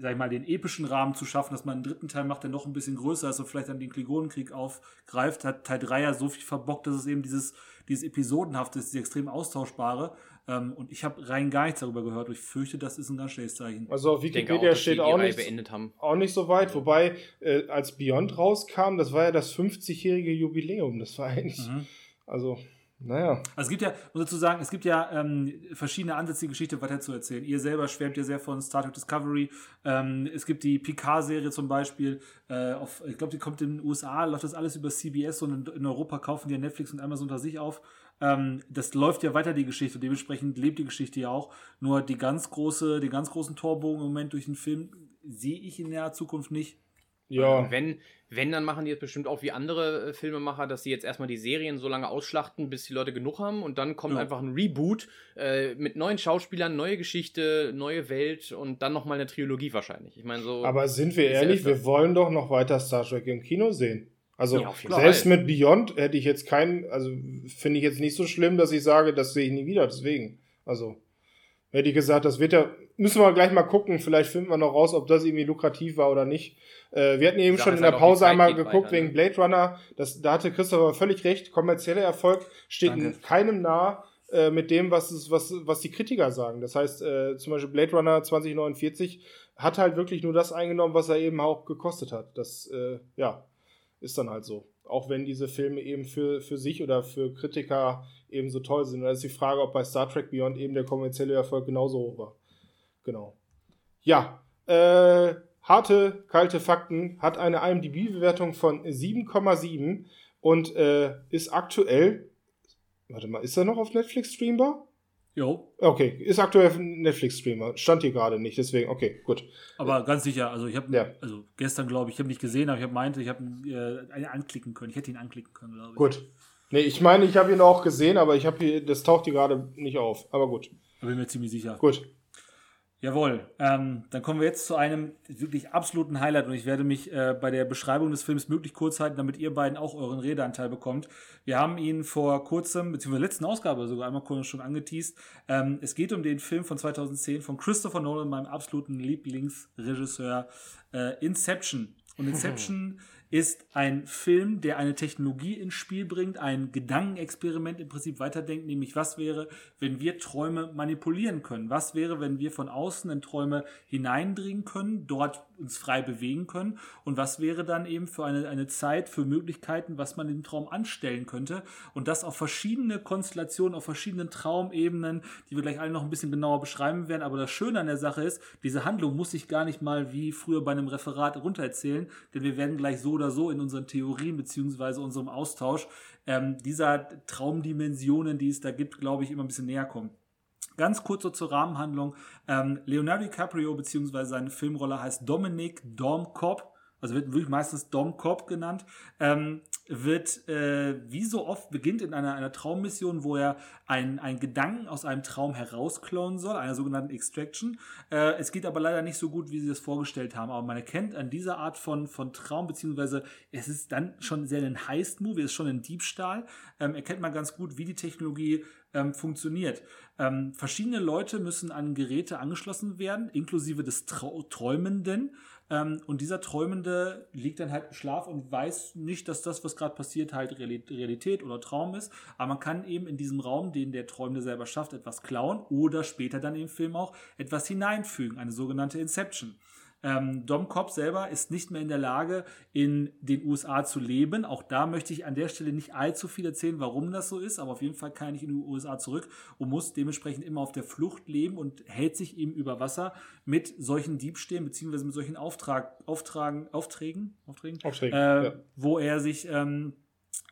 sag ich mal, den epischen Rahmen zu schaffen, dass man einen dritten Teil macht, der noch ein bisschen größer ist und vielleicht dann den Klingonenkrieg aufgreift, hat Teil 3 ja so viel verbockt, dass es eben dieses, dieses Episodenhafte ist, dieses extrem austauschbare. Ähm, und ich habe rein gar nichts darüber gehört. Und ich fürchte, das ist ein ganz schlechtes Zeichen. Also auf Wikipedia auch, dass steht die auch haben. auch nicht so weit, wobei äh, als Beyond rauskam, das war ja das 50-jährige Jubiläum. Das war eigentlich, Mhm. also, naja. Also es gibt ja, muss dazu sagen, es gibt ja ähm, verschiedene Ansätze, die Geschichte weiterzuerzählen. Ihr selber schwärmt ja sehr von Star Trek Discovery. Ähm, es gibt die Picard-Serie zum Beispiel. Äh, auf, ich glaube, die kommt in den USA, läuft das alles über CBS und in, in Europa kaufen die ja Netflix und Amazon unter sich auf. Ähm, das läuft ja weiter, die Geschichte. Dementsprechend lebt die Geschichte ja auch. Nur die ganz große, den ganz großen Torbogen im Moment durch den Film sehe ich in der Zukunft nicht. Ja. Und Wenn, wenn, dann machen die jetzt bestimmt auch wie andere äh, Filmemacher, dass sie jetzt erstmal die Serien so lange ausschlachten, bis die Leute genug haben und dann kommt Ja. einfach ein Reboot äh, mit neuen Schauspielern, neue Geschichte, neue Welt und dann nochmal eine Trilogie wahrscheinlich. Ich meine, so. Aber sind wir ehrlich, wir wollen doch noch weiter Star Trek im Kino sehen. Also Ja, selbst mit Beyond hätte ich jetzt keinen, also finde ich jetzt nicht so schlimm, dass ich sage, das sehe ich nie wieder. Deswegen, also hätte ich gesagt, das wird ja, müssen wir gleich mal gucken. Vielleicht finden wir noch raus, ob das irgendwie lukrativ war oder nicht. Äh, wir hatten eben schon in der Pause einmal geguckt weiter, ne? wegen Blade Runner. Das, da hatte Christopher völlig recht. Kommerzieller Erfolg steht Danke. in keinem nah äh, mit dem, was, es, was, was die Kritiker sagen. Das heißt, äh, zum Beispiel Blade Runner 2049 hat halt wirklich nur das eingenommen, was er eben auch gekostet hat. Das, äh, ja, ist dann halt so. Auch wenn diese Filme eben für, für sich oder für Kritiker eben so toll sind. Und da ist die Frage, ob bei Star Trek Beyond eben der kommerzielle Erfolg genauso hoch war. Genau. Ja, äh, harte, kalte Fakten hat eine IMDb-Bewertung von 7,7, und äh, ist aktuell, warte mal, ist er noch auf Netflix streambar? Jo. Okay, ist aktuell Netflix-Streamer. Stand hier gerade nicht, deswegen, okay, gut. Aber ganz sicher, also ich habe, Ja. also gestern glaube ich, ich habe nicht gesehen, aber ich habe meinte, ich habe äh, einen anklicken können. Ich hätte ihn anklicken können, glaube ich. Gut. Nee, ich meine, ich habe ihn auch gesehen, aber ich habe hier, das taucht hier gerade nicht auf. Aber gut. Da bin ich mir ziemlich sicher. Gut. Jawohl. Ähm, dann kommen wir jetzt zu einem wirklich absoluten Highlight und ich werde mich äh, bei der Beschreibung des Films möglich kurz halten, damit ihr beiden auch euren Redeanteil bekommt. Wir haben ihn vor kurzem, beziehungsweise letzten Ausgabe sogar einmal kurz schon angeteased. Ähm, es geht um den Film von 2010 von Christopher Nolan, meinem absoluten Lieblingsregisseur, äh, Inception. Und *laughs* Inception ist ein Film, der eine Technologie ins Spiel bringt, ein Gedankenexperiment im Prinzip weiterdenkt, nämlich was wäre, wenn wir Träume manipulieren können? Was wäre, wenn wir von außen in Träume hineindringen können, dort uns frei bewegen können? Und was wäre dann eben für eine, eine Zeit, für Möglichkeiten, was man im Traum anstellen könnte? Und das auf verschiedene Konstellationen, auf verschiedenen Traumebenen, die wir gleich alle noch ein bisschen genauer beschreiben werden. Aber das Schöne an der Sache ist, diese Handlung muss ich gar nicht mal wie früher bei einem Referat runtererzählen, denn wir werden gleich so oder so in unseren Theorien beziehungsweise unserem Austausch ähm, dieser Traumdimensionen, die es da gibt, glaube ich, immer ein bisschen näher kommen. Ganz kurz so zur Rahmenhandlung. Ähm, Leonardo DiCaprio beziehungsweise seine Filmrolle heißt Dominic Dom Cobb, also wird wirklich meistens Dom Cobb genannt, ähm, wird äh, wie so oft beginnt in einer, einer Traummission, wo er einen, Gedanken aus einem Traum herausklauen soll, einer sogenannten Extraction. Äh, es geht aber leider nicht so gut, wie sie das vorgestellt haben. Aber man erkennt an dieser Art von, von Traum, beziehungsweise es ist dann schon sehr ein Heist-Movie, es ist schon ein Diebstahl, ähm, erkennt man ganz gut, wie die Technologie ähm, funktioniert. Ähm, verschiedene Leute müssen an Geräte angeschlossen werden, inklusive des Trau Träumenden. Ähm, und dieser Träumende liegt dann halt im Schlaf und weiß nicht, dass das, was gerade passiert, halt Reali- Realität oder Traum ist. Aber man kann eben in diesem Raum, den der Träumende selber schafft, etwas klauen oder später dann im Film auch etwas hineinfügen, eine sogenannte Inception. Ähm, Dom Cobb selber ist nicht mehr in der Lage, in den USA zu leben. Auch da möchte ich an der Stelle nicht allzu viel erzählen, warum das so ist, aber auf jeden Fall kann ich in die USA zurück und muss dementsprechend immer auf der Flucht leben und hält sich eben über Wasser mit solchen Diebstählen beziehungsweise mit solchen Auftrag, Auftragen, Aufträgen, Aufträgen, Aufträge, äh, ja. wo er sich ähm,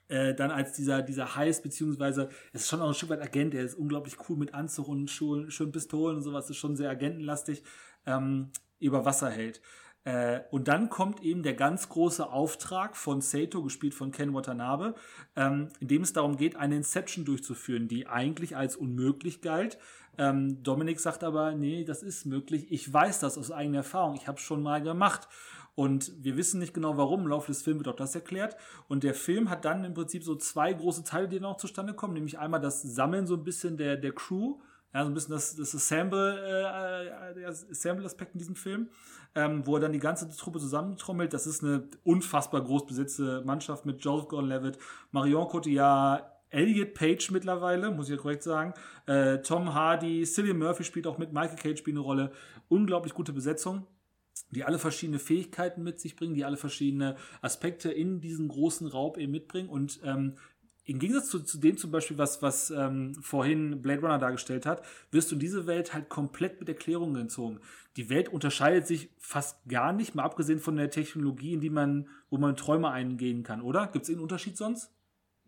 äh, dann als dieser, dieser Heiß, beziehungsweise es ist schon auch ein Stück weit Agent, der ist unglaublich cool mit Anzug und schön, schön Pistolen und sowas, ist schon sehr agentenlastig, ähm, über Wasser hält. Äh, und dann kommt eben der ganz große Auftrag von Sato, gespielt von Ken Watanabe, ähm, in dem es darum geht, eine Inception durchzuführen, die eigentlich als unmöglich galt. Ähm, Dominik sagt aber, nee, das ist möglich. Ich weiß das aus eigener Erfahrung. Ich habe es schon mal gemacht. Und wir wissen nicht genau warum. Im Laufe des Films wird auch das erklärt. Und der Film hat dann im Prinzip so zwei große Teile, die dann auch zustande kommen. Nämlich einmal das Sammeln so ein bisschen der, der Crew. Ja, so ein bisschen das, das Assemble, äh, der Assemble-Aspekt in diesem Film, ähm, wo er dann die ganze Truppe zusammentrommelt. Das ist eine unfassbar groß besetzte Mannschaft mit Joseph Gordon-Levitt, Marion Cotillard, Elliot Page mittlerweile, muss ich ja korrekt sagen, äh, Tom Hardy, Cillian Murphy spielt auch mit, Michael Cage spielt eine Rolle. Unglaublich gute Besetzung die alle verschiedene Fähigkeiten mit sich bringen, die alle verschiedene Aspekte in diesen großen Raub eben mitbringen. Und ähm, im Gegensatz zu, zu dem zum Beispiel, was, was ähm, vorhin Blade Runner dargestellt hat, wirst du in diese Welt halt komplett mit Erklärungen gezogen. Die Welt unterscheidet sich fast gar nicht, mal abgesehen von der Technologie, in die man, wo man Träume eingehen kann, oder? Gibt es irgendeinen Unterschied sonst?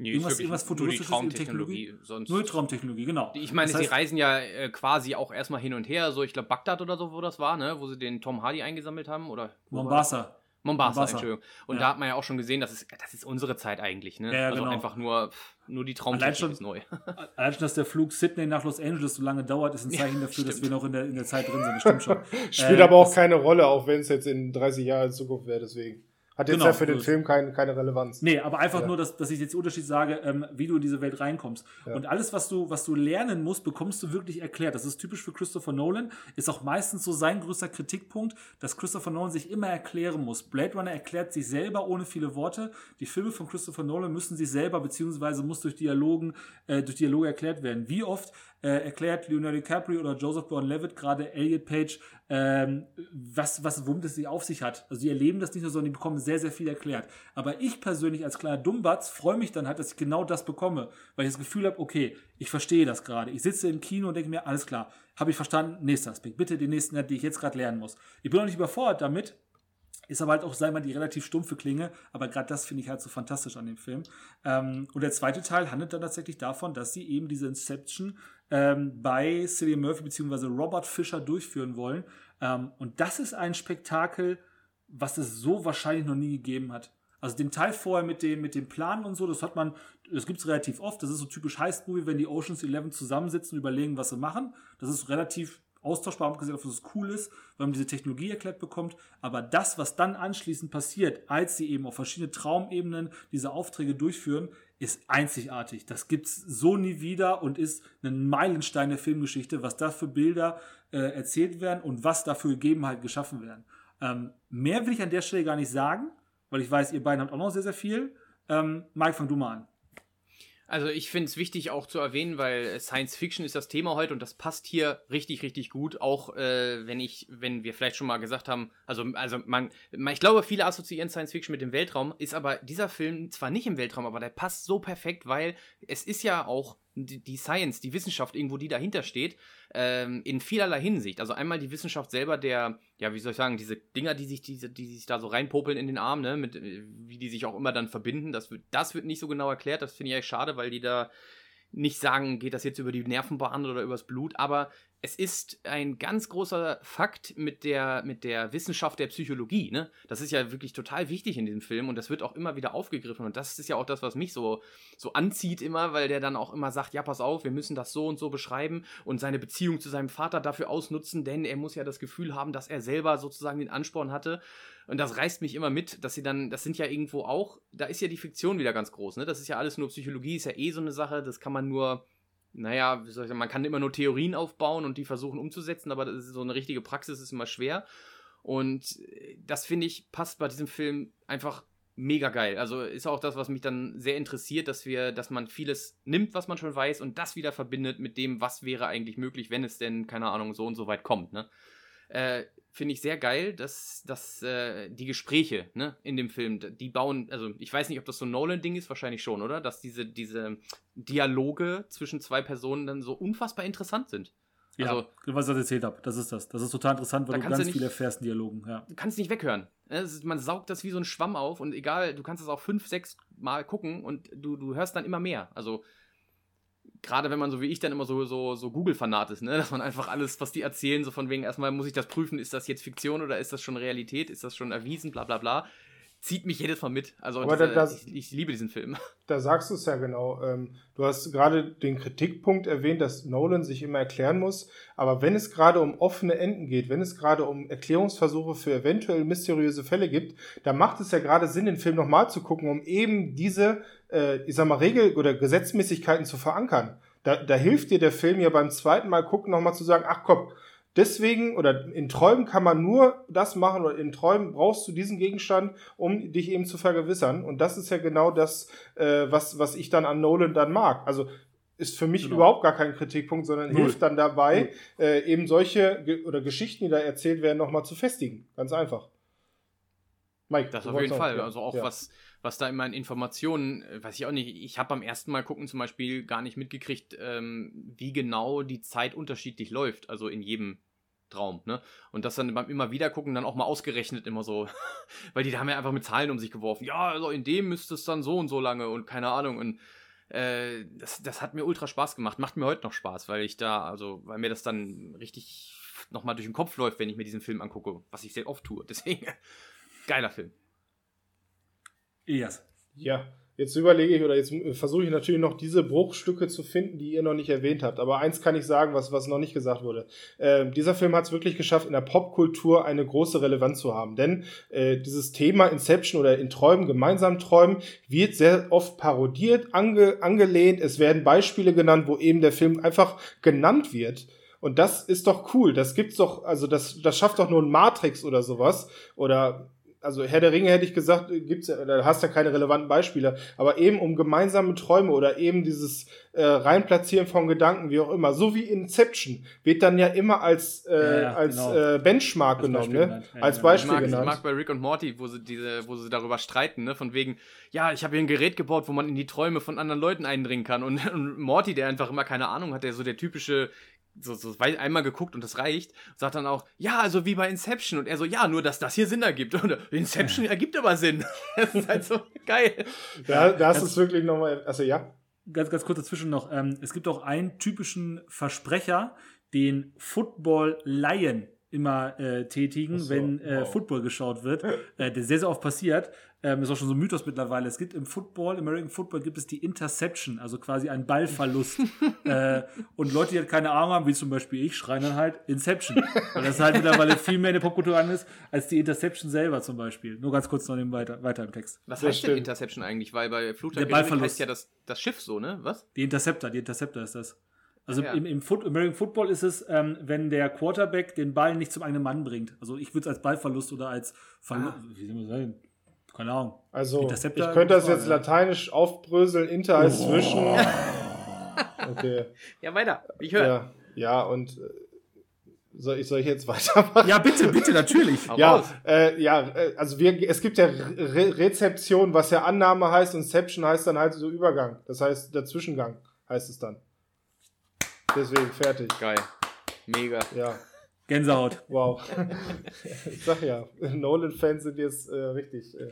Nee, Irgendwas- irgendwas nur die Futuristisches in Traumtechnologie. Sonst Nur die Traumtechnologie, genau. Ich meine, Das sie heißt- reisen ja äh, quasi auch erstmal hin und her, so ich glaube Bagdad oder so, wo das war, ne? Wo sie den Tom Hardy eingesammelt haben oder? Mombasa. Mombasa, Mombasa. Entschuldigung. Und Ja. da hat man ja auch schon gesehen, das ist, das ist unsere Zeit eigentlich, ne? Ja, ja, also genau. einfach nur, nur die Traumtechnik schon- ist neu. *laughs* Allein schon, dass der Flug Sydney nach Los Angeles so lange dauert, ist ein Zeichen Ja, dafür, dass stimmt. wir noch in der, in der Zeit drin sind. Das stimmt schon. *laughs* Spielt Äh, aber auch keine Rolle, auch wenn es jetzt in 30 Jahren in Zukunft wäre, deswegen. Hat jetzt Genau, ja für den so- Film kein, keine Relevanz. Nee, aber einfach Ja. nur, dass, dass ich jetzt den Unterschied sage, ähm, wie du in diese Welt reinkommst. Ja. Und alles, was du, was du lernen musst, bekommst du wirklich erklärt. Das ist typisch für Christopher Nolan. Ist auch meistens so sein größter Kritikpunkt, dass Christopher Nolan sich immer erklären muss. Blade Runner erklärt sich selber ohne viele Worte. Die Filme von Christopher Nolan müssen sich selber, beziehungsweise muss durch Dialogen, äh, durch Dialoge erklärt werden. Wie oft äh, erklärt Leonardo DiCaprio oder Joseph Gordon-Levitt gerade Elliot Page, ähm, was, was, womit es sich auf sich hat. Also die erleben das nicht nur, sondern die bekommen sehr, sehr viel erklärt. Aber ich persönlich als kleiner Dummbatz freue mich dann halt, dass ich genau das bekomme, weil ich das Gefühl habe, okay, ich verstehe das gerade. Ich sitze im Kino und denke mir, alles klar, habe ich verstanden, nächster Aspekt. Bitte den nächsten, den ich jetzt gerade lernen muss. Ich bin auch nicht überfordert damit, Ist aber halt auch, sei mal, die relativ stumpfe Klinge, aber gerade das finde ich halt so fantastisch an dem Film. Ähm, und der zweite Teil handelt dann tatsächlich davon, dass sie eben diese Inception ähm, bei Cillian Murphy bzw. Robert Fischer durchführen wollen. Ähm, und das ist ein Spektakel, was es so wahrscheinlich noch nie gegeben hat. Also den Teil vorher mit dem, mit dem Plan und so, das hat man, das gibt es relativ oft. Das ist so typisch Heist-Movie, wenn die Oceans 11 zusammensitzen und überlegen, was sie machen. Das ist relativ austauschbar, abgesehen davon, dass es cool ist, weil man diese Technologie erklärt bekommt. Aber das, was dann anschließend passiert, als sie eben auf verschiedene Traumebenen diese Aufträge durchführen, ist einzigartig. Das gibt's so nie wieder und ist ein Meilenstein der Filmgeschichte, was da für Bilder äh, erzählt werden und was dafür Gegebenheiten geschaffen werden. Ähm, mehr will ich an der Stelle gar nicht sagen, weil ich weiß, ihr beiden habt auch noch sehr, sehr viel. Ähm, Mike, fang du mal an. Also ich finde es wichtig auch zu erwähnen, weil Science Fiction ist das Thema heute und das passt hier richtig, richtig gut. Auch äh, wenn ich, wenn wir vielleicht schon mal gesagt haben, also, also man, ich glaube, viele assoziieren Science Fiction mit dem Weltraum, ist aber dieser Film zwar nicht im Weltraum, aber der passt so perfekt, weil es ist ja auch die Science, die Wissenschaft irgendwo, die dahinter steht, ähm, in vielerlei Hinsicht. Also einmal die Wissenschaft selber, der, ja, wie soll ich sagen, diese Dinger, die sich, diese, die sich da so reinpopeln in den Arm, ne, mit, wie die sich auch immer dann verbinden, das wird, das wird nicht so genau erklärt. Das finde ich eigentlich schade, weil die da nicht sagen, geht das jetzt über die Nervenbahn oder übers Blut, aber es ist ein ganz großer Fakt mit der, mit der Wissenschaft der Psychologie. Ne? Das ist ja wirklich total wichtig in diesem Film und das wird auch immer wieder aufgegriffen. Und das ist ja auch das, was mich so, so anzieht immer, weil der dann auch immer sagt, ja, pass auf, wir müssen das so und so beschreiben und seine Beziehung zu seinem Vater dafür ausnutzen, denn er muss ja das Gefühl haben, dass er selber sozusagen den Ansporn hatte. Und das reißt mich immer mit, dass sie dann, das sind ja irgendwo auch, da ist ja die Fiktion wieder ganz groß. Ne? Das ist ja alles nur Psychologie, ist ja eh so eine Sache, das kann man nur naja, wie soll ich sagen, man kann immer nur Theorien aufbauen und die versuchen umzusetzen, aber so eine richtige Praxis ist immer schwer. Und äh, das finde ich passt bei diesem Film einfach mega geil. Also ist auch das, was mich dann sehr interessiert, dass wir, dass man vieles nimmt, was man schon weiß und das wieder verbindet mit dem, was wäre eigentlich möglich, wenn es denn, keine Ahnung, so und so weit kommt. Ne? Äh, finde ich sehr geil, dass, dass äh, die Gespräche ne, in dem Film, die bauen, also ich weiß nicht, ob das so ein Nolan-Ding ist, wahrscheinlich schon, oder? Dass diese, diese Dialoge zwischen zwei Personen dann so unfassbar interessant sind. Ja, also, was ich erzählt habe, das ist das. Das ist total interessant, weil du ganz nicht, viel erfährst in Dialogen. Ja. Du kannst nicht weghören. Ist, man saugt das wie so ein Schwamm auf und egal, du kannst es auch fünf, sechs Mal gucken und du, du hörst dann immer mehr. Also gerade wenn man so wie ich dann immer so, so, so Google-Fanat ist, ne? *laughs* dass man einfach alles, was die erzählen, so von wegen, erstmal muss ich das prüfen, ist das jetzt Fiktion oder ist das schon Realität, ist das schon erwiesen, bla bla bla, zieht mich jedes Mal mit. Also Aber diese, das, ich, ich, liebe diesen Film. *laughs* Da sagst du es ja genau. Ähm, du hast gerade den Kritikpunkt erwähnt, dass Nolan sich immer erklären muss. Aber wenn es gerade um offene Enden geht, wenn es gerade um Erklärungsversuche für eventuell mysteriöse Fälle gibt, dann macht es ja gerade Sinn, den Film nochmal zu gucken, um eben diese äh, ich sag mal, Regel- oder Gesetzmäßigkeiten zu verankern. Da, da hilft dir der Film ja beim zweiten Mal gucken nochmal zu sagen, ach komm, deswegen oder in Träumen kann man nur das machen oder in Träumen brauchst du diesen Gegenstand, um dich eben zu vergewissern. Und das ist ja genau das, äh, was, was ich dann an Nolan dann mag. Also ist für mich genau. überhaupt gar kein Kritikpunkt, sondern Null. hilft dann dabei, äh, eben solche Ge oder Geschichten, die da erzählt werden, nochmal zu festigen. Ganz einfach. Mike, das auf jeden Fall. Ja. Also auch ja. was was da in Informationen, äh, weiß ich auch nicht, ich habe beim ersten Mal gucken zum Beispiel gar nicht mitgekriegt, ähm, wie genau die Zeit unterschiedlich läuft, also in jedem Traum, ne? Und das dann beim immer wieder gucken dann auch mal ausgerechnet immer so, *laughs* weil die haben ja einfach mit Zahlen um sich geworfen. Ja, also in dem müsste es dann so und so lange und keine Ahnung und äh, das, das hat mir ultra Spaß gemacht, macht mir heute noch Spaß, weil ich da, also, weil mir das dann richtig nochmal durch den Kopf läuft, wenn ich mir diesen Film angucke, was ich sehr oft tue. *laughs* Deswegen, geiler Film. Elias. Ja, jetzt überlege ich oder jetzt versuche ich natürlich noch diese Bruchstücke zu finden, die ihr noch nicht erwähnt habt. Aber eins kann ich sagen, was, was noch nicht gesagt wurde. Äh, dieser Film hat es wirklich geschafft, in der Popkultur eine große Relevanz zu haben. Denn äh, dieses Thema Inception oder in Träumen, gemeinsam träumen, wird sehr oft parodiert, ange, angelehnt. Es werden Beispiele genannt, wo eben der Film einfach genannt wird. Und das ist doch cool. Das gibt's doch, also das, das schafft doch nur ein Matrix oder sowas. Oder also Herr der Ringe hätte ich gesagt, gibt's ja, da hast ja keine relevanten Beispiele, aber eben um gemeinsame Träume oder eben dieses äh, Reinplatzieren von Gedanken, wie auch immer, so wie Inception, wird dann ja immer als, äh, ja, ja, als genau. äh, Benchmark als genommen, ne? Ja, als Beispiel ich mag, genannt. Ich mag bei Rick und Morty, wo sie diese, wo sie darüber streiten, ne, von wegen, ja, ich habe hier ein Gerät gebaut, wo man in die Träume von anderen Leuten eindringen kann und, *laughs* und Morty, der einfach immer keine Ahnung hat, der so der typische so, so einmal geguckt und das reicht. Sagt dann auch, ja, also wie bei Inception. Und er so, ja, nur dass das hier Sinn ergibt. Und *laughs* Inception ergibt aber Sinn. *laughs* das ist halt so geil. Ja, das ist wirklich nochmal, also ja. Ganz, ganz kurz dazwischen noch. Ähm, es gibt auch einen typischen Versprecher, den Football Lion immer äh, tätigen, so, wenn äh, wow. Football geschaut wird, *laughs* äh, der sehr, sehr oft passiert. Ähm, ist auch schon so ein Mythos mittlerweile. Es gibt im Football, im American Football gibt es die Interception, also quasi ein Ballverlust. *laughs* äh, und Leute, die halt keine Ahnung haben, wie zum Beispiel ich, schreien dann halt Inception. Weil das halt mittlerweile viel mehr in der Popkultur an ist, als die Interception selber zum Beispiel. Nur ganz kurz noch weiter, weiter im Text. Was heißt denn Interception eigentlich? Weil bei Flugzeug heißt ja das, das Schiff so, ne? Was? Die Interceptor, die Interceptor ist das. Also ja. im, im Foot, American Football ist es, ähm, wenn der Quarterback den Ball nicht zum eigenen Mann bringt. Also ich würde es als Ballverlust oder als Verlust, ah. wie soll man sagen? Keine Ahnung. Also ich könnte das jetzt ja. lateinisch aufbröseln, Inter als oh. zwischen. *laughs* Okay. Ja, weiter. Ich höre. Ja, ja, und äh, soll ich, soll ich jetzt *laughs* weitermachen? Ja, bitte, bitte, natürlich. ja, äh, ja, äh, also wir, es gibt ja Re Rezeption, was ja Annahme heißt, und Inception heißt dann halt so Übergang. Das heißt, der Zwischengang heißt es dann. Deswegen fertig. Geil. Mega. Ja. Gänsehaut. Wow. ich sag ja, Nolan-Fans sind jetzt äh, richtig. Äh.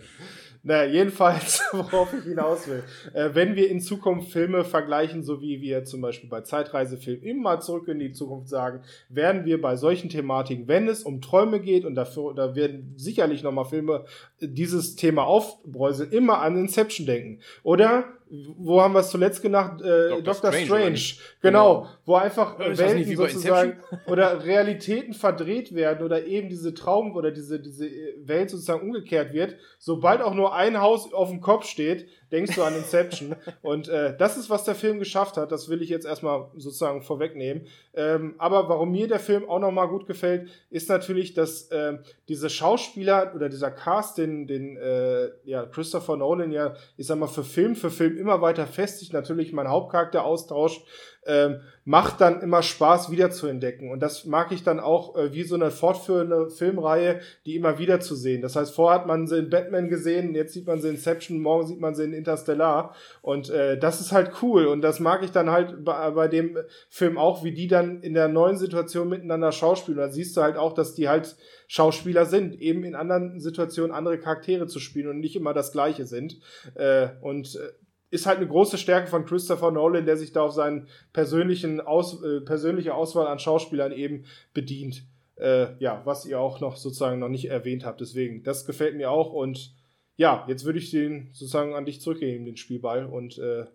Naja, jedenfalls, *laughs* worauf ich hinaus will. Äh, wenn wir in Zukunft Filme vergleichen, so wie wir zum Beispiel bei Zeitreisefilmen immer zurück in die Zukunft sagen, werden wir bei solchen Thematiken, wenn es um Träume geht, und dafür, da werden sicherlich nochmal Filme dieses Thema aufbräuseln, immer an Inception denken. Oder wo haben wir es zuletzt genannt? Äh, Dr. Doctor Strange. Strange. Genau, genau, wo einfach ja, Welten sozusagen *laughs* oder Realitäten verdreht werden oder eben diese Traum oder diese, diese Welt sozusagen umgekehrt wird. Sobald auch nur ein Haus auf dem Kopf steht, denkst du an Inception. *laughs* und äh, das ist, was der Film geschafft hat. Das will ich jetzt erstmal sozusagen vorwegnehmen. Ähm, aber warum mir der Film auch nochmal gut gefällt, ist natürlich, dass äh, diese Schauspieler oder dieser Cast, den, den äh, ja, Christopher Nolan ja, ich sag mal, für Film für Film immer weiter festigt, natürlich mein Hauptcharakter austauscht, ähm, macht dann immer Spaß wieder zu entdecken. Und das mag ich dann auch äh, wie so eine fortführende Filmreihe, die immer wieder zu sehen. Das heißt, vorher hat man sie in Batman gesehen, jetzt sieht man sie in Inception, morgen sieht man sie in Interstellar. Und äh, das ist halt cool. Und das mag ich dann halt bei, bei dem Film auch, wie die dann in der neuen Situation miteinander schauspielen. Da siehst du halt auch, dass die halt Schauspieler sind, eben in anderen Situationen andere Charaktere zu spielen und nicht immer das Gleiche sind. Äh, und äh, ist halt eine große Stärke von Christopher Nolan, der sich da auf seinen persönlichen Aus, äh, persönliche Auswahl an Schauspielern eben bedient. Äh, ja, was ihr auch noch sozusagen noch nicht erwähnt habt. Deswegen, das gefällt mir auch und ja, jetzt würde ich den sozusagen an dich zurückgeben, den Spielball und äh,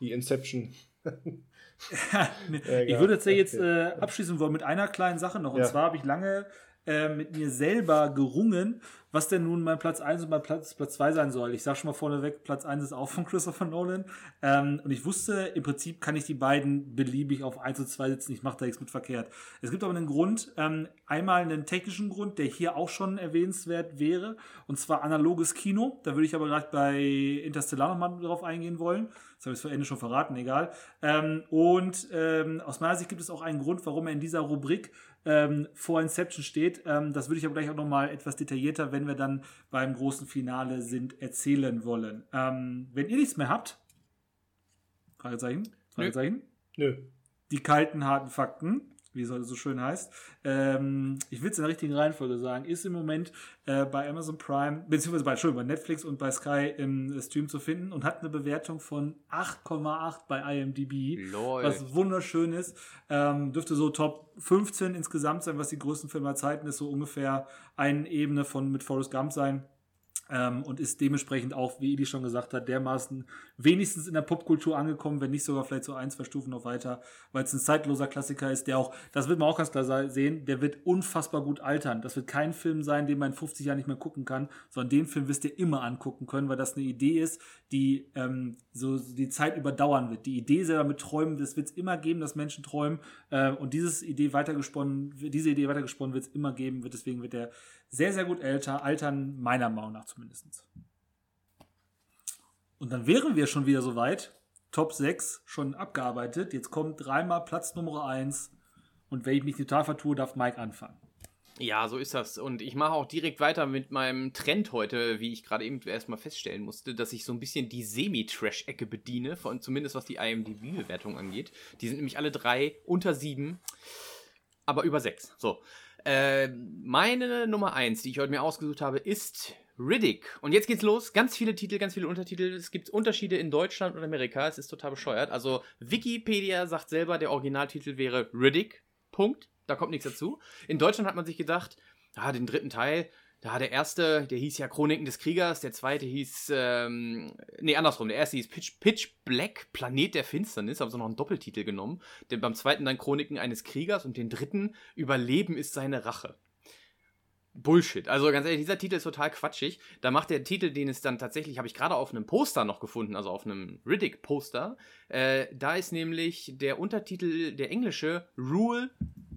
die Inception. *laughs* ich würde jetzt, jetzt äh, abschließen wollen mit einer kleinen Sache noch. Und ja. zwar habe ich lange äh, mit mir selber gerungen, was denn nun mein Platz 1 und mein Platz, Platz 2 sein soll. Ich sage schon mal vorneweg, Platz 1 ist auch von Christopher Nolan. Ähm, und ich wusste, im Prinzip kann ich die beiden beliebig auf 1 und 2 setzen. Ich mache da nichts mit verkehrt. Es gibt aber einen Grund, ähm, einmal einen technischen Grund, der hier auch schon erwähnenswert wäre. Und zwar analoges Kino. Da würde ich aber gleich bei Interstellar nochmal drauf eingehen wollen. Das habe ich vor Ende schon verraten, egal. Ähm, und ähm, aus meiner Sicht gibt es auch einen Grund, warum er in dieser Rubrik ähm, vor Inception steht. Ähm, das würde ich aber gleich auch nochmal etwas detaillierter, wenn wir dann beim großen Finale sind, erzählen wollen. Ähm, wenn ihr nichts mehr habt, Fragezeichen? Fragezeichen? Nö. Die kalten, harten Fakten wie es heute so schön heißt. Ähm, ich will es in der richtigen Reihenfolge sagen, ist im Moment äh, bei Amazon Prime, beziehungsweise bei, Entschuldigung, bei Netflix und bei Sky im Stream zu finden und hat eine Bewertung von 8,8 bei IMDb. Lol. Was wunderschön ist. Ähm, dürfte so Top 15 insgesamt sein, was die größten Filme der Zeiten ist, so ungefähr eine Ebene von mit Forrest Gump sein. Ähm, und ist dementsprechend auch, wie Idi schon gesagt hat, dermaßen wenigstens in der Popkultur angekommen, wenn nicht sogar vielleicht so ein, zwei Stufen noch weiter, weil es ein zeitloser Klassiker ist, der auch, das wird man auch ganz klar sehen, der wird unfassbar gut altern. Das wird kein Film sein, den man in 50 Jahren nicht mehr gucken kann, sondern den Film wirst ihr immer angucken können, weil das eine Idee ist, die ähm, so die Zeit überdauern wird. Die Idee selber mit Träumen, das wird es immer geben, dass Menschen träumen äh, und dieses Idee weitergesponnen, diese Idee weitergesponnen wird es immer geben, wird deswegen wird der sehr, sehr gut älter, altern, meiner Meinung nach zumindest. Und dann wären wir schon wieder soweit. Top 6 schon abgearbeitet. Jetzt kommt dreimal Platz Nummer 1. Und wenn ich mich total vertue, darf Mike anfangen. Ja, so ist das. Und ich mache auch direkt weiter mit meinem Trend heute, wie ich gerade eben erstmal feststellen musste, dass ich so ein bisschen die Semi-Trash-Ecke bediene, von, zumindest was die IMDb-Bewertung angeht. Die sind nämlich alle drei unter sieben. Aber über sechs. So. Äh, meine Nummer eins, die ich heute mir ausgesucht habe, ist Riddick. Und jetzt geht's los. Ganz viele Titel, ganz viele Untertitel. Es gibt Unterschiede in Deutschland und Amerika. Es ist total bescheuert. Also Wikipedia sagt selber, der Originaltitel wäre Riddick. Punkt. Da kommt nichts dazu. In Deutschland hat man sich gedacht, ah, den dritten Teil, da der erste, der hieß ja Chroniken des Kriegers, der zweite hieß, ähm, nee, andersrum, der erste hieß Pitch, Pitch Black, Planet der Finsternis, haben sie noch einen Doppeltitel genommen. Denn beim zweiten dann Chroniken eines Kriegers und den dritten Überleben ist seine Rache. Bullshit. Also ganz ehrlich, dieser Titel ist total quatschig. Da macht der Titel, den es dann tatsächlich, habe ich gerade auf einem Poster noch gefunden, also auf einem Riddick-Poster. Äh, da ist nämlich der Untertitel, der englische, Rule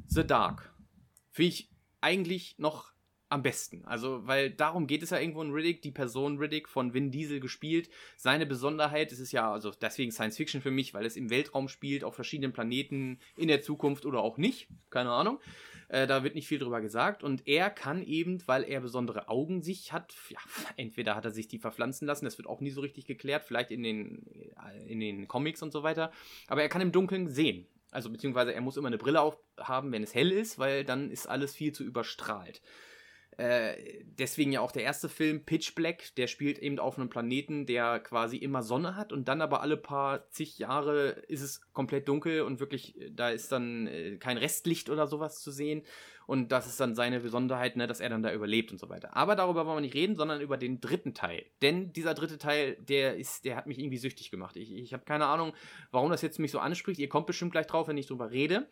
the Dark. Finde ich eigentlich noch am besten. Also, weil darum geht es ja irgendwo in Riddick, die Person Riddick von Vin Diesel gespielt. Seine Besonderheit, es ist ja, also deswegen Science Fiction für mich, weil es im Weltraum spielt, auf verschiedenen Planeten, in der Zukunft oder auch nicht, keine Ahnung. Äh, da wird nicht viel drüber gesagt. Und er kann eben, weil er besondere Augen sich hat, ja, entweder hat er sich die verpflanzen lassen, das wird auch nie so richtig geklärt, vielleicht in den, äh, in den Comics und so weiter. Aber er kann im Dunkeln sehen. Also beziehungsweise er muss immer eine Brille aufhaben, wenn es hell ist, weil dann ist alles viel zu überstrahlt. Äh, deswegen ja auch der erste Film, Pitch Black, der spielt eben auf einem Planeten, der quasi immer Sonne hat und dann aber alle paar zig Jahre ist es komplett dunkel und wirklich, da ist dann äh, kein Restlicht oder sowas zu sehen. Und das ist dann seine Besonderheit, ne, dass er dann da überlebt und so weiter. Aber darüber wollen wir nicht reden, sondern über den dritten Teil. Denn dieser dritte Teil, der ist, der hat mich irgendwie süchtig gemacht. Ich, ich habe keine Ahnung, warum das jetzt mich so anspricht. Ihr kommt bestimmt gleich drauf, wenn ich drüber rede.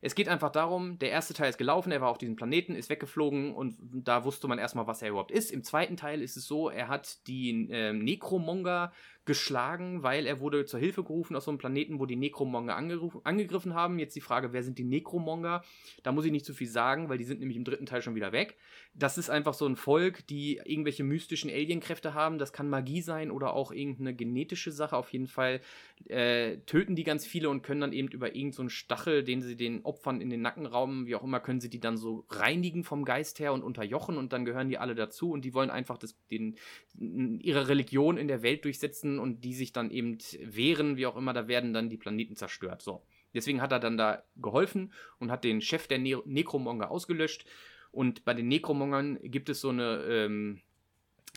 Es geht einfach darum, der erste Teil ist gelaufen, er war auf diesem Planeten, ist weggeflogen und da wusste man erstmal, was er überhaupt ist. Im zweiten Teil ist es so, er hat die äh, Necromonger geschlagen, weil er wurde zur Hilfe gerufen aus so einem Planeten, wo die Necromonger angegriffen haben. Jetzt die Frage, wer sind die Necromonger? Da muss ich nicht zu viel sagen, weil die sind nämlich im dritten Teil schon wieder weg. Das ist einfach so ein Volk, die irgendwelche mystischen Alienkräfte haben. Das kann Magie sein oder auch irgendeine genetische Sache. Auf jeden Fall äh, töten die ganz viele und können dann eben über irgendeinen so Stachel, den sie den Opfern in den Nacken rauben, wie auch immer, können sie die dann so reinigen vom Geist her und unterjochen und dann gehören die alle dazu und die wollen einfach das, den, ihre Religion in der Welt durchsetzen und die sich dann eben wehren, wie auch immer, da werden dann die Planeten zerstört. So. Deswegen hat er dann da geholfen und hat den Chef der ne Necromonger ausgelöscht. Und bei den Necromongern gibt es so eine, ähm,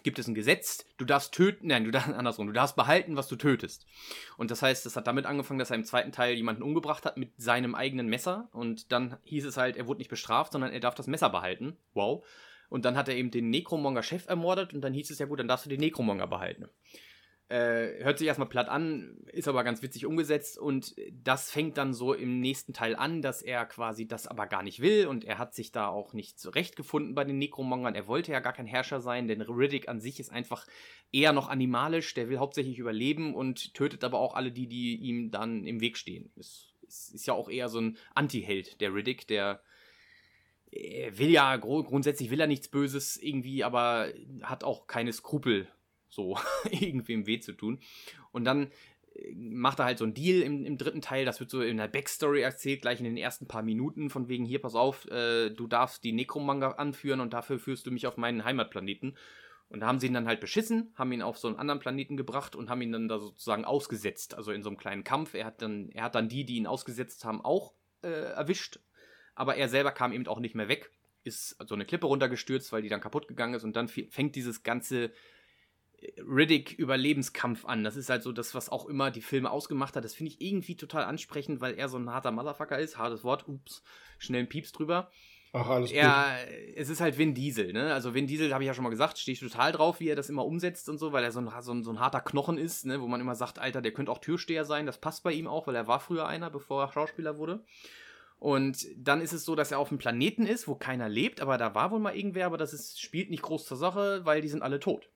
gibt es ein Gesetz, du darfst töten, nein, du darfst *laughs* andersrum, du darfst behalten, was du tötest. Und das heißt, das hat damit angefangen, dass er im zweiten Teil jemanden umgebracht hat mit seinem eigenen Messer. Und dann hieß es halt, er wurde nicht bestraft, sondern er darf das Messer behalten. Wow. Und dann hat er eben den Necromonger-Chef ermordet und dann hieß es ja gut, dann darfst du den Necromonger behalten. Äh, hört sich erstmal platt an, ist aber ganz witzig umgesetzt und das fängt dann so im nächsten Teil an, dass er quasi das aber gar nicht will und er hat sich da auch nicht zurechtgefunden bei den Necromongern. Er wollte ja gar kein Herrscher sein, denn Riddick an sich ist einfach eher noch animalisch, der will hauptsächlich überleben und tötet aber auch alle die, die ihm dann im Weg stehen. Es, es ist ja auch eher so ein Anti-Held, der Riddick, der will ja grundsätzlich will er nichts Böses irgendwie, aber hat auch keine Skrupel so *laughs* irgendwem weh zu tun. Und dann äh, macht er halt so einen Deal im, im, dritten Teil, das wird so in der Backstory erzählt, gleich in den ersten paar Minuten, von wegen, hier, pass auf, äh, du darfst die Necromanga anführen und dafür führst du mich auf meinen Heimatplaneten. Und da haben sie ihn dann halt beschissen, haben ihn auf so einen anderen Planeten gebracht und haben ihn dann da sozusagen ausgesetzt, also in so einem kleinen Kampf. Er hat dann, er hat dann die, die ihn ausgesetzt haben, auch äh, erwischt, aber er selber kam eben auch nicht mehr weg, ist so eine Klippe runtergestürzt, weil die dann kaputt gegangen ist und dann fängt dieses ganze Riddick-Überlebenskampf an. Das ist halt so das, was auch immer die Filme ausgemacht hat. Das finde ich irgendwie total ansprechend, weil er so ein harter Motherfucker ist. Hartes Wort, ups, schnell ein Pieps drüber. Ach, alles gut. Es ist halt Vin Diesel, ne? Also Vin Diesel, habe ich ja schon mal gesagt, stehe ich total drauf, wie er das immer umsetzt und so, weil er so ein, so ein, so ein harter Knochen ist, ne? Wo man immer sagt, Alter, der könnte auch Türsteher sein. Das passt bei ihm auch, weil er war früher einer, bevor er Schauspieler wurde. Und dann ist es so, dass er auf einem Planeten ist, wo keiner lebt, aber da war wohl mal irgendwer, aber das ist, spielt nicht groß zur Sache, weil die sind alle tot.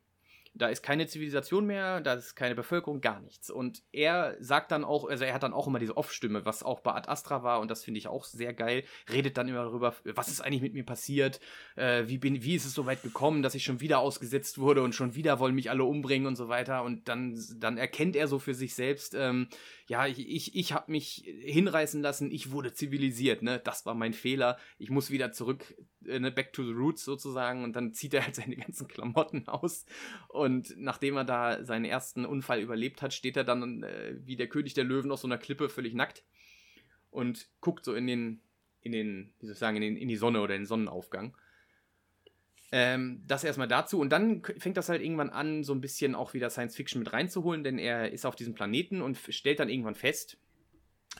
Da ist keine Zivilisation mehr, da ist keine Bevölkerung, gar nichts. Und er sagt dann auch, also er hat dann auch immer diese Off-Stimme, was auch bei Ad Astra war, und das finde ich auch sehr geil, redet dann immer darüber, was ist eigentlich mit mir passiert, äh, wie, bin, wie ist es so weit gekommen, dass ich schon wieder ausgesetzt wurde und schon wieder wollen mich alle umbringen und so weiter. Und dann, dann erkennt er so für sich selbst, ähm, ja, ich, ich, ich habe mich hinreißen lassen, ich wurde zivilisiert, ne? Das war mein Fehler. Ich muss wieder zurück, äh, ne, back to the roots sozusagen. Und dann zieht er halt seine ganzen Klamotten *laughs* aus. Und nachdem er da seinen ersten Unfall überlebt hat, steht er dann äh, wie der König der Löwen auf so einer Klippe völlig nackt und guckt so in den in den, wie soll ich sagen, in, den, in die Sonne oder in den Sonnenaufgang. Ähm, das erstmal dazu. Und dann fängt das halt irgendwann an, so ein bisschen auch wieder Science Fiction mit reinzuholen, denn er ist auf diesem Planeten und stellt dann irgendwann fest,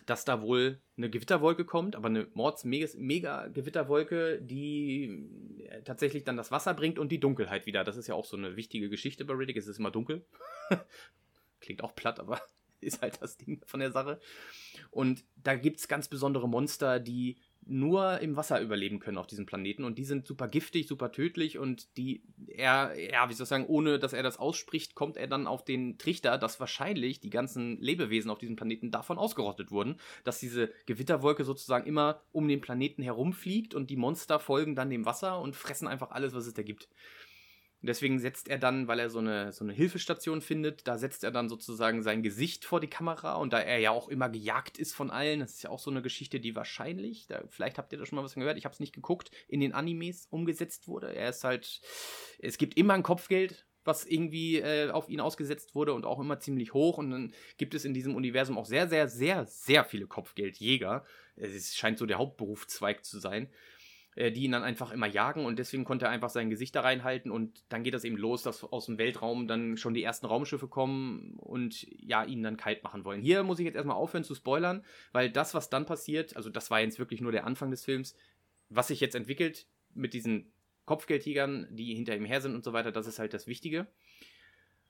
dass da wohl eine Gewitterwolke kommt, aber eine Mords-Mega-Gewitterwolke, die äh, tatsächlich dann das Wasser bringt und die Dunkelheit wieder. Das ist ja auch so eine wichtige Geschichte bei Riddick. Es ist immer dunkel. *laughs* Klingt auch platt, aber *laughs* ist halt das Ding von der Sache. Und da gibt es ganz besondere Monster, die nur im Wasser überleben können auf diesem Planeten und die sind super giftig, super tödlich und die er, ja, wie soll ich sagen, ohne dass er das ausspricht, kommt er dann auf den Trichter, dass wahrscheinlich die ganzen Lebewesen auf diesem Planeten davon ausgerottet wurden, dass diese Gewitterwolke sozusagen immer um den Planeten herumfliegt und die Monster folgen dann dem Wasser und fressen einfach alles, was es da gibt. Und deswegen setzt er dann, weil er so eine, so eine Hilfestation findet, da setzt er dann sozusagen sein Gesicht vor die Kamera. Und da er ja auch immer gejagt ist von allen, das ist ja auch so eine Geschichte, die wahrscheinlich, da, vielleicht habt ihr da schon mal was gehört, ich habe es nicht geguckt, in den Animes umgesetzt wurde. Er ist halt, es gibt immer ein Kopfgeld, was irgendwie äh, auf ihn ausgesetzt wurde und auch immer ziemlich hoch. Und dann gibt es in diesem Universum auch sehr, sehr, sehr, sehr viele Kopfgeldjäger. Es scheint so der Hauptberufszweig zu sein. Äh, die ihn dann einfach immer jagen und deswegen konnte er einfach sein Gesicht da reinhalten und dann geht das eben los, dass aus dem Weltraum dann schon die ersten Raumschiffe kommen und ja, ihn dann kalt machen wollen. Hier muss ich jetzt erstmal aufhören zu spoilern, weil das, was dann passiert, also das war jetzt wirklich nur der Anfang des Films, was sich jetzt entwickelt mit diesen Kopfgeldjägern, die hinter ihm her sind und so weiter, das ist halt das Wichtige.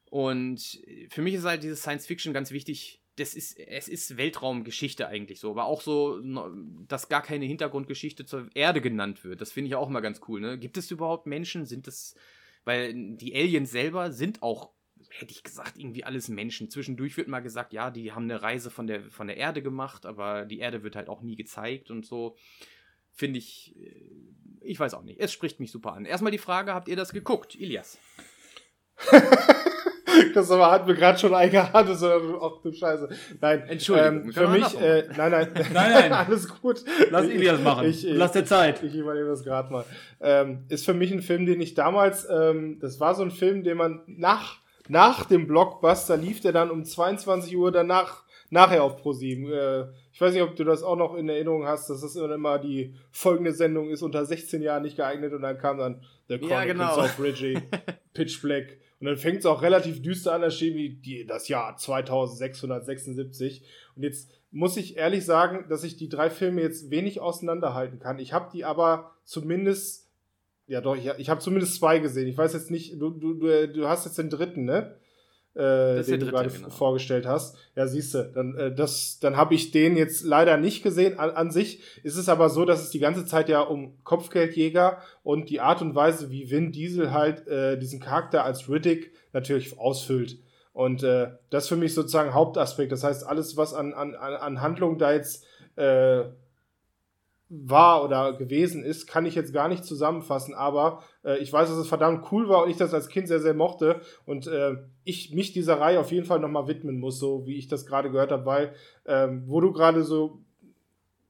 Und für mich ist halt dieses Science Fiction ganz wichtig, das ist, es ist Weltraumgeschichte eigentlich so, aber auch so, dass gar keine Hintergrundgeschichte zur Erde genannt wird. Das finde ich auch mal ganz cool, ne? Gibt es überhaupt Menschen? Sind es, weil die Aliens selber sind auch, hätte ich gesagt, irgendwie alles Menschen. Zwischendurch wird mal gesagt, ja, die haben eine Reise von der, von der Erde gemacht, aber die Erde wird halt auch nie gezeigt und so. Finde ich, äh, ich weiß auch nicht. Es spricht mich super an. Erstmal die Frage, habt ihr das geguckt, Ilias? *laughs* das aber hat mir gerade schon eingehadet, so, ach du Scheiße. Nein, Entschuldigung. Ähm, für mich, äh, nein, nein, *laughs* *laughs* nein, nein, alles gut. Lass Ilias machen. Ich, ich, Lass dir Zeit. Ich, übernehme das gerade mal. Ähm, ist für mich ein Film, den ich damals, ähm, das war so ein Film, den man nach, nach dem Blockbuster lief, der dann um 22 Uhr danach, nachher auf ProSieben. Äh, ich weiß nicht, ob du das auch noch in Erinnerung hast, dass das immer die folgende Sendung ist unter 16 Jahren nicht geeignet und dann kam dann The Chronicles ja, genau. of Ridgey, Pitch Black und dann fängt es auch relativ düster an, da steht wie die, das Jahr 2676. Und jetzt muss ich ehrlich sagen, dass ich die drei Filme jetzt wenig auseinanderhalten kann. Ich habe die aber zumindest, ja doch, ich, habe zumindest zwei gesehen. Ich weiß jetzt nicht, du, du, du hast jetzt den dritten, ne? Äh, den du gerade genau. vorgestellt hast. Ja, siehst du, dann, äh, das, dann habe ich den jetzt leider nicht gesehen. An, an sich ist es aber so, dass es die ganze Zeit ja um Kopfgeldjäger und die Art und Weise, wie Vin Diesel halt äh, diesen Charakter als Riddick natürlich ausfüllt. Und äh, das ist für mich sozusagen Hauptaspekt. Das heißt, alles, was an, an, an Handlung da jetzt äh, war oder gewesen ist, kann ich jetzt gar nicht zusammenfassen, aber äh, ich weiß, dass es verdammt cool war und ich das als Kind sehr, sehr mochte und äh, ich mich dieser Reihe auf jeden Fall nochmal widmen muss, so wie ich das gerade gehört habe, weil ähm, wo du gerade so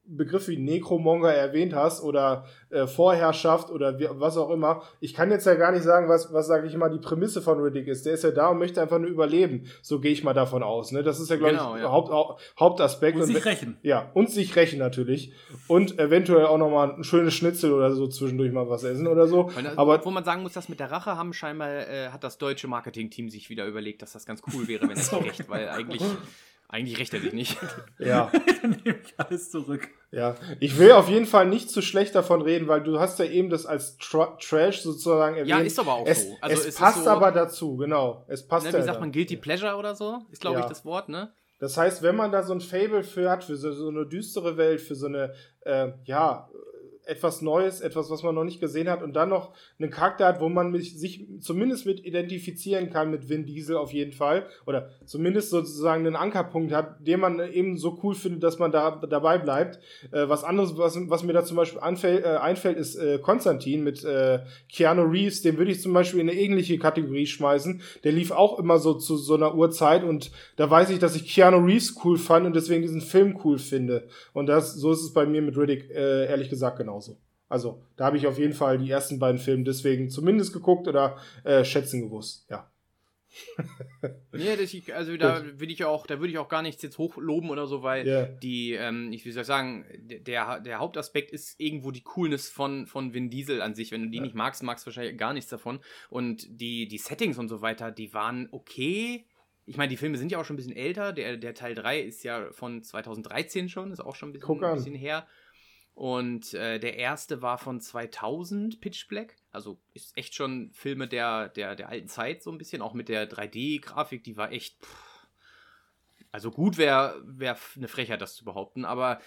Begriff wie Necromonger erwähnt hast oder äh, Vorherrschaft oder wie, was auch immer. Ich kann jetzt ja gar nicht sagen, was, was sage ich mal, die Prämisse von Riddick ist. Der ist ja da und möchte einfach nur überleben. So gehe ich mal davon aus. Ne? Das ist ja, glaube genau, ich, ja. Haupt, Hauptaspekt. Und, und sich rächen. Ja, und sich rächen natürlich. Und eventuell auch nochmal ein schönes Schnitzel oder so zwischendurch mal was essen oder so. Aber wo man sagen muss, dass mit der Rache haben scheinbar äh, hat das deutsche Marketing-Team sich wieder überlegt, dass das ganz cool wäre, wenn es *laughs* so. rächt, weil eigentlich *laughs* eigentlich rächt er sich nicht. *laughs* Ja. *laughs* Dann nehme ich alles zurück. Ja, ich will auf jeden Fall nicht zu schlecht davon reden, weil du hast ja eben das als Tra Trash sozusagen erwähnt. Ja, ist aber auch es, so. Also es passt so, aber dazu, genau. Es passt ne, Wie sagt man, Guilty Pleasure oder so? Ist, glaube ja. ich, das Wort, ne? Das heißt, wenn man da so ein Fable für hat, für so, so eine düstere Welt, für so eine, äh, ja, etwas Neues, etwas, was man noch nicht gesehen hat und dann noch einen Charakter hat, wo man mich, sich zumindest mit identifizieren kann mit Vin Diesel auf jeden Fall oder zumindest sozusagen einen Ankerpunkt hat, den man eben so cool findet, dass man da dabei bleibt. Äh, was anderes, was, was mir da zum Beispiel anfällt, äh, einfällt, ist äh, Konstantin mit äh, Keanu Reeves. Den würde ich zum Beispiel in eine ähnliche Kategorie schmeißen. Der lief auch immer so zu so einer Uhrzeit und da weiß ich, dass ich Keanu Reeves cool fand und deswegen diesen Film cool finde. Und das, so ist es bei mir mit Riddick äh, ehrlich gesagt genau genauso. Also, da habe ich auf jeden Fall die ersten beiden Filme deswegen zumindest geguckt oder äh, schätzen gewusst, ja. *laughs* nee, ich, also da will ich auch, da würde ich auch gar nichts jetzt hochloben oder so, weil Ja. die, ähm, ich ich sagen, der, der Hauptaspekt ist irgendwo die Coolness von, von Vin Diesel an sich. Wenn du die nicht magst, magst du wahrscheinlich gar nichts davon. Und die, die Settings und so weiter, die waren okay. Ich meine, die Filme sind ja auch schon ein bisschen älter. Der, der Teil 3 ist ja von 2013 schon, ist auch schon ein bisschen, ein bisschen her. Und äh, der erste war von 2000, Pitch Black. Also ist echt schon Filme der, der, der alten Zeit so ein bisschen. Auch mit der 3D-Grafik, die war echt. Pff, also gut wäre wär eine Frechheit, das zu behaupten. Aber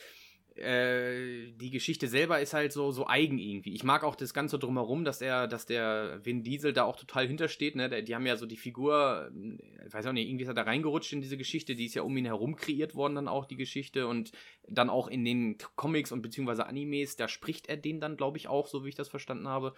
äh, die Geschichte selber ist halt so, so eigen irgendwie. Ich mag auch das Ganze drumherum, dass er, dass der Vin Diesel da auch total hintersteht. Ne? Die haben ja so die Figur, äh, ich weiß auch nicht, irgendwie ist er da reingerutscht in diese Geschichte. Die ist ja um ihn herum kreiert worden, dann auch die Geschichte. Und dann auch in den Comics und beziehungsweise Animes, da spricht er den dann, glaube ich, auch, so wie ich das verstanden habe.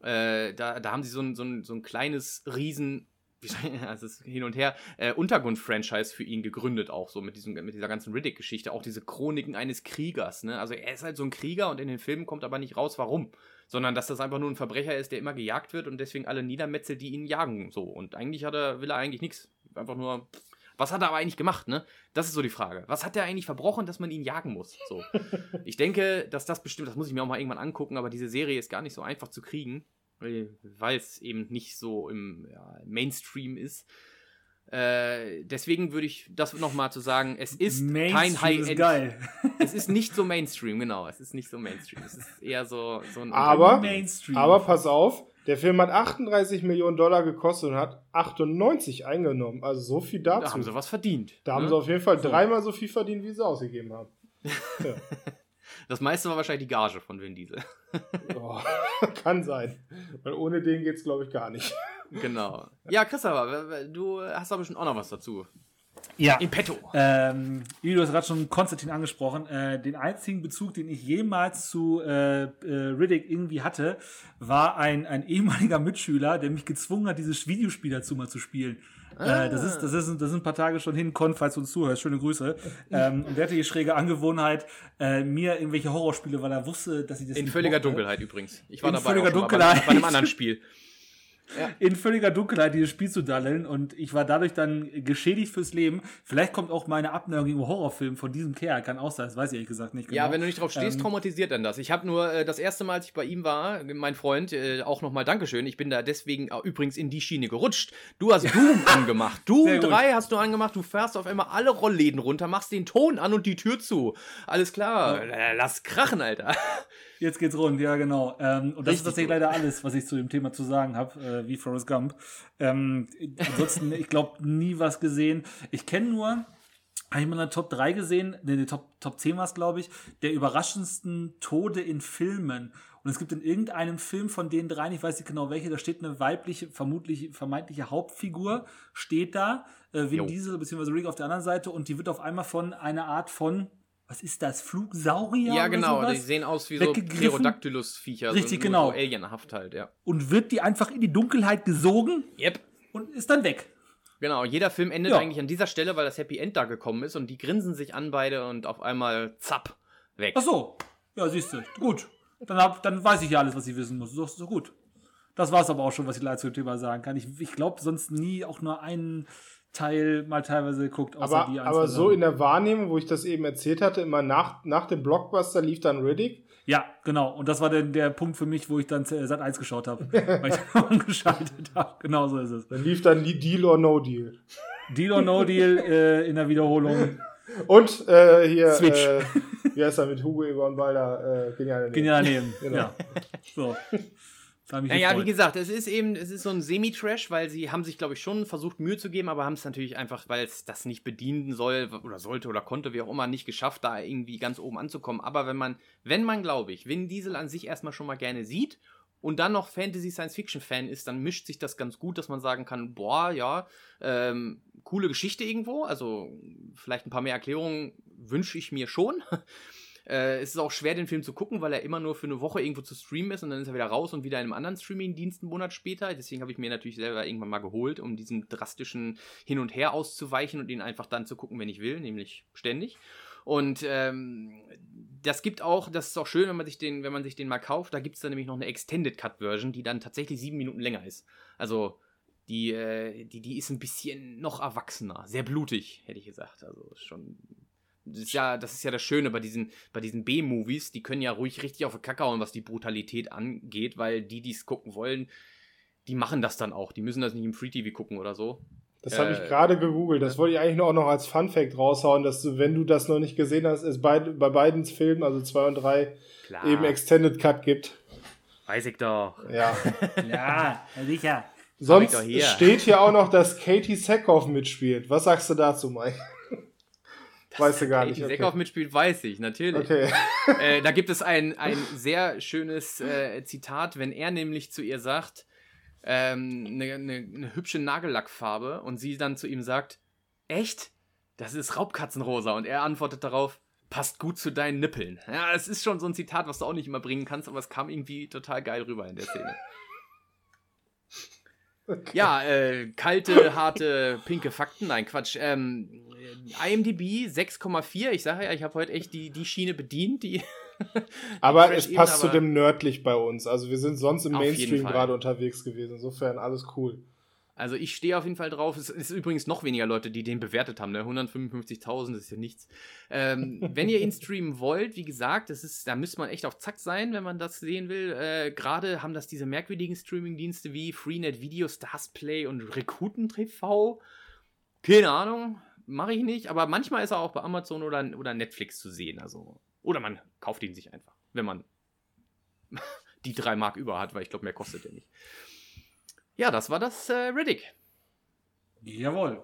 Äh, da, da haben sie so ein, so ein, so ein kleines Riesen. *laughs* Also es ist hin und her, äh, Untergrund-Franchise für ihn gegründet, auch so mit, diesem, mit dieser ganzen Riddick-Geschichte, auch diese Chroniken eines Kriegers. Ne? Also er ist halt so ein Krieger und in den Filmen kommt aber nicht raus, warum. Sondern dass das einfach nur ein Verbrecher ist, der immer gejagt wird und deswegen alle niedermetzelt, die ihn jagen. So. Und eigentlich hat er, will er eigentlich nichts. Einfach nur. Was hat er aber eigentlich gemacht, ne? Das ist so die Frage. Was hat er eigentlich verbrochen, dass man ihn jagen muss? So. *laughs* Ich denke, dass das bestimmt, das muss ich mir auch mal irgendwann angucken, aber diese Serie ist gar nicht so einfach zu kriegen, weil es eben nicht so im ja, Mainstream ist. Äh, deswegen würde ich das nochmal zu sagen, es ist kein Mainstream ist High-End. *laughs* Es ist nicht so Mainstream, genau. Es ist nicht so Mainstream. Es ist eher so, so ein. Aber- Mainstream. Aber pass auf, der Film hat 38 Millionen Dollar gekostet und hat 98 eingenommen. Also so viel dazu. da haben sie was verdient. Da haben ne? sie auf jeden Fall So. dreimal so viel verdient, wie sie ausgegeben haben. *laughs* Das meiste war wahrscheinlich die Gage von Vin Diesel. *laughs* Oh, *laughs* kann sein. Weil ohne den geht's, glaube ich, gar nicht. genau. Ja, Christopher, du hast aber schon auch noch was dazu. ja. In petto. Ähm, du hast gerade schon Konstantin angesprochen. Äh, den einzigen Bezug, den ich jemals zu äh, äh, Riddick irgendwie hatte, war ein, ein ehemaliger Mitschüler, der mich gezwungen hat, dieses Videospiel dazu mal zu spielen. Äh, das, ist, das, ist, das sind ein paar Tage schon hin, Con, falls du uns zuhörst, schöne Grüße. Ähm, und der hatte die schräge Angewohnheit, äh, mir irgendwelche Horrorspiele, weil er wusste, dass ich das In völliger mochte, Dunkelheit übrigens. Ich war In dabei völliger schon mal Dunkelheit. Bei, bei einem anderen Spiel. *laughs* in völliger Dunkelheit dieses Spiel zu daddeln und ich war dadurch dann geschädigt fürs Leben. Vielleicht kommt auch meine Abneigung gegenüber Horrorfilmen von diesem Kerl, kann auch sein, das weiß ich ehrlich gesagt nicht genau. Ja, wenn du nicht drauf stehst, Ähm, traumatisiert dann das. Ich habe nur äh, das erste Mal, als ich bei ihm war, mein Freund, äh, auch nochmal Dankeschön. Ich bin da deswegen äh, übrigens in die Schiene gerutscht. Du hast Doom *laughs* angemacht. Doom Sehr gut. 3 hast du angemacht. Du fährst auf einmal alle Rollläden runter, machst den Ton an und die Tür zu. Alles klar. Äh, Lass krachen, Alter. Jetzt geht's rund, ja genau. Ähm, und das Richtig ist tatsächlich gut. leider alles, was ich zu dem Thema zu sagen habe, äh, wie Forrest Gump. Ähm, ansonsten, ich glaube, nie was gesehen. Ich kenne nur, habe ich mal eine Top 3 gesehen, ne, die Top, Top 10 war es, glaube ich, der überraschendsten Tode in Filmen. Und es gibt in irgendeinem Film von den dreien, ich weiß nicht genau welche, da steht eine weibliche, vermutlich vermeintliche Hauptfigur, steht da, äh, Vin Jo. Diesel bzw. Rick auf der anderen Seite und die wird auf einmal von einer Art von, was ist das, Flugsaurier? Ja, oder genau. sowas? Die sehen aus wie so. Pterodactylus-Viecher. Richtig, so, genau. So Alienhaft halt, ja. und wird die einfach in die Dunkelheit gesogen Yep. und ist dann weg. Genau, jeder Film endet Ja. eigentlich an dieser Stelle, weil das Happy End da gekommen ist und die grinsen sich an beide und auf einmal zapp, weg. Ach so. Ja, siehst du. Gut. Dann, hab, dann weiß ich ja alles, was ich wissen muss. So, so gut. Das war es aber auch schon, was ich leider zu dem Thema sagen kann. Ich, ich glaube sonst nie auch nur einen Teil mal teilweise geguckt, außer Aber, die aber so in der Wahrnehmung, wo ich das eben erzählt hatte, immer nach, nach dem Blockbuster lief dann Riddick. Ja, genau. Und das war der, der Punkt für mich, wo ich dann äh, Sat 1 geschaut habe. *laughs* weil ich dann *laughs* umgeschaltet habe. Genau so ist es. Dann lief dann die Deal or No Deal. Deal or No Deal *laughs* äh, in der Wiederholung. Und äh, hier, Switch. Äh, wie heißt er mit Hugo Egon Balder? Äh, genial. Genial daneben. Genau. Ja. So. Mich Naja, wie gefreut. gesagt, es ist eben, es ist so ein Semi-Trash, weil sie haben sich, glaube ich, schon versucht, Mühe zu geben, aber haben es natürlich einfach, weil es das nicht bedienen soll oder sollte oder konnte, wie auch immer, nicht geschafft, da irgendwie ganz oben anzukommen. Aber wenn man, wenn man, glaube ich, Vin Diesel an sich erstmal schon mal gerne sieht und dann noch Fantasy-Science-Fiction-Fan ist, dann mischt sich das ganz gut, dass man sagen kann, boah, ja, ähm, coole Geschichte irgendwo, also vielleicht ein paar mehr Erklärungen wünsche ich mir schon. Äh, es ist auch schwer, den Film zu gucken, weil er immer nur für eine Woche irgendwo zu streamen ist und dann ist er wieder raus und wieder in einem anderen Streaming-Dienst einen Monat später. Deswegen habe ich mir natürlich selber irgendwann mal geholt, um diesen drastischen Hin und Her auszuweichen und ihn einfach dann zu gucken, wenn ich will, nämlich ständig. Und ähm, das gibt auch, das ist auch schön, wenn man sich den, wenn man sich den mal kauft, da gibt es dann nämlich noch eine Extended Cut Version, die dann tatsächlich sieben Minuten länger ist. Also die, äh, die, die ist ein bisschen noch erwachsener, sehr blutig, hätte ich gesagt. Also schon. Das ist ja, das ist ja das Schöne bei diesen, bei diesen B-Movies, die können ja ruhig richtig auf den Kacke hauen, was die Brutalität angeht, weil die, die es gucken wollen, die machen das dann auch. Die müssen das nicht im Free TV gucken oder so. Das habe ich äh, gerade gegoogelt. Das wollte ich eigentlich nur auch noch als Fun Fact raushauen, dass du, wenn du das noch nicht gesehen hast, es bei, bei beiden Filmen, also zwei und drei, Klar. eben Extended Cut gibt. Weiß ich doch. Ja. *laughs* ja, sicher. Sonst hier. steht hier auch noch, dass Katie Sackhoff mitspielt. Was sagst du dazu, Mike? *laughs* Weißt du gar nicht. Okay. Sackhoff mitspielt, weiß ich, natürlich. Okay. *laughs* Äh, da gibt es ein, ein *laughs* sehr schönes äh, Zitat, wenn er nämlich zu ihr sagt, ähm, eine, eine, eine hübsche Nagellackfarbe und sie dann zu ihm sagt, echt? Das ist Raubkatzenrosa. Und er antwortet darauf, passt gut zu deinen Nippeln. Ja, es ist schon so ein Zitat, was du auch nicht immer bringen kannst, aber es kam irgendwie total geil rüber in der Szene. Okay. Ja, äh, kalte, harte, pinke Fakten. Nein, Quatsch. Ähm, IMDb 6,4. Ich sage ja, ich habe heute echt die, die Schiene bedient, die. *laughs* aber es passt zu dem nördlich bei uns. Also wir sind sonst im Mainstream gerade unterwegs gewesen. Insofern alles cool. Also ich stehe auf jeden Fall drauf. Es ist übrigens noch weniger Leute, die den bewertet haben. Ne? 155.000 ist ja nichts. Ähm, wenn ihr ihn streamen wollt, wie gesagt, das ist, da müsste man echt auf Zack sein, wenn man das sehen will. Äh, Gerade haben das diese merkwürdigen Streaming-Dienste wie Freenet Video, Stars Play und Rekuten TV. Keine Ahnung, mache ich nicht. Aber manchmal ist er auch bei Amazon oder, oder Netflix zu sehen. Also, oder man kauft ihn sich einfach, wenn man *laughs* die drei Mark über hat, weil ich glaube, mehr kostet er nicht. Ja, das war das äh, Riddick. Jawohl.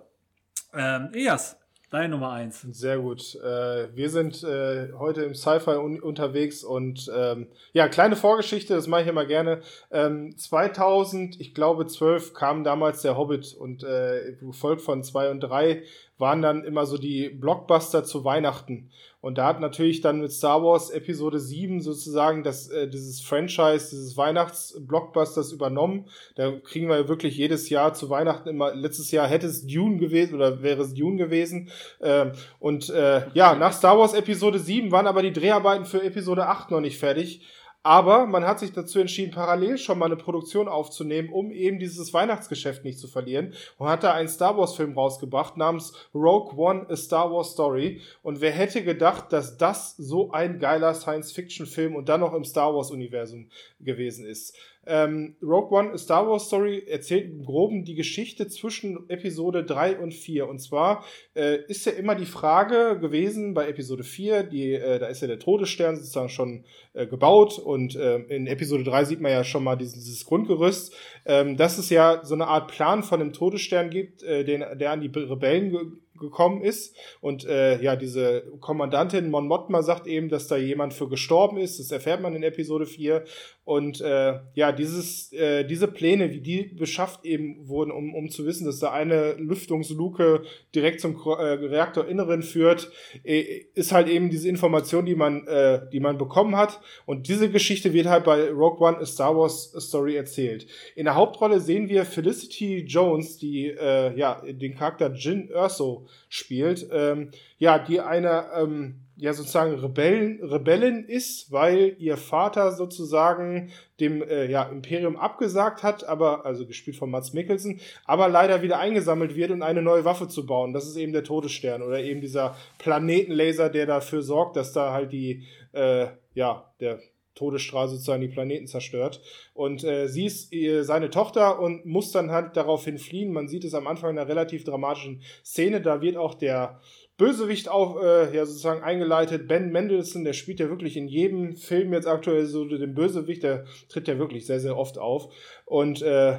Ähm, Eas, deine Nummer 1. Sehr gut. Äh, wir sind äh, heute im Sci-Fi un unterwegs und ähm, ja, kleine Vorgeschichte, das mache ich immer gerne. Ähm, 2000, ich glaube 12, kam damals der Hobbit und äh, gefolgt von 2 und 3 waren dann immer so die Blockbuster zu Weihnachten. Und da hat natürlich dann mit Star Wars Episode 7 sozusagen das, äh, dieses Franchise, dieses Weihnachtsblockbusters übernommen. Da kriegen wir wirklich jedes Jahr zu Weihnachten immer, letztes Jahr hätte es Dune gewesen oder wäre es Dune gewesen. Ähm, und äh, ja, nach Star Wars Episode 7 waren aber die Dreharbeiten für Episode 8 noch nicht fertig. Aber man hat sich dazu entschieden, parallel schon mal eine Produktion aufzunehmen, um eben dieses Weihnachtsgeschäft nicht zu verlieren. Und hat da einen Star Wars-Film rausgebracht namens Rogue One, A Star Wars Story. Und wer hätte gedacht, dass das so ein geiler Science-Fiction-Film und dann noch im Star Wars-Universum gewesen ist. Ähm, Rogue One, A Star Wars Story, erzählt im Groben die Geschichte zwischen Episode 3 und 4. Und zwar äh, ist ja immer die Frage gewesen bei Episode 4, die, äh, da ist ja der Todesstern sozusagen schon äh, gebaut und äh, in Episode 3 sieht man ja schon mal dieses, dieses Grundgerüst, ähm, dass es ja so eine Art Plan von dem Todesstern gibt, äh, den, der an die Rebellen gekommen ist. Und äh, ja, diese Kommandantin Mon Mothma sagt eben, dass da jemand für gestorben ist. Das erfährt man in Episode 4. Und äh, ja, dieses, äh, diese Pläne, wie die beschafft eben wurden, um, um zu wissen, dass da eine Lüftungsluke direkt zum äh, Reaktorinneren führt, äh, ist halt eben diese Information, die man, äh, die man bekommen hat. Und diese Geschichte wird halt bei Rogue One A Star Wars Story erzählt. In der Hauptrolle sehen wir Felicity Jones, die äh, ja den Charakter Jin Erso spielt, ähm, ja, die eine ähm, ja sozusagen Rebellen, Rebellin ist, weil ihr Vater sozusagen dem äh, ja, Imperium abgesagt hat, aber, also gespielt von Mats Mikkelsen, aber leider wieder eingesammelt wird, um eine neue Waffe zu bauen. Das ist eben der Todesstern oder eben dieser Planetenlaser, der dafür sorgt, dass da halt die, äh, ja, der Todesstrahl sozusagen die Planeten zerstört. Und äh, sie ist äh, seine Tochter und muss dann halt daraufhin fliehen. Man sieht es am Anfang in einer relativ dramatischen Szene. Da wird auch der Bösewicht auch äh, ja, sozusagen eingeleitet. Ben Mendelssohn, der spielt ja wirklich in jedem Film jetzt aktuell so den Bösewicht. Der tritt ja wirklich sehr, sehr oft auf. Und äh,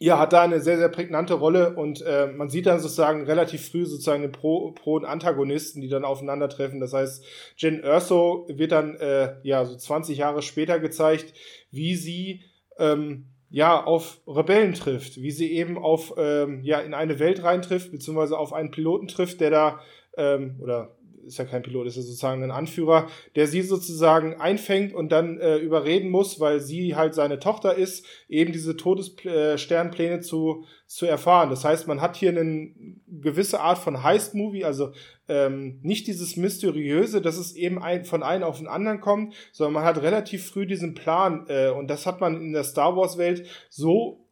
ja, hat da eine sehr, sehr prägnante Rolle und äh, man sieht dann sozusagen relativ früh sozusagen den Pro, Pro und Antagonisten, die dann aufeinandertreffen. Das heißt, Jen Erso wird dann äh, ja so 20 Jahre später gezeigt, wie sie ähm, ja auf Rebellen trifft, wie sie eben auf ähm, ja in eine Welt reintrifft, beziehungsweise auf einen Piloten trifft, der da ähm, oder ist ja kein Pilot, ist ja sozusagen ein Anführer, der sie sozusagen einfängt und dann äh, überreden muss, weil sie halt seine Tochter ist, eben diese Todessternpläne zu, zu erfahren. Das heißt, man hat hier eine gewisse Art von Heist-Movie, also ähm, nicht dieses Mysteriöse, dass es eben ein, von einem auf den anderen kommt, sondern man hat relativ früh diesen Plan äh, und das hat man in der Star Wars-Welt so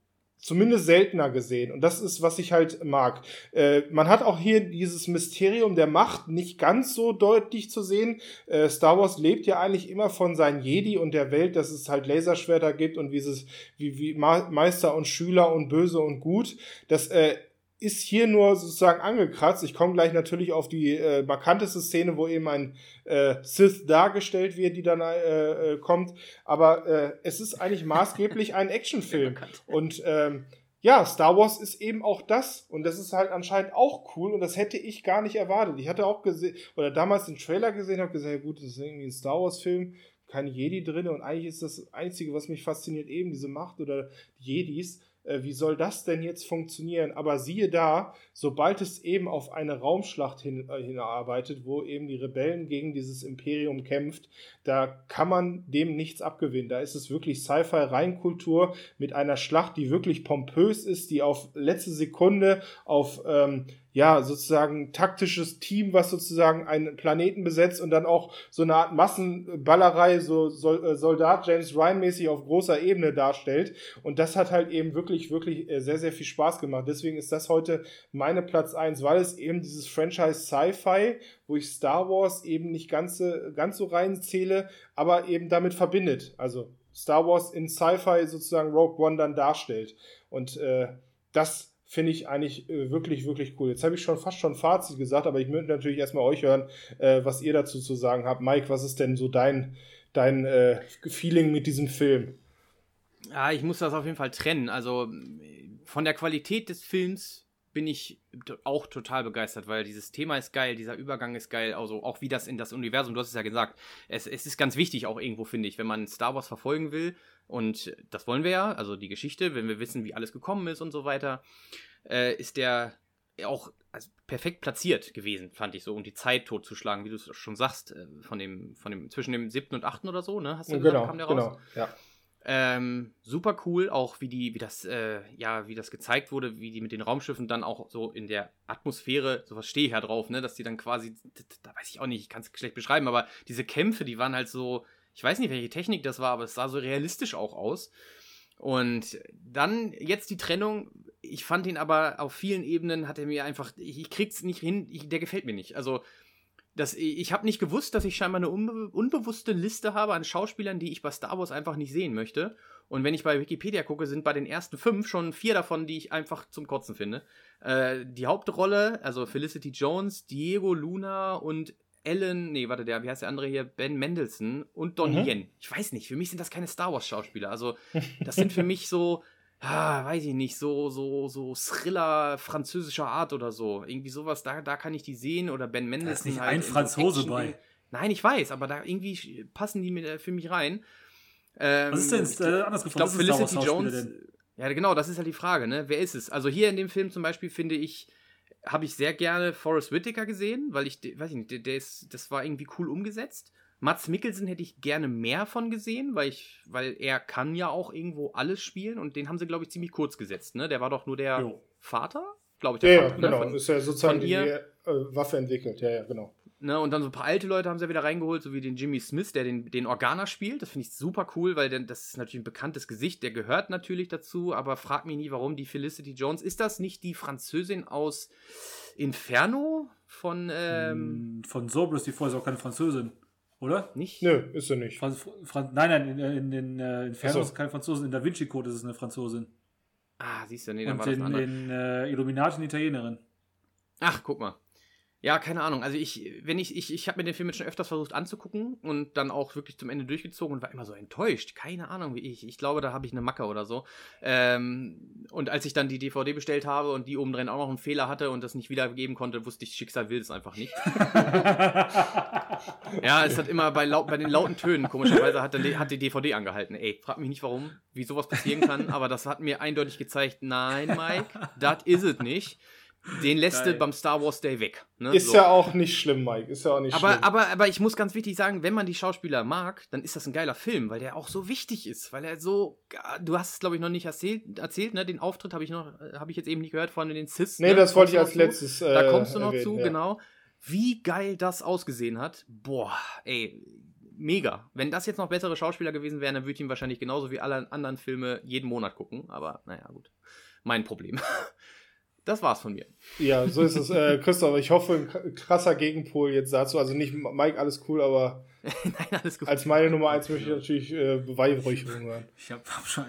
zumindest seltener gesehen. Und das ist, was ich halt mag. Äh, man hat auch hier dieses Mysterium der Macht nicht ganz so deutlich zu sehen. Äh, Star Wars lebt ja eigentlich immer von seinen Jedi und der Welt, dass es halt Laserschwerter gibt und wie, es, wie, wie Meister und Schüler und Böse und Gut. Das äh, ist hier nur sozusagen angekratzt. Ich komme gleich natürlich auf die äh, markanteste Szene, wo eben ein äh, Sith dargestellt wird, die dann äh, äh, kommt. Aber äh, es ist eigentlich maßgeblich ein *laughs* Actionfilm. Und ähm, ja, Star Wars ist eben auch das. Und das ist halt anscheinend auch cool. Und das hätte ich gar nicht erwartet. Ich hatte auch gesehen, oder damals den Trailer gesehen, habe gesagt, ja gut, das ist irgendwie ein Star Wars-Film, keine Jedi drin. Und eigentlich ist das Einzige, was mich fasziniert, eben diese Macht oder die Jedis. Äh, wie soll das denn jetzt funktionieren? Aber siehe da, sobald es eben auf eine Raumschlacht hin, äh, hinarbeitet, wo eben die Rebellen gegen dieses Imperium kämpft, da kann man dem nichts abgewinnen. Da ist es wirklich Sci-Fi-Reinkultur mit einer Schlacht, die wirklich pompös ist, die auf letzte Sekunde auf ähm, ja, sozusagen taktisches Team, was sozusagen einen Planeten besetzt und dann auch so eine Art Massenballerei, so äh, Soldat James Ryan mäßig auf großer Ebene darstellt. Und das hat halt eben wirklich, wirklich äh, sehr, sehr viel Spaß gemacht. Deswegen ist das heute meine Platz eins, weil es eben dieses Franchise Sci-Fi, wo ich Star Wars eben nicht ganz, ganz so reinzähle, aber eben damit verbindet. Also Star Wars in Sci-Fi sozusagen Rogue One dann darstellt. Und äh, das finde ich eigentlich äh, wirklich, wirklich cool. Jetzt habe ich schon fast schon Fazit gesagt, aber ich möchte natürlich erstmal euch hören, äh, was ihr dazu zu sagen habt. Mike, was ist denn so dein, dein äh, Feeling mit diesem Film? Ja, ich muss das auf jeden Fall trennen. Also von der Qualität des Films bin ich auch total begeistert, weil dieses Thema ist geil, dieser Übergang ist geil, also auch wie das in das Universum, du hast es ja gesagt, es, es ist ganz wichtig auch irgendwo, finde ich, wenn man Star Wars verfolgen will, und das wollen wir ja, also die Geschichte, wenn wir wissen, wie alles gekommen ist und so weiter, äh, ist der auch also perfekt platziert gewesen, fand ich so, um die Zeit totzuschlagen, wie du es schon sagst, äh, von dem, von dem, zwischen dem siebten und achten oder so, ne? Hast du genau, gesagt, genau, ja. Ähm, super cool, auch wie die, wie das, äh, ja, wie das gezeigt wurde, wie die mit den Raumschiffen dann auch so in der Atmosphäre, sowas stehe ich ja drauf, ne, dass die dann quasi, da weiß ich auch nicht, ich kann es schlecht beschreiben, aber diese Kämpfe, die waren halt so, ich weiß nicht, welche Technik das war, aber es sah so realistisch auch aus. Und dann jetzt die Trennung. Ich fand ihn aber auf vielen Ebenen hat er mir einfach, ich, ich krieg's nicht hin, ich, der gefällt mir nicht. Also das, ich habe nicht gewusst, dass ich scheinbar eine unbe unbewusste Liste habe an Schauspielern, die ich bei Star Wars einfach nicht sehen möchte. Und wenn ich bei Wikipedia gucke, sind bei den ersten fünf schon vier davon, die ich einfach zum Kotzen finde. Äh, die Hauptrolle, also Felicity Jones, Diego Luna und Alan, nee, warte, der, wie heißt der andere hier? Ben Mendelssohn und Donnie mhm. Yen. Ich weiß nicht, für mich sind das keine Star Wars-Schauspieler. Also, das sind für mich so, ah, weiß ich nicht, so, so, so Thriller französischer Art oder so. Irgendwie sowas, da, da kann ich die sehen. Oder Ben Mendelssohn. Da ist nicht halt ein Franzose so bei. Nein, ich weiß, aber da irgendwie passen die mit, für mich rein. Ähm, Was ist denn äh, anders gefragt? Ich glaube, Felicity Jones. Ja, genau, das ist halt die Frage, ne? Wer ist es? Also hier in dem Film zum Beispiel finde ich, habe ich sehr gerne Forrest Whitaker gesehen, weil ich, weiß ich nicht, der, der ist, das war irgendwie cool umgesetzt. Mats Mikkelsen hätte ich gerne mehr von gesehen, weil ich, weil er kann ja auch irgendwo alles spielen und den haben sie, glaube ich, ziemlich kurz gesetzt, ne? Der war doch nur der jo. Vater, glaube ich. Der ja, Vater, ja, genau. Ne? Von, ist ja sozusagen die äh, Waffe entwickelt, ja, ja, genau. Ne, und dann so ein paar alte Leute haben sie ja wieder reingeholt, so wie den Jimmy Smith, der den, den Organa spielt. Das finde ich super cool, weil denn, das ist natürlich ein bekanntes Gesicht, der gehört natürlich dazu, aber frag mich nie, warum die Felicity Jones. Ist das nicht die Französin aus Inferno von. Ähm, hm, von Sobris, die vorher ist auch keine Französin. Oder? Nicht? Nö, ist sie nicht. Franz, Franz, nein, nein, in, in, in äh, Inferno so. ist keine Franzosin. In Da Vinci Code ist es eine Franzosin. Ah, siehst du, nee, dann Und war das in, in äh, Illuminati eine Italienerin. Ach, guck mal. Ja, keine Ahnung. Also ich, wenn ich, ich, ich habe mir den Film jetzt schon öfters versucht anzugucken und dann auch wirklich zum Ende durchgezogen und war immer so enttäuscht. Keine Ahnung, wie ich. Ich glaube, da habe ich eine Macke oder so. Ähm, und als ich dann die DVD bestellt habe und die oben drin auch noch einen Fehler hatte und das nicht wiedergeben konnte, wusste ich, Schicksal will es einfach nicht. *laughs* ja, es hat immer bei, laut, bei den lauten Tönen, komischerweise hat, der, hat die DVD angehalten. Ey, frag mich nicht warum, wie sowas passieren kann, aber das hat mir eindeutig gezeigt, nein, Mike, das is ist es nicht. Den lässt Geil. du beim Star Wars Day weg. Ne? Ist so. ja auch nicht schlimm, Mike. Ist ja auch nicht aber, schlimm. Aber, aber ich muss ganz wichtig sagen, wenn man die Schauspieler mag, dann ist das ein geiler Film, weil der auch so wichtig ist. Weil er so. Du hast es, glaube ich, noch nicht erzählt, erzählt ne? Den Auftritt habe ich noch, habe ich jetzt eben nicht gehört von den Sis. Nee, ne? das wollte ich als letztes. Äh, da kommst du noch erwähnen, zu, ja. genau. Wie geil das ausgesehen hat. Boah, ey mega. Wenn das jetzt noch bessere Schauspieler gewesen wären, dann würde ich ihn wahrscheinlich genauso wie alle anderen Filme jeden Monat gucken. Aber naja, gut. Mein Problem. *laughs* Das war's von mir. Ja, so ist es. Äh, Christoph, ich hoffe, ein krasser Gegenpol jetzt dazu. Also nicht Mike, alles cool, aber *laughs* Nein, alles gut. als meine Nummer eins möchte ich natürlich äh, Beweihräucherung hören. Ich habe hab schon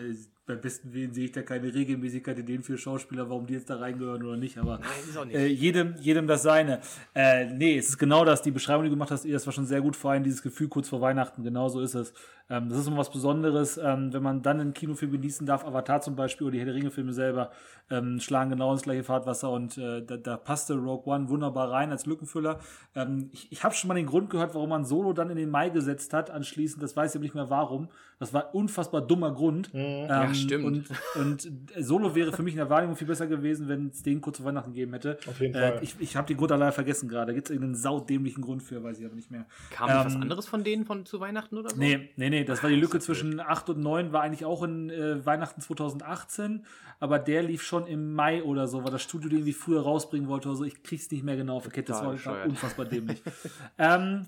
beim besten Willen sehe ich da keine Regelmäßigkeit in den vier Schauspieler, warum die jetzt da reingehören oder nicht, aber Nein, nicht. Äh, jedem, jedem das seine. Äh, nee, es ist genau das, die Beschreibung, die du gemacht hast, das war schon sehr gut, vor allem dieses Gefühl kurz vor Weihnachten, genau so ist es. Ähm, das ist immer was Besonderes, ähm, wenn man dann einen Kinofilm genießen darf, Avatar zum Beispiel oder die Herr der Ringe-Filme selber ähm, schlagen genau ins gleiche Fahrtwasser und äh, da, da, passte Rogue One wunderbar rein als Lückenfüller. Ähm, ich ich habe schon mal den Grund gehört, warum man Solo dann in den Mai gesetzt hat, anschließend, das weiß ich aber nicht mehr warum. Das war unfassbar dummer Grund. Mhm. ja, ähm, stimmt. Und, und Solo wäre für mich in der Wahrnehmung viel besser gewesen, wenn es den kurz vor Weihnachten gegeben hätte. Auf jeden äh, Fall. Ich, ich habe den Grund allein vergessen gerade. Gibt es irgendeinen saudämlichen Grund für, weiß ich aber nicht mehr. Kam ähm, was anderes von denen von, zu Weihnachten oder so? Nee, nee, nee. Das war die Lücke zwischen 8 und 9, war eigentlich auch in äh, Weihnachten 2018, aber der lief schon im Mai oder so, weil das Studio den irgendwie früher rausbringen wollte oder so. Ich krieg's nicht mehr genau auf Das war unfassbar dämlich. *laughs* ähm,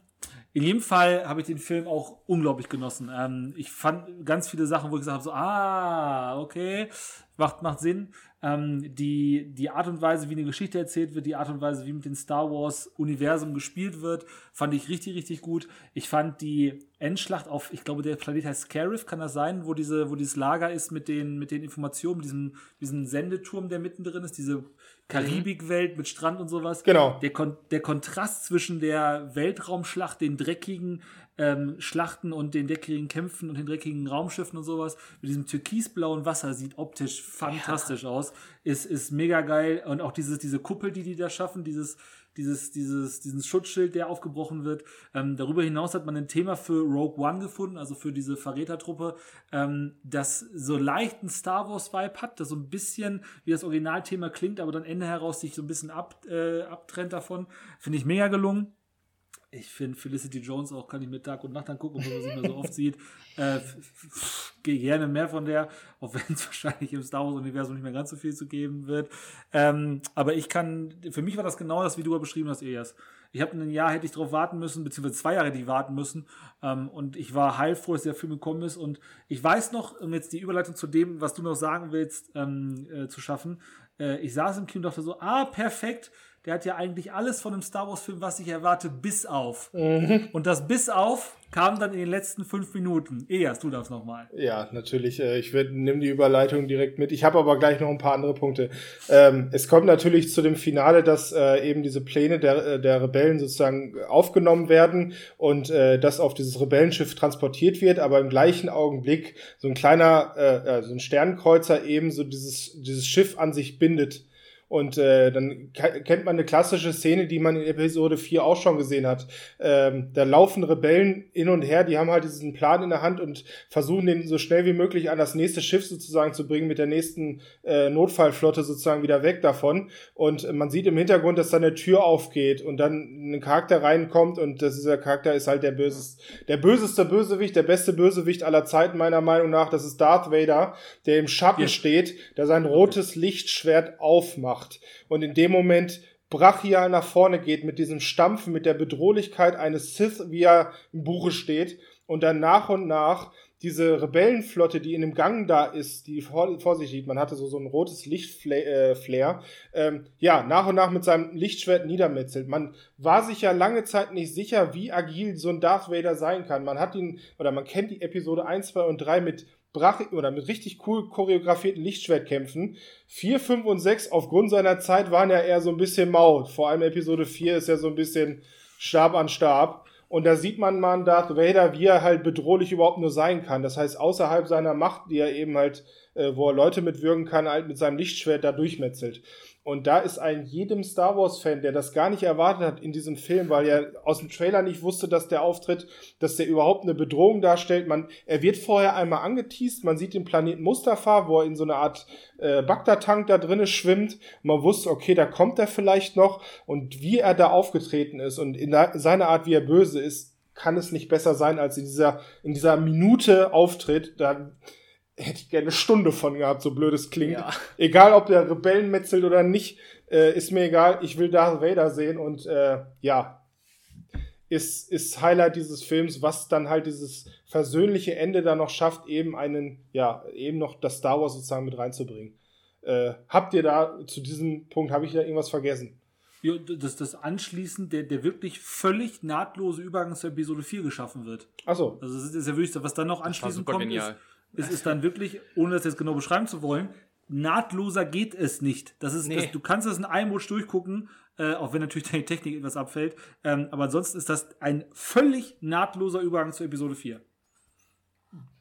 in jedem Fall habe ich den Film auch unglaublich genossen. Ähm, ich fand ganz viele Sachen, wo ich gesagt habe, so, ah, okay, macht, macht Sinn. Ähm, die, die Art und Weise, wie eine Geschichte erzählt wird, die Art und Weise, wie mit dem Star Wars-Universum gespielt wird, fand ich richtig, richtig gut. Ich fand die Endschlacht auf, ich glaube, der Planet heißt Scarif, kann das sein, wo diese, wo dieses Lager ist mit den, mit den Informationen, diesem, diesem Sendeturm, der mittendrin ist, diese Karibikwelt mit Strand und sowas. Genau. Der, Kon der Kontrast zwischen der Weltraumschlacht, den dreckigen ähm, Schlachten und den dreckigen Kämpfen und den dreckigen Raumschiffen und sowas mit diesem türkisblauen Wasser sieht optisch fantastisch ja. aus. Ist, ist mega geil. Und auch dieses, diese Kuppel, die die da schaffen, dieses, dieses, dieses, diesen Schutzschild, der aufgebrochen wird. Ähm, darüber hinaus hat man ein Thema für Rogue One gefunden, also für diese Verrätertruppe, ähm, das so leichten Star Wars-Vibe hat, das so ein bisschen wie das Originalthema klingt, aber dann Ende heraus sich so ein bisschen ab, äh, abtrennt davon. Finde ich mega gelungen ich finde Felicity Jones auch, kann ich mit Tag und Nacht angucken, obwohl man sie mehr so oft sieht. Äh, Gehe gerne mehr von der, auch wenn es *laughs* wahrscheinlich im Star Wars-Universum nicht mehr ganz so viel zu geben wird. Ähm, aber ich kann, für mich war das genau das, wie du beschrieben hast, Elias. Ich habe ein Jahr hätte ich drauf warten müssen, beziehungsweise zwei Jahre hätte ich warten müssen. Ähm, und ich war heilfroh, dass der Film gekommen ist. Und ich weiß noch, um jetzt die Überleitung zu dem, was du noch sagen willst, ähm, äh, zu schaffen. Äh, ich saß im Kino und dachte so, ah, perfekt der hat ja eigentlich alles von einem Star Wars-Film, was ich erwarte, bis auf. Mhm. Und das bis auf kam dann in den letzten fünf Minuten. Elias, du darfst nochmal. Ja, natürlich. Äh, ich nehme die Überleitung direkt mit. Ich habe aber gleich noch ein paar andere Punkte. Ähm, es kommt natürlich zu dem Finale, dass äh, eben diese Pläne der, äh, der Rebellen sozusagen aufgenommen werden und das auf dieses Rebellenschiff transportiert wird, aber im gleichen Augenblick so ein kleiner, so ein Sternkreuzer eben so dieses, dieses Schiff an sich bindet und äh, dann kennt man eine klassische Szene, die man in Episode 4 auch schon gesehen hat. Ähm, da laufen Rebellen hin und her, die haben halt diesen Plan in der Hand und versuchen den so schnell wie möglich an das nächste Schiff sozusagen zu bringen, mit der nächsten äh, Notfallflotte sozusagen wieder weg davon. Und man sieht im Hintergrund, dass da eine Tür aufgeht und dann ein Charakter reinkommt und das, dieser Charakter ist halt der böseste, der böseste Bösewicht, der beste Bösewicht aller Zeiten meiner Meinung nach. Das ist Darth Vader, der im Schatten ja. steht, der sein rotes Lichtschwert aufmacht macht und in dem Moment brachial nach vorne geht mit diesem Stampfen, mit der Bedrohlichkeit eines Sith, wie er im Buche steht und dann nach und nach diese Rebellenflotte, die in dem Gang da ist, die vor, vor sich liegt, man hatte so, so ein rotes Lichtflair, äh, ähm, ja, nach und nach mit seinem Lichtschwert niedermetzelt. Man war sich ja lange Zeit nicht sicher, wie agil so ein Darth Vader sein kann. Man hat ihn, oder man kennt die Episode 1, 2 und 3 mit brach oder mit richtig cool choreografierten Lichtschwertkämpfen. 4, 5 und 6 aufgrund seiner Zeit waren ja eher so ein bisschen mau. Vor allem Episode 4 ist ja so ein bisschen Stab an Stab. Und da sieht man mal Darth Vader, wie er halt bedrohlich überhaupt nur sein kann. Das heißt, außerhalb seiner Macht, die er eben halt, äh, wo er Leute mitwirken kann, halt mit seinem Lichtschwert da durchmetzelt. Und da ist ein jedem Star Wars-Fan, der das gar nicht erwartet hat in diesem Film, weil er aus dem Trailer nicht wusste, dass der auftritt, dass der überhaupt eine Bedrohung darstellt. Man, er wird vorher einmal angeteased, man sieht den Planeten Mustafa, wo er in so einer Art äh, Bagdad-Tank da drinnen schwimmt. Man wusste, okay, da kommt er vielleicht noch. Und wie er da aufgetreten ist und in seiner Art, wie er böse ist, kann es nicht besser sein, als in dieser, in dieser Minute Auftritt. Da, hätte ich gerne eine Stunde von gehabt, so blöd es klingt. Ja. Egal, ob der Rebellen metzelt oder nicht, äh, ist mir egal. Ich will Darth Vader sehen und äh, ja, ist, ist Highlight dieses Films, was dann halt dieses versöhnliche Ende dann noch schafft, eben einen, ja, eben noch das Star Wars sozusagen mit reinzubringen. Äh, habt ihr da zu diesem Punkt, habe ich da irgendwas vergessen? Ja, das, das Anschließen, der, der wirklich völlig nahtlose Übergang zur Episode 4 geschaffen wird. Achso. Also das ist ja wirklich, was dann noch anschließend kommt, ist, genial. Es ist dann wirklich, ohne das jetzt genau beschreiben zu wollen, nahtloser geht es nicht. Das ist, Nee. das, du kannst das in einem Rutsch durchgucken, äh, auch wenn natürlich deine Technik etwas abfällt. Ähm, aber ansonsten ist das ein völlig nahtloser Übergang zur Episode 4.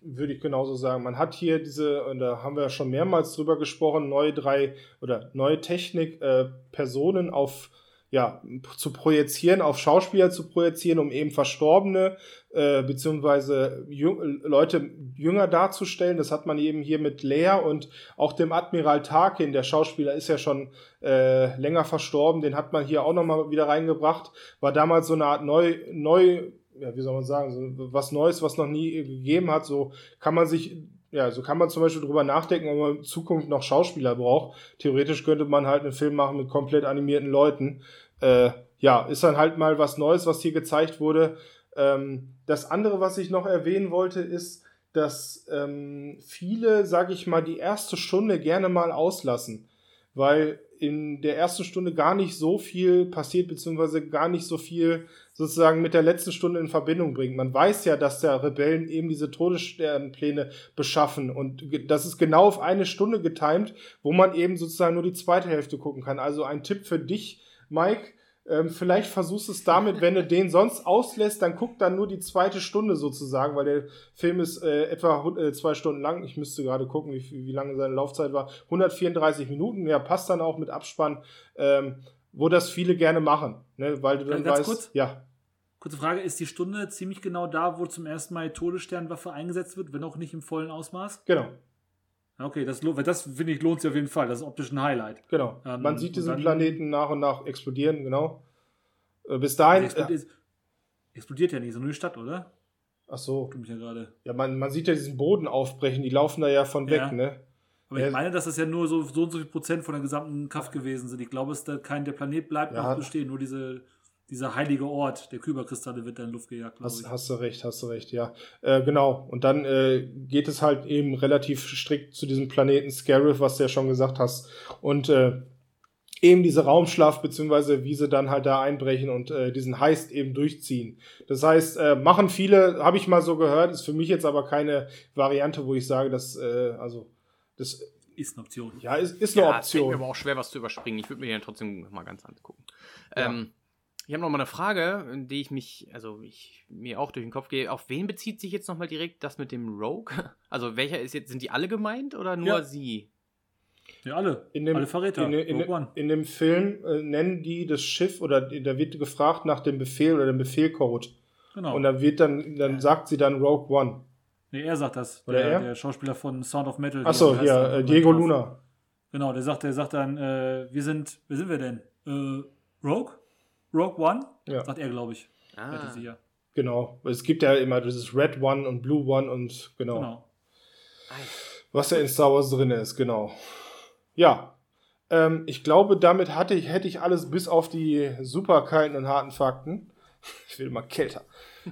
würde ich genauso sagen. Man hat hier diese, und da haben wir ja schon mehrmals drüber gesprochen, neue drei oder neue Technik, äh, Personen auf ja, zu projizieren, auf Schauspieler zu projizieren, um eben Verstorbene äh, beziehungsweise jüng Leute jünger darzustellen. Das hat man eben hier mit Lea und auch dem Admiral Tarkin. Der Schauspieler ist ja schon äh, länger verstorben. Den hat man hier auch nochmal wieder reingebracht. War damals so eine Art neu, neu ja, wie soll man sagen, so was Neues, was noch nie gegeben hat. So kann man sich, ja, so kann man zum Beispiel drüber nachdenken, ob man in Zukunft noch Schauspieler braucht. Theoretisch könnte man halt einen Film machen mit komplett animierten Leuten. Äh, ja, ist dann halt mal was Neues, was hier gezeigt wurde. Ähm, das andere, was ich noch erwähnen wollte, ist, dass ähm, viele, sag ich mal, die erste Stunde gerne mal auslassen, weil in der ersten Stunde gar nicht so viel passiert, beziehungsweise gar nicht so viel sozusagen mit der letzten Stunde in Verbindung bringt. Man weiß ja, dass der Rebellen eben diese Todessternpläne beschaffen und das ist genau auf eine Stunde getimt, wo man eben sozusagen nur die zweite Hälfte gucken kann. Also ein Tipp für dich, Mike, ähm, vielleicht versuchst du es damit, wenn du den sonst auslässt, dann guck dann nur die zweite Stunde sozusagen, weil der Film ist äh, etwa äh, zwei Stunden lang. Ich müsste gerade gucken, wie, wie lange seine Laufzeit war. 134 Minuten, ja, passt dann auch mit Abspann, ähm, wo das viele gerne machen, ne, weil du dann Ganz weißt, kurz? ja, Kurze Frage, ist die Stunde ziemlich genau da, wo zum ersten Mal Todessternwaffe eingesetzt wird, wenn auch nicht im vollen Ausmaß? genau, Okay, das, das finde ich lohnt sich auf jeden Fall. Das ist optisch ein Highlight. genau. Ähm, Man sieht diesen Planeten nach und nach explodieren, genau. Äh, bis dahin, Also explodiert, explodiert ja nicht, so nur die Stadt, oder? ach so, mich ja gerade. ja, man, man sieht ja diesen Boden aufbrechen, die laufen da ja von weg, Ja. ne? Aber Ja. ich meine, dass das ja nur so, so und so viel Prozent von der gesamten Kraft gewesen sind. Ich glaube, es ist da kein, der Planet bleibt noch bestehen, nur diese, dieser heilige Ort der Kyberkristalle wird da in Luft gejagt. Hast, hast du recht, hast du recht, ja. Äh, genau. Und dann äh, geht es halt eben relativ strikt zu diesem Planeten Scarif, was du ja schon gesagt hast. Und äh, eben diese Raumschlaf, beziehungsweise wie sie dann halt da einbrechen und äh, diesen Heist eben durchziehen. Das heißt, äh, machen viele, habe ich mal so gehört, ist für mich jetzt aber keine Variante, wo ich sage, dass, äh, also, das, Ist eine Option. ja, ist, ist eine Ja, es fällt mir Option. aber auch schwer, was zu überspringen. Ich würde mir den trotzdem mal ganz angucken. Ähm, ich habe noch mal eine Frage, in die ich mich, also ich mir auch durch den Kopf gehe. Auf wen bezieht sich jetzt noch mal direkt das mit dem Rogue? *laughs* Also welcher ist jetzt, sind die alle gemeint oder nur Ja. sie? Ja, alle. In dem, alle Verräter. In, in, Rogue One. in dem Film äh, nennen die das Schiff oder da wird gefragt nach dem Befehl oder dem Befehlcode. Genau. Und dann wird dann, dann sagt sie dann Rogue One. nee, er sagt das. Oder der, er? der Schauspieler von Sound of Metal. Achso, ja, äh, Diego Luna. Genau, der sagt, der sagt dann, äh, wir sind, wer sind wir denn? Äh, Rogue? Rogue One? Ja. Sagt er, glaube ich. Ah, Relativ sicher. Genau. Es gibt ja immer dieses Red One und Blue One und genau. Genau. Was ja in Star Wars drin ist, genau. Ja. Ähm, ich glaube, damit hatte ich, hätte ich alles bis auf die super kalten und harten Fakten. *laughs* Ich will immer kälter.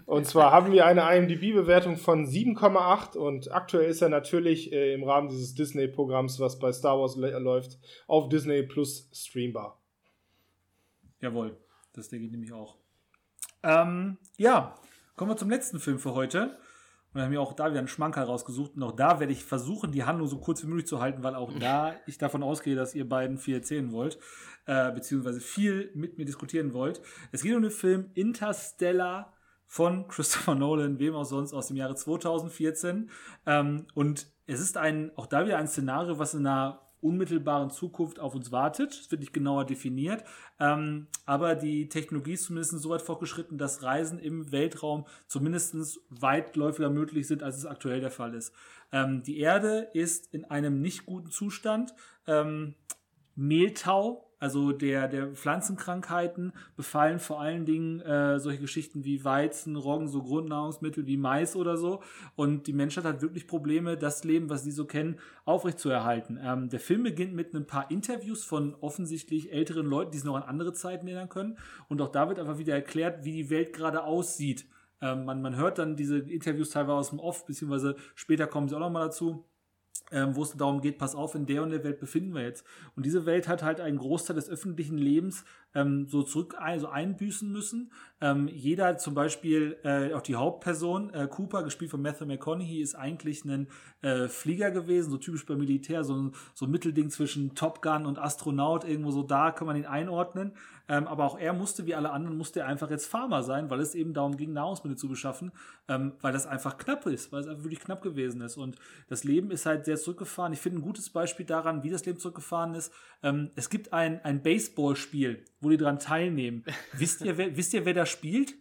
Und zwar haben wir eine IMDb-Bewertung von 7,8 und aktuell ist er natürlich äh, im Rahmen dieses Disney-Programms, was bei Star Wars läuft, auf Disney Plus streambar. Jawohl, das denke ich nämlich auch. Ähm, ja, kommen wir zum letzten Film für heute. Und haben wir auch da wieder einen Schmankerl rausgesucht. Und auch da werde ich versuchen, die Handlung so kurz wie möglich zu halten, weil auch da *laughs* ich davon ausgehe, dass ihr beiden viel erzählen wollt, äh, beziehungsweise viel mit mir diskutieren wollt. Es geht um den Film Interstellar von Christopher *laughs* Nolan, wem auch sonst, aus dem Jahre 2014. Ähm, und es ist ein, auch da wieder ein Szenario, was in einer unmittelbaren Zukunft auf uns wartet. Es wird nicht genauer definiert. Ähm, aber die Technologie ist zumindest so weit fortgeschritten, dass Reisen im Weltraum zumindest weitläufiger möglich sind, als es aktuell der Fall ist. Ähm, die Erde ist in einem nicht guten Zustand. Ähm, Mehltau also der, der Pflanzenkrankheiten befallen vor allen Dingen äh, solche Geschichten wie Weizen, Roggen, so Grundnahrungsmittel wie Mais oder so. Und die Menschheit hat wirklich Probleme, das Leben, was sie so kennen, aufrechtzuerhalten. Ähm, der Film beginnt mit ein paar Interviews von offensichtlich älteren Leuten, die sich noch an andere Zeiten erinnern können. Und auch da wird einfach wieder erklärt, wie die Welt gerade aussieht. Ähm, man, man hört dann diese Interviews teilweise aus dem Off, beziehungsweise später kommen sie auch nochmal dazu ähm, wo es darum geht, pass auf, in der und der Welt befinden wir jetzt. Und diese Welt hat halt einen Großteil des öffentlichen Lebens ähm, so zurück also einbüßen müssen. Ähm, jeder zum Beispiel, äh, auch die Hauptperson, äh, Cooper, gespielt von Matthew McConaughey, ist eigentlich ein äh, Flieger gewesen, so typisch beim Militär, so, so ein Mittelding zwischen Top Gun und Astronaut, irgendwo so da kann man ihn einordnen. Ähm, aber auch er musste, wie alle anderen, musste er einfach jetzt Farmer sein, weil es eben darum ging, Nahrungsmittel zu beschaffen, ähm, weil das einfach knapp ist, weil es einfach wirklich knapp gewesen ist. Und das Leben ist halt sehr zurückgefahren. Ich finde ein gutes Beispiel daran, wie das Leben zurückgefahren ist. Ähm, es gibt ein, ein Baseballspiel, wo die dran teilnehmen. *laughs* wisst, ihr, wer, wisst ihr, wer da spielt?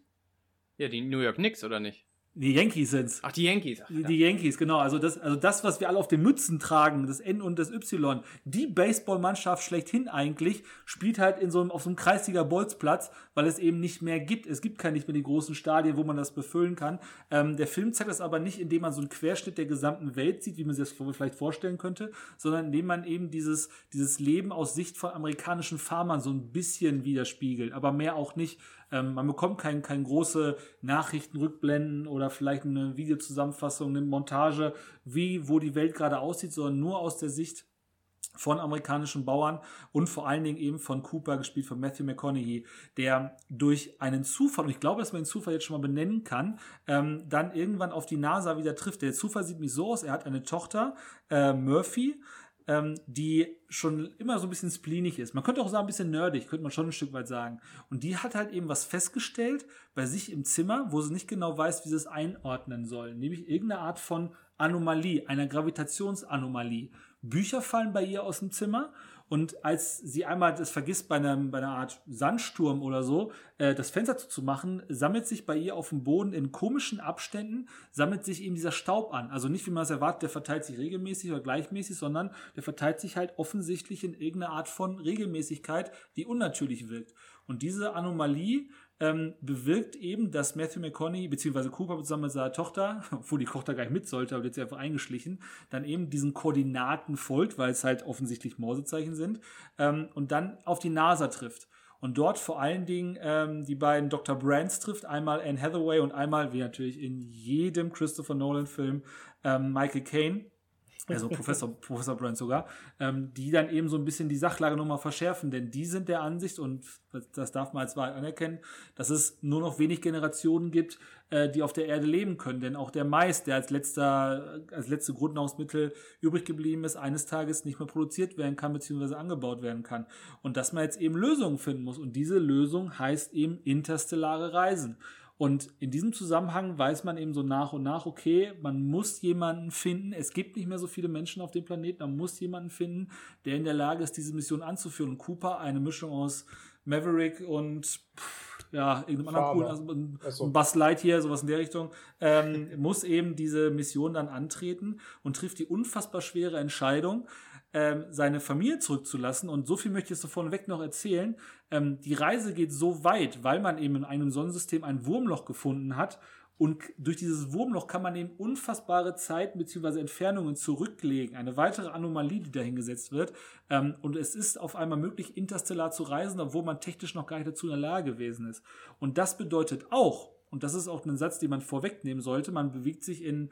Ja, die New York Knicks, oder nicht? Die Yankees sind's. Ach, die Yankees. Ach, die, die Yankees, genau. Also das, also das, was wir alle auf den Mützen tragen, das N und das Y, die Baseballmannschaft schlechthin eigentlich, spielt halt in so einem, auf so einem kreisiger Bolzplatz, weil es eben nicht mehr gibt. Es gibt keine nicht mehr die großen Stadien, wo man das befüllen kann. Ähm, der Film zeigt das aber nicht, indem man so einen Querschnitt der gesamten Welt sieht, wie man sich das vielleicht vorstellen könnte, sondern indem man eben dieses, dieses Leben aus Sicht von amerikanischen Farmern so ein bisschen widerspiegelt, aber mehr auch nicht. Ähm, man bekommt kein, kein große Nachrichtenrückblenden oder vielleicht eine Videozusammenfassung, eine Montage, wie, wo die Welt gerade aussieht, sondern nur aus der Sicht von amerikanischen Bauern und vor allen Dingen eben von Cooper, gespielt von Matthew McConaughey, der durch einen Zufall, und ich glaube, dass man den Zufall jetzt schon mal benennen kann, ähm, dann irgendwann auf die NASA wieder trifft. Der Zufall sieht mich so aus, er hat eine Tochter, äh, Murphy, ähm, die schon immer so ein bisschen spleenig ist. Man könnte auch sagen, ein bisschen nerdig, könnte man schon ein Stück weit sagen. Und die hat halt eben was festgestellt bei sich im Zimmer, wo sie nicht genau weiß, wie sie es einordnen soll. Nämlich irgendeine Art von Anomalie, einer Gravitationsanomalie. Bücher fallen bei ihr aus dem Zimmer und als sie einmal das vergisst, bei, einem, bei einer Art Sandsturm oder so, äh, das Fenster zuzumachen, sammelt sich bei ihr auf dem Boden in komischen Abständen, sammelt sich eben dieser Staub an. Also nicht, wie man es erwartet, der verteilt sich regelmäßig oder gleichmäßig, sondern der verteilt sich halt offensichtlich in irgendeiner Art von Regelmäßigkeit, die unnatürlich wirkt. Und diese Anomalie ähm, bewirkt eben, dass Matthew McConaughey beziehungsweise Cooper zusammen mit seiner Tochter, *laughs* obwohl die Tochter gar nicht mit sollte, aber jetzt einfach eingeschlichen, dann eben diesen Koordinaten folgt, weil es halt offensichtlich Morsezeichen sind, ähm, und dann auf die NASA trifft. Und dort vor allen Dingen ähm, die beiden Dr. Brands trifft, einmal Anne Hathaway und einmal, wie natürlich in jedem Christopher Nolan-Film, ähm, Michael Caine also *laughs* Professor, Professor Brand sogar, ähm, die dann eben so ein bisschen die Sachlage nochmal verschärfen, denn die sind der Ansicht, und das darf man als Wahrheit anerkennen, dass es nur noch wenig Generationen gibt, äh, die auf der Erde leben können. Denn auch der Mais, der als letzter, als letzte Grundnahrungsmittel übrig geblieben ist, eines Tages nicht mehr produziert werden kann, beziehungsweise angebaut werden kann. Und dass man jetzt eben Lösungen finden muss. Und diese Lösung heißt eben interstellare Reisen. Und in diesem Zusammenhang weiß man eben so nach und nach, okay, man muss jemanden finden. Es gibt nicht mehr so viele Menschen auf dem Planeten. Man muss jemanden finden, der in der Lage ist, diese Mission anzuführen. Und Cooper, eine Mischung aus Maverick und ja, irgendeinem anderen coolen, also ein Buzz Lightyear, sowas in der Richtung, ähm, *laughs* muss eben diese Mission dann antreten und trifft die unfassbar schwere Entscheidung, ähm, seine Familie zurückzulassen. Und so viel möchte ich jetzt vorneweg noch erzählen. Ähm, die Reise geht so weit, weil man eben in einem Sonnensystem ein Wurmloch gefunden hat. Und durch dieses Wurmloch kann man eben unfassbare Zeiten bzw. Entfernungen zurücklegen. Eine weitere Anomalie, die dahingesetzt wird. Ähm, und es ist auf einmal möglich, interstellar zu reisen, obwohl man technisch noch gar nicht dazu in der Lage gewesen ist. Und das bedeutet auch, und das ist auch ein Satz, den man vorwegnehmen sollte, man bewegt sich in,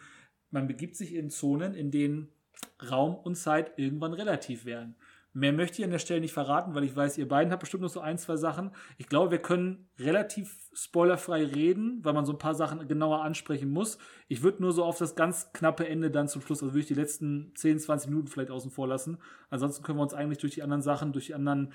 man begibt sich in Zonen, in denen Raum und Zeit irgendwann relativ werden. Mehr möchte ich an der Stelle nicht verraten, weil ich weiß, ihr beiden habt bestimmt noch so ein, zwei Sachen. Ich glaube, wir können relativ spoilerfrei reden, weil man so ein paar Sachen genauer ansprechen muss. Ich würde nur so auf das ganz knappe Ende dann zum Schluss, also würde ich die letzten 10, 20 Minuten vielleicht außen vor lassen. Ansonsten können wir uns eigentlich durch die anderen Sachen, durch die anderen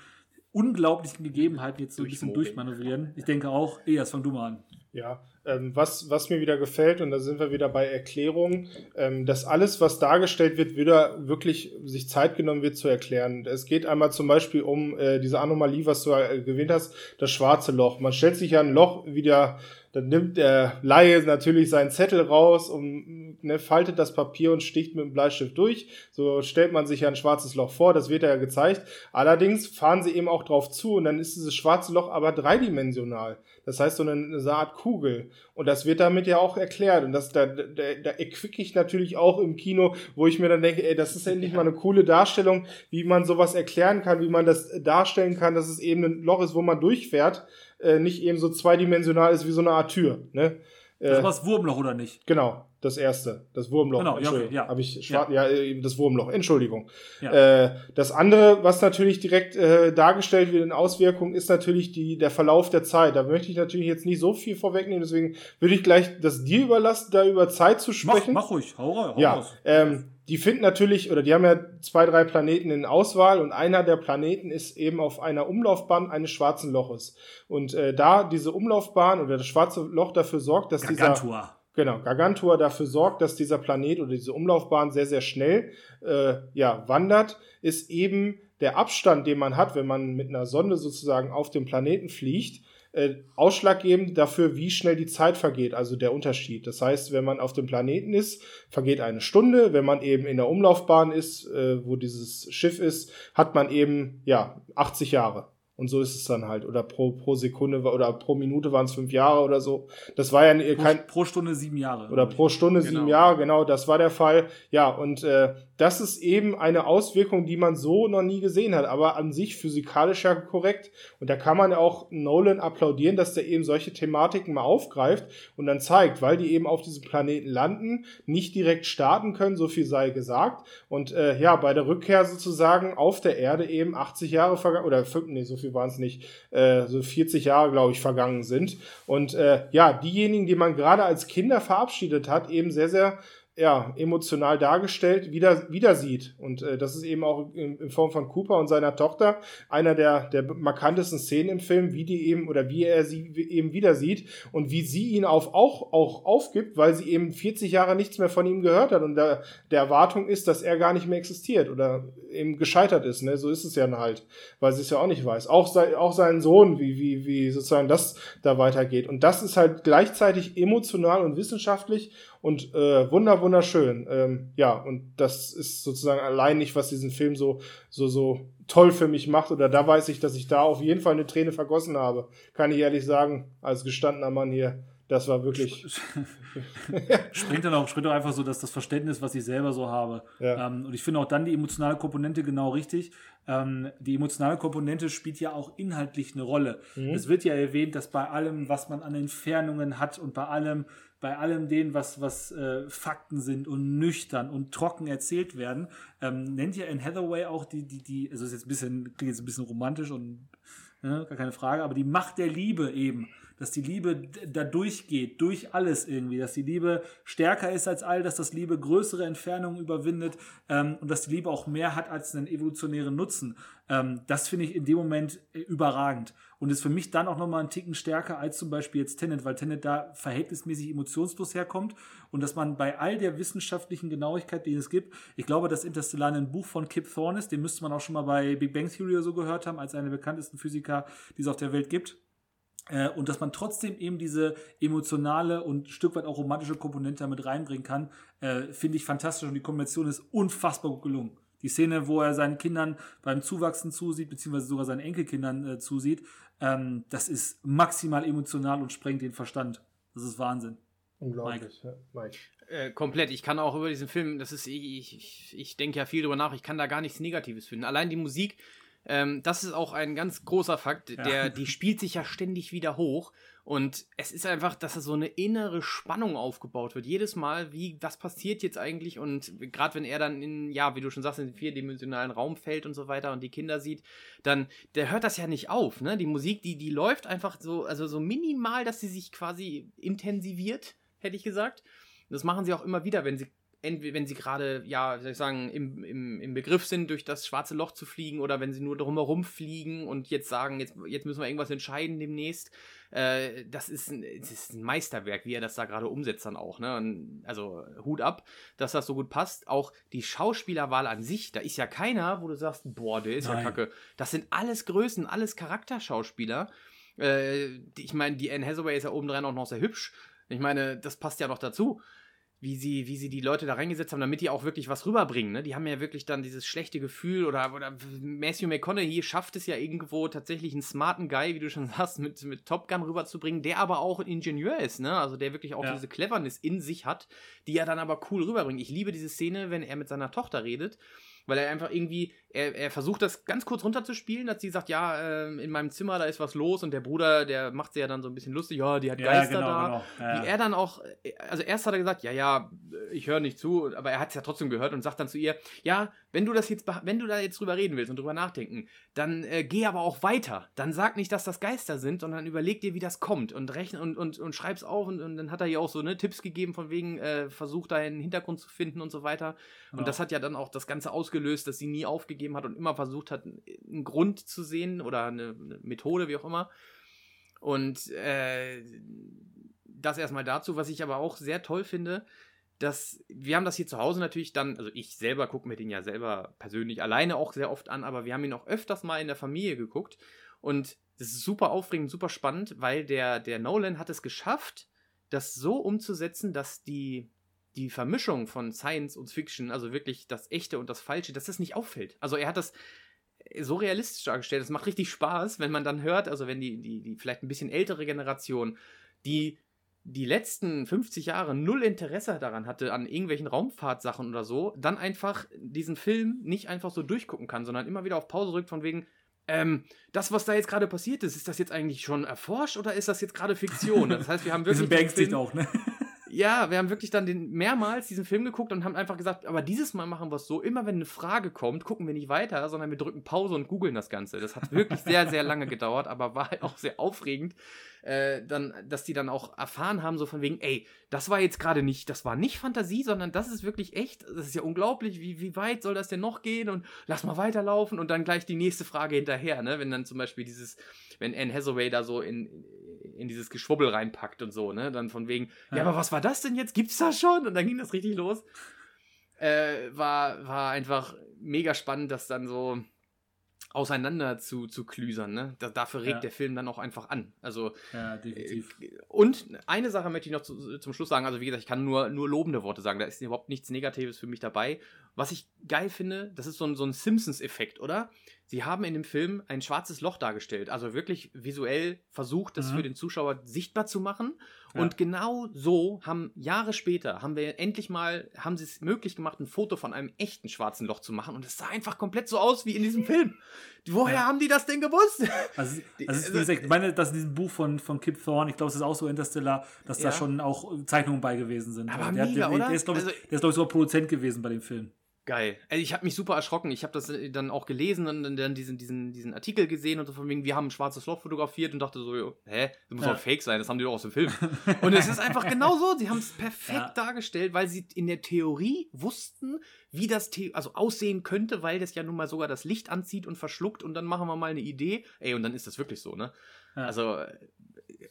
unglaublichen Gegebenheiten jetzt so ein bisschen durchmanövrieren. Ich denke auch, Elias, fang du mal an. Ja, ähm, was, was mir wieder gefällt, und da sind wir wieder bei Erklärungen, ähm, dass alles, was dargestellt wird, wieder wirklich sich Zeit genommen wird zu erklären. Es geht einmal zum Beispiel um äh, diese Anomalie, was du äh, gewähnt hast, das schwarze Loch. Man stellt sich ja ein Loch wieder dann nimmt der Laie natürlich seinen Zettel raus und ne, faltet das Papier und sticht mit dem Bleistift durch. So stellt man sich ja ein schwarzes Loch vor, das wird ja gezeigt. Allerdings fahren sie eben auch drauf zu und dann ist dieses schwarze Loch aber dreidimensional. Das heißt so eine, eine Art Kugel. Und das wird damit ja auch erklärt. Und das, da, da, da erquicke ich natürlich auch im Kino, wo ich mir dann denke, ey, das ist endlich mal eine coole Darstellung, wie man sowas erklären kann, wie man das darstellen kann, dass es eben ein Loch ist, wo man durchfährt äh, nicht eben so zweidimensional ist wie so eine Art Tür. Ne? Äh, das war das Wurmloch, oder nicht? Genau, das erste. Das Wurmloch. Genau, ja, okay, ja. Habe ich ja. ja, das Wurmloch, Entschuldigung. Ja. Äh, das andere, was natürlich direkt äh, dargestellt wird in Auswirkungen, ist natürlich die, der Verlauf der Zeit. Da möchte ich natürlich jetzt nicht so viel vorwegnehmen, deswegen würde ich gleich das dir überlassen, da über Zeit zu sprechen. Mach, mach ruhig, hau, hau ja, raus. Ähm, die finden natürlich, oder die haben ja zwei, drei Planeten in Auswahl und einer der Planeten ist eben auf einer Umlaufbahn eines schwarzen Loches. Und äh, da diese Umlaufbahn oder das schwarze Loch dafür sorgt, dass Gargantua. dieser Genau, Gargantua dafür sorgt, dass dieser Planet oder diese Umlaufbahn sehr, sehr schnell äh, ja, wandert, ist eben der Abstand, den man hat, wenn man mit einer Sonde sozusagen auf dem Planeten fliegt, äh, ausschlaggebend dafür, wie schnell die Zeit vergeht, also der Unterschied. Das heißt, wenn man auf dem Planeten ist, vergeht eine Stunde. Wenn man eben in der Umlaufbahn ist, äh, wo dieses Schiff ist, hat man eben ja 80 Jahre. Und so ist es dann halt. Oder pro, pro Sekunde oder pro Minute waren es fünf Jahre oder so. Das war ja kein. Pro, pro Stunde sieben Jahre. Oder pro Stunde genau. sieben Jahre, genau, das war der Fall. Ja, und äh, das ist eben eine Auswirkung, die man so noch nie gesehen hat, aber an sich physikalisch ja korrekt. Und da kann man auch Nolan applaudieren, dass der eben solche Thematiken mal aufgreift und dann zeigt, weil die eben auf diesem Planeten landen, nicht direkt starten können, so viel sei gesagt. Und äh, ja, bei der Rückkehr sozusagen auf der Erde eben 80 Jahre vergangen, oder nee, so viel waren es nicht, äh, so 40 Jahre, glaube ich, vergangen sind. Und äh, ja, diejenigen, die man gerade als Kinder verabschiedet hat, eben sehr, sehr ja, emotional dargestellt wieder, wieder sieht. Und äh, das ist eben auch in, in, Form von Cooper und seiner Tochter einer der, der markantesten Szenen im Film, wie die eben oder wie er sie eben wieder sieht und wie sie ihn auf, auch, auch aufgibt, weil sie eben 40 Jahre nichts mehr von ihm gehört hat und der, der Erwartung ist, dass er gar nicht mehr existiert oder eben gescheitert ist. Ne? So ist es ja halt, weil sie es ja auch nicht weiß. Auch, sei, auch seinen Sohn, wie, wie, wie sozusagen das da weitergeht. Und das ist halt gleichzeitig emotional und wissenschaftlich und äh, wunder wunderschön. Ähm, ja, und das ist sozusagen allein nicht, was diesen Film so so so toll für mich macht. Oder da weiß ich, dass ich da auf jeden Fall eine Träne vergossen habe. Kann ich ehrlich sagen, als gestandener Mann hier. Das war wirklich. *laughs* springt dann auch, springt auch einfach so, dass das Verständnis, was ich selber so habe. Ja. Ähm, und ich finde auch dann die emotionale Komponente genau richtig. Ähm, die emotionale Komponente spielt ja auch inhaltlich eine Rolle. Mhm. Es wird ja erwähnt, dass bei allem, was man an Entfernungen hat und bei allem, bei allem dem, was, was äh, Fakten sind und nüchtern und trocken erzählt werden, ähm, nennt ja in Hathaway auch die, die, die, also ist jetzt ein bisschen, klingt jetzt ein bisschen romantisch und ne, gar keine Frage, aber die Macht der Liebe eben, dass die Liebe da durchgeht, durch alles irgendwie, dass die Liebe stärker ist als all, dass das Liebe größere Entfernungen überwindet ähm, und dass die Liebe auch mehr hat als einen evolutionären Nutzen. Ähm, das finde ich in dem Moment äh, überragend und ist für mich dann auch nochmal einen Ticken stärker als zum Beispiel jetzt Tenet, weil Tenet da verhältnismäßig emotionslos herkommt und dass man bei all der wissenschaftlichen Genauigkeit, die es gibt, ich glaube, dass Interstellar ein Buch von Kip Thorne ist, den müsste man auch schon mal bei Big Bang Theory oder so gehört haben, als einer der bekanntesten Physiker, die es auf der Welt gibt. Äh, und dass man trotzdem eben diese emotionale und ein Stück weit auch romantische Komponente damit reinbringen kann, äh, finde ich fantastisch und die Kombination ist unfassbar gut gelungen. Die Szene, wo er seinen Kindern beim Zuwachsen zusieht, beziehungsweise sogar seinen Enkelkindern äh, zusieht, ähm, das ist maximal emotional und sprengt den Verstand. Das ist Wahnsinn. Unglaublich, Mike. Ja, Mike. Äh, komplett. Ich kann auch über diesen Film, das ist, ich, ich, ich denke ja viel drüber nach, ich kann da gar nichts Negatives finden. Allein die Musik, ähm, das ist auch ein ganz großer Fakt, der, ja. die spielt sich ja ständig wieder hoch. Und es ist einfach, dass da so eine innere Spannung aufgebaut wird. Jedes Mal, wie, was passiert jetzt eigentlich? Und gerade wenn er dann in, ja, wie du schon sagst, in den vierdimensionalen Raum fällt und so weiter und die Kinder sieht, dann, der hört das ja nicht auf, ne? Die Musik, die, die läuft einfach so, also so minimal, dass sie sich quasi intensiviert, hätte ich gesagt. Das machen sie auch immer wieder, wenn sie wenn sie gerade, ja, wie soll ich sagen, im, im, im Begriff sind, durch das schwarze Loch zu fliegen oder wenn sie nur drumherum fliegen und jetzt sagen, jetzt, jetzt müssen wir irgendwas entscheiden demnächst. Äh, das, ist ein, das ist ein Meisterwerk, wie er das da gerade umsetzt dann auch. Ne? Und also Hut ab, dass das so gut passt. Auch die Schauspielerwahl an sich, da ist ja keiner, wo du sagst, boah, der ist Nein. ja kacke. Das sind alles Größen, alles Charakterschauspieler. Äh, die, ich meine, die Anne Hathaway ist ja obendrein auch noch sehr hübsch. Ich meine, das passt ja noch dazu wie sie, wie sie die Leute da reingesetzt haben, damit die auch wirklich was rüberbringen. Ne? Die haben ja wirklich dann dieses schlechte Gefühl oder, oder Matthew McConaughey schafft es ja irgendwo tatsächlich einen smarten Guy, wie du schon *laughs* sagst, mit, mit Top Gun rüberzubringen, der aber auch ein Ingenieur ist, ne? Also der wirklich auch ja. diese Cleverness in sich hat, die er dann aber cool rüberbringt. Ich liebe diese Szene, wenn er mit seiner Tochter redet weil er einfach irgendwie, er, er versucht das ganz kurz runterzuspielen, dass sie sagt, ja, äh, in meinem Zimmer, da ist was los und der Bruder, der macht sie ja dann so ein bisschen lustig, ja, die hat ja, Geister genau, da. Genau. Ja. Wie er dann auch, also erst hat er gesagt, ja, ja, ich höre nicht zu, aber er hat es ja trotzdem gehört und sagt dann zu ihr, ja, wenn du das jetzt, wenn du da jetzt drüber reden willst und drüber nachdenken, dann äh, geh aber auch weiter. Dann sag nicht, dass das Geister sind, sondern überleg dir, wie das kommt und rechne und, und, und schreib's auf und, und dann hat er ihr auch so ne, Tipps gegeben, von wegen, äh, versuch da einen Hintergrund zu finden und so weiter. Und ja. das hat ja dann auch das Ganze ausgelöst, dass sie nie aufgegeben hat und immer versucht hat, einen Grund zu sehen oder eine, eine Methode, wie auch immer. Und äh, das erstmal dazu, was ich aber auch sehr toll finde, dass wir haben das hier zu Hause natürlich dann, also ich selber gucke mir den ja selber persönlich alleine auch sehr oft an, aber wir haben ihn auch öfters mal in der Familie geguckt und das ist super aufregend, super spannend, weil der, der Nolan hat es geschafft, das so umzusetzen, dass die, die Vermischung von Science und Fiction, also wirklich das Echte und das Falsche, dass das nicht auffällt. Also er hat das so realistisch dargestellt. Es macht richtig Spaß, wenn man dann hört, also wenn die, die, die vielleicht ein bisschen ältere Generation, die die letzten 50 Jahre null Interesse daran hatte, an irgendwelchen Raumfahrtsachen oder so, dann einfach diesen Film nicht einfach so durchgucken kann, sondern immer wieder auf Pause drückt von wegen, ähm, das, was da jetzt gerade passiert ist, ist das jetzt eigentlich schon erforscht oder ist das jetzt gerade Fiktion? Das heißt, wir haben *laughs* wirklich. Diesen Film, auch, ne? Ja, wir haben wirklich dann den, mehrmals diesen Film geguckt und haben einfach gesagt, aber dieses Mal machen wir es so, immer wenn eine Frage kommt, gucken wir nicht weiter, sondern wir drücken Pause und googeln das Ganze. Das hat wirklich sehr, sehr lange gedauert, aber war halt auch sehr aufregend, äh, dann, dass die dann auch erfahren haben, so von wegen, ey, das war jetzt gerade nicht, das war nicht Fantasie, sondern das ist wirklich echt. Das ist ja unglaublich, wie, wie weit soll das denn noch gehen und lass mal weiterlaufen und dann gleich die nächste Frage hinterher, ne? Wenn dann zum Beispiel dieses, wenn Anne Hathaway da so in, in dieses Geschwubbel reinpackt und so, ne? Dann von wegen, ja, ja aber was war das denn jetzt? Gibt's das schon? Und dann ging das richtig los. Äh, war, war einfach mega spannend, dass dann so auseinander zu, zu klüsern. Ne? Da, dafür regt ja. der Film dann auch einfach an. Also, ja, definitiv. Äh, und eine Sache möchte ich noch zu, zum Schluss sagen. Also, wie gesagt, ich kann nur, nur lobende Worte sagen. Da ist überhaupt nichts Negatives für mich dabei. Was ich geil finde, das ist so ein, so ein Simpsons-Effekt, oder? Sie haben in dem Film ein schwarzes Loch dargestellt, also wirklich visuell versucht, das mhm. für den Zuschauer sichtbar zu machen. Ja. Und genau so haben Jahre später haben wir endlich mal haben sie es möglich gemacht, ein Foto von einem echten schwarzen Loch zu machen. Und es sah einfach komplett so aus wie in diesem *laughs* Film. Woher ja. haben die das denn gewusst? Also, also gesagt, ich meine, dass in diesem Buch von, von Kip Thorne, ich glaube, es ist auch so Interstellar, dass ja. da schon auch Zeichnungen bei gewesen sind. Aber der, mega, der, der, der, ist, glaube ich, also, glaub ich, sogar Produzent gewesen bei dem Film. Geil. Also ich habe mich super erschrocken. Ich habe das äh, dann auch gelesen und dann diesen, diesen, diesen Artikel gesehen und so von wegen, wir haben ein schwarzes Loch fotografiert und dachte so, hä, das muss ja. doch fake sein, das haben die doch aus dem Film. *laughs* und es ist einfach genau so, sie haben es perfekt ja. dargestellt, weil sie in der Theorie wussten, wie das The also aussehen könnte, weil das ja nun mal sogar das Licht anzieht und verschluckt und dann machen wir mal eine Idee. Ey, und dann ist das wirklich so, ne? Ja. Also, äh,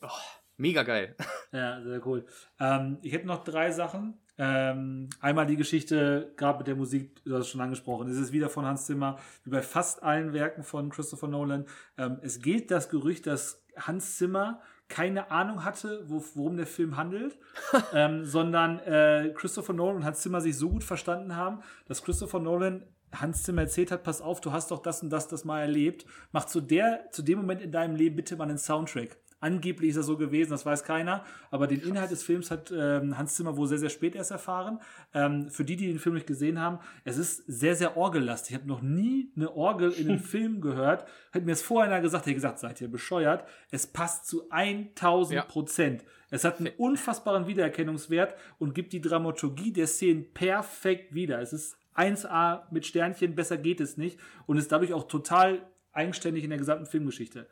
oh, mega geil. *laughs* Ja, sehr cool. Ähm, ich hätte noch drei Sachen. Ähm, einmal die Geschichte, gerade mit der Musik, du hast es schon angesprochen, es ist wieder von Hans Zimmer, wie bei fast allen Werken von Christopher Nolan. Ähm, es geht das Gerücht, dass Hans Zimmer keine Ahnung hatte, wo, worum der Film handelt, *laughs* ähm, sondern äh, Christopher Nolan und Hans Zimmer sich so gut verstanden haben, dass Christopher Nolan Hans Zimmer erzählt hat, pass auf, du hast doch das und das das mal erlebt, mach zu der, zu dem Moment in deinem Leben bitte mal einen Soundtrack. Angeblich ist das so gewesen, das weiß keiner. Aber den Inhalt des Films hat ähm, Hans Zimmer wohl sehr, sehr spät erst erfahren. Ähm, für die, die den Film nicht gesehen haben, es ist sehr, sehr orgellastig. Ich habe noch nie eine Orgel in einem *laughs* Film gehört. Hätte mir das vorher einer gesagt, hätte gesagt, seid ihr bescheuert. Es passt zu 1000 Prozent. Ja. Es hat einen unfassbaren Wiedererkennungswert und gibt die Dramaturgie der Szenen perfekt wieder. Es ist 1A mit Sternchen, besser geht es nicht und ist dadurch auch total eigenständig in der gesamten Filmgeschichte.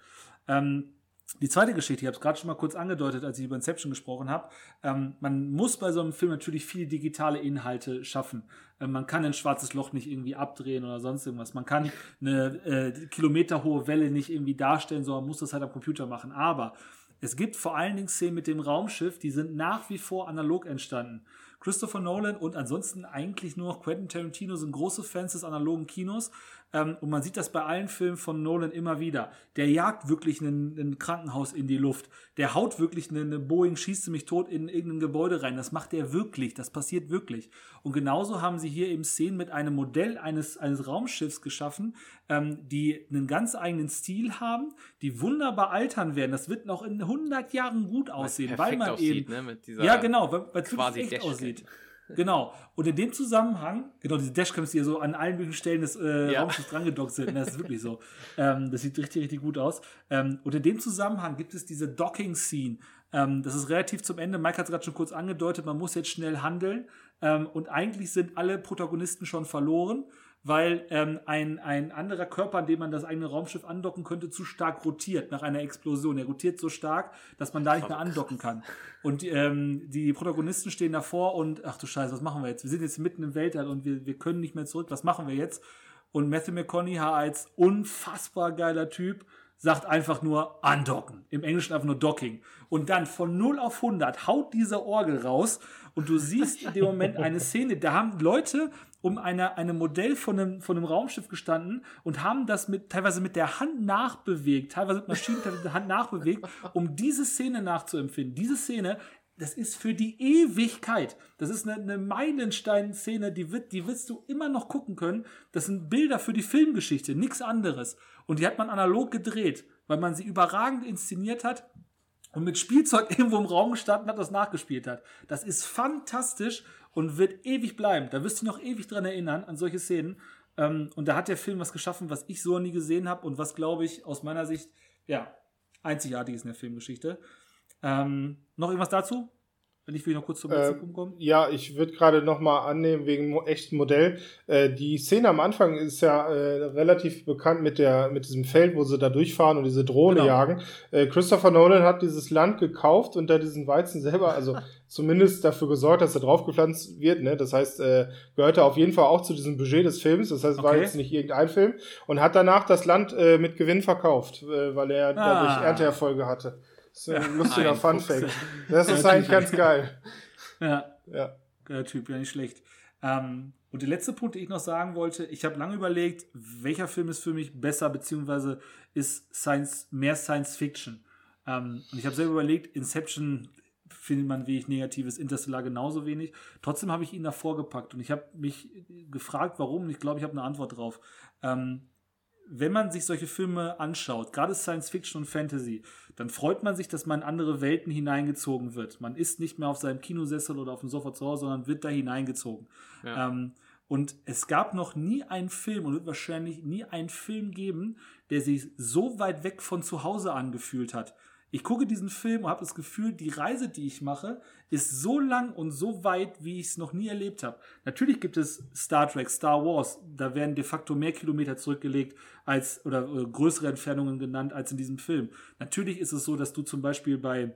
Ähm, die zweite Geschichte, ich habe es gerade schon mal kurz angedeutet, als ich über Inception gesprochen habe. Ähm, man muss bei so einem Film natürlich viele digitale Inhalte schaffen. Ähm, man kann ein schwarzes Loch nicht irgendwie abdrehen oder sonst irgendwas. Man kann eine äh, kilometerhohe Welle nicht irgendwie darstellen, sondern muss das halt am Computer machen. Aber es gibt vor allen Dingen Szenen mit dem Raumschiff, die sind nach wie vor analog entstanden. Christopher Nolan und ansonsten eigentlich nur Quentin Tarantino sind große Fans des analogen Kinos. Ähm, und man sieht das bei allen Filmen von Nolan immer wieder. Der jagt wirklich ein Krankenhaus in die Luft. Der haut wirklich eine, eine Boeing, schießt mich tot in irgendein Gebäude rein. Das macht er wirklich. Das passiert wirklich. Und genauso haben sie hier eben Szenen mit einem Modell eines, eines Raumschiffs geschaffen, ähm, die einen ganz eigenen Stil haben, die wunderbar altern werden. Das wird noch in 100 Jahren gut aussehen, weil man aussieht, eben. Ne? ja, genau, weil es wirklich echt aussieht. Genau. Und in dem Zusammenhang, genau, diese Dashcams, die ja so an allen möglichen Stellen des äh, Ja. Raumschiffs drangedockt sind, das ist wirklich so. Ähm, das sieht richtig, richtig gut aus. Ähm, und in dem Zusammenhang gibt es diese Docking-Scene. Ähm, das ist relativ zum Ende. Mike hat es gerade schon kurz angedeutet, man muss jetzt schnell handeln. Ähm, und eigentlich sind alle Protagonisten schon verloren, weil ähm, ein, ein anderer Körper, an dem man das eigene Raumschiff andocken könnte, zu stark rotiert nach einer Explosion. Er rotiert so stark, dass man da nicht mehr andocken kann. Und ähm, die Protagonisten stehen davor und, ach du Scheiße, was machen wir jetzt? Wir sind jetzt mitten im Weltall und wir, wir können nicht mehr zurück. Was machen wir jetzt? Und Matthew McConaughey als unfassbar geiler Typ sagt einfach nur andocken. Im Englischen einfach nur docking. Und dann von 0 auf 100 haut diese Orgel raus und du siehst in dem Moment eine Szene, da haben Leute um eine, eine Modell von einem, von einem Raumschiff gestanden und haben das mit, teilweise mit der Hand nachbewegt, teilweise mit Maschinen mit der Hand nachbewegt, um diese Szene nachzuempfinden. Diese Szene, das ist für die Ewigkeit. Das ist eine, eine Meilenstein-Szene, die, wird, die wirst du immer noch gucken können. Das sind Bilder für die Filmgeschichte, nichts anderes. Und die hat man analog gedreht, weil man sie überragend inszeniert hat und mit Spielzeug *laughs* irgendwo im Raum gestanden hat, das nachgespielt hat. Das ist fantastisch und wird ewig bleiben. Da wirst du noch ewig dran erinnern, an solche Szenen. Ähm, und da hat der Film was geschaffen, was ich so nie gesehen habe und was, glaube ich, aus meiner Sicht, ja, einzigartig ist in der Filmgeschichte. Ähm, noch irgendwas dazu? Wenn ich will noch kurz zum letzten Ähm, Punkt kommen. Ja, ich würde gerade noch mal annehmen wegen mo echten Modell. Äh, die Szene am Anfang ist ja äh, relativ bekannt mit der mit diesem Feld, wo sie da durchfahren und diese Drohne Genau. jagen. Äh, Christopher Nolan hat dieses Land gekauft und da diesen Weizen selber, also *laughs* zumindest dafür gesorgt, dass er draufgepflanzt wird. Ne? Das heißt, äh, gehörte auf jeden Fall auch zu diesem Budget des Films. Das heißt, es war Okay. jetzt nicht irgendein Film und hat danach das Land äh, mit Gewinn verkauft, äh, weil er dadurch Ah. Ernteerfolge hatte. Das ist ein lustiger ein Fun. Fact. Das *laughs* ist eigentlich ganz geil. Ja, Ja. Geiler Typ, ja nicht schlecht. Ähm, und der letzte Punkt, den ich noch sagen wollte, ich habe lange überlegt, welcher Film ist für mich besser, beziehungsweise ist Science, mehr Science Fiction. Ähm, und ich habe selber überlegt, Inception findet man wenig Negatives, Interstellar genauso wenig. Trotzdem habe ich ihn davor gepackt und ich habe mich gefragt, warum. Und ich glaube, ich habe eine Antwort drauf. Ähm, wenn man sich solche Filme anschaut, gerade Science Fiction und Fantasy, dann freut man sich, dass man in andere Welten hineingezogen wird. Man ist nicht mehr auf seinem Kinosessel oder auf dem Sofa zu Hause, sondern wird da hineingezogen. Ja. Ähm, und es gab noch nie einen Film und wird wahrscheinlich nie einen Film geben, der sich so weit weg von zu Hause angefühlt hat. Ich gucke diesen Film und habe das Gefühl, die Reise, die ich mache, ist so lang und so weit, wie ich es noch nie erlebt habe. Natürlich gibt es Star Trek, Star Wars, da werden de facto mehr Kilometer zurückgelegt als oder äh, größere Entfernungen genannt als in diesem Film. Natürlich ist es so, dass du zum Beispiel bei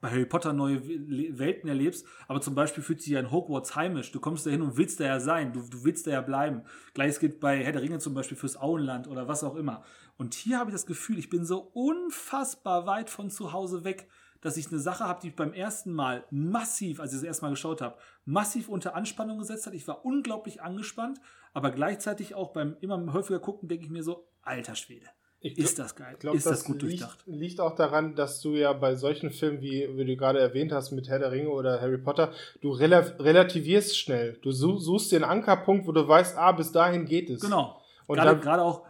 bei Harry Potter neue We- Welten erlebst, aber zum Beispiel fühlt sich ja in Hogwarts heimisch. Du kommst da hin und willst da ja sein, du, du willst da ja bleiben. Gleiches gilt bei Herr der Ringe zum Beispiel fürs Auenland oder was auch immer. Und hier habe ich das Gefühl, ich bin so unfassbar weit von zu Hause weg, dass ich eine Sache habe, die ich beim ersten Mal massiv, als ich das erste Mal geschaut habe, massiv unter Anspannung gesetzt hat. Ich war unglaublich angespannt, aber gleichzeitig auch beim immer häufiger gucken, denke ich mir so, alter Schwede, glaub- ist das geil, glaub, ist das, gut liegt, durchdacht. Liegt auch daran, dass du ja bei solchen Filmen, wie, wie du gerade erwähnt hast, mit Herr der Ringe oder Harry Potter, du rela relativierst schnell. Du su- suchst den Ankerpunkt, wo du weißt, ah, bis dahin geht es. Genau. Und Gerade, dann, gerade auch,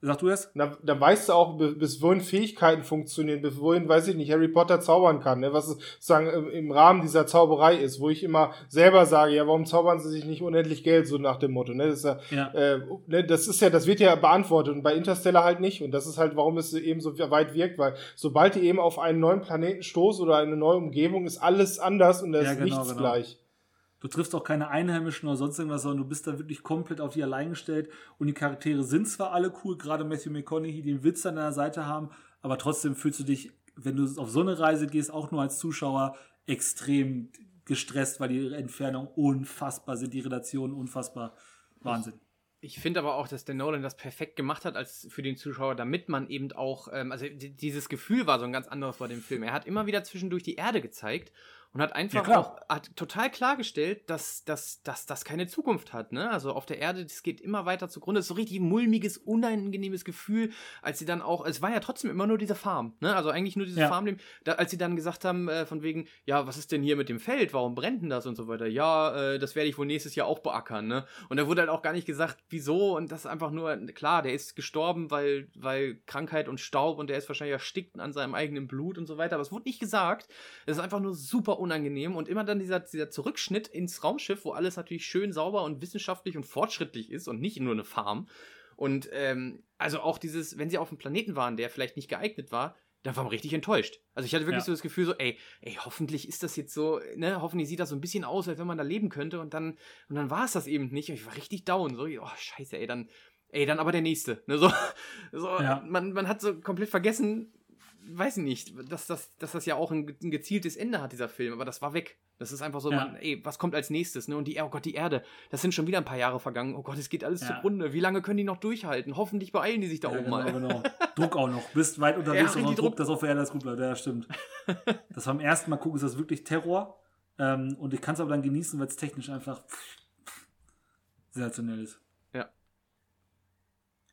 sag du es? da, da weißt du auch, bi- bis wohin Fähigkeiten funktionieren, bis wohin, weiß ich nicht, Harry Potter zaubern kann, ne? was es sozusagen im- im Rahmen dieser Zauberei ist, wo ich immer selber sage, ja, warum zaubern sie sich nicht unendlich Geld, so nach dem Motto. Ne? Das, ist ja, Ja. äh, ne, das ist ja, das wird ja beantwortet und bei Interstellar halt nicht. Und das ist halt, warum es eben so weit wirkt, weil sobald die eben auf einen neuen Planeten stoßen oder eine neue Umgebung, ist alles anders und da Ja, ist genau, nichts genau. gleich. Du triffst auch keine Einheimischen oder sonst irgendwas, sondern du bist da wirklich komplett auf die allein gestellt. Und die Charaktere sind zwar alle cool, gerade Matthew McConaughey, den Witz an deiner Seite haben, aber trotzdem fühlst du dich, wenn du auf so eine Reise gehst, auch nur als Zuschauer extrem gestresst, weil die Entfernungen unfassbar sind, die Relationen unfassbar Wahnsinn. Ich finde aber auch, dass der Nolan das perfekt gemacht hat als für den Zuschauer, damit man eben auch, ähm, also di- dieses Gefühl war so ein ganz anderes bei dem Film. Er hat immer wieder zwischendurch die Erde gezeigt und hat einfach Ja, auch hat total klargestellt, dass, dass, dass das keine Zukunft hat. Ne? Also auf der Erde, das geht immer weiter zugrunde. Es ist so richtig mulmiges, unangenehmes Gefühl, als sie dann auch, es war ja trotzdem immer nur diese Farm, ne? also eigentlich nur dieses Ja. Farmleben, da, als sie dann gesagt haben, äh, von wegen, ja, was ist denn hier mit dem Feld, warum brennt denn das und so weiter, ja, äh, das werde ich wohl nächstes Jahr auch beackern. Ne? Und da wurde halt auch gar nicht gesagt, wieso und das ist einfach nur, klar, der ist gestorben, weil, weil Krankheit und Staub und der ist wahrscheinlich erstickt an seinem eigenen Blut und so weiter, aber es wurde nicht gesagt. Es ist einfach nur super unangenehm und immer dann dieser, dieser Zurückschnitt ins Raumschiff, wo alles natürlich schön sauber und wissenschaftlich und fortschrittlich ist und nicht nur eine Farm. Und ähm, also auch dieses, wenn sie auf einem Planeten waren, der vielleicht nicht geeignet war, dann war man richtig enttäuscht. Also ich hatte wirklich Ja. so das Gefühl, so, ey, ey, hoffentlich ist das jetzt so, ne, hoffentlich sieht das so ein bisschen aus, als wenn man da leben könnte und dann, und dann war es das eben nicht. Und ich war richtig down. So, oh, scheiße, ey, dann, ey, dann aber der nächste. Ne, so, *laughs* so Ja. man, man hat so komplett vergessen, weiß ich nicht, dass das, dass das ja auch ein, ein gezieltes Ende hat, dieser Film, aber das war weg. Das ist einfach so, Ja. man, ey, was kommt als nächstes, ne? Und die, oh Gott, die Erde, das sind schon wieder ein paar Jahre vergangen. Oh Gott, es geht alles Ja. zugrunde. Wie lange können die noch durchhalten? Hoffentlich beeilen die sich da Ja, oben genau, mal. genau. *laughs* Druck auch noch. Bist weit Ja, unterwegs und richtig noch Druck, Druck. dass auf der Erde alles gut bleibt. Ja, stimmt. das beim ersten Mal gucken ist das wirklich Terror. Ähm, und ich kann es aber dann genießen, weil es technisch einfach sensationell ist. Ja.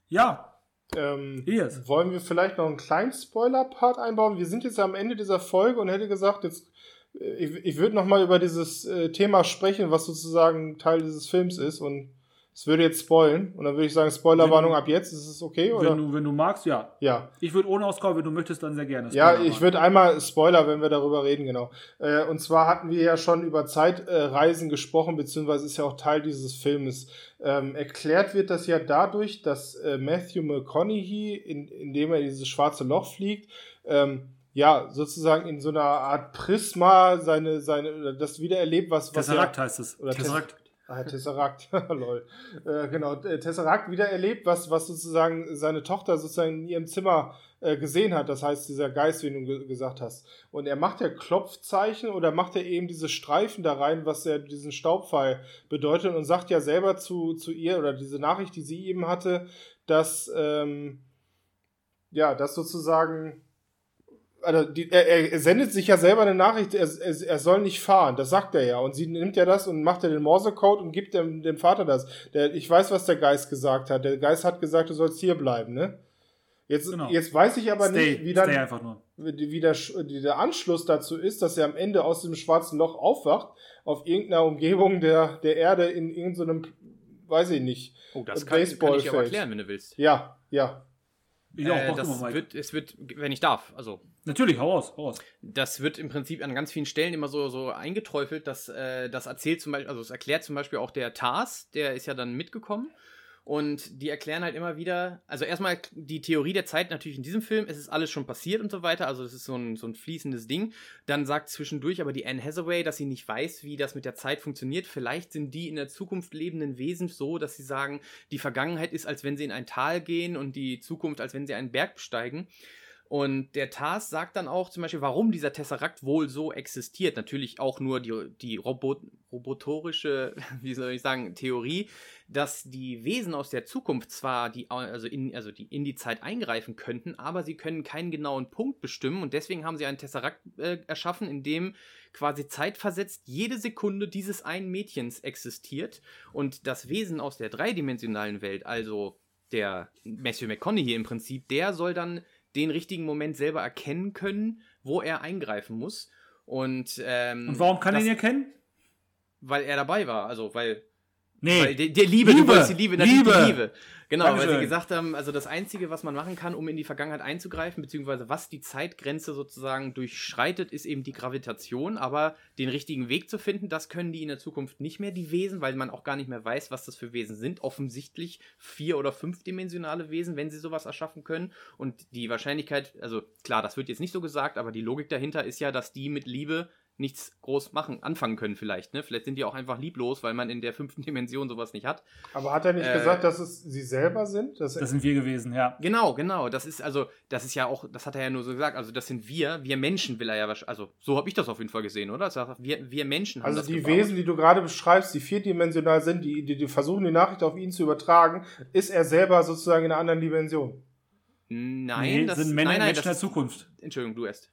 Ja. Ähm, Yes. Wollen wir vielleicht noch einen kleinen Spoiler-Part einbauen? Wir sind jetzt am Ende dieser Folge und hätte gesagt, jetzt, äh, ich, ich würde noch mal über dieses äh, Thema sprechen, was sozusagen Teil dieses Films ist und es würde jetzt spoilen und dann würde ich sagen, Spoilerwarnung ab jetzt, ist es okay? Oder? Wenn du, wenn du magst, ja. ja. Ich würde ohne auskommen, wenn du möchtest, dann sehr gerne. Ja, ich würde einmal Spoiler, wenn wir darüber reden, genau. Äh, und zwar hatten wir ja schon über Zeitreisen gesprochen, beziehungsweise ist ja auch Teil dieses Filmes. Ähm, erklärt wird das ja dadurch, dass äh, Matthew McConaughey, in, indem er dieses schwarze Loch fliegt, ähm, ja, sozusagen in so einer Art Prisma seine, seine, das wiedererlebt, was, was Tesseract ja, heißt es. Oder Tesseract. Ah, Tesseract, *laughs* lol. Äh, genau, äh, Tesseract wieder erlebt, was, was sozusagen seine Tochter sozusagen in ihrem Zimmer äh, gesehen hat. Das heißt, dieser Geist, wie du ge gesagt hast. Und er macht ja Klopfzeichen oder macht er eben diese Streifen da rein, was ja diesen Staubfall bedeutet und sagt ja selber zu, zu ihr oder diese Nachricht, die sie eben hatte, dass, ähm, ja, dass sozusagen also die, er, er sendet sich ja selber eine Nachricht, er, er, er soll nicht fahren, das sagt er ja. Und sie nimmt ja das und macht ja den Morsecode und gibt dem, dem Vater das. Der, ich weiß, was der Geist gesagt hat. Der Geist hat gesagt, du sollst hier bleiben, ne? Jetzt, Genau. jetzt weiß ich aber Stay, nicht, wie dann wie, der, wie der Anschluss dazu ist, dass er am Ende aus dem schwarzen Loch aufwacht, auf irgendeiner Umgebung der, der Erde in irgendeinem, weiß ich nicht. Oh, das kann, kann ich dir aber erklären, wenn du willst. Ja, ja. Ich auch, äh, das mal, wird, es wird, wenn ich darf, also Natürlich, hau raus, hau raus. das wird im Prinzip an ganz vielen Stellen immer so, so eingeträufelt, dass äh, das erzählt zum Beispiel, also es erklärt zum Beispiel auch der Tars, der ist ja dann mitgekommen. Und die erklären halt immer wieder, also erstmal die Theorie der Zeit natürlich in diesem Film, es ist alles schon passiert und so weiter, also es ist so ein, so ein fließendes Ding. Dann sagt zwischendurch aber die Anne Hathaway, dass sie nicht weiß, wie das mit der Zeit funktioniert. Vielleicht sind die in der Zukunft lebenden Wesen so, dass sie sagen, die Vergangenheit ist, als wenn sie in ein Tal gehen und die Zukunft, als wenn sie einen Berg besteigen. Und der TARS sagt dann auch zum Beispiel, warum dieser Tesseract wohl so existiert. Natürlich auch nur die, die Robot, robotorische, *laughs* wie soll ich sagen, Theorie, dass die Wesen aus der Zukunft zwar die, also in, also die in die Zeit eingreifen könnten, aber sie können keinen genauen Punkt bestimmen und deswegen haben sie einen Tesseract äh, erschaffen, in dem quasi zeitversetzt jede Sekunde dieses einen Mädchens existiert und das Wesen aus der dreidimensionalen Welt, also der Matthew McConaughey im Prinzip, der soll dann den richtigen Moment selber erkennen können, wo er eingreifen muss. Und, ähm, Und warum kann er ihn erkennen? Weil er dabei war, also weil Nee. weil der, der Liebe, Liebe. du wolltest die Liebe, Liebe. die Liebe. Genau, weil sie Dankeschön. gesagt haben, also das Einzige, was man machen kann, um in die Vergangenheit einzugreifen, beziehungsweise was die Zeitgrenze sozusagen durchschreitet, ist eben die Gravitation. Aber den richtigen Weg zu finden, das können die in der Zukunft nicht mehr, die Wesen, weil man auch gar nicht mehr weiß, was das für Wesen sind. Offensichtlich vier- oder fünfdimensionale Wesen, wenn sie sowas erschaffen können. Und die Wahrscheinlichkeit, also klar, das wird jetzt nicht so gesagt, aber die Logik dahinter ist ja, dass die mit Liebe nichts groß machen, anfangen können vielleicht. Ne? Vielleicht sind die auch einfach lieblos, weil man in der fünften *laughs* Dimension sowas nicht hat. Aber hat er nicht Äh, gesagt, dass es sie selber sind? Dass Das sind wir gewesen, ja. Genau, genau. Das ist also, das ist ja auch, das hat er ja nur so gesagt. Also das sind wir, wir Menschen will er ja wahrscheinlich. Also so habe ich das auf jeden Fall gesehen, oder? Er sagt, wir, wir Menschen haben Also das die gebaut. Wesen, die du gerade beschreibst, die vierdimensional sind, die, die, die versuchen die Nachricht auf ihn zu übertragen, ist er selber sozusagen in einer anderen Dimension. Nein, nee, das sind Männer nein, nein, Menschen der das, Zukunft. Entschuldigung, du erst.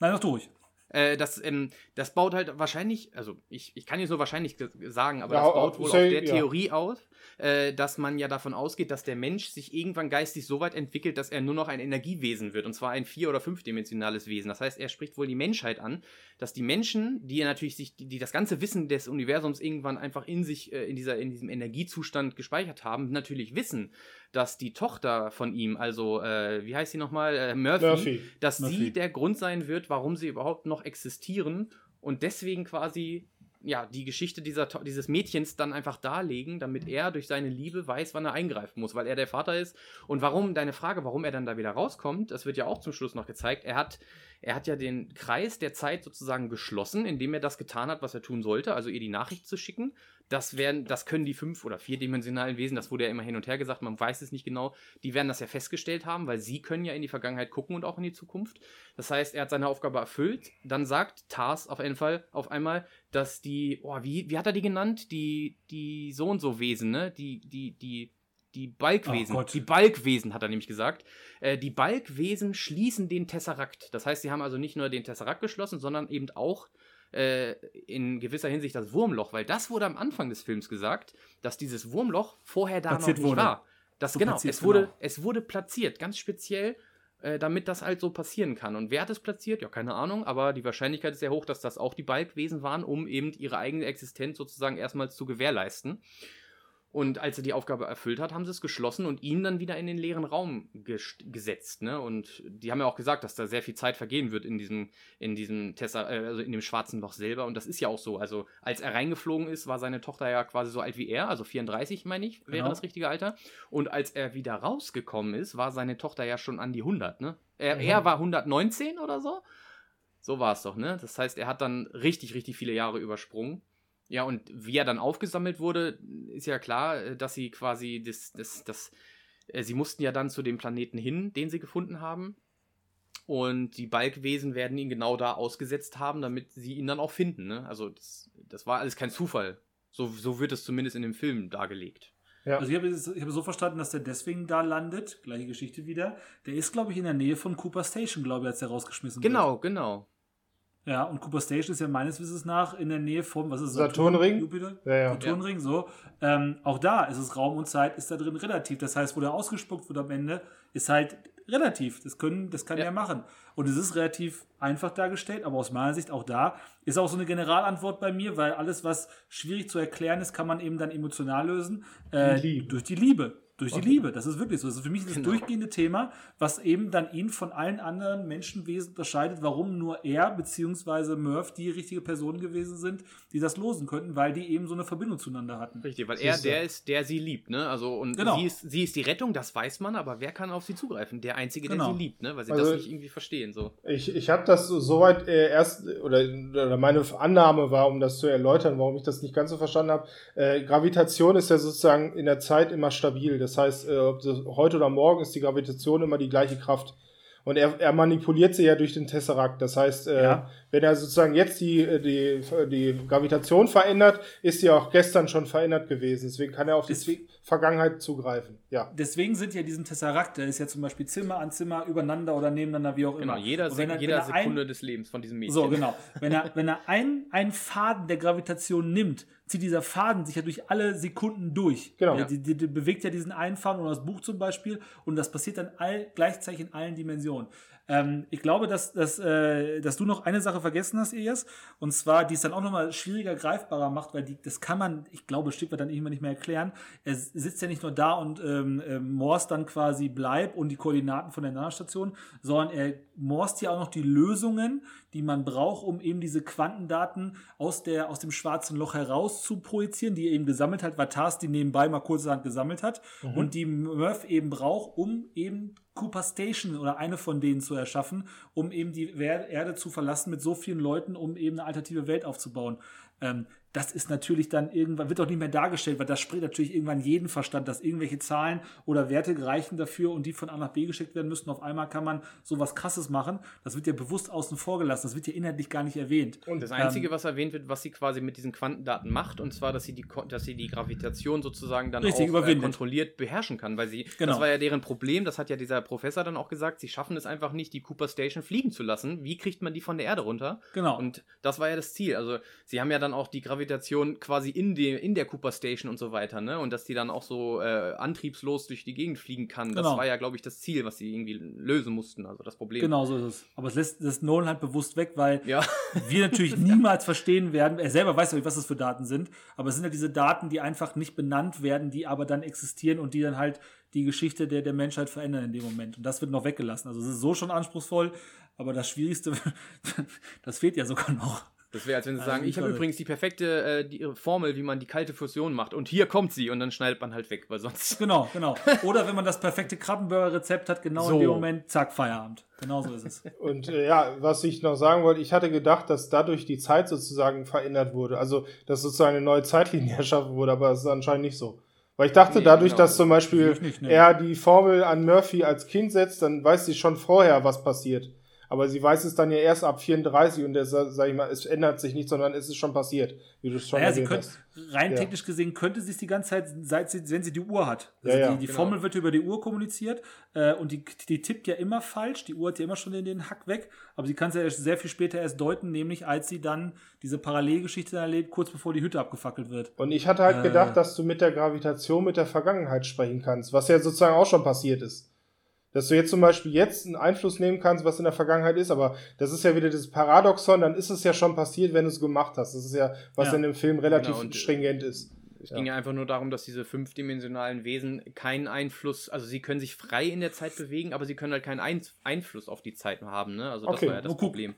Nein, doch durch. Äh, das, ähm, das baut halt wahrscheinlich, also ich, ich kann jetzt nur wahrscheinlich sagen, aber Ja, das baut wohl auf der ja. Theorie aus, äh, dass man ja davon ausgeht, dass der Mensch sich irgendwann geistig so weit entwickelt, dass er nur noch ein Energiewesen wird. Und zwar ein vier- oder fünfdimensionales Wesen. Das heißt, er spricht wohl die Menschheit an, dass die Menschen, die ja natürlich sich, die, die das ganze Wissen des Universums irgendwann einfach in sich, äh, in, dieser, in diesem Energiezustand gespeichert haben, natürlich wissen, dass die Tochter von ihm, also, äh, wie heißt sie nochmal? Äh, Murphy, Murphy. dass Murphy. sie der Grund sein wird, warum sie überhaupt noch existieren und deswegen quasi ja, die Geschichte dieser, dieses Mädchens dann einfach darlegen, damit er durch seine Liebe weiß, wann er eingreifen muss, weil er der Vater ist. Und warum, deine Frage, warum er dann da wieder rauskommt, das wird ja auch zum Schluss noch gezeigt. Er hat, er hat ja den Kreis der Zeit sozusagen geschlossen, indem er das getan hat, was er tun sollte, also ihr die Nachricht zu schicken. Das, werden, das können die fünf- oder vierdimensionalen Wesen, das wurde ja immer hin und her gesagt, man weiß es nicht genau, die werden das ja festgestellt haben, weil sie können ja in die Vergangenheit gucken und auch in die Zukunft. Das heißt, er hat seine Aufgabe erfüllt. Dann sagt Tars auf jeden Fall auf einmal, dass die, oh, wie, wie hat er die genannt? Die, die so und so Wesen, ne? Die, die, die, die Balkwesen. Oh die Balkwesen, hat er nämlich gesagt. Äh, die Balkwesen schließen den Tesserakt. Das heißt, sie haben also nicht nur den Tesserakt geschlossen, sondern eben auch äh, in gewisser Hinsicht das Wurmloch, weil das wurde am Anfang des Films gesagt, dass dieses Wurmloch vorher da Platziert noch nicht wurde. war. Das, So genau, es wurde, genau. es wurde platziert, ganz speziell, äh, damit das halt so passieren kann. Und wer hat es platziert? Ja, keine Ahnung, aber die Wahrscheinlichkeit ist sehr hoch, dass das auch die Balkwesen waren, um eben ihre eigene Existenz sozusagen erstmals zu gewährleisten. Und als er die Aufgabe erfüllt hat, haben sie es geschlossen und ihn dann wieder in den leeren Raum gesetzt. Ne? Und die haben ja auch gesagt, dass da sehr viel Zeit vergehen wird in diesem, in diesem Tessa, äh, also in dem schwarzen Loch selber. Und das ist ja auch so. Also als er reingeflogen ist, war seine Tochter ja quasi so alt wie er, also 34, meine ich, wäre Genau. das richtige Alter. Und als er wieder rausgekommen ist, war seine Tochter ja schon an die 100. Ne? Er, Mhm. er war 119 oder so. So war es doch, ne? Das heißt, er hat dann richtig, richtig viele Jahre übersprungen. Ja, und wie er dann aufgesammelt wurde, ist ja klar, äh, dass sie quasi das, das, das, äh, sie mussten ja dann zu dem Planeten hin, den sie gefunden haben. Und die Balkwesen werden ihn genau da ausgesetzt haben, damit sie ihn dann auch finden. Ne? Also das, das war alles kein Zufall. So, so wird es zumindest in dem Film dargelegt. Ja. Also ich habe, habe so verstanden, dass der deswegen da landet, gleiche Geschichte wieder. Der ist, glaube ich, in der Nähe von Cooper Station, glaube ich, als der rausgeschmissen Genau, genau. wird. Ja, und Cooper Station ist ja meines Wissens nach in der Nähe vom, was ist es, Saturnring? Jupiter? Ja, ja. Saturnring, so. Ähm, auch da ist es Raum und Zeit, ist da drin relativ. Das heißt, wo der ausgespuckt wird am Ende, ist halt relativ. Das können, das kann Ja. er machen. Und es ist relativ einfach dargestellt, aber aus meiner Sicht auch da ist auch so eine Generalantwort bei mir, weil alles, was schwierig zu erklären ist, kann man eben dann emotional lösen. Äh, Die Liebe. Durch die Liebe. Durch die Okay. Liebe. Das ist wirklich so. Das ist für mich das Genau. durchgehende Thema, was eben dann ihn von allen anderen Menschenwesen unterscheidet, warum nur er bzw. Murph die richtige Person gewesen sind, die das losen könnten, weil die eben so eine Verbindung zueinander hatten. Richtig, weil er der ist, der sie liebt, ne? Also und Genau. sie, ist, sie ist die Rettung, das weiß man, aber wer kann auf sie zugreifen? Der Einzige, der Genau. sie liebt, ne? Weil sie Also- das nicht irgendwie verstehen. So. Ich, ich habe das so- soweit äh, erst, oder, oder meine Annahme war, um das zu erläutern, warum ich das nicht ganz so verstanden habe. Äh, Gravitation ist ja sozusagen in der Zeit immer stabil. Das heißt, äh, heute oder morgen ist die Gravitation immer die gleiche Kraft. Und er, er manipuliert sie ja durch den Tesseract. Das heißt, äh, Ja. Wenn er sozusagen jetzt die, äh, die, die Gravitation verändert, ist sie auch gestern schon verändert gewesen. Deswegen kann er auf die Deswegen- Vergangenheit zugreifen. Ja. Deswegen sind ja diesen Tesseract, der ist ja zum Beispiel Zimmer an Zimmer übereinander oder nebeneinander, wie auch Genau, immer. jeder, Und wenn er- jeder er ein- Sekunde des Lebens von diesem Mädchen. So, genau. Wenn er, wenn er ein, einen Faden der Gravitation nimmt, zieht dieser Faden sich ja durch alle Sekunden durch. Genau. Ja, die, die, die bewegt ja diesen einen Faden oder das Buch zum Beispiel und das passiert dann all, gleichzeitig in allen Dimensionen. Ähm, ich glaube, dass, dass, äh, dass du noch eine Sache vergessen hast, Elias, und zwar, die es dann auch nochmal schwieriger greifbarer macht, weil die, das kann man, ich glaube, Stück weit dann irgendwann nicht mehr erklären. Er sitzt ja nicht nur da und ähm, ähm, morst dann quasi Bleib und die Koordinaten von der Nahstation, sondern er morst ja auch noch die Lösungen, die man braucht, um eben diese Quantendaten aus, der, aus dem schwarzen Loch heraus zu projizieren, die er eben gesammelt hat, Vatas die nebenbei mal kurzerhand gesammelt hat und die Murph eben braucht, um eben Cooper Station oder eine von denen zu erschaffen, um eben die Erde zu verlassen mit so vielen Leuten, um eben eine alternative Welt aufzubauen. Ähm, das ist natürlich dann irgendwann, wird doch nicht mehr dargestellt, weil das spricht natürlich irgendwann jeden Verstand, dass irgendwelche Zahlen oder Werte reichen dafür und die von A nach B geschickt werden müssen. Auf einmal kann man sowas krasses machen. Das wird ja bewusst außen vor gelassen. Das wird ja inhaltlich gar nicht erwähnt. Und das Einzige, ähm, was erwähnt wird, was sie quasi mit diesen Quantendaten macht, und zwar, dass sie die, dass sie die Gravitation sozusagen dann auch äh, kontrolliert beherrschen kann, weil sie, genau. das war ja deren Problem, das hat ja dieser Professor dann auch gesagt, sie schaffen es einfach nicht, die Cooper Station fliegen zu lassen. Wie kriegt man die von der Erde runter? Genau. Und das war ja das Ziel. Also sie haben ja dann auch die Gravitation Gravitation quasi in, de, in der Cooper Station und so weiter, ne? Und dass die dann auch so äh, antriebslos durch die Gegend fliegen kann. Das genau. war ja, glaube ich, das Ziel, was sie irgendwie lösen mussten, also das Problem. Genau so ist es. Aber es lässt das Nolan halt bewusst weg, weil ja. *laughs* wir natürlich *laughs* niemals verstehen werden, er selber weiß ja nicht, was das für Daten sind, aber es sind ja diese Daten, die einfach nicht benannt werden, die aber dann existieren und die dann halt die Geschichte der, der Menschheit verändern in dem Moment. Und das wird noch weggelassen. Also es ist so schon anspruchsvoll, aber das Schwierigste, *laughs* das fehlt ja sogar noch. Das wäre, als wenn sie also sagen, ich habe übrigens die perfekte äh, die Formel, wie man die kalte Fusion macht. Und hier kommt sie und dann schneidet man halt weg, weil sonst. *laughs* Genau, genau. Oder wenn man das perfekte Krabbenburger-Rezept hat, genau so. in dem Moment, zack, Feierabend. Genau so ist es. *laughs* Und äh, ja, was ich noch sagen wollte, ich hatte gedacht, dass dadurch die Zeit sozusagen verändert wurde. Also, dass sozusagen eine neue Zeitlinie *laughs* erschaffen wurde, aber es ist anscheinend nicht so. Weil ich dachte, nee, dadurch, genau. dass zum Beispiel nicht, nee. er die Formel an Murphy als Kind setzt, dann weiß sie schon vorher, was passiert. Aber sie weiß es dann ja erst ab 34 und das, sag ich mal, es ändert sich nicht, sondern es ist schon passiert, wie du es schon naja, sie könnte, Rein ja. technisch gesehen könnte sie es die ganze Zeit, seit sie, wenn sie die Uhr hat. Also ja, ja. die, die genau. Formel wird über die Uhr kommuniziert äh, und die, die tippt ja immer falsch. Die Uhr hat ja immer schon den, den Hack weg, aber sie kann es ja sehr viel später erst deuten, nämlich als sie dann diese Parallelgeschichte erlebt, kurz bevor die Hütte abgefackelt wird. Und ich hatte halt äh, gedacht, dass du mit der Gravitation mit der Vergangenheit sprechen kannst, was ja sozusagen auch schon passiert ist dass du jetzt zum Beispiel jetzt einen Einfluss nehmen kannst, was in der Vergangenheit ist, aber das ist ja wieder das Paradoxon, dann ist es ja schon passiert, wenn du es gemacht hast. Das ist ja, was ja. in dem Film relativ genau, stringent ist. Es ja. ging ja einfach nur darum, dass diese fünfdimensionalen Wesen keinen Einfluss, also sie können sich frei in der Zeit bewegen, aber sie können halt keinen Einfluss auf die Zeit haben, ne? Also das okay. war ja das Problem.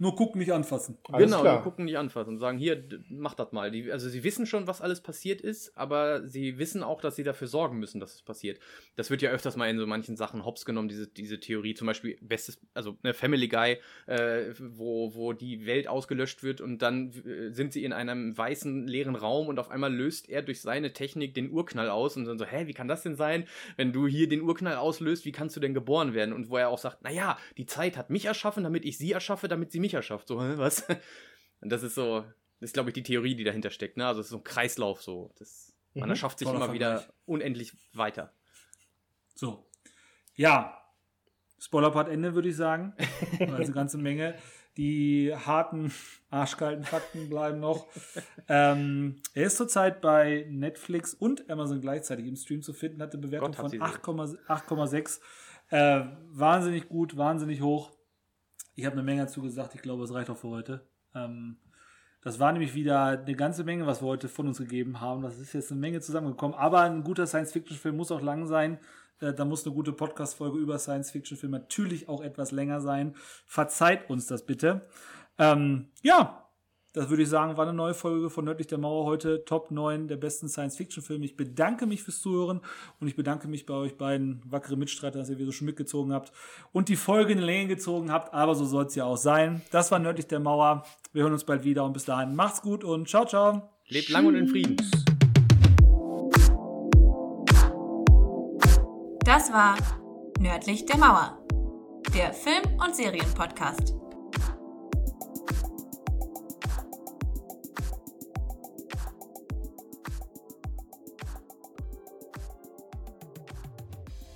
Nur gucken, nicht anfassen. Alles genau, klar. nur gucken, nicht anfassen und sagen, hier, mach das mal. Die, also sie wissen schon, was alles passiert ist, aber sie wissen auch, dass sie dafür sorgen müssen, dass es passiert. Das wird ja öfters mal in so manchen Sachen hops genommen, diese, diese Theorie. Zum Beispiel, bestes, also eine Family Guy, äh, wo, wo die Welt ausgelöscht wird und dann äh, sind sie in einem weißen, leeren Raum und auf einmal löst er durch seine Technik den Urknall aus und dann so, hä, wie kann das denn sein? Wenn du hier den Urknall auslöst, wie kannst du denn geboren werden? Und wo er auch sagt, naja, die Zeit hat mich erschaffen, damit ich sie erschaffe, damit sie mich mich erschafft. So, was? *laughs* Und das ist so, das ist, glaube ich, die Theorie, die dahinter steckt. Ne? Also es ist so ein Kreislauf so. Das, man mhm. erschafft sich Toller immer Vergleich. wieder unendlich weiter. So. Ja. Spoilerpart Ende, würde ich sagen. *laughs* Also eine ganze Menge. Die harten, *laughs* arschkalten Fakten bleiben noch. ähm, er ist zurzeit bei Netflix und Amazon gleichzeitig im Stream zu finden, hat eine Bewertung Gott, von 8,6. Äh, wahnsinnig gut, wahnsinnig hoch. Ich habe eine Menge dazu gesagt. Ich glaube, es reicht auch für heute. Ähm, das war nämlich wieder eine ganze Menge, was wir heute von uns gegeben haben. Das ist jetzt eine Menge zusammengekommen. Aber ein guter Science-Fiction-Film muss auch lang sein. Äh, da muss eine gute Podcast-Folge über Science-Fiction-Film natürlich auch etwas länger sein. Verzeiht uns das bitte. Ähm, ja, das würde ich sagen, war eine neue Folge von Nördlich der Mauer heute. Top 9 der besten Science-Fiction-Filme. Ich bedanke mich fürs Zuhören und ich bedanke mich bei euch beiden wackere Mitstreiter, dass ihr wieder schon mitgezogen habt und die Folge in die Länge gezogen habt. Aber so soll es ja auch sein. Das war Nördlich der Mauer. Wir hören uns bald wieder und bis dahin macht's gut und ciao, ciao. Lebt lang und in Frieden. Das war Nördlich der Mauer, der Film- und Serienpodcast.